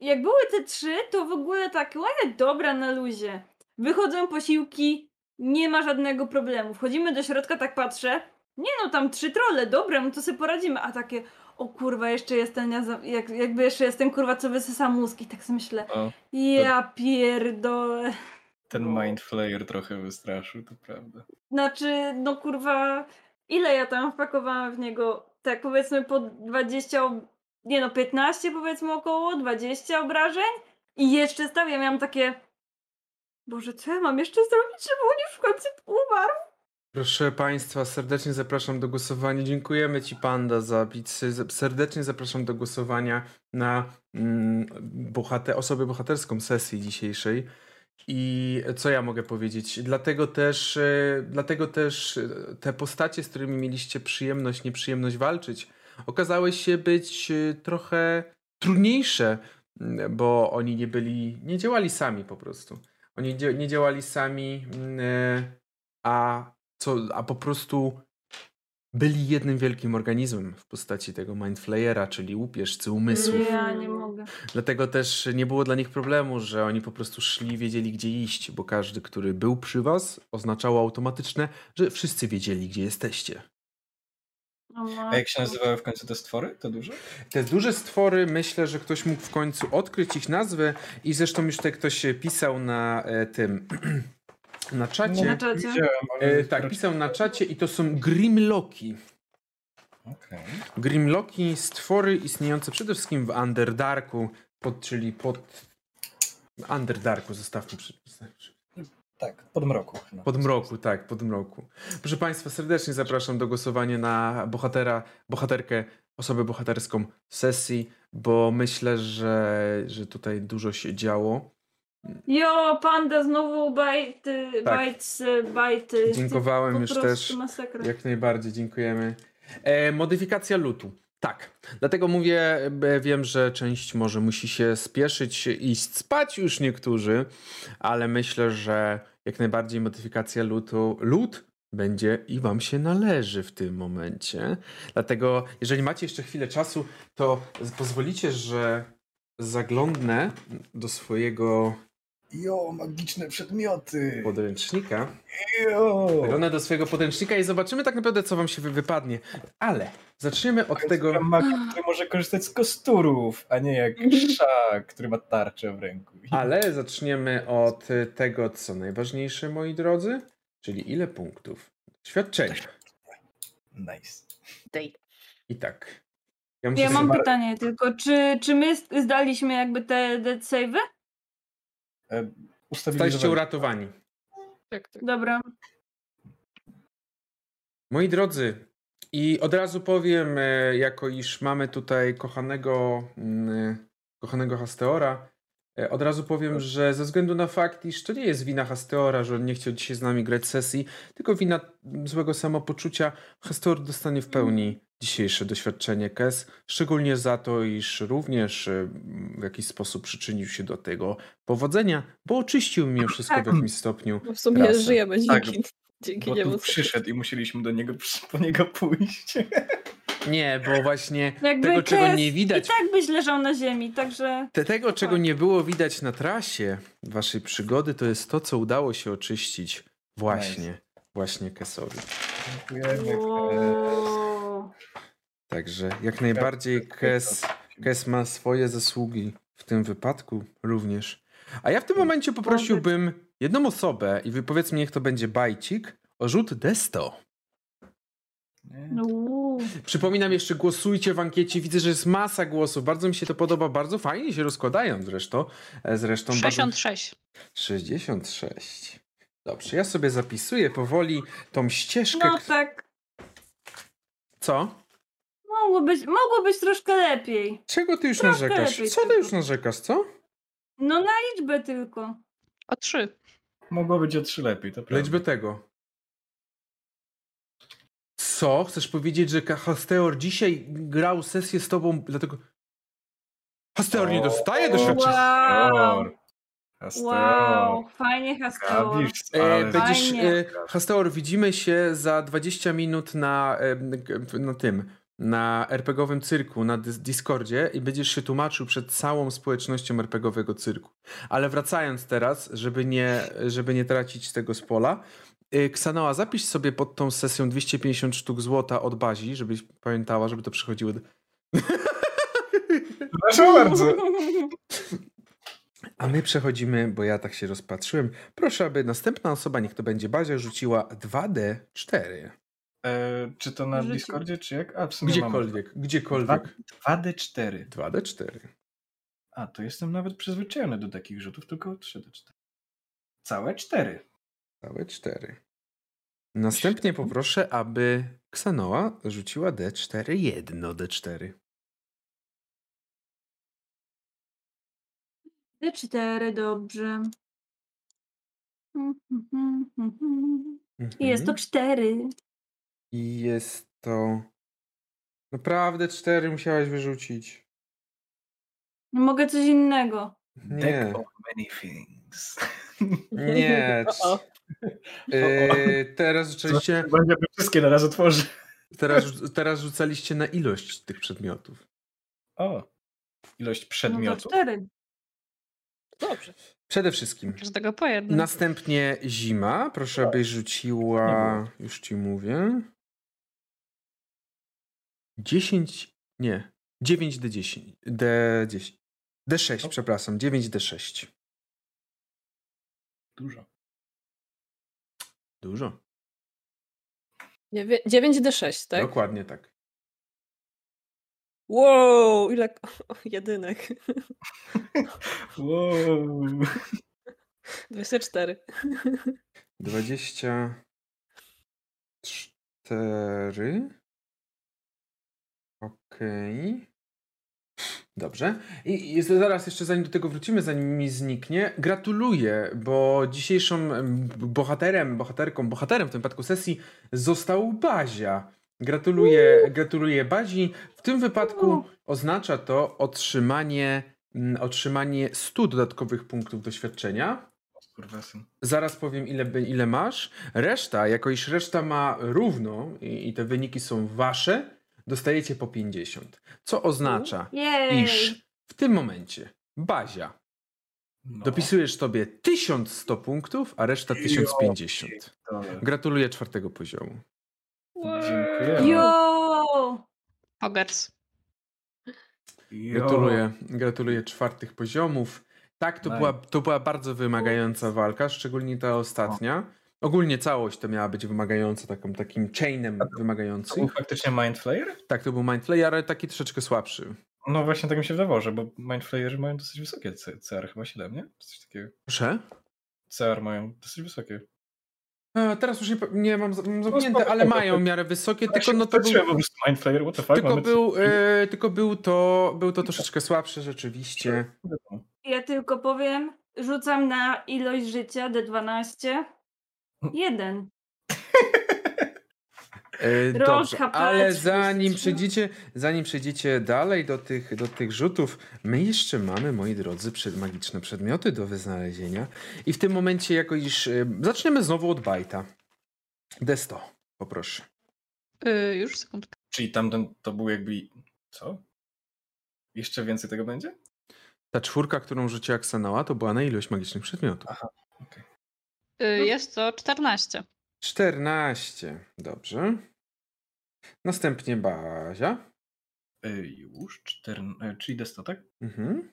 jak były te trzy, to w ogóle tak ładnie dobra na luzie. Wychodzą posiłki, nie ma żadnego problemu. Wchodzimy do środka, tak patrzę. Nie no, tam trzy trole, dobra, no to sobie poradzimy. A takie, o kurwa, jeszcze jest ten, ja za- jak, jakby jeszcze jest ten kurwa, co wysysa mózg. I tak sobie myślę, O, ja pierdolę. ten Mind Flayer trochę wystraszył, to prawda. Znaczy, no kurwa, ile ja tam wpakowałam w niego? Tak powiedzmy po 20, ob- nie no 15 powiedzmy około, 20 obrażeń i jeszcze stał, ja miałam takie Boże, co ja mam jeszcze zrobić, żeby on już w końcu umarł? Proszę Państwa, serdecznie zapraszam do głosowania. Dziękujemy Ci, Panda, za pizzę. Serdecznie zapraszam do głosowania na mm, bohater, osobę bohaterską sesji dzisiejszej. I co ja mogę powiedzieć? Dlatego też, e, dlatego też e, te postacie, z którymi mieliście przyjemność, nieprzyjemność walczyć, okazały się być e, trochę trudniejsze, m, bo oni nie byli, nie działali sami po prostu. Oni nie działali sami, mm, e, a co, a po prostu byli jednym wielkim organizmem w postaci tego Mindflayera, czyli łupieżcy umysłów. Ja nie mogę. Dlatego też nie było dla nich problemu, że oni po prostu szli, wiedzieli gdzie iść, bo każdy, który był przy was, oznaczało automatyczne, że wszyscy wiedzieli gdzie jesteście. O A jak się nazywały w końcu te stwory? To duże? Te duże stwory, myślę, że ktoś mógł w końcu odkryć ich nazwę i zresztą już tutaj ktoś pisał na e, tym, na czacie. Na czacie? E, tak, pisał na czacie i to są Grimlocki. Okej. Grimlocki, stwory istniejące przede wszystkim w Underdarku, pod, czyli pod Underdarku, zostawmy przy, Tak, pod mroku. No. pod mroku, tak, pod mroku. Proszę Państwa, serdecznie zapraszam do głosowania na bohatera, bohaterkę, osobę bohaterską sesji, bo myślę, że, że tutaj dużo się działo. Jo, panda znowu bajty, Tak. bajcy, bajty. Dziękowałem już też. Masakra. Jak najbardziej, dziękujemy. E, modyfikacja lutu. Tak. Dlatego mówię, e, wiem, że część może musi się spieszyć, iść spać już niektórzy, ale myślę, że jak najbardziej modyfikacja lutu, lód będzie i wam się należy w tym momencie. Dlatego, jeżeli macie jeszcze chwilę czasu, to pozwolicie, że zaglądnę do swojego Jo, magiczne przedmioty. podręcznika. Jo. Zaglądnę do swojego podręcznika i zobaczymy tak naprawdę, co wam się wy- wypadnie. Ale zaczniemy od tego. Magii, który może korzystać z kosturów, a nie jak szak, który ma tarczę w ręku. Ale zaczniemy od tego, co najważniejsze, moi drodzy, czyli ile punktów doświadczenia. Nice. I tak. Ja Ja mam pytanie tylko, czy, czy my zdaliśmy jakby te dead save'y? E, Jesteście Ustabilizowali. uratowani. Tak, tak. Dobra. Moi drodzy, i od razu powiem, e, jako iż mamy tutaj kochanego, mm, kochanego Hasteora, e, od razu powiem, że ze względu na fakt, iż to nie jest wina Hasteora, że on nie chciał dzisiaj z nami grać sesji, tylko wina złego samopoczucia, Hasteor dostanie w pełni dzisiejsze doświadczenie KES, szczególnie za to, iż również e, w jakiś sposób przyczynił się do tego powodzenia, bo oczyścił mimo wszystko w Tak. jakimś stopniu No w sumie Trasę. żyjemy Tak, dzięki, dzięki Bo niemu. tu przyszedł i musieliśmy do niego po niego pójść. Nie, bo właśnie Jakby tego, czego Kes nie widać I tak byś leżał na ziemi, także Te, tego, czego nie było widać na trasie waszej przygody, to jest to, co udało się oczyścić właśnie, właśnie Kesowi. Dziękujemy. Także jak najbardziej Kes, Kes ma swoje zasługi w tym wypadku również. A ja w tym momencie poprosiłbym jedną osobę i wy powiedzmy, niech to będzie bajcik, o rzut desto. Nie? No. Przypominam jeszcze, głosujcie w ankiecie. Widzę, że jest masa głosów. Bardzo mi się to podoba. Bardzo fajnie się rozkładają zresztą. E, Zresztą bardzo... 66. 66. Dobrze, ja sobie zapisuję powoli tą ścieżkę. no tak, Co? mogło być, mogło być troszkę lepiej. Czego ty już Troszkę narzekasz? Co ty tylko. już narzekasz, co? No na liczbę tylko. O 3. Mogło być o trzy lepiej, to prawda. Lećby tego. Co? Chcesz powiedzieć, że Hasteor dzisiaj grał sesję z tobą, dlatego... Hasteor nie dostaje doświadczenia. Wow. Hasteor. Wow, fajnie Hasteor. E, będziesz, Fajnie. e, Hasteor, widzimy się za 20 minut na, e, na tym, na RPGowym cyrku, na Discordzie i będziesz się tłumaczył przed całą społecznością RPGowego cyrku. Ale wracając teraz, żeby nie, żeby nie tracić tego z pola, e, Ksanoa, zapisz sobie pod tą sesją 250 sztuk złota od bazi, żebyś pamiętała, żeby to przychodziło. Proszę bardzo. A my przechodzimy, bo ja tak się rozpatrzyłem. Proszę, aby następna osoba, niech to będzie Bazia, rzuciła 2D4. E, czy to na Rzucił. Discordzie, czy jak? A, w sumie Gdziekolwiek, gdziekolwiek. Mam 2D4. 2D4. A, to jestem nawet przyzwyczajony do takich rzutów, tylko 3D4. Całe 4. Całe 4. Następnie poproszę, aby Ksanoa rzuciła D4, jedno D4. D4, dobrze. Mhm. I jest to 4. I jest to... Naprawdę 4 musiałaś wyrzucić. Mogę coś innego. Nie, Deck of many things. nie. O, Yy, teraz rzucaliście, Będzie wszystkie na raz otworzy. teraz, rzu- teraz rzucaliście na ilość tych przedmiotów. O, ilość No to przedmiotów. 4. Dobrze. Przede wszystkim. Każdego po jednym. Następnie zima. Proszę, abyś rzuciła. Już ci mówię. 10. Nie. 9D10. D10. D6, O. przepraszam. 9D6. Dużo. Dużo. Dziewię- 9D6, tak? Dokładnie tak. Wow, ile o, jedynek. Wow. 24. 24. Okej. Dobrze. I, I zaraz jeszcze zanim do tego wrócimy, zanim mi zniknie, gratuluję, bo dzisiejszym em, bohaterem, bohaterką, bohaterem w tym przypadku sesji został Bazia. Gratuluję, gratuluję Bazi. W tym wypadku oznacza to otrzymanie, mm, otrzymanie 100 dodatkowych punktów doświadczenia. Zaraz powiem, ile, ile masz. Reszta, jako iż reszta ma równo i, i te wyniki są wasze, dostajecie po 50. Co oznacza, Jej! iż w tym momencie Bazia No. dopisujesz sobie 1100 punktów, a reszta 1050. Dobra. Gratuluję czwartego poziomu. Dziękujemy. Jo! Hoggers. Jo. Gratuluję, gratuluję czwartych poziomów. Tak, to, była, to była bardzo wymagająca walka, szczególnie ta ostatnia. Ogólnie całość to miała być wymagająca, taką, takim chainem To był wymagającym. faktycznie Mind Flayer? Tak, to był Mind Flayer, ale taki troszeczkę słabszy. No właśnie tak mi się wydawało, że bo Mind Flayerzy mają dosyć wysokie CR, chyba 7, nie? Coś takiego. Proszę? CR mają dosyć wysokie. E, teraz już nie, nie mam, mam zamknięte, spoko, ale mają w miarę wysokie, Ja tylko no to był, po prostu Mind Flayer, what the fuck? tylko był, e, tylko był to, był to troszeczkę słabszy rzeczywiście. Ja tylko powiem, rzucam na ilość życia D12. Jeden. E, Dobrze, ale zanim przejdziecie, zanim przejdziecie dalej do tych, do tych rzutów, my jeszcze mamy, moi drodzy, przed, magiczne przedmioty do wyznalezienia. I w tym momencie, jako iż e, zaczniemy znowu od bajta. D100, poproszę. Y, już sekundkę. Czyli tamten to był jakby... Co? Jeszcze więcej tego będzie? Ta czwórka, którą rzuciła Ksanoa, to była na ilość magicznych przedmiotów. Y, jest to 14. 14. Dobrze. Następnie Bazia. Y, już, cztern... y, czyli desto, tak? Mhm.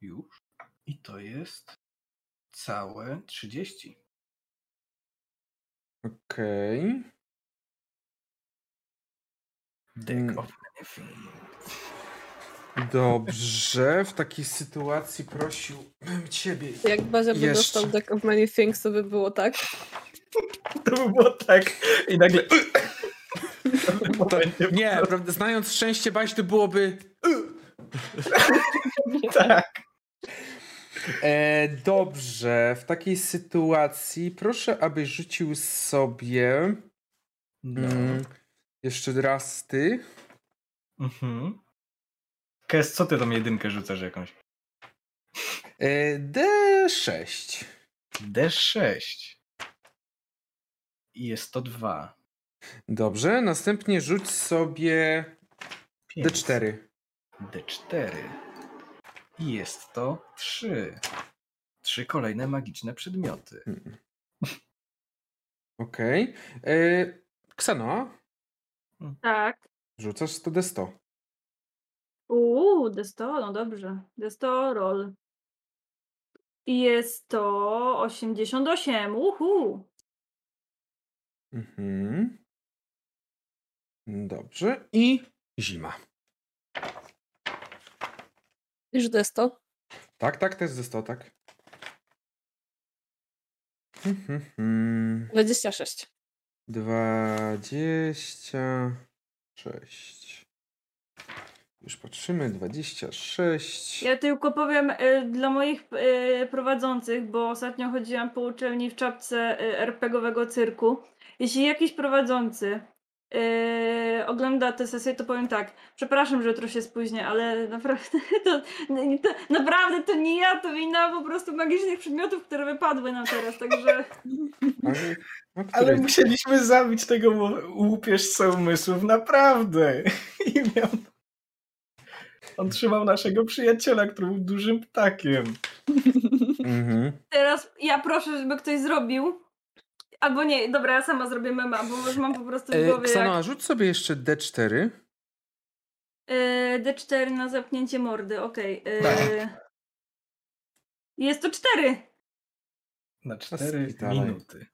Już. I to jest całe 30. Okej. Deck Mm. of anything. Dobrze. W takiej sytuacji prosiłbym ciebie. Jak Bazia by Jeszcze. dostał Deck of Many Things, to by było tak. To by było tak. I nagle... To, nie, prawda, znając szczęście Baś, to byłoby. tak. E, dobrze, w takiej sytuacji proszę, abyś rzucił sobie No. mm, jeszcze raz ty. Mhm. Kes, co ty tam jedynkę rzucasz jakąś? E, D6. D6. I jest to 2. Dobrze, następnie rzuć sobie D4. D4. I jest to 3. Trzy kolejne magiczne przedmioty. Mm. Okej. E, Ksano, Tak. rzucasz to D100. Uuu, desto, no dobrze. Desto roll. I jest to 88. Uhu. Mhm. Dobrze. I zima. Już desto. Tak, tak, to jest D100, tak. Mhm. 26. 26. Już patrzymy, 26. Ja tylko powiem y, dla moich y, prowadzących, bo ostatnio chodziłam po uczelni w czapce y, RPGowego cyrku. Jeśli jakiś prowadzący y, ogląda tę sesję, to powiem tak. Przepraszam, że jutro się spóźnię, ale naprawdę to, to, naprawdę to nie ja, to wina po prostu magicznych przedmiotów, które wypadły nam teraz, także... Ale, o Ale której- musieliśmy zabić tego łupieżca umysłów, naprawdę. I miał... On trzymał naszego przyjaciela, który był dużym ptakiem. Mhm. Teraz ja proszę, żeby ktoś zrobił. Albo nie, dobra, ja sama zrobię mema, bo już mam po prostu w E, głowie Ksano, jak a rzuć sobie jeszcze D4. y, D4 na zamknięcie mordy, okej. y, Tak. Jest to 4. Na cztery Spitalaj. minuty.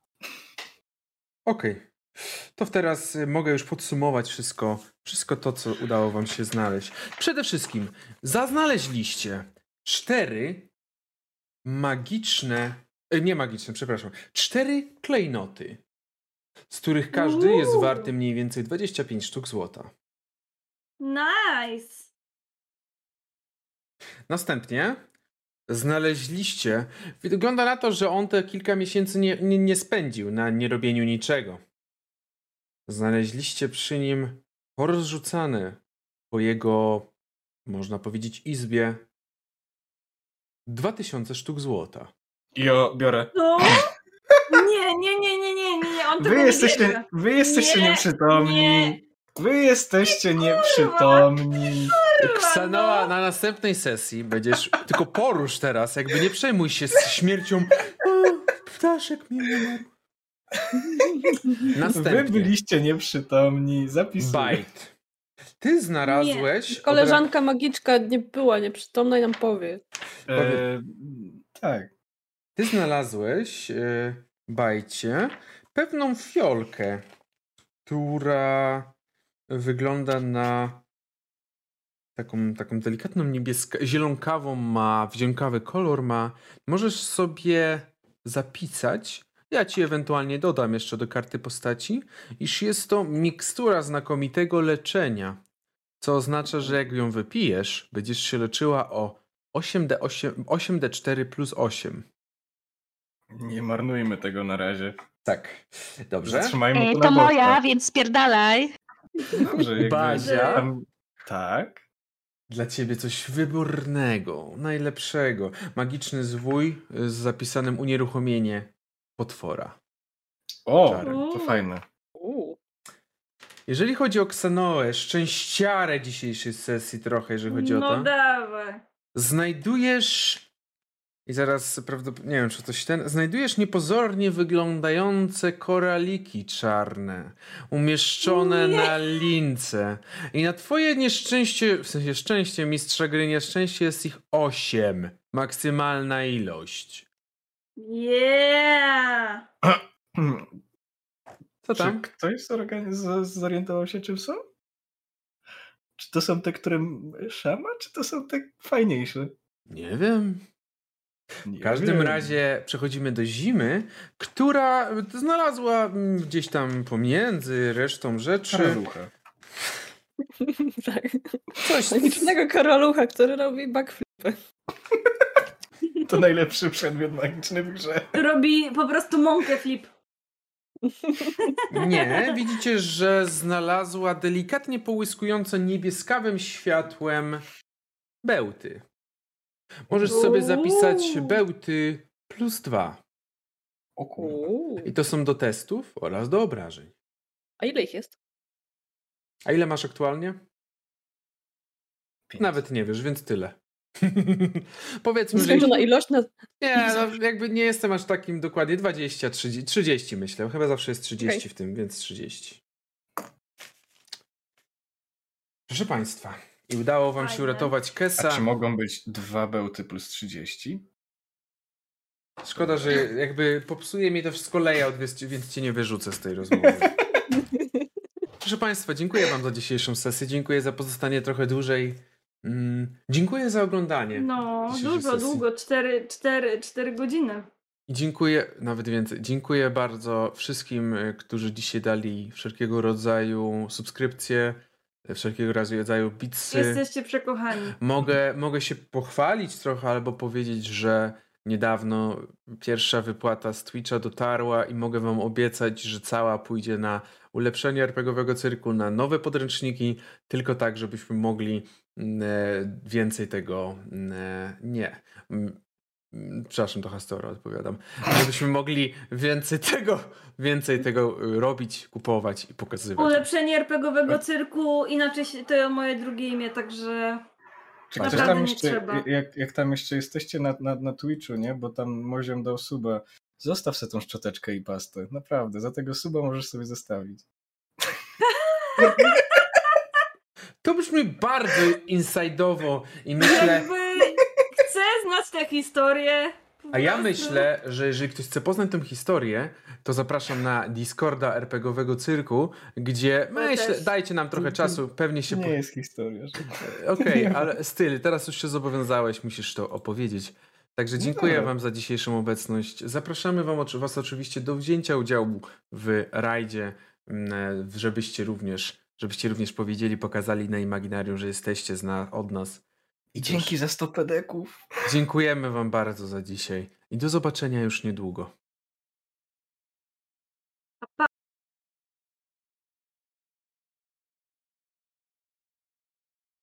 Okej. To teraz y, mogę już podsumować wszystko, wszystko to, co udało wam się znaleźć. Przede wszystkim zaznaleźliście cztery magiczne, e, nie magiczne, przepraszam, cztery klejnoty, z których każdy jest Uuu. warty mniej więcej 25 sztuk złota. Nice. Następnie znaleźliście. Wygląda na to, że on te kilka miesięcy nie, nie, nie spędził na nierobieniu niczego. Znaleźliście przy nim porozrzucane po jego, można powiedzieć, izbie 2000 sztuk złota. Jo, biorę. No. Nie, nie, nie, nie, nie, nie, nie, on tego Wy nie jesteście, bierze. wy jesteście Nie, nieprzytomni. nie. Wy jesteście nieprzytomni. Ksanoa, na następnej sesji będziesz. Tylko porusz teraz, jakby nie przejmuj się z śmiercią. O, ptaszek mi umarł. Wy Następnie. byliście nieprzytomni. Zapisuję. Bajt. Ty znalazłeś. od Koleżanka magiczka nie była nieprzytomna i nam powie. E, tak. Ty znalazłeś, e, Bajcie, pewną fiolkę, która wygląda na taką, taką delikatną niebieską, zielonkawą ma, wdziękawy kolor ma. Możesz sobie zapisać, ja ci ewentualnie dodam jeszcze do karty postaci, iż jest to mikstura znakomitego leczenia, co oznacza, że jak ją wypijesz, będziesz się leczyła o 8D8, 8D4 plus 8. Nie marnujmy tego na razie. Tak. Dobrze. Zatrzymajmy Ej, to to moja, więc spierdalaj. Dobrze, jakby Bazia. tam- Tak. Dla ciebie coś wybornego, najlepszego. Magiczny zwój z zapisanym unieruchomienie potwora. O, to fajne. Jeżeli chodzi o Ksanoę, szczęściarę dzisiejszej sesji trochę, jeżeli chodzi o No to. dawaj. Znajdujesz. I zaraz prawdopodobnie. Nie wiem, czy coś ten. Znajdujesz niepozornie wyglądające koraliki czarne, umieszczone Nie. na lince. I na twoje nieszczęście, w sensie szczęście, mistrza gry nieszczęście jest ich osiem. Maksymalna ilość. Yeah! Co Czy tam? ktoś zorganiz- zorientował się, czym są? Czy to są te, które szama, czy to są te fajniejsze? Nie wiem. Nie W każdym wiem. razie przechodzimy do zimy, która znalazła gdzieś tam pomiędzy resztą rzeczy Karalucha. tak. coś, Magicznego karalucha, który robi backflipy. To najlepszy przedmiot magiczny w grze. Robi po prostu mąkę flip. Nie, widzicie, że znalazła delikatnie połyskujące niebieskawym światłem bełty. Możesz sobie zapisać bełty plus dwa. O. I to są do testów oraz do obrażeń. A ile ich jest? A ile masz aktualnie? Pięć. Nawet nie wiesz, więc tyle. Powiedzmy, że. Względu na ilość na... Nie, no, jakby nie jestem aż takim dokładnie 20, 30, 30 myślę. Chyba zawsze jest 30 Okej. w tym, więc 30. Proszę Państwa, i udało Wam się uratować A Kesa. czy mogą być dwa bełty plus 30? Szkoda, że jakby popsuje mi to wszystko layout, więc, więc cię nie wyrzucę z tej rozmowy. Proszę Państwa, dziękuję Wam za dzisiejszą sesję. Dziękuję za pozostanie trochę dłużej. Mm, dziękuję za oglądanie. No, dużo, sesji. długo. 4, 4, 4 godziny. I dziękuję, nawet więcej, dziękuję bardzo wszystkim, e, którzy dzisiaj dali wszelkiego rodzaju subskrypcje, wszelkiego rodzaju bitsy. Jesteście przekochani. Mogę, mogę się pochwalić trochę albo powiedzieć, że niedawno pierwsza wypłata z Twitcha dotarła i mogę wam obiecać, że cała pójdzie na ulepszenie RPGowego cyrku, na nowe podręczniki, tylko tak, żebyśmy mogli mm, e, więcej tego mm, e, nie. Mm, Przepraszam, to Hastora odpowiadam. Żebyśmy mogli więcej tego, więcej tego y, robić, kupować i pokazywać. Ulepszenie RPGowego cyrku, inaczej się, to moje drugie imię, także Czy Naprawdę ktoś tam nie jeszcze, trzeba. jak, jak tam jeszcze jesteście na, na, na Twitchu, nie? Bo tam Moziom dał suba. Zostaw sobie tą szczoteczkę i pastę. Naprawdę, za tego suba możesz sobie zostawić. To brzmi bardzo inside'owo i myślę... jakby chcę znać tę historię. A ja myślę, że jeżeli ktoś chce poznać tę historię, to zapraszam na Discorda RPGowego Cyrku, gdzie Ja myślę, też. dajcie nam trochę czasu, pewnie się... Nie Po... jest historia. że- Okej, ale styl, teraz już się zobowiązałeś, musisz to opowiedzieć. Także dziękuję dobra. wam za dzisiejszą obecność. Zapraszamy wam, was oczywiście do wzięcia udziału w rajdzie, mm, żebyście również, żebyście również powiedzieli, pokazali na Imaginarium, że jesteście zna, od nas. I dzięki za 100 pedeków. Dziękujemy wam bardzo za dzisiaj i do zobaczenia już niedługo.